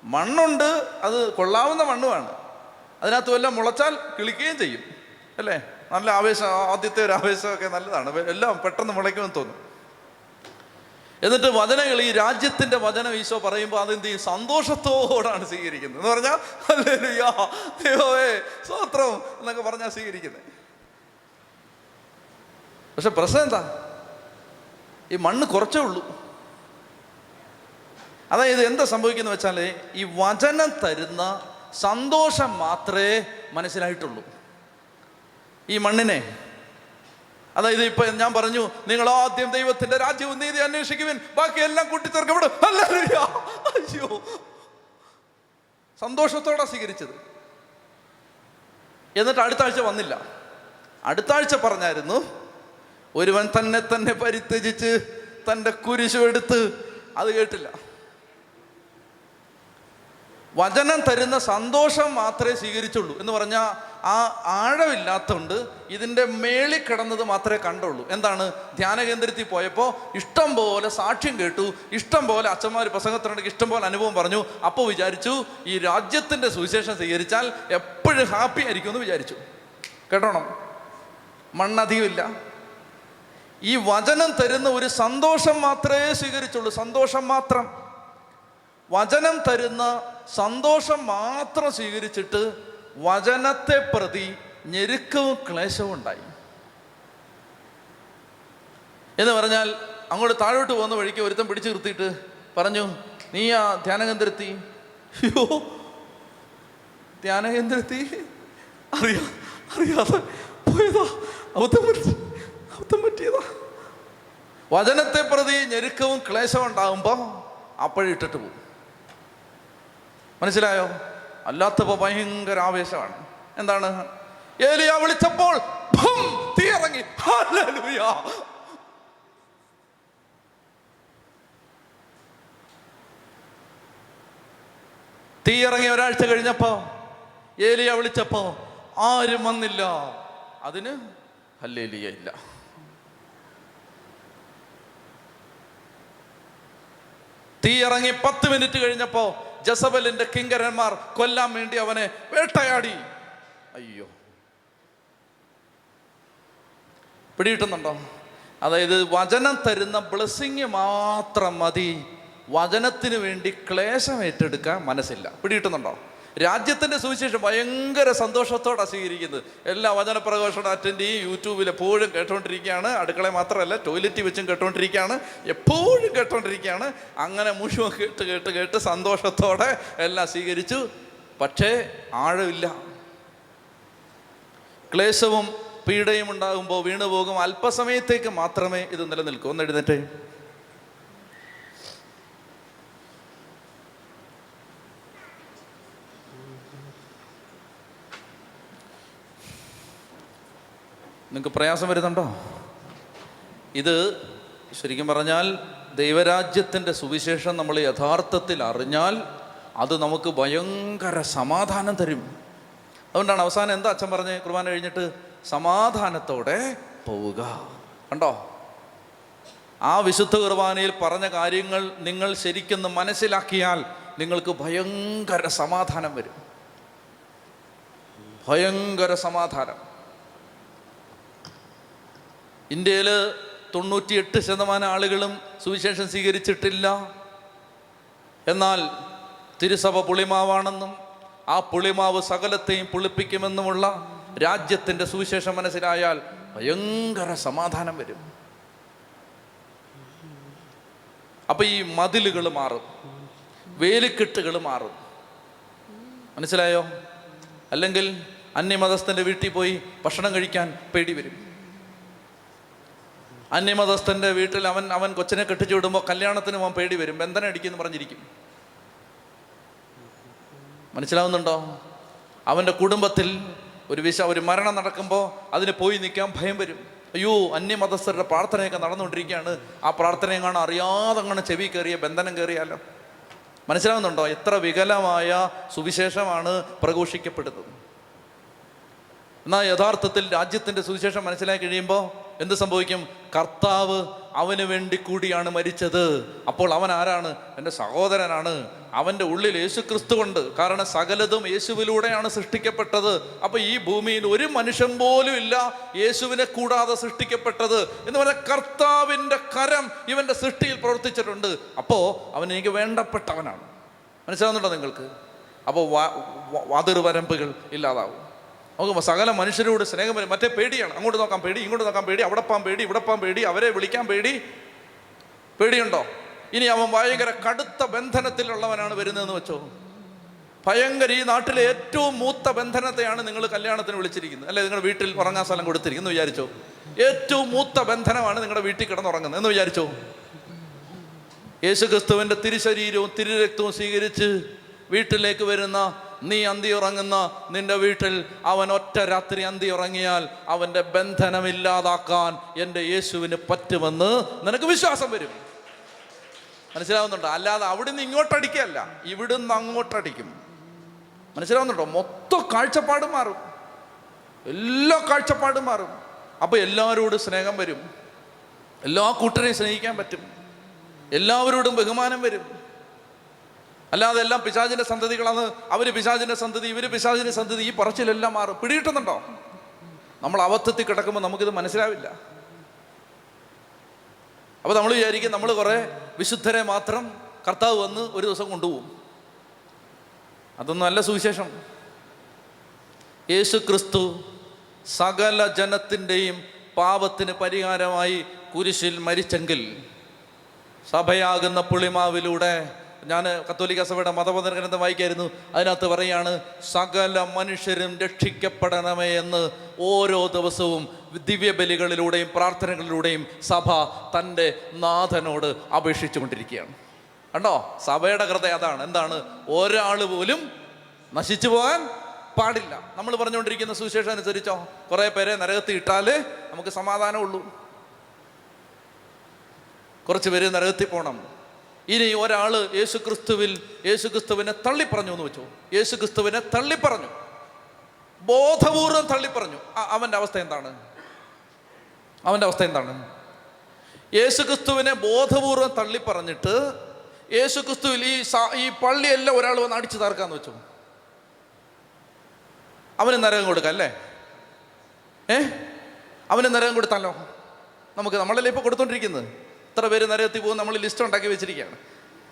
മണ്ണുണ്ട് അത് കൊള്ളാവുന്ന മണ്ണുമാണ്. അതിനകത്ത് വല്ല മുളച്ചാൽ കിളിക്കുകയും ചെയ്യും. അല്ലേ? നല്ല ആവേശം ആദ്യത്തെ ഒരു ആവേശമൊക്കെ നല്ലതാണ്. എല്ലാം പെട്ടെന്ന് മുളയ്ക്കുമെന്ന് തോന്നും. എന്നിട്ട് വചനങ്ങൾ ഈ രാജ്യത്തിന്റെ വചനം ഈശോ പറയുമ്പോൾ അതെന്ത് ചെയ്യും? സന്തോഷത്തോടാണ് സ്വീകരിക്കുന്നത്. എന്ന് പറഞ്ഞാൽ ഹല്ലേലൂയാ, ദൈവമേ സ്തോത്രം എന്നൊക്കെ പറഞ്ഞാൽ സ്വീകരിക്കുന്നത്. പക്ഷെ പ്രശ്നം എന്താ? ഈ മണ്ണ് കുറച്ചേ ഉള്ളൂ. അതായത് എന്താ സംഭവിക്കുന്നത് വെച്ചാൽ ഈ വചനം തരുന്ന സന്തോഷം മാത്രമേ മനസ്സിലായിട്ടുള്ളൂ. ഈ മണ്ണിനെ അതായത് ഇപ്പൊ ഞാൻ പറഞ്ഞു നിങ്ങൾ ആദ്യം ദൈവത്തിന്റെ രാജ്യവും നീതി അന്വേഷിക്കുവിൻ ബാക്കി എല്ലാം കൂട്ടിത്തീർക്കപ്പെടും. അയ്യോ. സന്തോഷത്തോടെ സ്വീകരിച്ചത്. എന്നിട്ട് അടുത്ത ആഴ്ച വന്നില്ല. അടുത്ത ആഴ്ച പറഞ്ഞായിരുന്നു ഒരുവൻ തന്നെ തന്നെ പരിത്യജിച്ച് തന്റെ കുരിശു എടുത്ത് അത് കേട്ടില്ല. വചനം തരുന്ന സന്തോഷം മാത്രമേ സ്വീകരിച്ചുള്ളൂ എന്ന് പറഞ്ഞാൽ ആ ആഴമില്ലാത്തതുകൊണ്ട് ഇതിന്റെ മേളിൽ കിടന്നത് മാത്രമേ കണ്ടുള്ളൂ. എന്താണ്? ധ്യാന കേന്ദ്രത്തിൽ പോയപ്പോൾ ഇഷ്ടം പോലെ സാക്ഷ്യം കേട്ടു ഇഷ്ടം പോലെ അച്ഛന്മാർ പ്രസംഗത്തിനുണ്ടെങ്കിൽ ഇഷ്ടം പോലെ അനുഭവം പറഞ്ഞു. അപ്പോൾ വിചാരിച്ചു ഈ രാജ്യത്തിന്റെ സുവിശേഷം സ്വീകരിച്ചാൽ എപ്പോഴും ഹാപ്പി ആയിരിക്കും എന്ന് വിചാരിച്ചു. കേട്ടോണം? മണ്ണധികമില്ല ഈ വചനം തരുന്ന ഒരു സന്തോഷം മാത്രമേ സ്വീകരിച്ചുള്ളൂ. സന്തോഷം മാത്രം. വചനം തരുന്ന സന്തോഷം മാത്രം സ്വീകരിച്ചിട്ട് വചനത്തെ പ്രതി ഞെരുക്കവും ക്ലേശവും ഉണ്ടായി. എന്ന് പറഞ്ഞാൽ അങ്ങോട്ട് താഴോട്ട് പോകുന്ന വഴിക്ക് ഒരുത്തം പിടിച്ചു നിർത്തിയിട്ട് പറഞ്ഞു നീ ആ ധ്യാനകേന്ദ്രത്തി അയ്യോ ധ്യാനകേന്ദ്രത്തി അറിയാ അറിയാതെ പോയതാ. അബദ്ധം പറ്റി അബദ്ധം പറ്റിയതാ. വചനത്തെ പ്രതി ഞെരുക്കവും ക്ലേശവും ഉണ്ടാകുമ്പോൾ അപ്പോഴിട്ടിട്ട് പോകും. മനസ്സിലായോ? അല്ലാത്തപ്പോ ഭയങ്കര ആവേശമാണ്. എന്താണ്? ഏലിയ വിളിച്ചപ്പോൾ തീ ഇറങ്ങി. തീ ഇറങ്ങി ഒരാഴ്ച കഴിഞ്ഞപ്പോ ഏലിയ വിളിച്ചപ്പോ ആരും വന്നില്ല. അതിന് ഹല്ലേലിയ ഇല്ല. തീ ഇറങ്ങി പത്ത് മിനിറ്റ് കഴിഞ്ഞപ്പോ ജസബലിന്റെ കിങ്കരന്മാർ കൊല്ലാൻ വേണ്ടി അവനെ വേട്ടയാടി. അയ്യോ. പിടികിട്ടുന്നുണ്ടോ? അതായത് വചനം തരുന്ന ബ്ലെസ്സിങ് മാത്രം മതി. വചനത്തിന് വേണ്ടി ക്ലേശം ഏറ്റെടുക്കാൻ മനസ്സില്ല. പിടികിട്ടുന്നുണ്ടോ? രാജ്യത്തിന്റെ സുവിശേഷം ഭയങ്കര സന്തോഷത്തോടെ സ്വീകരിക്കുന്നത്. എല്ലാ വചന പ്രഘോഷണം അറ്റൻഡ് ചെയ്യും യൂട്യൂബിൽ എപ്പോഴും കേട്ടുകൊണ്ടിരിക്കുകയാണ് അടുക്കള മാത്രമല്ല ടോയ്ലറ്റ് വെച്ചും കേട്ടുകൊണ്ടിരിക്കുകയാണ് എപ്പോഴും കേട്ടുകൊണ്ടിരിക്കുകയാണ് അങ്ങനെ മുഴുവൻ കേട്ട് കേട്ട് കേട്ട് സന്തോഷത്തോടെ എല്ലാം സ്വീകരിച്ചു. പക്ഷേ ആഴമില്ല. ക്ലേശവും പീഡയും ഉണ്ടാകുമ്പോൾ വീണുപോകും. അല്പസമയത്തേക്ക് മാത്രമേ ഇത് നിലനിൽക്കൂ. ഒന്ന് എഴുന്നേറ്റേ. നിങ്ങൾക്ക് പ്രയാസം വരുന്നുണ്ടോ? ഇത് ശരിക്കും പറഞ്ഞാൽ ദൈവരാജ്യത്തിന്റെ സുവിശേഷം നമ്മൾ യഥാർത്ഥത്തിൽ അറിഞ്ഞാൽ അത് നമുക്ക് ഭയങ്കര സമാധാനം തരും. അതുകൊണ്ടാണ് അവസാനം എന്താ അച്ഛൻ പറഞ്ഞ്? കുർബാന കഴിഞ്ഞിട്ട് സമാധാനത്തോടെ പോവുക. കണ്ടോ? ആ വിശുദ്ധ കുർബാനയിൽ പറഞ്ഞ കാര്യങ്ങൾ നിങ്ങൾ ശരിക്കും മനസ്സിലാക്കിയാൽ നിങ്ങൾക്ക് ഭയങ്കര സമാധാനം വരും. ഭയങ്കര സമാധാനം. ഇന്ത്യയിൽ തൊണ്ണൂറ്റിയെട്ട് ശതമാനം ആളുകളും സുവിശേഷം സ്വീകരിച്ചിട്ടില്ല. എന്നാൽ തിരുസഭ പുളിമാവാണെന്നും ആ പുളിമാവ് സകലത്തെയും പുളിപ്പിക്കുമെന്നുമുള്ള രാജ്യത്തിന്റെ സുവിശേഷം മനസ്സിലായാൽ ഭയങ്കര സമാധാനം വരും. അപ്പം ഈ മതിലുകൾ മാറും വേലിക്കെട്ടുകൾ മാറും. മനസ്സിലായോ? അല്ലെങ്കിൽ അന്യമതസ്ഥന്റെ വീട്ടിൽ പോയി ഭക്ഷണം കഴിക്കാൻ പേടി വരും. അന്യമതസ്ഥന്റെ വീട്ടിൽ അവൻ അവൻ കൊച്ചിനെ കെട്ടിച്ചു വിടുമ്പോൾ കല്യാണത്തിന് അവൻ പേടി വരും. ബന്ധനം അടിക്കുമെന്ന് പറഞ്ഞിരിക്കും. മനസ്സിലാവുന്നുണ്ടോ? അവന്റെ കുടുംബത്തിൽ ഒരു വിശ ഒരു മരണം നടക്കുമ്പോൾ അതിന് പോയി നിൽക്കാൻ ഭയം വരും. അയ്യോ അന്യമതസ്ഥരുടെ പ്രാർത്ഥനയൊക്കെ നടന്നുകൊണ്ടിരിക്കുകയാണ്. ആ പ്രാർത്ഥനയും കാണാൻ അറിയാതെ അങ്ങനെ ചെവി കയറിയ ബന്ധനം കയറിയാലോ? മനസ്സിലാവുന്നുണ്ടോ? എത്ര വികലമായ സുവിശേഷമാണ് പ്രഘോഷിക്കപ്പെടുന്നത്. എന്നാൽ യഥാർത്ഥത്തിൽ രാജ്യത്തിന്റെ സുവിശേഷം മനസ്സിലാക്കി കഴിയുമ്പോൾ എന്ത് സംഭവിക്കും? കർത്താവ് അവന് വേണ്ടി കൂടിയാണ് മരിച്ചത്. അപ്പോൾ അവൻ ആരാണ്? എന്റെ സഹോദരനാണ്. അവന്റെ ഉള്ളിൽ യേശു ക്രിസ്തു കൊണ്ട് കാരണം സകലതും യേശുവിലൂടെയാണ് സൃഷ്ടിക്കപ്പെട്ടത്. അപ്പോൾ ഈ ഭൂമിയിൽ ഒരു മനുഷ്യൻ പോലും ഇല്ല യേശുവിനെ കൂടാതെ സൃഷ്ടിക്കപ്പെട്ടത്. എന്ന് പറഞ്ഞാൽ കർത്താവിന്റെ കരം ഇവന്റെ സൃഷ്ടിയിൽ പ്രവർത്തിച്ചിട്ടുണ്ട്. അപ്പോൾ അവൻ എനിക്ക് വേണ്ടപ്പെട്ടവനാണ്. മനസ്സിലാവുന്നുണ്ടോ നിങ്ങൾക്ക്? അപ്പോൾ വാതിർവരമ്പുകൾ ഇല്ലാതാവും. നമുക്ക് സകല മനുഷ്യരോട് സ്നേഹം വരും. മറ്റേ പേടിയാണ്. അങ്ങോട്ട് നോക്കാൻ പേടി ഇങ്ങോട്ട് നോക്കാൻ പേടി അവിടെ പോകാൻ പേടി ഇവിടെ പോകാൻ പേടി അവരെ വിളിക്കാൻ പേടി. പേടിയുണ്ടോ? ഇനി അവൻ ഭയങ്കര കടുത്ത ബന്ധനത്തിലുള്ളവനാണ് വരുന്നതെന്ന് വെച്ചോ. ഭയങ്കര ഈ നാട്ടിലെ ഏറ്റവും മൂത്ത ബന്ധനത്തെയാണ് നിങ്ങൾ കല്യാണത്തിന് വിളിച്ചിരിക്കുന്നത്. അല്ലെ നിങ്ങളുടെ വീട്ടിൽ ഉറങ്ങാൻ സ്ഥലം കൊടുത്തിരിക്കുന്നു വിചാരിച്ചോ. ഏറ്റവും മൂത്ത ബന്ധനമാണ് നിങ്ങളുടെ വീട്ടിൽ കിടന്നുറങ്ങുന്നത് എന്ന് വിചാരിച്ചോ. യേശുക്രിസ്തുവിന്റെ തിരുശരീരവും തിരുരക്തവും സ്വീകരിച്ച് വീട്ടിലേക്ക് വരുന്ന നീ അന്തി ഉറങ്ങുന്ന നിന്റെ വീട്ടിൽ അവൻ ഒറ്റ രാത്രി അന്തി ഉറങ്ങിയാൽ അവന്റെ ബന്ധനമില്ലാതാക്കാൻ എന്റെ യേശുവിന് പറ്റുമെന്ന് നിനക്ക് വിശ്വാസം വരും. മനസ്സിലാവുന്നുണ്ടോ? അല്ലാതെ അവിടുന്ന് ഇങ്ങോട്ടടിക്കല്ല ഇവിടുന്ന് അങ്ങോട്ടടിക്കും മനസ്സിലാവുന്നുണ്ടോ? മൊത്തം കാഴ്ചപ്പാട് മാറും. എല്ലാ കാഴ്ചപ്പാടും മാറും. അപ്പോൾ എല്ലാവരോടും സ്നേഹം വരും. എല്ലാ കൂട്ടരെയും സ്നേഹിക്കാൻ പറ്റും. എല്ലാവരോടും ബഹുമാനം വരും. അല്ലാതെ എല്ലാം പിശാചിന്റെ സന്തതികളാണ്. അവർ പിശാചിന്റെ സന്തതി ഇവർ പിശാചിന്റെ സന്തതി ഈ പറച്ചിലെല്ലാം മാറും. പിടികിട്ടുന്നുണ്ടോ? നമ്മൾ അബദ്ധത്തിൽ കിടക്കുമ്പോൾ നമുക്കിത് മനസ്സിലാവില്ല. അപ്പോൾ നമ്മൾ വിചാരിക്കും നമ്മൾ കുറേ വിശുദ്ധരെ മാത്രം കർത്താവ് വന്ന് ഒരു ദിവസം കൊണ്ടുപോകും. അതൊന്നും അല്ല സുവിശേഷം. യേശു ക്രിസ്തു സകല ജനത്തിന്റെയും പാപത്തിന് പരിഹാരമായി കുരിശിൽ മരിച്ചെങ്കിൽ സഭയാകുന്ന പുളിമാവിലൂടെ ഞാൻ കത്തോലിക്ക സഭയുടെ മതബോധന ഗ്രന്ഥം വായിക്കായിരുന്നു. അതിനകത്ത് പറയാണ് സകല മനുഷ്യരും രക്ഷിക്കപ്പെടണമേ എന്ന് ഓരോ ദിവസവും ദിവ്യബലികളിലൂടെയും പ്രാർത്ഥനകളിലൂടെയും സഭ തന്റെ നാഥനോട് അപേക്ഷിച്ചുകൊണ്ടിരിക്കുകയാണ്. കണ്ടോ? സഭയുടെ ഹൃദയം അതാണ്. എന്താണ്? ഒരാൾ പോലും നശിച്ചു പോകാൻ പാടില്ല. നമ്മൾ പറഞ്ഞുകൊണ്ടിരിക്കുന്ന സുവിശേഷം അനുസരിച്ചോ? കുറേ പേരെ നരകത്തിൽ ഇട്ടാൽ നമുക്ക് സമാധാനമുള്ളൂ. കുറച്ച് പേര് നരകത്തിൽ പോകണം ഇനി ഒരാൾ യേശു ക്രിസ്തുവിൽ യേശു ക്രിസ്തുവിനെ തള്ളിപ്പറഞ്ഞു എന്ന് വെച്ചു? യേശു ക്രിസ്തുവിനെ തള്ളിപ്പറഞ്ഞു. ബോധപൂർവം തള്ളിപ്പറഞ്ഞു. അവന്റെ അവസ്ഥ എന്താണ്? അവന്റെ അവസ്ഥ എന്താണ്? യേശു ക്രിസ്തുവിനെ ബോധപൂർവം തള്ളിപ്പറഞ്ഞിട്ട് യേശു ക്രിസ്തുവിൽ ഈ ഈ പള്ളിയെല്ലാം ഒരാൾ വന്ന് അടിച്ചു തീർക്കാന്ന് വെച്ചു? അവന് നരകം കൊടുക്കാം അല്ലേ? ഏ? അവന് നരകം കൊടുത്താലോ? നമുക്ക് നമ്മളല്ലേ ഇപ്പോൾ കൊടുത്തോണ്ടിരിക്കുന്നത്? ഇത്ര പേര് നരകത്തിൽ പോകും നമ്മൾ ലിസ്റ്റ് ഉണ്ടാക്കി വെച്ചിരിക്കുകയാണ്.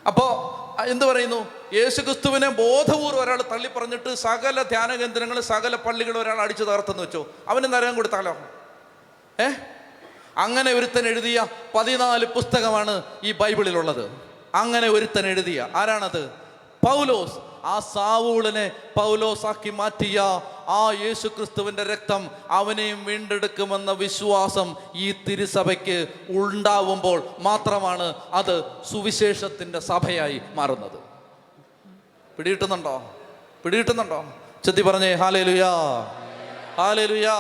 അപ്പോൾ എന്ത് പറയുന്നു? യേശു ക്രിസ്തുവിനെ ബോധപൂർവം ഒരാൾ തള്ളി പറഞ്ഞിട്ട് സകല ധ്യാന കേന്ദ്രങ്ങൾ സകല പള്ളികൾ ഒരാൾ അടിച്ചു തകർത്തെന്ന് വെച്ചോ? അവന് നരകം കൊടുത്താലോ? ഏ? അങ്ങനെ ഒരുത്തൻ എഴുതിയ പതിനാല് പുസ്തകമാണ് ഈ ബൈബിളിലുള്ളത്. അങ്ങനെ ഒരുത്തൻ എഴുതിയ ആരാണത്? പൗലോസ്. ആ സാവൂളിനെ പൗലോസാക്കി മാറ്റിയ ആ യേശു ക്രിസ്തുവിന്റെ രക്തം അവനെയും വീണ്ടെടുക്കുമെന്ന വിശ്വാസം ഈ തിരുസഭയ്ക്ക് ഉണ്ടാവുമ്പോൾ മാത്രമാണ് അത് സുവിശേഷത്തിന്റെ സഭയായി മാറുന്നത്. പിടികിട്ടുന്നുണ്ടോ? പിടികിട്ടുന്നുണ്ടോ? ചെത്തി പറഞ്ഞേ ഹാലേ ലുയാ ഹാലേ ലുയാ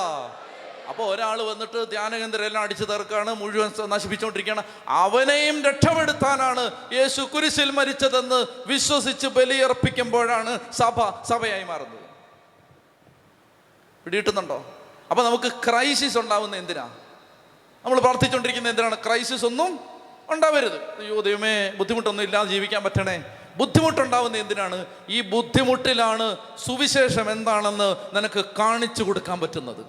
അപ്പോൾ ഒരാൾ വന്നിട്ട് ധ്യാനകേന്ദ്രം എല്ലാം അടിച്ചു തീർക്കാണ് മുഴുവൻ നശിപ്പിച്ചുകൊണ്ടിരിക്കുകയാണ് അവനെയും രക്ഷപ്പെടുത്താനാണ് യേശു കുരിശിൽ മരിച്ചതെന്ന് വിശ്വസിച്ച് ബലിയർപ്പിക്കുമ്പോഴാണ് സഭ സഭയായി മാറുന്നത്. പിടികിട്ടുന്നുണ്ടോ? അപ്പൊ നമുക്ക് ക്രൈസിസ് ഉണ്ടാവുന്ന എന്തിനാ? നമ്മൾ പ്രാർത്ഥിച്ചുകൊണ്ടിരിക്കുന്ന എന്തിനാണ്? ക്രൈസിസ് ഒന്നും ഉണ്ടാവരുത്. അയ്യോ ദൈവമേ ബുദ്ധിമുട്ടൊന്നും ഇല്ലാതെ ജീവിക്കാൻ പറ്റണേ. ബുദ്ധിമുട്ടുണ്ടാവുന്ന എന്തിനാണ്? ഈ ബുദ്ധിമുട്ടിലാണ് സുവിശേഷം എന്താണെന്ന് നിനക്ക് കാണിച്ചു കൊടുക്കാൻ പറ്റുന്നത്.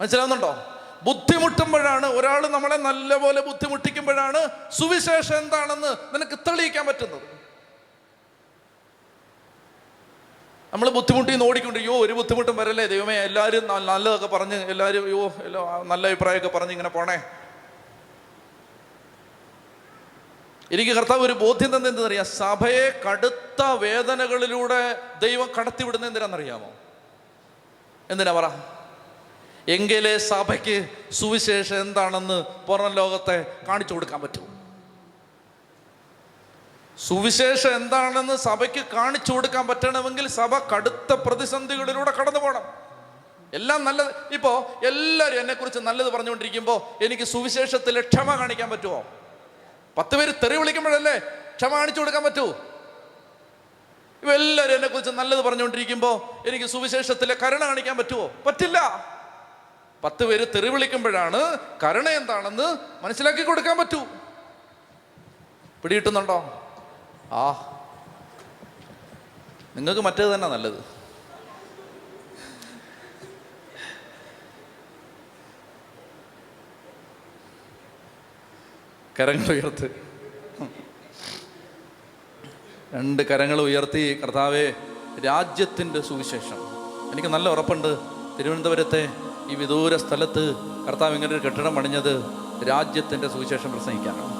മനസ്സിലാവുന്നുണ്ടോ? ബുദ്ധിമുട്ടുമ്പോഴാണ് ഒരാൾ നമ്മളെ നല്ലപോലെ ബുദ്ധിമുട്ടിക്കുമ്പോഴാണ് സുവിശേഷം എന്താണെന്ന് നിനക്ക് തെളിയിക്കാൻ പറ്റുന്നത്. നമ്മൾ ബുദ്ധിമുട്ടി നിന്ന് യോ "അയ്യോ, ഒരു ബുദ്ധിമുട്ടും വരല്ലേ ദൈവമേ എല്ലാവരും നല്ലതൊക്കെ പറഞ്ഞ് എല്ലാവരും യോ എല്ലാ നല്ല അഭിപ്രായമൊക്കെ പറഞ്ഞ് ഇങ്ങനെ പോണേ. എനിക്ക് കർത്താവ് ഒരു ബോധ്യം തന്നെ എന്തെന്നറിയാം? സഭയെ കടുത്ത വേദനകളിലൂടെ ദൈവം കടത്തിവിടുന്ന എന്തിനാണെന്നറിയാമോ? എന്തിനാ പറ? എങ്കിലേ സഭയ്ക്ക് സുവിശേഷം എന്താണെന്ന് പുറം ലോകത്തെ കാണിച്ചു കൊടുക്കാൻ പറ്റൂ. സുവിശേഷം എന്താണെന്ന് സഭയ്ക്ക് കാണിച്ചു കൊടുക്കാൻ പറ്റണമെങ്കിൽ സഭ കടുത്ത പ്രതിസന്ധികളിലൂടെ കടന്നു പോകണം. എല്ലാം നല്ലത് ഇപ്പോൾ എല്ലാവരും എന്നെക്കുറിച്ച് നല്ലത് പറഞ്ഞുകൊണ്ടിരിക്കുമ്പോൾ എനിക്ക് സുവിശേഷത്തിൽ ക്ഷമ കാണിക്കാൻ പറ്റുമോ? പത്ത് പേര് തെറി വിളിക്കുമ്പോഴല്ലേ ക്ഷമ കാണിച്ചു കൊടുക്കാൻ പറ്റൂ? ഇപ്പം എല്ലാവരും എന്നെക്കുറിച്ച് നല്ലത് പറഞ്ഞുകൊണ്ടിരിക്കുമ്പോൾ എനിക്ക് സുവിശേഷത്തിലെ കരുണ കാണിക്കാൻ പറ്റുമോ? പറ്റില്ല. പത്ത് പേര് തെറി വിളിക്കുമ്പോഴാണ് കരുണ എന്താണെന്ന് മനസ്സിലാക്കി കൊടുക്കാൻ പറ്റൂ. പിടികിട്ടുന്നുണ്ടോ? ആ. നിങ്ങൾക്ക് മറ്റേത് തന്നെ നല്ലത്. കരങ്ങൾ ഉയർത്ത്. രണ്ട് കരങ്ങൾ ഉയർത്തി. കർത്താവെ രാജ്യത്തിന്റെ സുവിശേഷം. എനിക്ക് നല്ല ഉറപ്പുണ്ട്. തിരുവനന്തപുരത്തെ ഈ വിദൂര സ്ഥലത്ത് കർത്താവ് ഇങ്ങനെ ഒരു കെട്ടിടം പണിഞ്ഞത് രാജ്യത്തിന്റെ സുവിശേഷം പ്രസംഗിക്കാനാണ്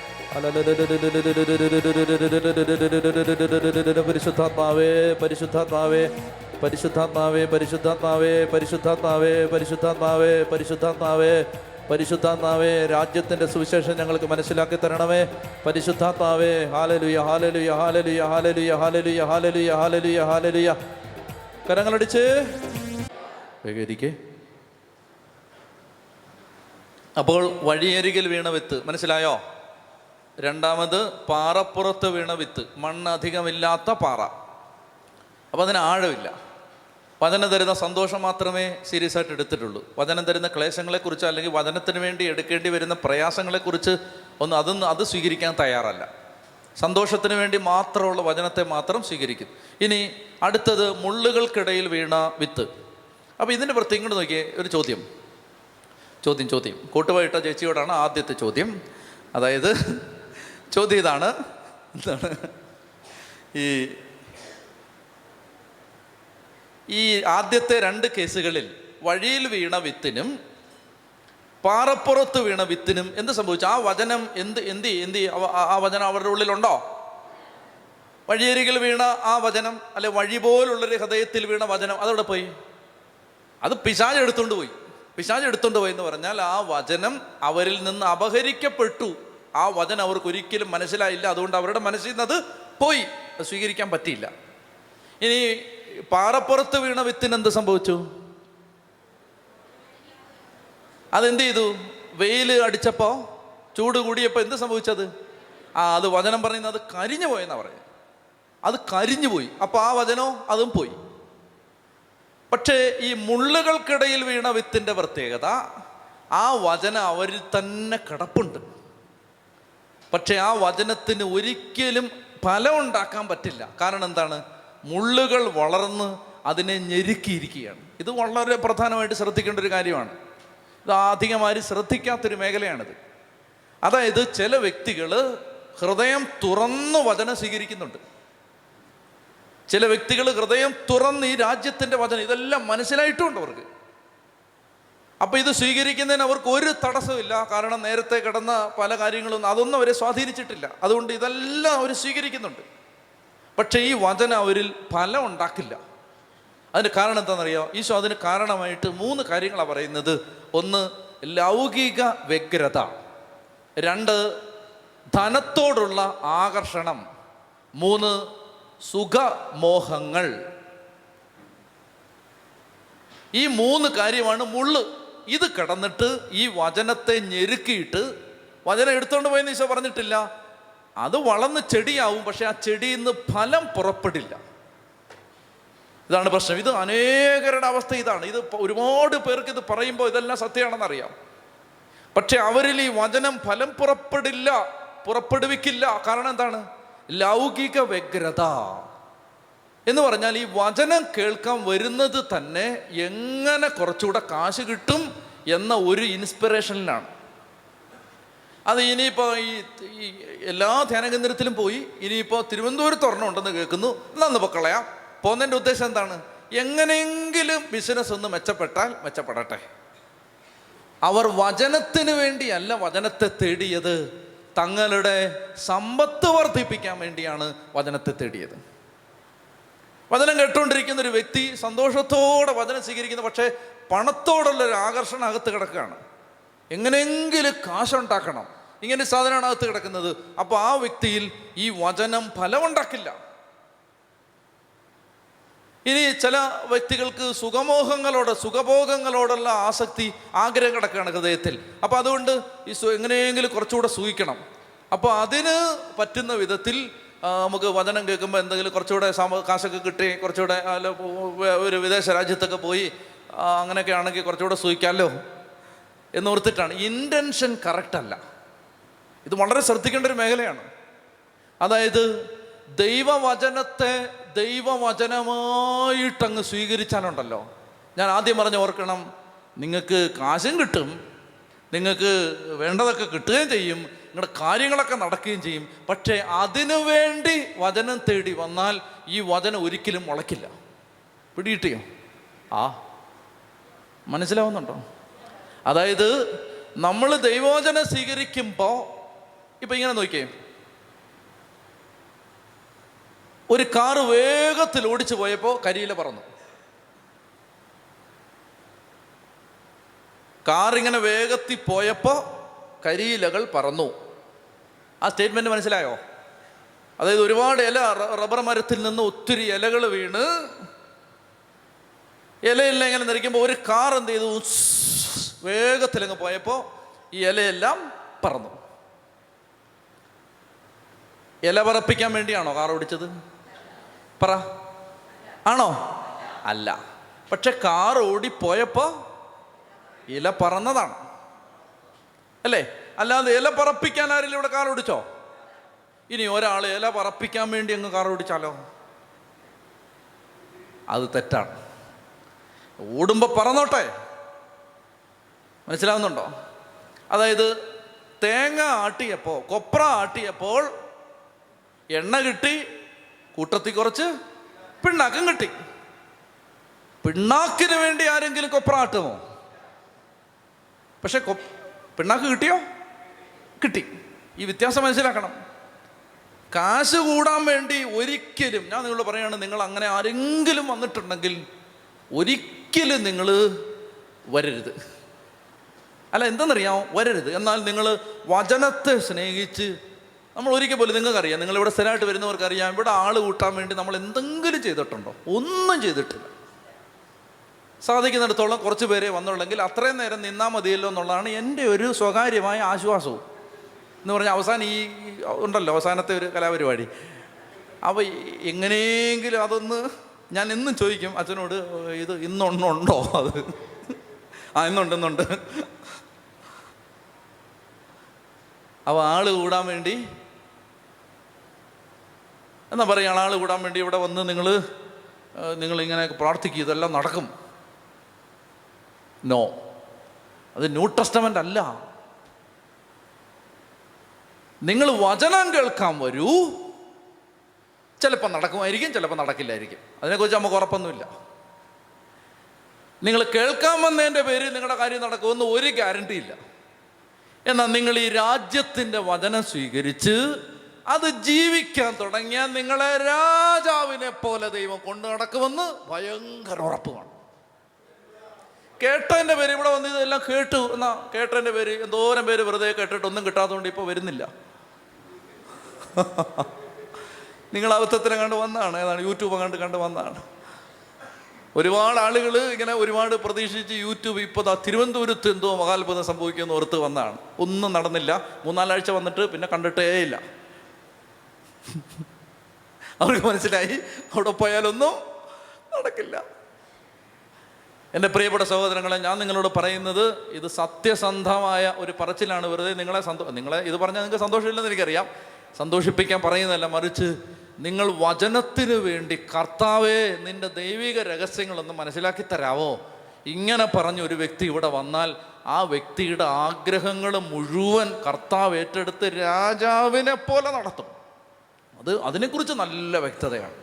പരിശുദ്ധാത്മാവേ പരിശുദ്ധാത്മാവേ പരിശുദ്ധാത്മാവേ പരിശുദ്ധാത്മാവേ പരിശുദ്ധാത്മാവേ പരിശുദ്ധാത്മാവേ പരിശുദ്ധാത്മാവേ പരിശുദ്ധാത്മാവേ രാജ്യത്തിന്റെ സുവിശേഷം ഞങ്ങൾക്ക് മനസ്സിലാക്കി തരണമേ. പരിശുദ്ധാത്മാവേ ഹാലലുയ ഹാലലുയ ഹാലലുയ ഹാലലുയ ഹാലലുയ ഹാലലുയ ഹാലലുയ ഹാലലുയ. കരങ്ങളടിച്ച്. വേഗരിക്കേ അപ്പോൾ വഴിയരികിൽ വീണ വിത്ത് മനസ്സിലായോ? രണ്ടാമത് പാറപ്പുറത്ത് വീണ വിത്ത് മണ്ണ് അധികമില്ലാത്ത പാറ. അപ്പോൾ അതിന് ആഴമില്ല. വചനം തരുന്ന സന്തോഷം മാത്രമേ സീരിയസ് ആയിട്ട് എടുത്തിട്ടുള്ളൂ. വചനം തരുന്ന ക്ലേശങ്ങളെക്കുറിച്ച് അല്ലെങ്കിൽ വചനത്തിന് വേണ്ടി എടുക്കേണ്ടി വരുന്ന പ്രയാസങ്ങളെക്കുറിച്ച് ഒന്ന് അതൊന്നും അത് സ്വീകരിക്കാൻ തയ്യാറല്ല. സന്തോഷത്തിന് വേണ്ടി മാത്രമുള്ള വചനത്തെ മാത്രം സ്വീകരിക്കും. ഇനി അടുത്തത് മുള്ളുകൾക്കിടയിൽ വീണ വിത്ത്. അപ്പോൾ ഇതിന്റെ പ്രത്യേകം ഇങ്ങോട്ട് നോക്കിയേ ഒരു ചോദ്യം. ചോദ്യം ചോദ്യം. കൂട്ടുപോയിട്ട ചേച്ചിയോടാണ് ആദ്യത്തെ ചോദ്യം? അതായത് ചോദ്യം ഇതാണ് എന്താണ്? ഈ ഈ ആദ്യത്തെ രണ്ട് കേസുകളിൽ വഴിയിൽ വീണ വിത്തിനും പാറപ്പുറത്ത് വീണ വിത്തിനും എന്ത് സംഭവിച്ചു? ആ വചനം എന്ത് എന്ത് എന്ത് ആ- വചനം അവരുടെ ഉള്ളിലുണ്ടോ? വഴിയരികിൽ വീണ ആ വചനം അല്ലെ വഴി പോലുള്ളൊരു ഹൃദയത്തിൽ വീണ വചനം അതവിടെ പോയി? അത് പിശാജ് എടുത്തുകൊണ്ട് പോയി. പിശാജ് എടുത്തുകൊണ്ട് പോയി എന്ന് പറഞ്ഞാൽ ആ വചനം അവരിൽ നിന്ന് അപഹരിക്കപ്പെട്ടു. ആ വചനം അവർക്ക് ഒരിക്കലും മനസ്സിലായില്ല. അതുകൊണ്ട് അവരുടെ മനസ്സിൽ നിന്ന് അത് പോയി. സ്വീകരിക്കാൻ പറ്റിയില്ല. ഇനി പാറപ്പുറത്ത് വീണ വിത്തിന് എന്ത് സംഭവിച്ചു? അതെന്ത് ചെയ്തു? വെയിൽ അടിച്ചപ്പോൾ ചൂട് കൂടിയപ്പോൾ എന്ത് സംഭവിച്ചത്? ആ അത് വചനം പറയുന്നത് അത് കരിഞ്ഞു പോയെന്നാ പറയുന്നത്. അത് കരിഞ്ഞു പോയി. അപ്പോൾ ആ വചനോ അതും പോയി. പക്ഷേ ഈ മുള്ളുകൾക്കിടയിൽ വീണ വിത്തിന്റെ പ്രത്യേകത ആ വചനം അവരിൽ തന്നെ കിടപ്പുണ്ട്. പക്ഷേ ആ വചനത്തിന് ഒരിക്കലും ഫലം ഉണ്ടാക്കാൻ പറ്റില്ല. കാരണം എന്താണ്? മുള്ളുകൾ വളർന്ന് അതിനെ ഞെരുക്കിയിരിക്കുകയാണ്. ഇത് വളരെ പ്രധാനമായിട്ട് ശ്രദ്ധിക്കേണ്ട ഒരു കാര്യമാണ്. ഇത് അധികമായി ശ്രദ്ധിക്കാത്തൊരു മേഖലയാണിത്. അതായത് ചില വ്യക്തികൾ ഹൃദയം തുറന്ന് വചനം സ്വീകരിക്കുന്നുണ്ട്. ചില വ്യക്തികൾ ഹൃദയം തുറന്ന് ഈ രാജ്യത്തിന്റെ വചനം ഇതെല്ലാം മനസ്സിലായിട്ടുമുണ്ട് അവർക്ക്. അപ്പൊ ഇത് സ്വീകരിക്കുന്നതിന് അവർക്ക് ഒരു തടസ്സമില്ല കാരണം നേരത്തെ കിടന്ന പല കാര്യങ്ങളും അതൊന്നും അവരെ സ്വാധീനിച്ചിട്ടില്ല. അതുകൊണ്ട് ഇതെല്ലാം അവർ സ്വീകരിക്കുന്നുണ്ട്. പക്ഷേ ഈ വചന അവരിൽ ഫലം ഉണ്ടാക്കില്ല. അതിന് കാരണം എന്താണെന്നറിയോ? ഈശോ അതിന് കാരണമായിട്ട് മൂന്ന് കാര്യങ്ങളാണ് പറയുന്നത്. ഒന്ന് ലൗകിക വ്യഗ്രത. രണ്ട് ധനത്തോടുള്ള ആകർഷണം. മൂന്ന് സുഖമോഹങ്ങൾ. ഈ മൂന്ന് കാര്യമാണ് മുള്ള്. ഇത് കിടന്നിട്ട് ഈ വചനത്തെ ഞെരുക്കിയിട്ട് വചനം എടുത്തോണ്ട് പോയെന്ന് ഈശോ പറഞ്ഞിട്ടില്ല. അത് വളർന്ന് ചെടിയാവും പക്ഷെ ആ ചെടിയിൽ നിന്ന് ഫലം പുറപ്പെടില്ല. ഇതാണ് പ്രശ്നം. ഇത് അനേകരുടെ അവസ്ഥ ഇതാണ്. ഇത് ഒരുപാട് പേർക്ക് ഇത് പറയുമ്പോൾ ഇതെല്ലാം സത്യമാണെന്നറിയാം. പക്ഷെ അവരിൽ ഈ വചനം ഫലം പുറപ്പെടില്ല പുറപ്പെടുവിക്കില്ല. കാരണം എന്താണ്? ലൗകിക വ്യഗ്രത. എന്ന് പറഞ്ഞാൽ ഈ വചനം കേൾക്കാൻ വരുന്നത് തന്നെ എങ്ങനെ കുറച്ചുകൂടെ കാശ് കിട്ടും എന്ന ഒരു ഇൻസ്പിറേഷനിലാണ്. അത് ഇനിയിപ്പോൾ ഈ എല്ലാ ധ്യാന കേന്ദ്രത്തിലും പോയി ഇനിയിപ്പോൾ തിരുവനന്തപുരത്ത് ഒരെണ്ണം ഉണ്ടെന്ന് കേൾക്കുന്നു. നന്ന് പൊക്കളയാം പോകുന്നതിന്റെ ഉദ്ദേശം എന്താണ്? എങ്ങനെയെങ്കിലും ബിസിനസ് ഒന്ന് മെച്ചപ്പെട്ടാൽ മെച്ചപ്പെടട്ടെ. അവർ വചനത്തിന് വേണ്ടിയല്ല വചനത്തെ തേടിയത്. തങ്ങളുടെ സമ്പത്ത് വർദ്ധിപ്പിക്കാൻ വേണ്ടിയാണ് വചനത്തെ തേടിയത്. വചനം കേട്ടുകൊണ്ടിരിക്കുന്ന ഒരു വ്യക്തി സന്തോഷത്തോടെ വചനം സ്വീകരിക്കുന്നു പക്ഷേ പണത്തോടുള്ള ഒരു ആകർഷണം അകത്ത് കിടക്കുകയാണ്. എങ്ങനെയെങ്കിലും കാശുണ്ടാക്കണം ഇങ്ങനെ സാധനമാണ് അകത്ത് കിടക്കുന്നത്. അപ്പോൾ ആ വ്യക്തിയിൽ ഈ വചനം ഫലമുണ്ടാക്കില്ല. ഇനി ചില വ്യക്തികൾക്ക് സുഖമോഹങ്ങളോട് സുഖഭോഗങ്ങളോടുള്ള ആസക്തി ആഗ്രഹം കിടക്കുകയാണ് ഹൃദയത്തിൽ. അപ്പോൾ അതുകൊണ്ട് ഈ എങ്ങനെയെങ്കിലും കുറച്ചുകൂടെ സൂഹിക്കണം. അപ്പോൾ അതിന് പറ്റുന്ന വിധത്തിൽ നമുക്ക് വചനം കേൾക്കുമ്പോൾ എന്തെങ്കിലും കുറച്ചുകൂടെ കാശൊക്കെ കിട്ടി കുറച്ചുകൂടെ അല്ല, ഒരു വിദേശ രാജ്യത്തൊക്കെ പോയി അങ്ങനെയൊക്കെ ആണെങ്കിൽ കുറച്ചുകൂടെ സൂഹിക്കാമല്ലോ എന്നോർത്തിട്ടാണ് ഇന്റൻഷൻ കറക്റ്റല്ല ഇത് വളരെ ശ്രദ്ധിക്കേണ്ട ഒരു മേഖലയാണ്. അതായത് ദൈവവചനത്തെ ദൈവവചനമായിട്ടങ്ങ് സ്വീകരിച്ചാലുണ്ടല്ലോ. ഞാൻ ആദ്യം പറഞ്ഞ് ഓർക്കണം നിങ്ങൾക്ക് കാശും കിട്ടും നിങ്ങൾക്ക് വേണ്ടതൊക്കെ കിട്ടുകയും ചെയ്യും നിങ്ങളുടെ കാര്യങ്ങളൊക്കെ നടക്കുകയും ചെയ്യും. പക്ഷേ അതിനു വേണ്ടി വചനം തേടി വന്നാൽ ഈ വചനം ഒരിക്കലും മുളയ്ക്കില്ല. പിടികിട്ടിയോ? ആ. മനസ്സിലാവുന്നുണ്ടോ? അതായത് നമ്മൾ ദൈവോചന സ്വീകരിക്കുമ്പോൾ ഇപ്പം ഇങ്ങനെ നോക്കിയേ. ഒരു കാറ് വേഗത്തിൽ ഓടിച്ചു പോയപ്പോൾ കരിയില പറന്നു. കാറിങ്ങനെ വേഗത്തിൽ പോയപ്പോൾ കരിയിലകൾ പറന്നു. ആ സ്റ്റേറ്റ്മെന്റ് മനസ്സിലായോ? അതായത് ഒരുപാട് ഇല റബ്ബർ മരത്തിൽ നിന്ന് ഒത്തിരി ഇലകൾ വീണ് ഇലയെല്ലാം ഇങ്ങനെ നിറയ്ക്കുമ്പോൾ ഒരു കാർ എന്ത് ചെയ്തു? വേഗത്തിൽ അങ്ങ് പോയപ്പോൾ ഈ ഇലയെല്ലാം പറന്നു. ഇല പറപ്പിക്കാൻ വേണ്ടിയാണോ കാർ ഓടിച്ചത്? പറ. ആണോ? അല്ല. പക്ഷെ കാർ ഓടിപ്പോയപ്പോൾ ഇല പറന്നതാണ്. അല്ലേ? അല്ലാതെ ഇല പറപ്പിക്കാൻ ആരെങ്കിലും ഇവിടെ കാർ ഓടിച്ചോ? ഇനി ഒരാൾ ഇല പറപ്പിക്കാൻ വേണ്ടി അങ്ങ് കാർ ഓടിച്ചാലോ? അത് തെറ്റാണ്. ഓടുമ്പോൾ പറന്നോട്ടെ. മനസ്സിലാവുന്നുണ്ടോ? അതായത് തേങ്ങ ആട്ടിയപ്പോൾ കൊപ്ര ആട്ടിയപ്പോൾ എണ്ണ കിട്ടി കൂട്ടത്തിൽ കുറച്ച് പിണ്ണാക്കും കിട്ടി. പിണ്ണാക്കിന് വേണ്ടി ആരെങ്കിലും കൊപ്ര ആട്ടുമോ? പക്ഷെ കൊ- പിണ്ണാക്ക് കിട്ടിയോ? കിട്ടി. ഈ വ്യത്യാസം മനസ്സിലാക്കണം. കാശ് കൂടാൻ വേണ്ടി ഒരിക്കലും ഞാൻ നിങ്ങളോട് പറയുകയാണ് നിങ്ങൾ അങ്ങനെ ആരെങ്കിലും വന്നിട്ടുണ്ടെങ്കിൽ ഒരിക്കലും നിങ്ങൾ വരരുത്. അല്ല എന്തെന്നറിയാമോ? വരരുത്. എന്നാൽ നിങ്ങൾ വചനത്തെ സ്നേഹിച്ച് നമ്മൾ ഒരിക്കൽ പോലും നിങ്ങൾക്കറിയാം നിങ്ങൾ ഇവിടെ സ്ഥിരമായിട്ട് വരുന്നവർക്കറിയാം ഇവിടെ ആൾ കൂട്ടാൻ വേണ്ടി നമ്മൾ എന്തെങ്കിലും ചെയ്തിട്ടുണ്ടോ? ഒന്നും ചെയ്തിട്ടില്ല. സാധിക്കുന്നിടത്തോളം കുറച്ച് പേരെ വന്നുള്ളെങ്കിൽ അത്രയും നേരം നിന്നാൽ മതിയല്ലോ എന്നുള്ളതാണ് എന്റെ ഒരു സ്വകാര്യമായ ആശ്വാസവും. എന്ന് പറഞ്ഞാൽ അവസാനം ഈ ഉണ്ടല്ലോ അവസാനത്തെ ഒരു കലാപരിപാടി. അപ്പോൾ എങ്ങനെയെങ്കിലും അതൊന്ന് ഞാൻ എന്നും ചോദിക്കും അച്ഛനോട് ഇത് ഇന്നൊന്നുണ്ടോ അത്? ആ ഇന്നുണ്ട് ഇന്നുണ്ട്. അപ്പോൾ ആൾ കൂടാൻ വേണ്ടി എന്നാ പറയുക ആൾ കൂടാൻ വേണ്ടി ഇവിടെ വന്ന് നിങ്ങൾ നിങ്ങളിങ്ങനെ പ്രാർത്ഥിക്കുക ഇതെല്ലാം നടക്കും. നോ അത് ന്യൂ ടെസ്റ്റമെന്റ് അല്ല. നിങ്ങൾ വചനം കേൾക്കാൻ വരൂ. ചിലപ്പോൾ നടക്കുമായിരിക്കും ചിലപ്പോൾ നടക്കില്ലായിരിക്കും. അതിനെക്കുറിച്ച് നമുക്ക് ഉറപ്പൊന്നുമില്ല. നിങ്ങൾ കേൾക്കാൻ വന്നതിന്റെ പേര് നിങ്ങളുടെ കാര്യം നടക്കുമെന്ന് ഒരു ഗ്യാരണ്ടി ഇല്ല. എന്നാൽ നിങ്ങൾ ഈ രാജ്യത്തിന്റെ വചനം സ്വീകരിച്ച് അത് ജീവിക്കാൻ തുടങ്ങിയാൽ നിങ്ങളെ രാജാവിനെ പോലെ ദൈവം കൊണ്ടു നടക്കുമെന്ന് ഭയങ്കര ഉറപ്പുമാണ് കേട്ടതിന്റെ പേര് ഇവിടെ വന്ന് ഇതെല്ലാം കേട്ടു എന്നാ കേട്ടതിന്റെ പേര് എന്തോരം പേര് വെറുതെ കേട്ടിട്ട് ഒന്നും കിട്ടാത്തതുകൊണ്ട് ഇപ്പോൾ വരുന്നില്ല. നിങ്ങൾ അബദ്ധത്തിനെ കണ്ട് വന്നതാണ്. ഏതാണ്? യൂട്യൂബ് കണ്ട് കണ്ട് വന്നതാണ്. ഒരുപാട് ആളുകൾ ഇങ്ങനെ ഒരുപാട് പ്രതീക്ഷിച്ച് യൂട്യൂബ് ഇപ്പോൾ തിരുവനന്തപുരത്ത് എന്തോ മഹാത്ഭുതം സംഭവിക്കുമെന്ന് ഓർത്ത് വന്നതാണ്. ഒന്നും നടന്നില്ല. മൂന്നാലാഴ്ച വന്നിട്ട് പിന്നെ കണ്ടിട്ടേ ഇല്ല. അവർക്ക് മനസ്സിലായി. അവിടെ പോയാലൊന്നും നടക്കില്ല. എന്റെ പ്രിയപ്പെട്ട സഹോദരങ്ങളെ ഞാൻ നിങ്ങളോട് പറയുന്നത് ഇത് സത്യസന്ധമായ ഒരു പറച്ചിലാണ്. വെറുതെ നിങ്ങളെ സന്തോ നിങ്ങളെ ഇത് പറഞ്ഞാൽ നിങ്ങൾക്ക് സന്തോഷമില്ലെന്ന് എനിക്കറിയാം. സന്തോഷിപ്പിക്കാൻ പറയുന്നതല്ല മറിച്ച് നിങ്ങൾ വചനത്തിന് വേണ്ടി കർത്താവേ നിന്റെ ദൈവിക രഹസ്യങ്ങളൊന്ന് മനസ്സിലാക്കി തരാവോ? ഇങ്ങനെ പറഞ്ഞ ഒരു വ്യക്തി ഇവിടെ വന്നാൽ ആ വ്യക്തിയുടെ ആഗ്രഹങ്ങൾ മുഴുവൻ കർത്താവ് ഏറ്റെടുത്ത് രാജാവിനെ പോലെ നടത്തും. അത് അതിനെക്കുറിച്ച് നല്ല വ്യക്തതയാണ്.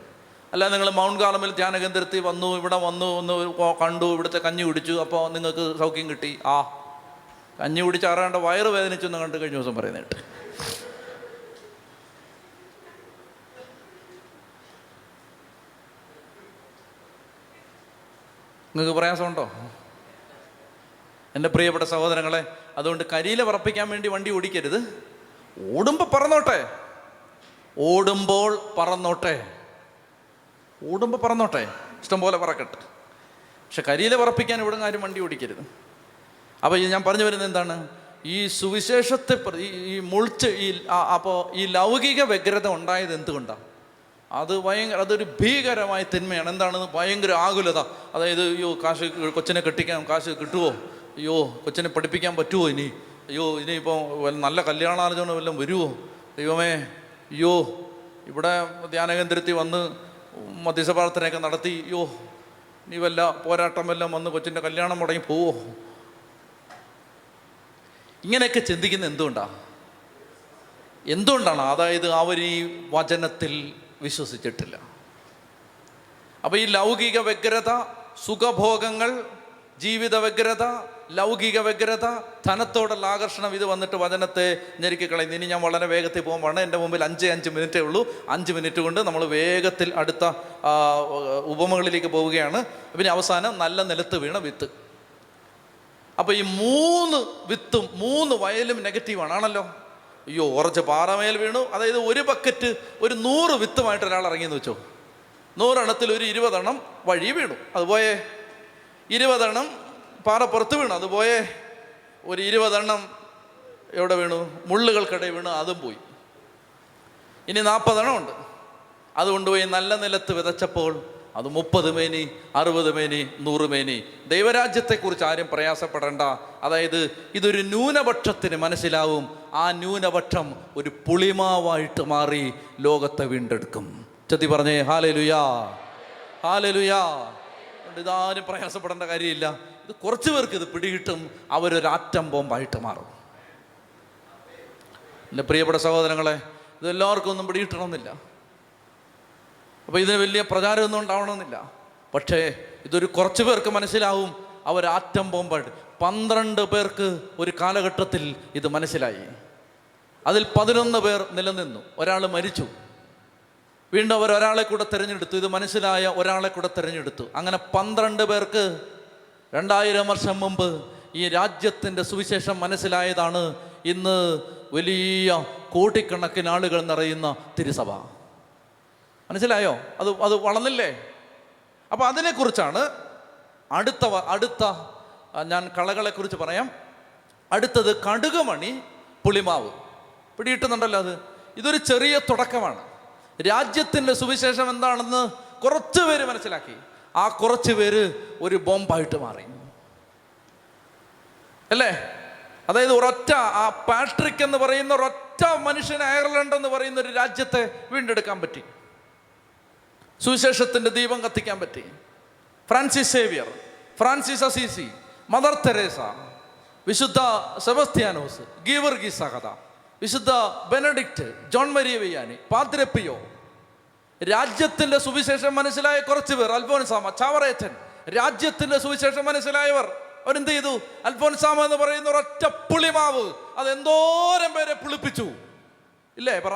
അല്ല നിങ്ങൾ മൗണ്ട് കാലമിൽ ധ്യാനകേന്ദ്രത്തിൽ വന്നു ഇവിടെ വന്നു ഒന്ന് കണ്ടു ഇവിടുത്തെ കഞ്ഞി കുടിച്ചു അപ്പോൾ നിങ്ങൾക്ക് സൗഖ്യം കിട്ടി. ആ കഞ്ഞി കുടിച്ച് ആറാണ്ട് വയറ് വേദനിച്ചു എന്ന് കണ്ട് കഴിഞ്ഞ ദിവസം പറയുന്നേട്ട് നിങ്ങൾക്ക് പ്രയാസമുണ്ടോ? എന്റെ പ്രിയപ്പെട്ട സഹോദരങ്ങളെ അതുകൊണ്ട് കരിയില പറപ്പിക്കാൻ വേണ്ടി വണ്ടി ഓടിക്കരുത്. ഓടുമ്പോൾ പറന്നോട്ടെ. ഓടുമ്പോൾ പറന്നോട്ടെ. ഓടുമ്പോൾ പറന്നോട്ടെ. ഇഷ്ടം പോലെ പറക്കട്ടെ. പക്ഷെ കരിയിലെ പറപ്പിക്കാൻ ഇവിടെ ആരും വണ്ടി ഓടിക്കരുത്. അപ്പോൾ ഞാൻ പറഞ്ഞു വരുന്നത് എന്താണ്? ഈ സുവിശേഷത്തെ ഈ- മുൾച്ച് ഈ അപ്പോൾ ഈ ലൗകിക വ്യഗ്രത ഉണ്ടായത് എന്തുകൊണ്ടാണ് അത് ഭയങ്കര അതൊരു ഭീകരമായ തിന്മയാണ്. എന്താണ് ഭയങ്കര ആകുലത. അതായത് അയ്യോ കാശ് കൊച്ചിനെ കെട്ടിക്കാൻ കാശ് കിട്ടുമോ അയ്യോ കൊച്ചിനെ പഠിപ്പിക്കാൻ പറ്റുമോ ഇനി? അയ്യോ ഇനിയിപ്പോൾ നല്ല കല്യാണാലോചന വല്ലതും വരുമോ ദൈവമേ അയ്യോ ഇവിടെ ധ്യാനകേന്ദ്രത്തിൽ വന്ന് മധ്യസ്ഥ പ്രാർത്ഥനയൊക്കെ നടത്തി യോ നീ വല്ല പോരാട്ടം വല്ലതും വന്ന് കൊച്ചിന്റെ കല്യാണം മുടങ്ങി പോവോ? ഇങ്ങനെയൊക്കെ ചിന്തിക്കുന്ന എന്തുകൊണ്ടാണ് എന്തുകൊണ്ടാണ്? അതായത് അവർ ഈ വചനത്തിൽ വിശ്വസിച്ചിട്ടില്ല. അപ്പോൾ ഈ ലൗകിക വ്യഗ്രത സുഖഭോഗങ്ങൾ ജീവിത വ്യഗ്രത ലൗകിക വ്യഗ്രത ധനത്തോടുള്ള ആകർഷണം ഇത് വന്നിട്ട് വചനത്തെ ഞെരുക്കി കളയുന്നു. ഇനി ഞാൻ വളരെ വേഗത്തിൽ പോകുമ്പോൾ എന്റെ മുമ്പിൽ അഞ്ച് അഞ്ച് മിനിറ്റേ ഉള്ളൂ. അഞ്ച് മിനിറ്റ് കൊണ്ട് നമ്മൾ വേഗത്തിൽ അടുത്ത ഉപമകളിലേക്ക് പോവുകയാണ്. പിന്നെ അവസാനം നല്ല നിലത്ത് വീണ വിത്ത്. അപ്പോൾ ഈ മൂന്ന് വിത്തും മൂന്ന് വയലും നെഗറ്റീവാണ് ആണല്ലോ? അയ്യോ ഉറച്ച് പാറമേൽ വീണു. അതായത് ഒരു ബക്കറ്റ് ഒരു നൂറ് വിത്തുമായിട്ട് ഒരാൾ ഇറങ്ങിയെന്ന് വെച്ചോ. നൂറെണ്ണത്തിൽ ഒരു ഇരുപതെണ്ണം വഴി വീണു. അതുപോലെ ഇരുപതെണ്ണം പാറ പുറത്ത് വീണു. അതുപോയെ ഒരു ഇരുപതെണ്ണം എവിടെ വീണു? മുള്ളുകൾക്കിടയിൽ വീണു. അതും പോയി. ഇനി നാൽപ്പതെണ്ണം ഉണ്ട്. അത് കൊണ്ടുപോയി നല്ല നിലത്ത് വിതച്ചപ്പോൾ അത് മുപ്പത് മേനി അറുപത് മേനി നൂറ് മേനി. ദൈവരാജ്യത്തെക്കുറിച്ച് ആരും പ്രയാസപ്പെടേണ്ട. അതായത് ഇതൊരു ന്യൂനപക്ഷത്തിന് മനസ്സിലാവും. ആ ന്യൂനപക്ഷം ഒരു പുളിമാവായിട്ട് മാറി ലോകത്തെ വീണ്ടെടുക്കും. ചെത്തി പറഞ്ഞേ ഹാലലുയാ ഹാലലുയാ. ഇതാരും പ്രയാസപ്പെടേണ്ട കാര്യമില്ല. ഇത് കുറച്ച് പേർക്ക് ഇത് പിടികിട്ടും അവരൊരു ആറ്റം ബോംബായിട്ട് മാറും. എന്റെ പ്രിയപ്പെട്ട സഹോദരങ്ങളെ ഇത് എല്ലാവർക്കും ഒന്നും പിടികിട്ടണമെന്നില്ല. അപ്പോൾ ഇതിന് വലിയ പ്രചാരമൊന്നും ഉണ്ടാവണമെന്നില്ല. പക്ഷേ ഇതൊരു കുറച്ച് പേർക്ക് മനസ്സിലാവും അവർ ആറ്റം ബോംബായിട്ട്. പന്ത്രണ്ട് പേർക്ക് ഒരു കാലഘട്ടത്തിൽ ഇത് മനസ്സിലായി. അതിൽ പതിനൊന്ന് പേർ നിലനിന്നു. ഒരാൾ മരിച്ചു. വീണ്ടും അവർ ഒരാളെ കൂടെ തിരഞ്ഞെടുത്തു. ഇത് മനസ്സിലായ ഒരാളെ കൂടെ തിരഞ്ഞെടുത്തു. അങ്ങനെ പന്ത്രണ്ട് പേർക്ക് രണ്ടായിരം വർഷം മുമ്പ് ഈ രാജ്യത്തിന്റെ സുവിശേഷം മനസ്സിലായതാണ് ഇന്ന് വലിയ കോടിക്കണക്കിന് ആളുകൾ നിറയുന്ന തിരുസഭ. മനസ്സിലായോ? അത് അത് വളർന്നില്ലേ? അപ്പോൾ അതിനെക്കുറിച്ചാണ് അടുത്ത അടുത്ത ഞാൻ കളകളെക്കുറിച്ച് പറയാം. അടുത്തത് കടുകുമണി പുളിമാവ്. പിടിയിട്ടുന്നുണ്ടല്ലോ അത്. ഇതൊരു ചെറിയ തുടക്കമാണ്. രാജ്യത്തിന്റെ സുവിശേഷം എന്താണെന്ന് കുറച്ച് പേര് മനസ്സിലാക്കി. ആ കുറച്ച് പേര് ഒരു ബോംബായിട്ട് മാറി. അല്ലേ? അതായത് ഒരൊറ്റ ആ പാട്രിക് എന്ന് പറയുന്ന ഒരൊറ്റ മനുഷ്യൻ അയർലൻഡ് എന്ന് പറയുന്ന ഒരു രാജ്യത്തെ വീണ്ടെടുക്കാൻ പറ്റി. സുവിശേഷത്തിന്റെ ദീപം കത്തിക്കാൻ പറ്റി. Francis Xavier Francis Assisi Mother Teresa വിശുദ്ധ സെബസ്ത്യാനോസ് ഗീവർഗി സഹത വിശുദ്ധ Benedict John Maria Vianney Padre Pio രാജ്യത്തിന്റെ സുവിശേഷം മനസ്സിലായ കുറച്ച് പേർ. അൽഫോൻസാമ ചാവറേച്ചൻ രാജ്യത്തിന്റെ സുവിശേഷം മനസ്സിലായവർ അവരെന്ത് ചെയ്തു? അൽഫോൻസാമ എന്ന് പറയുന്ന ഒരൊറ്റ പുളിമാവ് അത് എന്തോരം പേരെ പുളിപ്പിച്ചു? ഇല്ലേ പറ.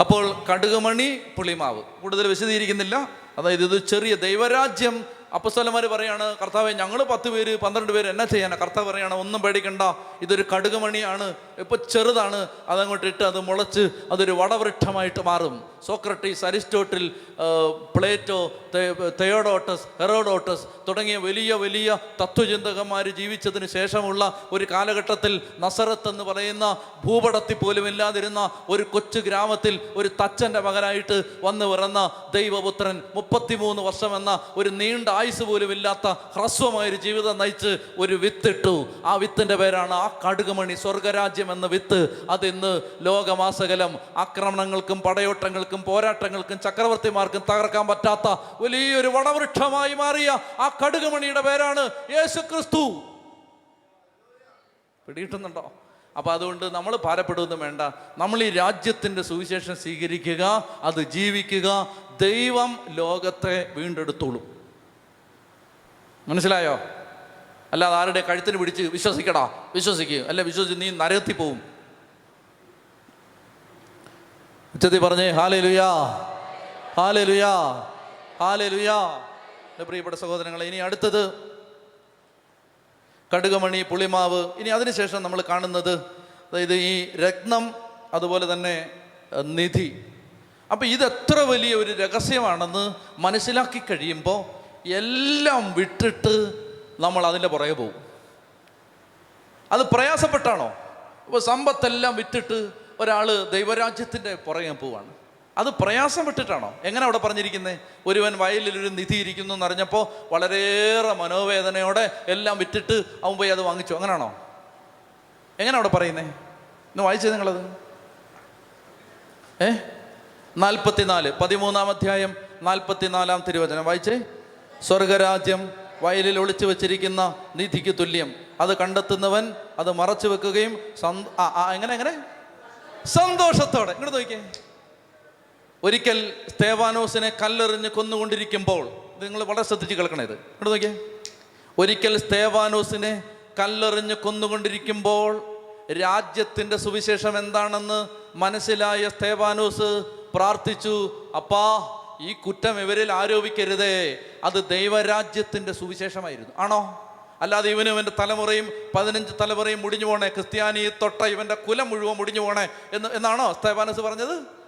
അപ്പോൾ കടുകുമണി പുളിമാവ്. കൂടുതൽ വിശദീകരിക്കുന്നില്ല. അതായത് ഇത് ചെറിയ ദൈവരാജ്യം. അപ്പസ്വലന്മാർ പറയാണ് കർത്താവെ ഞങ്ങൾ പത്ത് പേര് പന്ത്രണ്ട് പേര് എന്നാ ചെയ്യാനാ? കർത്താവ് പറയാണ് ഒന്നും പേടിക്കണ്ട. ഇതൊരു കടുകുമണിയാണ്. ഇപ്പൊ ചെറുതാണ് അതങ്ങോട്ട് ഇട്ട് അത് മുളച്ച് അതൊരു വടവൃക്ഷമായിട്ട് മാറും. Socrates Aristotle Plato Theodotus Herodotus തുടങ്ങിയ വലിയ വലിയ തത്വചിന്തകന്മാർ ജീവിച്ചതിന് ശേഷമുള്ള ഒരു കാലഘട്ടത്തിൽ നസറത്ത് എന്ന് പറയുന്ന ഭൂപടത്തിൽ പോലും ഇല്ലാതിരുന്ന ഒരു കൊച്ചു ഗ്രാമത്തിൽ ഒരു തച്ചന്റെ മകനായിട്ട് വന്ന് പിറന്ന ദൈവപുത്രൻ മുപ്പത്തിമൂന്ന് വർഷം എന്ന ഒരു നീണ്ട ആയുസ് പോലും ഇല്ലാത്ത ഹ്രസ്വമായൊരു ജീവിതം നയിച്ച് ഒരു വിത്തിട്ടു. ആ വിത്തിന്റെ പേരാണ് ആ കടുകുമണി സ്വർഗരാജ്യം എന്ന വിത്ത് അതിന്ന് ലോകമാസകലം ആക്രമണങ്ങൾക്കും പടയോട്ടങ്ങൾക്കും പോരാട്ടങ്ങൾക്കും ചക്രവർത്തിമാർക്കും തകർക്കാൻ പറ്റാത്ത വലിയൊരു വടവൃക്ഷമായി മാറിയ ആ കടുകുമണിയുടെ പേരാണ് യേശു ക്രിസ്തു പിടിയിട്ടുന്നുണ്ടോ അപ്പൊ അതുകൊണ്ട് നമ്മൾ ഭാരപ്പെടുകയൊന്നും വേണ്ട. നമ്മൾ ഈ രാജ്യത്തിന്റെ സുവിശേഷം സ്വീകരിക്കുക അത് ജീവിക്കുക ദൈവം ലോകത്തെ വീണ്ടെടുത്തോളും. മനസ്സിലായോ? അല്ലാതെ ആരുടെ കഴുത്തിന് പിടിച്ച് വിശ്വസിക്കടാ? വിശ്വസിക്കുക അല്ല വിശ്വസിച്ച് നീ നരകത്തിൽ പോവും. ഉച്ചത്തിൽ പറഞ്ഞേ ഹാലേ ലുയാ ഹാലേ ലുയാ ഹാലേ ലുയാ എന്റെ പ്രിയപ്പെട്ട സഹോദരങ്ങളെ ഇനി അടുത്തത് കടുകമണി പുളിമാവ്. ഇനി അതിനുശേഷം നമ്മൾ കാണുന്നത് അതായത് ഈ രത്നം അതുപോലെ തന്നെ നിധി. അപ്പം ഇത് എത്ര വലിയ ഒരു രഹസ്യമാണെന്ന് മനസ്സിലാക്കി കഴിയുമ്പോൾ എല്ലാം വിട്ടിട്ട് നമ്മൾ അതിന്റെ പുറകെ പോകും. അത് പ്രയാസപ്പെട്ടാണോ? ഇപ്പോൾ സമ്പത്തെല്ലാം വിറ്റിട്ട് ഒരാൾ ദൈവരാജ്യത്തിന്റെ പുറകെ പോവാണ്. അത് പ്രയാസം വിട്ടിട്ടാണോ എങ്ങനെ അവിടെ പറഞ്ഞിരിക്കുന്നത് ഒരുവൻ വയലിൽ ഒരു നിധി ഇരിക്കുന്നു എന്ന് അറിഞ്ഞപ്പോൾ വളരെയേറെ മനോവേദനയോടെ എല്ലാം വിറ്റിട്ട് അവൻ പോയി അത് വാങ്ങിച്ചു. അങ്ങനെയാണോ എങ്ങനെ അവിടെ പറയുന്നേ? ഇന്ന് വായിച്ചത് നിങ്ങളത്? ഏ? നാൽപ്പത്തിനാല്. പതിമൂന്നാം അധ്യായം നാൽപ്പത്തിനാലാം തിരുവചനം. വായിച്ചേ? സ്വർഗരാജ്യം വയലിൽ ഒളിച്ചു വെച്ചിരിക്കുന്ന നിധിക്ക് തുല്യം. അത് കണ്ടെത്തുന്നവൻ അത് മറച്ചു വെക്കുകയും എങ്ങനെ എങ്ങനെ? സന്തോഷത്തോടെ. ഇങ്ങോട്ട് നോക്കിയേ. ഒരിക്കൽ സ്തേവാനോസിനെ കല്ലെറിഞ്ഞ് കൊന്നുകൊണ്ടിരിക്കുമ്പോൾ നിങ്ങൾ വളരെ ശ്രദ്ധിച്ച് കേൾക്കണേ ഇത്. ഇങ്ങോട്ട് നോക്കിയേ. ഒരിക്കൽ സ്തേവാനോസിനെ കല്ലെറിഞ്ഞ് കൊന്നുകൊണ്ടിരിക്കുമ്പോൾ രാജ്യത്തിന്റെ സുവിശേഷം എന്താണെന്ന് മനസ്സിലായ സ്തേവാനോസ് പ്രാർത്ഥിച്ചു അപ്പാ ഈ കുറ്റം ഇവരിൽ ആരോപിക്കരുതേ. അത് ദൈവരാജ്യത്തിന്റെ സുവിശേഷമായിരുന്നു. ആണോ? അല്ലാതെ ഇവനും ഇവന്റെ തലമുറയും പതിനഞ്ച് തലമുറയും മുടിഞ്ഞു പോണേ. ക്രിസ്ത്യാനി തൊട്ട ഇവന്റെ കുലം മുഴുവൻ മുടിഞ്ഞു പോണേ എന്ന് എന്നാണോ സ്തേബാനസ് പറഞ്ഞത്?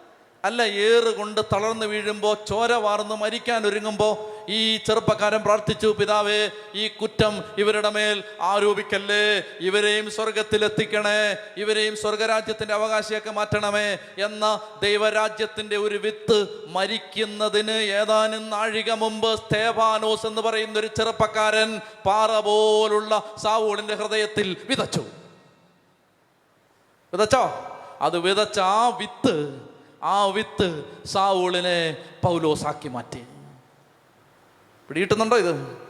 അല്ല ഏറ് കൊണ്ട് തളർന്നു വീഴുമ്പോൾ ചോര വാർന്ന് മരിക്കാൻ ഒരുങ്ങുമ്പോൾ ഈ ചെറുപ്പക്കാരൻ പ്രാർത്ഥിച്ചു പിതാവേ ഈ കുറ്റം ഇവരുടെ മേൽ ആരോപിക്കല്ലേ? ഇവരെയും സ്വർഗത്തിലെത്തിക്കണേ ഇവരെയും സ്വർഗരാജ്യത്തിന്റെ അവകാശിയൊക്കെ മാറ്റണമേ എന്ന ദൈവരാജ്യത്തിന്റെ ഒരു വിത്ത് മരിക്കുന്നതിന് ഏതാനും നാഴിക മുമ്പ് സ്തേഫാനോസ് എന്ന് പറയുന്ന ഒരു ചെറുപ്പക്കാരൻ പാറ പോലുള്ള സാവൂളിന്റെ ഹൃദയത്തിൽ വിതച്ചു. വിതച്ചോ? അത് വിതച്ച ആ വിത്ത് ആ വിത്ത് സാവൂളിനെ പൗലോസാക്കി മാറ്റി. പിടിയിട്ടുന്നുണ്ടോ ഇത്?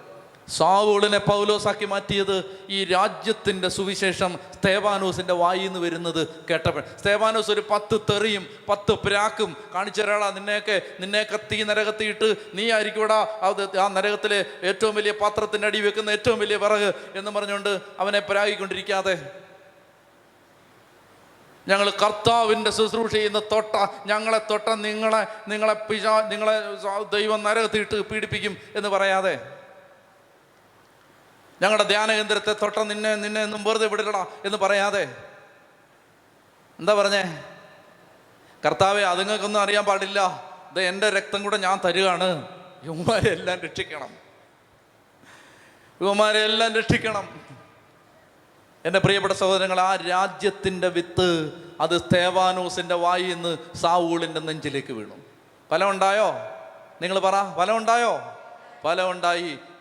സാവൂളിനെ പൗലോസാക്കി മാറ്റിയത് ഈ രാജ്യത്തിന്റെ സുവിശേഷം സ്തേവാനൂസിന്റെ വായിൽ നിന്ന് വരുന്നത് കേട്ടപ്പോൾ. സ്തേവാനൂസ് ഒരു പത്ത് തെറിയും പത്ത് പ്രാക്കും കാണിച്ചു തരാടാ നിന്നെയൊക്കെ നിന്നെയൊക്കെ തീ നരകത്തിയിട്ട് നീ ആയിരിക്കൂടാ അത് ആ നരകത്തിലെ ഏറ്റവും വലിയ പാത്രത്തിന്റെ അടി വെക്കുന്ന ഏറ്റവും വലിയ വിറക് എന്ന് പറഞ്ഞുകൊണ്ട് അവനെ പ്രാഗിക്കൊണ്ടിരിക്കാതെ ഞങ്ങൾ കർത്താവിന്റെ ശുശ്രൂഷ ചെയ്യുന്ന തൊട്ട ഞങ്ങളെ തൊട്ട നിങ്ങളെ നിങ്ങളെ പിശാ നിങ്ങളെ ദൈവം നരകത്തിയിട്ട് പീഡിപ്പിക്കും എന്ന് പറയാതെ. ഞങ്ങളുടെ ധ്യാന കേന്ദ്രത്തെ തൊട്ട നിന്നെ നിന്നെ എന്നും വെറുതെ വിടലടാ എന്ന് പറയാതെ. എന്താ പറഞ്ഞേ? കർത്താവെ അതുങ്ങൾക്കൊന്നും അറിയാൻ പാടില്ല. ഇത് എന്റെ രക്തം കൂടെ ഞാൻ തരുകയാണ് യുവമാരെ എല്ലാം രക്ഷിക്കണം. യുവമാരെ എല്ലാം രക്ഷിക്കണം. എന്റെ പ്രിയപ്പെട്ട സഹോദരങ്ങൾ ആ രാജ്യത്തിന്റെ വിത്ത് അത് സ്തേവാനോസിന്റെ വായിൽ നിന്ന് സാവൂളിന്റെ നെഞ്ചിലേക്ക് വീണു. ഫലമുണ്ടായോ നിങ്ങൾ പറ ഫലം ഉണ്ടായോ.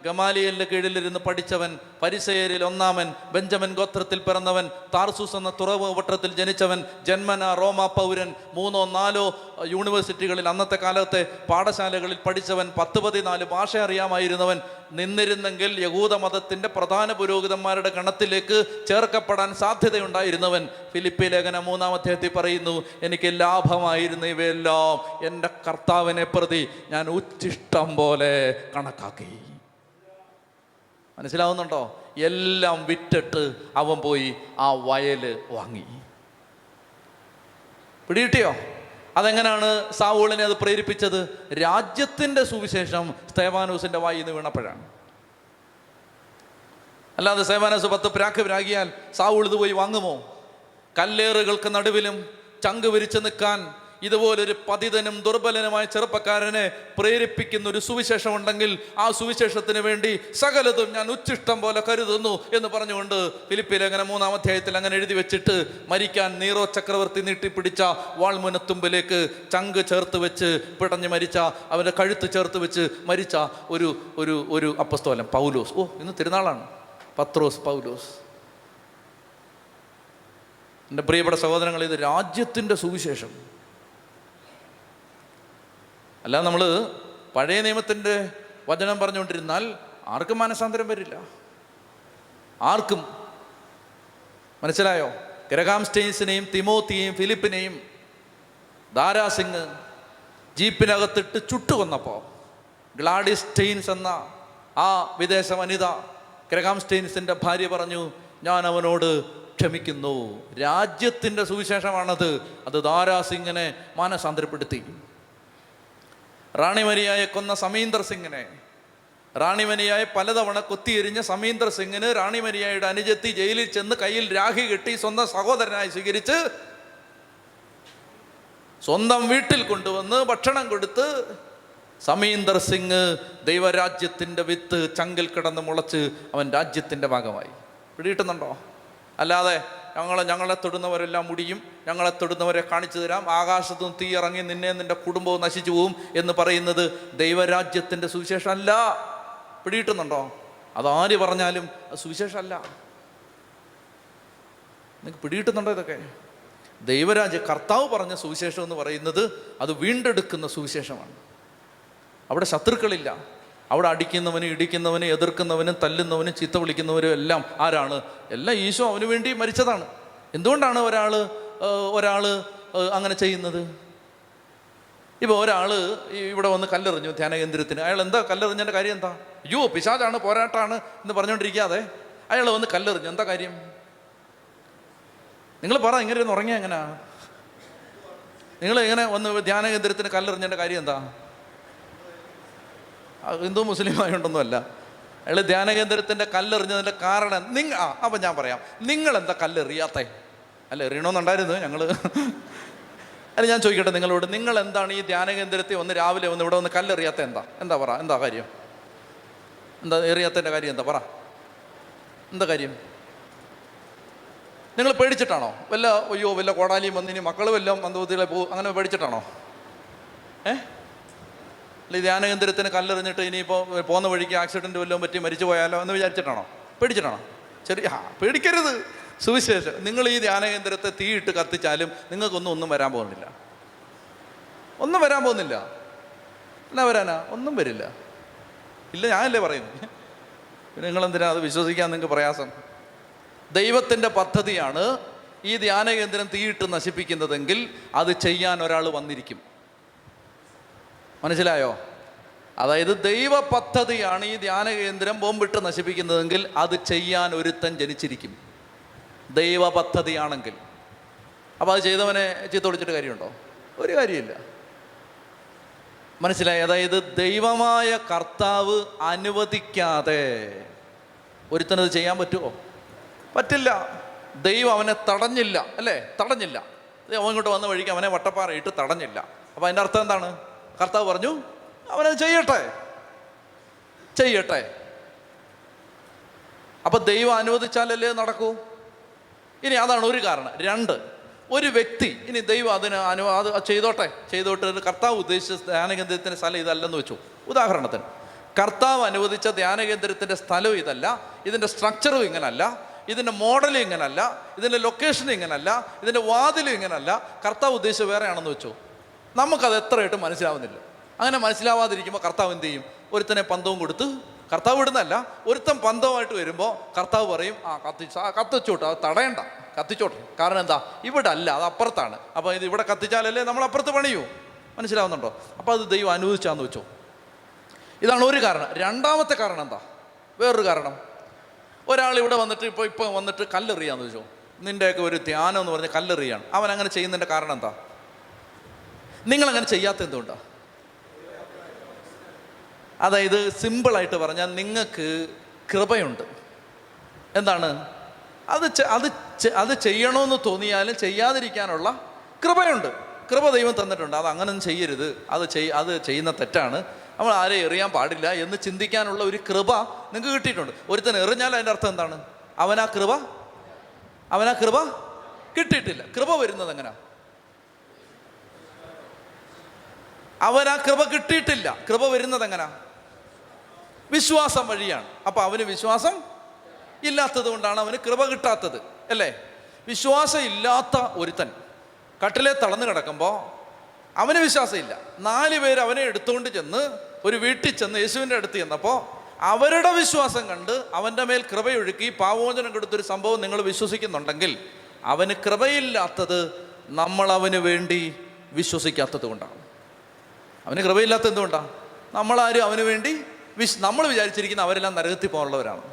ഗമാലിയലിന്റെ കീഴിലിരുന്ന് പഠിച്ചവൻ പരിസയരിൽ ഒന്നാമൻ ബെഞ്ചമൻ ഗോത്രത്തിൽ പിറന്നവൻ താർസൂസ് എന്ന തുറവ് വട്ടത്തിൽ ജനിച്ചവൻ ജന്മന റോമ പൗരൻ മൂന്നോ നാലോ യൂണിവേഴ്സിറ്റികളിൽ അന്നത്തെ കാലത്തെ പാഠശാലകളിൽ പഠിച്ചവൻ പത്ത് പതിനാല് ഭാഷ അറിയാമായിരുന്നവൻ നിന്നിരുന്നെങ്കിൽ യഹൂദ മതത്തിന്റെ പ്രധാന പുരോഹിതന്മാരുടെ ഗണത്തിലേക്ക് ചേർക്കപ്പെടാൻ സാധ്യതയുണ്ടായിരുന്നവൻ. ഫിലിപ്പി ലേഖന മൂന്നാം അധ്യായത്തിൽ പറയുന്നു എനിക്ക് ലാഭമായിരുന്നു ഇവയെല്ലാം എന്റെ കർത്താവിനെ പ്രതി ഞാൻ ഉച്ചിഷ്ടം പോലെ കണക്കാക്കി. മനസ്സിലാവുന്നുണ്ടോ? എല്ലാം വിറ്റിട്ട് അവൻ പോയി ആ വയൽ വാങ്ങി. പിടികിട്ടിയോ? അതെങ്ങനെയാണ് സാവൂളിനെ അത് പ്രേരിപ്പിച്ചത്? രാജ്യത്തിന്റെ സുവിശേഷം സ്തേവാനൂസിന്റെ വായിൽ വീണപ്പോഴാണ്. അല്ലാതെ സേവാനസ് പത്ത് പ്രാക്ക് പ്രാഗിയാൽ സാവൂൾ ഇത് പോയി വാങ്ങുമോ? കല്ലേറുകൾക്ക് നടുവിലും ചങ്ക് വിരിച്ചു നിൽക്കാൻ ഇതുപോലൊരു പതിതനും ദുർബലനുമായ ചെറുപ്പക്കാരനെ പ്രേരിപ്പിക്കുന്ന ഒരു സുവിശേഷം ഉണ്ടെങ്കിൽ ആ സുവിശേഷത്തിന് വേണ്ടി സകലതും ഞാൻ ഉച്ചിഷ്ടം പോലെ കരുതുന്നു എന്ന് പറഞ്ഞുകൊണ്ട് ഫിലിപ്പിൽ അങ്ങനെ മൂന്നാം അധ്യായത്തിൽ അങ്ങനെ എഴുതി വെച്ചിട്ട് മരിക്കാൻ നീറോ ചക്രവർത്തി നീട്ടിപ്പിടിച്ച വാൾമുനത്തുമ്പിലേക്ക് ചങ്ക് ചേർത്ത് വെച്ച് പിടഞ്ഞ് മരിച്ച അവന്റെ കഴുത്ത് ചേർത്ത് വെച്ച് മരിച്ച ഒരു ഒരു ഒരു അപ്പസ്തോലൻ പൗലോസ്. ഓ ഇന്ന് തിരുനാളാണ്. പത്രോസ് പൗലോസ്. എന്റെ പ്രിയപ്പെട്ട സഹോദരങ്ങൾ ഇത് രാജ്യത്തിന്റെ സുവിശേഷം. അല്ല നമ്മൾ പഴയ നിയമത്തിന്റെ വചനം പറഞ്ഞുകൊണ്ടിരുന്നാൽ ആർക്കും മാനസാന്തരം വരില്ല. ആർക്കും? മനസ്സിലായോ? ഗ്രഹാം സ്റ്റെയിൻസിനെയും തിമോത്തിയെയും ഫിലിപ്പിനെയും ദാരാസിംഗ് ജീപ്പിനകത്തിട്ട് ചുട്ടുകൊന്നപ്പോൾ ഗ്ലാഡിസ് സ്റ്റെയിൻസ് എന്ന ആ വിദേശ വനിത ഗ്രഹാം സ്റ്റെയിൻസിന്റെ ഭാര്യ പറഞ്ഞു ഞാൻ അവനോട് ക്ഷമിക്കുന്നു. രാജ്യത്തിന്റെ സുവിശേഷമാണത്. അത് ദാരാസിംഗിനെ മാനസാന്തരപ്പെടുത്തി. റാണിമരിയായെ കൊന്ന സമീന്ദർ സിംഗിനെ. റാണിമനിയായ പലതവണ കൊത്തിയെരിഞ്ഞ സമീന്ദർ സിംഗിന് റാണിമരിയായുടെ അനുജത്തി ജയിലിൽ ചെന്ന് കയ്യിൽ രാഖി കെട്ടി സ്വന്തം സഹോദരനായി സ്വീകരിച്ച് സ്വന്തം വീട്ടിൽ കൊണ്ടുവന്ന് ഭക്ഷണം കൊടുത്ത് സമീന്ദർ സിംഗ് ദൈവരാജ്യത്തിന്റെ വിത്ത് ചങ്കിൽ കിടന്ന് മുളച്ച് അവൻ രാജ്യത്തിന്റെ ഭാഗമായി. പിടിയിട്ടുന്നുണ്ടോ അല്ലാതെ ഞങ്ങളെ ഞങ്ങളെ തൊടുന്നവരെല്ലാം മുടിയും ഞങ്ങളെ തൊടുന്നവരെ കാണിച്ചു തരാം. ആകാശത്തും തീ ഇറങ്ങി നിന്നെ നിന്റെ കുടുംബവും നശിച്ചു പോവും എന്ന് പറയുന്നത് ദൈവരാജ്യത്തിന്റെ സുവിശേഷം അല്ല പിടിയിട്ടുന്നുണ്ടോ അതാര് പറഞ്ഞാലും സുവിശേഷം സുവിശേഷമല്ല. നിങ്ങൾക്ക് പിടിയിട്ടുന്നുണ്ടോ ഇതൊക്കെ? ദൈവരാജ്യ കർത്താവ് പറഞ്ഞ സുവിശേഷം എന്ന് പറയുന്നത് അത് വീണ്ടെടുക്കുന്ന സുവിശേഷമാണ്. അവിടെ ശത്രുക്കളില്ല. അവിടെ അടിക്കുന്നവനും ഇടിക്കുന്നവനും എതിർക്കുന്നവനും തല്ലുന്നവനും ചീത്ത വിളിക്കുന്നവരും എല്ലാം ആരാണ്? എല്ലാം ഈശോ അവന് വേണ്ടി മരിച്ചതാണ്. എന്തുകൊണ്ടാണ് ഒരാൾ ഒരാൾ അങ്ങനെ ചെയ്യുന്നത്? ഇപ്പോൾ ഒരാൾ ഇവിടെ വന്ന് കല്ലെറിഞ്ഞു ധ്യാന കേന്ദ്രത്തിന് അയാൾ എന്താ കല്ലെറിഞ്ഞതിന്റെ കാര്യം എന്താ? അയ്യോ പിശാചാണ് പോരാട്ടാണ് എന്ന് പറഞ്ഞുകൊണ്ടിരിക്കാതെ അയാൾ വന്ന് കല്ലെറിഞ്ഞു. എന്താ കാര്യം? നിങ്ങൾ പറ ഇങ്ങനെ ഒന്ന് ഉറങ്ങിയ എങ്ങനെയാ നിങ്ങൾ ഇങ്ങനെ വന്ന് ധ്യാന കേന്ദ്രത്തിന് കല്ലെറിഞ്ഞതിന്റെ കാര്യം എന്താ? ഹിന്ദു മുസ്ലിം ആയതുകൊണ്ടൊന്നുമല്ല അയാൾ ധ്യാനകേന്ദ്രത്തിന്റെ കല്ലെറിഞ്ഞതിന്റെ കാരണം നിങ്ങ ആ അപ്പം ഞാൻ പറയാം. നിങ്ങളെന്താ കല്ലെറിയാത്തേ? അല്ല എറിയണമെന്നുണ്ടായിരുന്നു ഞങ്ങൾ അല്ല ഞാൻ ചോദിക്കട്ടെ നിങ്ങളോട് നിങ്ങൾ എന്താണ് ഈ ധ്യാനകേന്ദ്രത്തിൽ ഒന്ന് രാവിലെ വന്ന് ഇവിടെ വന്ന് കല്ലെറിയാത്ത എന്താ? എന്താ പറ? എന്താ കാര്യം? എന്താ എറിയാത്തതിന്റെ കാര്യം എന്താ? പറ. എന്താ കാര്യം? നിങ്ങൾ പേടിച്ചിട്ടാണോ? വല്ല അയ്യോ വല്ല കോടാലിയും വന്നിനി മക്കൾ വല്ലതും മന്ദബുദ്ധികളെ പോകും അങ്ങനെ പേടിച്ചിട്ടാണോ? ഏ? അല്ല ഈ ധ്യാന കേന്ദ്രത്തിന് കല്ലെറിഞ്ഞിട്ട് ഇനിയിപ്പോൾ പോകുന്ന വഴിക്ക് ആക്സിഡന്റ് വല്ലതും പറ്റി മരിച്ചു പോയാലോ എന്ന് വിചാരിച്ചിട്ടാണോ? പേടിച്ചിട്ടാണോ? ചെറിയ ആ പേടിക്കരുത്. സുവിശേഷം. നിങ്ങൾ ഈ ധ്യാന കേന്ദ്രത്തെ തീയിട്ട് കത്തിച്ചാലും നിങ്ങൾക്കൊന്നും ഒന്നും വരാൻ പോകുന്നില്ല. ഒന്നും വരാൻ പോകുന്നില്ല. എന്നാ വരാനാ? ഒന്നും വരില്ല. ഇല്ല ഞാനല്ലേ പറയുന്നത് നിങ്ങളെന്തിനാ അത് വിശ്വസിക്കാൻ നിങ്ങൾക്ക് പ്രയാസം? ദൈവത്തിന്റെ പദ്ധതിയാണ് ഈ ധ്യാന കേന്ദ്രം തീയിട്ട് നശിപ്പിക്കുന്നതെങ്കിൽ അത് ചെയ്യാൻ ഒരാൾ വന്നിരിക്കും. മനസ്സിലായോ? അതായത് ദൈവ പദ്ധതിയാണ് ഈ ധ്യാന കേന്ദ്രം ബോംബിട്ട് നശിപ്പിക്കുന്നതെങ്കിൽ അത് ചെയ്യാൻ ഒരുത്തൻ ജനിച്ചിരിക്കും. ദൈവ പദ്ധതിയാണെങ്കിൽ. അപ്പോൾ അത് ചെയ്തവനെ ചീത്തൊളിച്ചിട്ട് കാര്യമുണ്ടോ? ഒരു കാര്യമില്ല. മനസ്സിലായി? അതായത് ദൈവമായ കർത്താവ് അനുവദിക്കാതെ ഒരുത്തനത് ചെയ്യാൻ പറ്റുമോ പറ്റില്ല. ദൈവം അവനെ തടഞ്ഞില്ല. അല്ലേ? തടഞ്ഞില്ല. അവൻ ഇങ്ങോട്ട് വന്ന വഴിക്ക് അവനെ വട്ടപ്പാറയിട്ട് തടഞ്ഞില്ല. അപ്പോൾ അതിന്റെ അർത്ഥം എന്താണ്? കർത്താവ് പറഞ്ഞു അവനത് ചെയ്യട്ടെ. ചെയ്യട്ടെ. അപ്പൊ ദൈവം അനുവദിച്ചാലല്ലേ നടക്കൂ? ഇനി അതാണ് ഒരു കാരണം. രണ്ട് ഒരു വ്യക്തി ഇനി ദൈവം അതിന് അനു അത് ചെയ്തോട്ടെ. ചെയ്തോട്ടെ കർത്താവ് ഉദ്ദേശിച്ച ധ്യാനകേന്ദ്രത്തിന്റെ സ്ഥലം ഇതല്ലെന്ന് വെച്ചു. ഉദാഹരണത്തിന് കർത്താവ് അനുവദിച്ച ധ്യാനകേന്ദ്രത്തിന്റെ സ്ഥലവും ഇതല്ല. ഇതിന്റെ സ്ട്രക്ചറും ഇങ്ങനല്ല. ഇതിന്റെ മോഡലും ഇങ്ങനല്ല. ഇതിന്റെ ലൊക്കേഷനും ഇങ്ങനല്ല. ഇതിന്റെ വാതിലും ഇങ്ങനല്ല. കർത്താവ് ഉദ്ദേശിച്ച വേറെയാണെന്ന് വെച്ചു. നമുക്കത് എത്രയായിട്ട് മനസ്സിലാവുന്നില്ല. അങ്ങനെ മനസ്സിലാവാതിരിക്കുമ്പോൾ കർത്താവ് എന്ത് ചെയ്യും? ഒരുത്തനെ പന്തവും കൊടുത്ത് കർത്താവ് ഇടുന്നല്ല ഒരുത്തൻ പന്തവുമായിട്ട് വരുമ്പോൾ കർത്താവ് പറയും ആ കത്തിച്ച് ആ കത്തിച്ചോട്ടെ അത് തടയണ്ട കത്തിച്ചോട്ടെ. കാരണം എന്താ? ഇവിടെ അല്ല അത് അപ്പുറത്താണ്. അപ്പോൾ ഇത് ഇവിടെ കത്തിച്ചാലല്ലേ നമ്മൾ അപ്പുറത്ത് പണിയൂ. മനസ്സിലാവുന്നുണ്ടോ? അപ്പോൾ അത് ദൈവം അനുവദിച്ചാന്ന് വെച്ചോ. ഇതാണ് ഒരു കാരണം. രണ്ടാമത്തെ കാരണം എന്താ? വേറൊരു കാരണം. ഒരാൾ ഇവിടെ വന്നിട്ട് ഇപ്പോൾ ഇപ്പോൾ വന്നിട്ട് കല്ലെറിയാന്ന് വെച്ചോ. നിന്റെയൊക്കെ ഒരു ധ്യാനം എന്ന് പറഞ്ഞ് കല്ലെറിയാണ്. അവൻ അങ്ങനെ ചെയ്യുന്നതിന്റെ കാരണം എന്താ? നിങ്ങളങ്ങനെ ചെയ്യാത്ത എന്തുകൊണ്ടാണ് അതായത് സിമ്പിളായിട്ട് പറഞ്ഞാൽ നിങ്ങൾക്ക് കൃപയുണ്ട്. എന്താണ്? അത് അത് അത് ചെയ്യണമെന്ന് തോന്നിയാലും ചെയ്യാതിരിക്കാനുള്ള കൃപയുണ്ട്. കൃപ ദൈവം തന്നിട്ടുണ്ട്. അത് അങ്ങനൊന്നും ചെയ്യരുത്. അത് ചെയ് അത് ചെയ്യുന്ന തെറ്റാണ്. നമ്മൾ ആരെ എറിയാൻ പാടില്ല എന്ന് ചിന്തിക്കാനുള്ള ഒരു കൃപ നിങ്ങൾക്ക് കിട്ടിയിട്ടുണ്ട്. ഒരുത്തൻ എറിഞ്ഞാൽ അതിന്റെ അർത്ഥം എന്താണ്? അവനാ കൃപ? അവനാ കൃപ? കിട്ടിയിട്ടില്ല. കൃപ വരുന്നത് എങ്ങനെയാ അവനാ കൃപ കിട്ടിയിട്ടില്ല. കൃപ വരുന്നത് എങ്ങനെ? വിശ്വാസം വഴിയാണ്. അപ്പൊ അവന് വിശ്വാസം ഇല്ലാത്തത് കൊണ്ടാണ് അവന് കൃപ കിട്ടാത്തത്. അല്ലേ? വിശ്വാസം ഇല്ലാത്ത ഒരുത്തൻ കട്ടിലെ തളന്ന് കിടക്കുമ്പോൾ അവന് വിശ്വാസമില്ല. നാല് പേര് അവനെ എടുത്തുകൊണ്ട് ചെന്ന് ഒരു വീട്ടിൽ ചെന്ന് യേശുവിന്റെ അടുത്ത് ചെന്നപ്പോൾ അവരുടെ വിശ്വാസം കണ്ട് അവന്റെ മേൽ കൃപയൊഴുക്കി പാവോചനം കൊടുത്തൊരു സംഭവം നിങ്ങൾ വിശ്വസിക്കുന്നുണ്ടെങ്കിൽ അവന് കൃപയില്ലാത്തത് നമ്മൾ വേണ്ടി വിശ്വസിക്കാത്തത് കൊണ്ടാണ്. അവന് കൃപയില്ലാത്ത എന്തുകൊണ്ടാണ് നമ്മളാരും അവന് വേണ്ടി വിശ് നമ്മൾ വിചാരിച്ചിരിക്കുന്ന അവരെല്ലാം നരകത്തിൽ പോകാനുള്ളവരാണ്.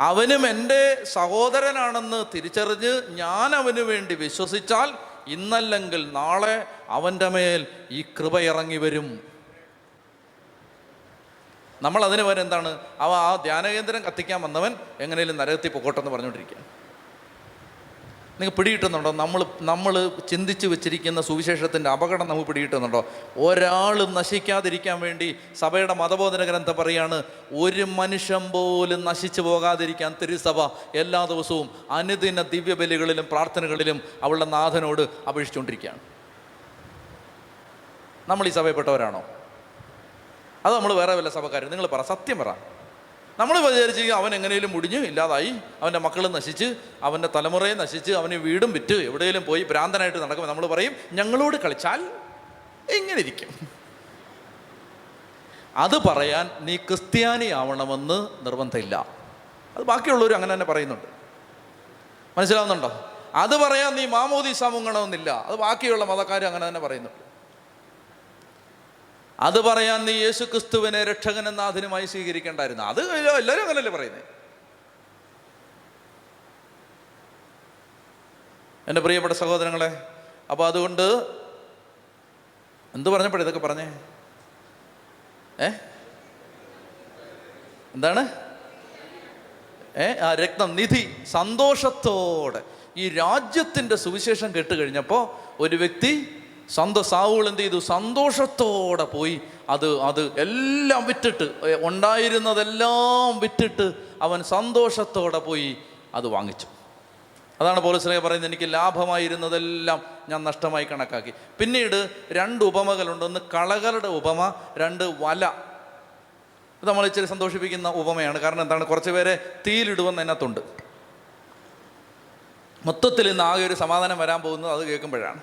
അവനും എന്റെ സഹോദരനാണെന്ന് തിരിച്ചറിഞ്ഞ് ഞാൻ അവന് വേണ്ടി വിശ്വസിച്ചാൽ ഇന്നല്ലെങ്കിൽ നാളെ അവന്റെ മേൽ ഈ കൃപ ഇറങ്ങി വരും. നമ്മൾ അതിന് വരെ എന്താണ്? അവ ആ ധ്യാനകേന്ദ്രം കത്തിക്കാൻ വന്നവൻ എങ്ങനെയും നരകത്തിൽ പൊക്കോട്ടെന്ന് പറഞ്ഞുകൊണ്ടിരിക്കുക നിങ്ങൾ പിടികിട്ടുന്നുണ്ടോ? നമ്മൾ നമ്മൾ ചിന്തിച്ച് വെച്ചിരിക്കുന്ന സുവിശേഷത്തിന്റെ അപകടം നമുക്ക് പിടികിട്ടുന്നുണ്ടോ? ഒരാൾ നശിക്കാതിരിക്കാൻ വേണ്ടി സഭയുടെ മതബോധന ഗ്രന്ഥം പറയാണ് ഒരു മനുഷ്യൻ പോലും നശിച്ചു പോകാതിരിക്കാൻ തിരുസഭ എല്ലാ ദിവസവും അനുദിന ദിവ്യബലികളിലും പ്രാർത്ഥനകളിലും അവളുടെ നാഥനോട് അപേക്ഷിച്ചുകൊണ്ടിരിക്കുകയാണ്. നമ്മൾ ഈ സഭയപ്പെട്ടവരാണോ അത് നമ്മൾ വേറെ വല്ല സഭക്കാരും? നിങ്ങൾ പറ സത്യം പറ. നമ്മൾ വിചാരിച്ചിരിക്കും അവൻ എങ്ങനെയും മുടിഞ്ഞു ഇല്ലാതായി അവന്റെ മക്കൾ നശിച്ച് അവന്റെ തലമുറയെ നശിച്ച് അവന് വീടും വിറ്റ് എവിടെയെങ്കിലും പോയി ഭ്രാന്തനായിട്ട് നടക്കുമ്പോൾ നമ്മൾ പറയും. ഞങ്ങളോട് കളിച്ചാൽ എങ്ങനെ ഇരിക്കും. അത് പറയാൻ നീ ക്രിസ്ത്യാനി ആവണമെന്ന് നിർബന്ധമില്ല. അത് ബാക്കിയുള്ളവർ അങ്ങനെ തന്നെ പറയുന്നുണ്ട്. മനസ്സിലാവുന്നുണ്ടോ? അത് പറയാൻ നീ മാമോദി മുങ്ങണമെന്നില്ല അത് ബാക്കിയുള്ള മതക്കാർ അങ്ങനെ തന്നെ പറയുന്നുണ്ട്. അത് പറയാൻ നീ യേശു ക്രിസ്തുവിനെ രക്ഷകനും നാഥനുമായി സ്വീകരിക്കേണ്ടായിരുന്നു. അത് എല്ലാവരും അങ്ങനല്ലേ പറയുന്നത് എന്റെ പ്രിയപ്പെട്ട സഹോദരങ്ങളെ അപ്പോൾ അതുകൊണ്ട് എന്ത് പറഞ്ഞപ്പോഴും ഇതൊക്കെ പറഞ്ഞേ? ഏ? എന്താണ്? ഏ? ആ രക്തം നിധി സന്തോഷത്തോടെ ഈ രാജ്യത്തിന്റെ സുവിശേഷം കേട്ട് കഴിഞ്ഞപ്പോൾ ഒരു വ്യക്തി സ്വന്തം സാവുകൾ എന്ത് ചെയ്തു? സന്തോഷത്തോടെ പോയി. അത് അത് എല്ലാം വിറ്റിട്ട് ഉണ്ടായിരുന്നതെല്ലാം വിറ്റിട്ട് അവൻ സന്തോഷത്തോടെ പോയി അത് വാങ്ങിച്ചു. അതാണ് പോലീസിനെ പറയുന്നത് എനിക്ക് ലാഭമായിരുന്നതെല്ലാം ഞാൻ നഷ്ടമായി കണക്കാക്കി. പിന്നീട് രണ്ട് ഉപമകളുണ്ട്. ഒന്ന് കളകളുടെ ഉപമ രണ്ട് വല. ഇത് നമ്മൾ ഇച്ചിരി സന്തോഷിപ്പിക്കുന്ന ഉപമയാണ്. കാരണം എന്താണ്? കുറച്ച് പേരെ തീയിലിടുവെന്ന് അതിനകത്തുണ്ട്. മൊത്തത്തിൽ ഇന്ന് ആകെ ഒരു സമാധാനം വരാൻ പോകുന്നത് അത് കേൾക്കുമ്പോഴാണ്.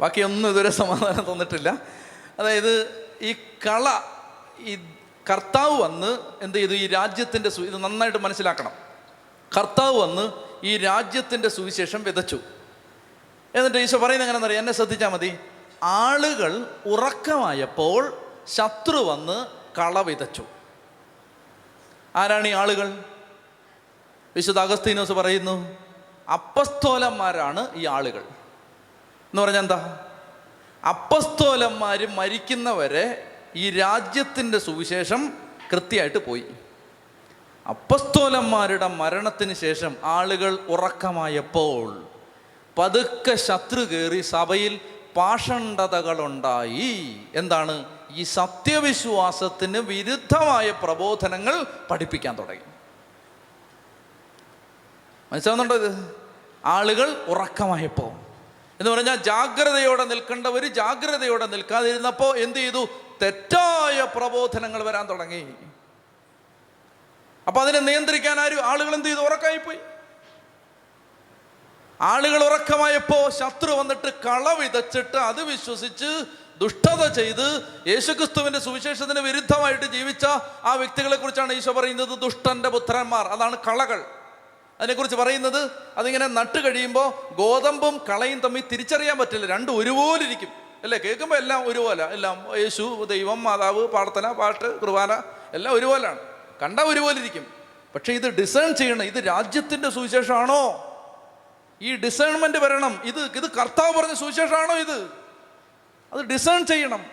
ബാക്കിയൊന്നും ഇതുവരെ സമാധാനം തന്നിട്ടില്ല. അതായത് ഈ കള ഈ കർത്താവ് വന്ന് എന്ത് ചെയ്തു? ഈ രാജ്യത്തിന്റെ സു ഇത് നന്നായിട്ട് മനസ്സിലാക്കണം. കർത്താവ് വന്ന് ഈ രാജ്യത്തിന്റെ സുവിശേഷം വിതച്ചു. എന്നിട്ട് ഈശോ പറയുന്നത് എങ്ങനെയാണെന്നറിയാം? എന്നെ ശ്രദ്ധിച്ചാൽ മതി. ആളുകൾ ഉറക്കമായപ്പോൾ ശത്രു വന്ന് കള വിതച്ചു. ആരാണ് ഈ ആളുകൾ? വിശുദ്ധ അഗസ്തീനോസ് പറയുന്നു അപ്പസ്തോലന്മാരാണ് ഈ ആളുകൾ. എന്ന് പറഞ്ഞാൽ എന്താ? അപ്പസ്തോലന്മാർ മരിക്കുന്നവരെ ഈ രാജ്യത്തിന്റെ സുവിശേഷം കൃത്യമായിട്ട് പോയി. അപ്പസ്തോലന്മാരുടെ മരണത്തിന് ശേഷം ആളുകൾ ഉറക്കമായപ്പോൾ പതുക്കെ ശത്രു കയറി സഭയിൽ പാഷണ്ഡതകളുണ്ടായി. എന്താണ്? ഈ സത്യവിശ്വാസത്തിന് വിരുദ്ധമായ പ്രബോധനങ്ങൾ പഠിപ്പിക്കാൻ തുടങ്ങി. മനസ്സിലാവുന്നുണ്ടോ ഇത്? ആളുകൾ ഉറക്കമായപ്പോൾ. എന്ന് പറഞ്ഞാൽ ജാഗ്രതയോടെ നിൽക്കേണ്ടവർ ജാഗ്രതയോടെ നിൽക്കാതിരുന്നപ്പോൾ എന്ത് ചെയ്തു? തെറ്റായ പ്രബോധനങ്ങൾ വരാൻ തുടങ്ങി. അപ്പൊ അതിനെ നിയന്ത്രിക്കാൻ ആരും ആളുകൾ എന്ത് ചെയ്തു? ഉറക്കമായിപ്പോയി ആളുകൾ ഉറക്കമായപ്പോ ശത്രു വന്നിട്ട് കള വിതച്ചിട്ട് അത് വിശ്വസിച്ച് ദുഷ്ടത ചെയ്ത് യേശുക്രിസ്തുവിന്റെ സുവിശേഷത്തിന് വിരുദ്ധമായിട്ട് ജീവിച്ച ആ വ്യക്തികളെ കുറിച്ചാണ് ഈശോ പറയുന്നത് ദുഷ്ടന്റെ പുത്രന്മാർ. അതാണ് കളകൾ. അതിനെക്കുറിച്ച് പറയുന്നത് അതിങ്ങനെ നട്ട് കഴിയുമ്പോൾ ഗോതമ്പും കളയും തമ്മിൽ തിരിച്ചറിയാൻ പറ്റില്ല. രണ്ടും ഒരുപോലെ ഇരിക്കും അല്ലേ? കേൾക്കുമ്പോൾ എല്ലാം ഒരുപോലെ. എല്ലാം യേശു ദൈവം മാതാവ് പ്രാർത്ഥന പാട്ട് കുർബാന എല്ലാം ഒരുപോലെയാണ് കണ്ട ഒരുപോലെ ഇരിക്കും പക്ഷേ ഇത് ഡിസേൺ ചെയ്യണം. ഇത് രാജ്യത്തിന്റെ സുവിശേഷമാണോ ഈ ഡിസേൺമെന്റ് വരണം. ഇത് ഇത് കർത്താവ് പറഞ്ഞ സുവിശേഷമാണോ ഇത്? അത് ഡിസേൺ ചെയ്യണം.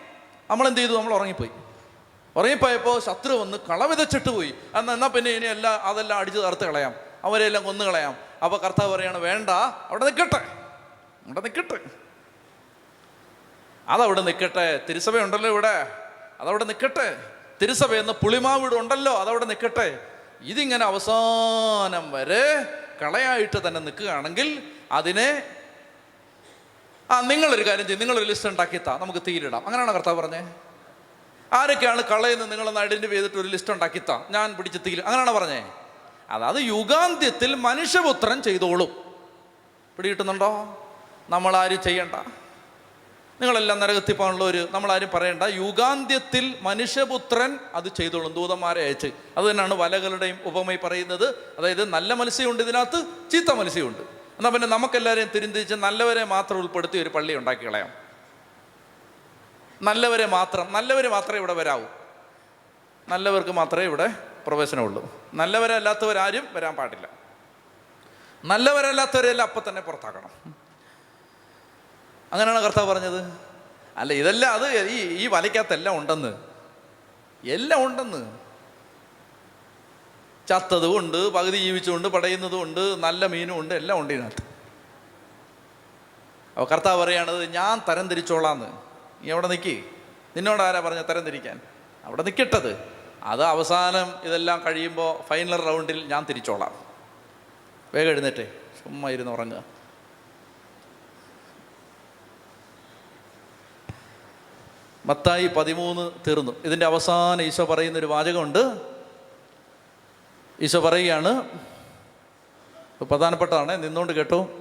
നമ്മൾ എന്ത് ചെയ്തു നമ്മൾ ഉറങ്ങിപ്പോയി. ഉറങ്ങിപ്പോയപ്പോൾ ശത്രു വന്ന് കളവിതച്ചിട്ട് പോയി. എന്നാൽ എന്നാൽ പിന്നെ ഇനി എല്ലാം അതെല്ലാം അടിച്ച് തകർത്ത് കളയാം. അവരെല്ലാം കൊന്നു കളയാം അപ്പോൾ കർത്താവ് പറയാണ് വേണ്ട അവിടെ നിൽക്കട്ടെ. അവിടെ നിൽക്കട്ടെ. അതവിടെ നിൽക്കട്ടെ. തിരുസഭ ഉണ്ടല്ലോ ഇവിടെ. അതവിടെ നിൽക്കട്ടെ. തിരുസഭ എന്ന പുളിമാവിടെ ഉണ്ടല്ലോ അതവിടെ നിൽക്കട്ടെ. ഇതിങ്ങനെ അവസാനം വരെ കളയായിട്ട് തന്നെ നിൽക്കുകയാണെങ്കിൽ അതിനെ ആ നിങ്ങളൊരു കാര്യം ചെയ്യും നിങ്ങളൊരു ലിസ്റ്റ് ഉണ്ടാക്കിത്താ നമുക്ക് തീരിടാം അങ്ങനെയാണോ കർത്താവ് പറഞ്ഞേ? ആരൊക്കെയാണ് കളയെന്ന് നിങ്ങളൊന്ന് ഐഡന്റിഫൈ ചെയ്തിട്ട് ഒരു ലിസ്റ്റ് ഉണ്ടാക്കിത്താ ഞാൻ പിടിച്ച് തീരും അങ്ങനെയാണോ പറഞ്ഞേ? അതായത് യുഗാന്ത്യത്തിൽ മനുഷ്യപുത്രൻ ചെയ്തോളും. പിടികിട്ടുന്നുണ്ടോ നമ്മളാരും ചെയ്യണ്ട. നിങ്ങളെല്ലാം നരകത്തിൽ പോകാനുള്ളവർ നമ്മളാരും പറയണ്ട. യുഗാന്ത്യത്തിൽ മനുഷ്യപുത്രൻ അത് ചെയ്തോളും. ദൂതന്മാരെ അയച്ച്. അത് തന്നെയാണ് വലകളുടെയും ഉപമയിൽ പറയുന്നത്. അതായത് നല്ല മത്സ്യമുണ്ട് ഇതിനകത്ത് ചീത്ത മത്സ്യമുണ്ട്. എന്നാൽ പിന്നെ നമുക്കെല്ലാവരെയും തിരിന്തിരിച്ച് നല്ലവരെ മാത്രം ഉൾപ്പെടുത്തി ഒരു പള്ളി ഉണ്ടാക്കി കളയാം. നല്ലവരെ മാത്രം നല്ലവർ മാത്രമേ ഇവിടെ വരാവൂ. നല്ലവർക്ക് മാത്രമേ ഇവിടെ പ്രവേശനമുള്ളൂ. നല്ലവരല്ലാത്തവരാരും വരാൻ പാടില്ല. നല്ലവരല്ലാത്തവരെല്ലാം അപ്പം തന്നെ പുറത്താക്കണം. അങ്ങനെയാണ് കർത്താവ് പറഞ്ഞത്. അല്ല ഇതെല്ലാം അത് ഈ ഈ വലയ്ക്കകത്തെല്ലാം ഉണ്ടെന്ന്. എല്ലാം ഉണ്ടെന്ന്. ചത്തതും ഉണ്ട് പകുതി ജീവിച്ചുകൊണ്ട് പടയുന്നതും ഉണ്ട് നല്ല മീനും ഉണ്ട് എല്ലാം ഉണ്ട് ഇതിനകത്ത്. അപ്പോൾ കർത്താവ് പറയുകയാണത് ഞാൻ തരം തിരിച്ചോളാന്ന് നീ അവിടെ നിൽക്കി നിന്നോട് ആരാ പറഞ്ഞ തരം തിരിക്കാൻ. അവിടെ നിൽക്കട്ടത് അത് അവസാനം ഇതെല്ലാം കഴിയുമ്പോൾ ഫൈനൽ റൗണ്ടിൽ ഞാൻ തിരിച്ചോളാം. വേഗം എഴുന്നേറ്റേ. ചുമ്മാ ഇരുന്ന് ഉറങ്ങുക. മത്തായി പതിമൂന്ന് തീർന്നു. ഇതിന്റെ അവസാനം ഈശോ പറയുന്ന ഒരു വാചകമുണ്ട്. ഈശോ പറയുകയാണ് പ്രധാനപ്പെട്ടതാണേ നിന്നുകൊണ്ട് കേട്ടോ.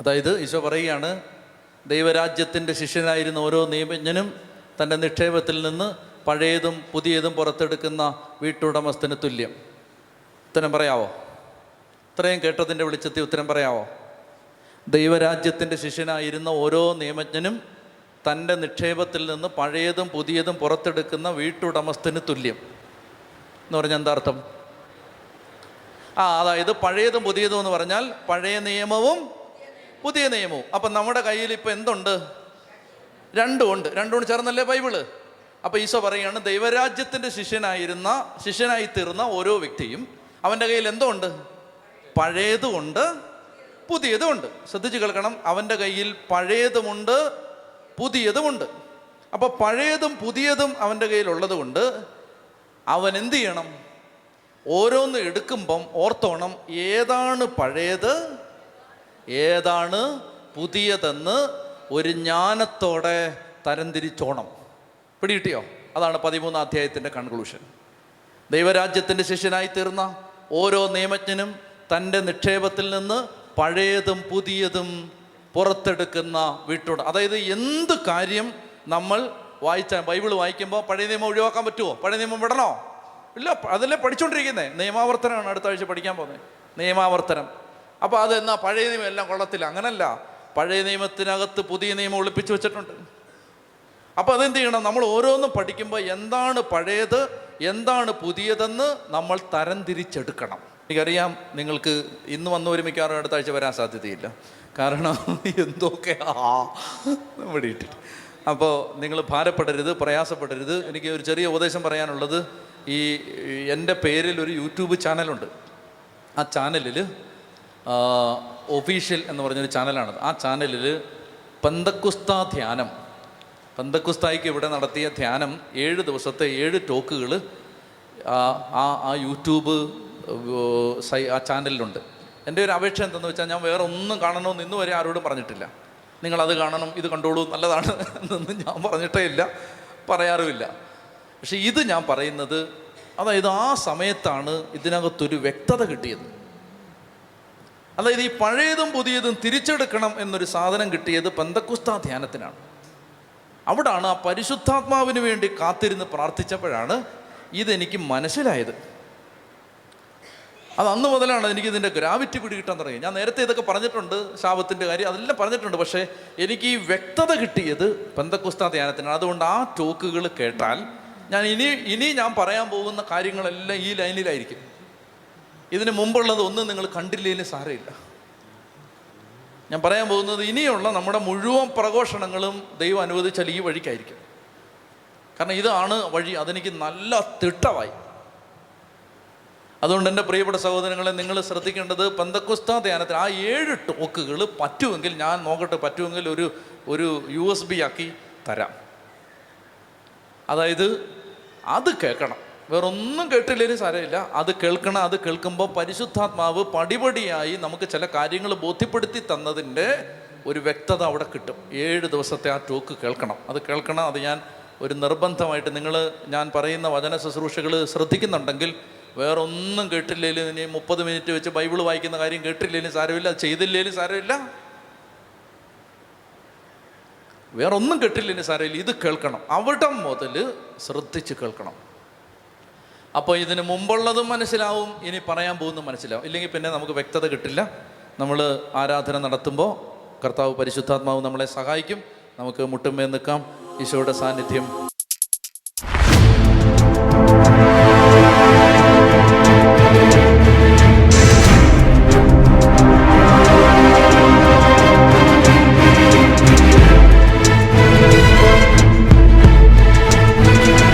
അതായത് ഈശോ പറയുകയാണ് ദൈവരാജ്യത്തിന്റെ ശിഷ്യനായിരുന്ന ഓരോ നിയമജ്ഞനും തന്റെ നിക്ഷേപത്തിൽ നിന്ന് പഴയതും പുതിയതും പുറത്തെടുക്കുന്ന വീട്ടുടമസ്ഥന് തുല്യം. ഉത്തരം പറയാവോ? ഇത്രയും കേട്ടതിന്റെ വെളിച്ചത്തിൽ ഉത്തരം പറയാവോ? ദൈവരാജ്യത്തിന്റെ ശിഷ്യനായിരുന്ന ഓരോ നിയമജ്ഞനും തന്റെ നിക്ഷേപത്തിൽ നിന്ന് പഴയതും പുതിയതും പുറത്തെടുക്കുന്ന വീട്ടുടമസ്ഥന് തുല്യം. എന്ന് പറഞ്ഞാൽ എന്താർത്ഥം ആ അതായത് പഴയതും പുതിയതും എന്ന് പറഞ്ഞാൽ പഴയ നിയമവും പുതിയ നിയമവും. അപ്പം നമ്മുടെ കയ്യിൽ ഇപ്പം എന്തുണ്ട്? രണ്ടും ഉണ്ട്. രണ്ടും ചേർന്നല്ലേ ബൈബിൾ? അപ്പം ഈശോ പറയുകയാണ് ദൈവരാജ്യത്തിന്റെ ശിഷ്യനായിരുന്ന ശിഷ്യനായി തീർന്ന ഓരോ വ്യക്തിയും അവന്റെ കയ്യിൽ എന്തോ ഉണ്ട് പഴയതുമുണ്ട് പുതിയതുമുണ്ട്. ശ്രദ്ധിച്ചു കേൾക്കണം അവന്റെ കയ്യിൽ പഴയതുമുണ്ട് പുതിയതുമുണ്ട്. അപ്പോൾ പഴയതും പുതിയതും അവന്റെ കയ്യിലുള്ളത് കൊണ്ട് അവൻ എന്ത് ചെയ്യണം? ഓരോന്ന് എടുക്കുമ്പം ഓർത്തോണം ഏതാണ് പഴയത് ഏതാണ് പുതിയതെന്ന് ഒരു ജ്ഞാനത്തോടെ തരംതിരിച്ചോണം. പിടികിട്ടിയോ? അതാണ് പതിമൂന്നാം അധ്യായത്തിന്റെ കൺക്ലൂഷൻ ദൈവരാജ്യത്തിന്റെ ശിഷ്യനായി തീർന്ന ഓരോ നിയമജ്ഞനും തന്റെ നിക്ഷേപത്തിൽ നിന്ന് പഴയതും പുതിയതും പുറത്തെടുക്കുന്ന വീട്ടോട്. അതായത് എന്ത് കാര്യം നമ്മൾ വായിച്ച ബൈബിൾ വായിക്കുമ്പോൾ പഴയ നിയമം ഒഴിവാക്കാൻ പറ്റുമോ പഴയ നിയമം വിടണോ? ഇല്ല അതല്ലേ പഠിച്ചുകൊണ്ടിരിക്കുന്നത് നിയമാവർത്തനമാണ് അടുത്ത ആഴ്ച പഠിക്കാൻ പോകുന്നത്. നിയമാവർത്തനം. അപ്പോൾ അത് എന്നാ പഴയ നിയമം എല്ലാം കൊള്ളത്തില്ല. അങ്ങനല്ല. പഴയ നിയമത്തിനകത്ത് പുതിയ നിയമം ഒളിപ്പിച്ചു വെച്ചിട്ടുണ്ട്. അപ്പോൾ അതെന്ത് ചെയ്യണം? നമ്മൾ ഓരോന്നും പഠിക്കുമ്പോൾ എന്താണ് പഴയത് എന്താണ് പുതിയതെന്ന് നമ്മൾ തരംതിരിച്ചെടുക്കണം. എനിക്കറിയാം നിങ്ങൾക്ക് ഇന്ന് വന്നവർ മിക്കവാറും അടുത്ത ആഴ്ച വരാൻ സാധ്യതയില്ല. കാരണം എന്തൊക്കെ നമ്മുടെ ഇട്ടിട്ട് അപ്പോൾ നിങ്ങൾ ഭാരപ്പെടരുത് പ്രയാസപ്പെടരുത്. എനിക്ക് ഒരു ചെറിയ ഉപദേശം പറയാനുള്ളത്. ഈ എന്റെ പേരിൽ ഒരു യൂട്യൂബ് ചാനലുണ്ട്. ആ ചാനലിൽ ഒഫീഷ്യൽ എന്ന് പറഞ്ഞൊരു ചാനലാണത്. ആ ചാനലിൽ പന്തക്കുസ്ത ധ്യാനം പന്തക്കുസ്തായിക്ക് ഇവിടെ നടത്തിയ ധ്യാനം ഏഴ് ദിവസത്തെ ഏഴ് ടോക്കുകൾ ആ ആ യൂട്യൂബ് സൈ ആ ചാനലിലുണ്ട്. എന്റെ ഒരു അപേക്ഷ എന്തെന്ന് വെച്ചാൽ ഞാൻ വേറെ ഒന്നും കാണണമെന്ന് ഇന്ന് വരെ ആരോടും പറഞ്ഞിട്ടില്ല. നിങ്ങളത് കാണണം ഇത് കണ്ടോളൂ നല്ലതാണ് എന്നൊന്നും ഞാൻ പറഞ്ഞിട്ടേ ഇല്ല പറയാറുമില്ല. പക്ഷെ ഇത് ഞാൻ പറയുന്നത് അതായത് ആ സമയത്താണ് ഇതിനകത്തൊരു വ്യക്തത കിട്ടിയത്. അതായത് ഈ പഴയതും പുതിയതും തിരിച്ചെടുക്കണം എന്നൊരു സാധനം കിട്ടിയത് പന്തക്കുസ്ത ധ്യാനത്തിനാണ്. അവിടാണ് ആ പരിശുദ്ധാത്മാവിന് വേണ്ടി കാത്തിരുന്ന് പ്രാർത്ഥിച്ചപ്പോഴാണ് ഇതെനിക്ക് മനസ്സിലായത്. അത് അന്ന് മുതലാണ് എനിക്ക് ഇതിന്റെ ഗ്രാവിറ്റി പിടികിട്ടാൻ തുടങ്ങി. ഞാൻ നേരത്തെ ഇതൊക്കെ പറഞ്ഞിട്ടുണ്ട് ശാപത്തിന്റെ കാര്യം അതെല്ലാം പറഞ്ഞിട്ടുണ്ട് പക്ഷേ എനിക്ക് ഈ വ്യക്തത കിട്ടിയത് പെന്തക്കുസ്ത ധ്യാനത്തിനാണ്. അതുകൊണ്ട് ആ ടോക്കുകൾ കേട്ടാൽ ഞാൻ ഇനി ഇനി ഞാൻ പറയാൻ പോകുന്ന കാര്യങ്ങളെല്ലാം ഈ ലൈനിലായിരിക്കും. ഇതിന് മുമ്പുള്ളത് ഒന്നും നിങ്ങൾ കണ്ടില്ലേലും സാരമില്ല. ഞാൻ പറയാൻ പോകുന്നത് ഇനിയുള്ള നമ്മുടെ മുഴുവൻ പ്രഘോഷണങ്ങളും ദൈവം അനുവദിച്ചാൽ ഈ വഴിക്കായിരിക്കും. കാരണം ഇതാണ് വഴി അതെനിക്ക് നല്ല തിട്ടമായി. അതുകൊണ്ട് എന്റെ പ്രിയപ്പെട്ട സഹോദരങ്ങളെ നിങ്ങൾ ശ്രദ്ധിക്കേണ്ടത് പന്തക്കുസ്ത ധ്യാനത്തിൽ ആ ഏഴ് ടോക്കുകൾ പറ്റുമെങ്കിൽ ഞാൻ നോക്കട്ടെ പറ്റുമെങ്കിൽ ഒരു ഒരു യു എസ് ബി ആക്കി തരാം. അതായത് അത് കേൾക്കണം. വേറൊന്നും കേട്ടില്ലെങ്കിലും സാരമില്ല. അത് കേൾക്കണം അത് കേൾക്കുമ്പോൾ പരിശുദ്ധാത്മാവ് പടിപടിയായി നമുക്ക് ചില കാര്യങ്ങൾ ബോധ്യപ്പെടുത്തി തന്നതിന്റെ ഒരു വ്യക്തത അവിടെ കിട്ടും. ഏഴ് ദിവസത്തെ ആ ടോക്ക് കേൾക്കണം. അത് കേൾക്കണം അത് ഞാൻ ഒരു നിർബന്ധമായിട്ട് നിങ്ങൾ ഞാൻ പറയുന്ന വചന ശുശ്രൂഷകൾ ശ്രദ്ധിക്കുന്നുണ്ടെങ്കിൽ വേറൊന്നും കേട്ടില്ലേലും ഇനി മുപ്പത് മിനിറ്റ് വെച്ച് ബൈബിൾ വായിക്കുന്ന കാര്യം കേട്ടില്ലേലും സാരമില്ല അത് ചെയ്തില്ലേലും സാരമില്ല. വേറൊന്നും കേട്ടില്ലേലും സാരമില്ല ഇത് കേൾക്കണം. അവിടെ മുതൽ ശ്രദ്ധിച്ച് കേൾക്കണം. അപ്പോൾ ഇതിന് മുമ്പുള്ളതും മനസ്സിലാവും ഇനി പറയാൻ പോകുന്നതും മനസ്സിലാവും. ഇല്ലെങ്കിൽ പിന്നെ നമുക്ക് വ്യക്തത കിട്ടില്ല. നമ്മൾ ആരാധന നടത്തുമ്പോൾ കർത്താവ് പരിശുദ്ധാത്മാവ് നമ്മളെ സഹായിക്കും. നമുക്ക് മുട്ടുമേ നിൽക്കാം. ഈശോയുടെ സാന്നിധ്യം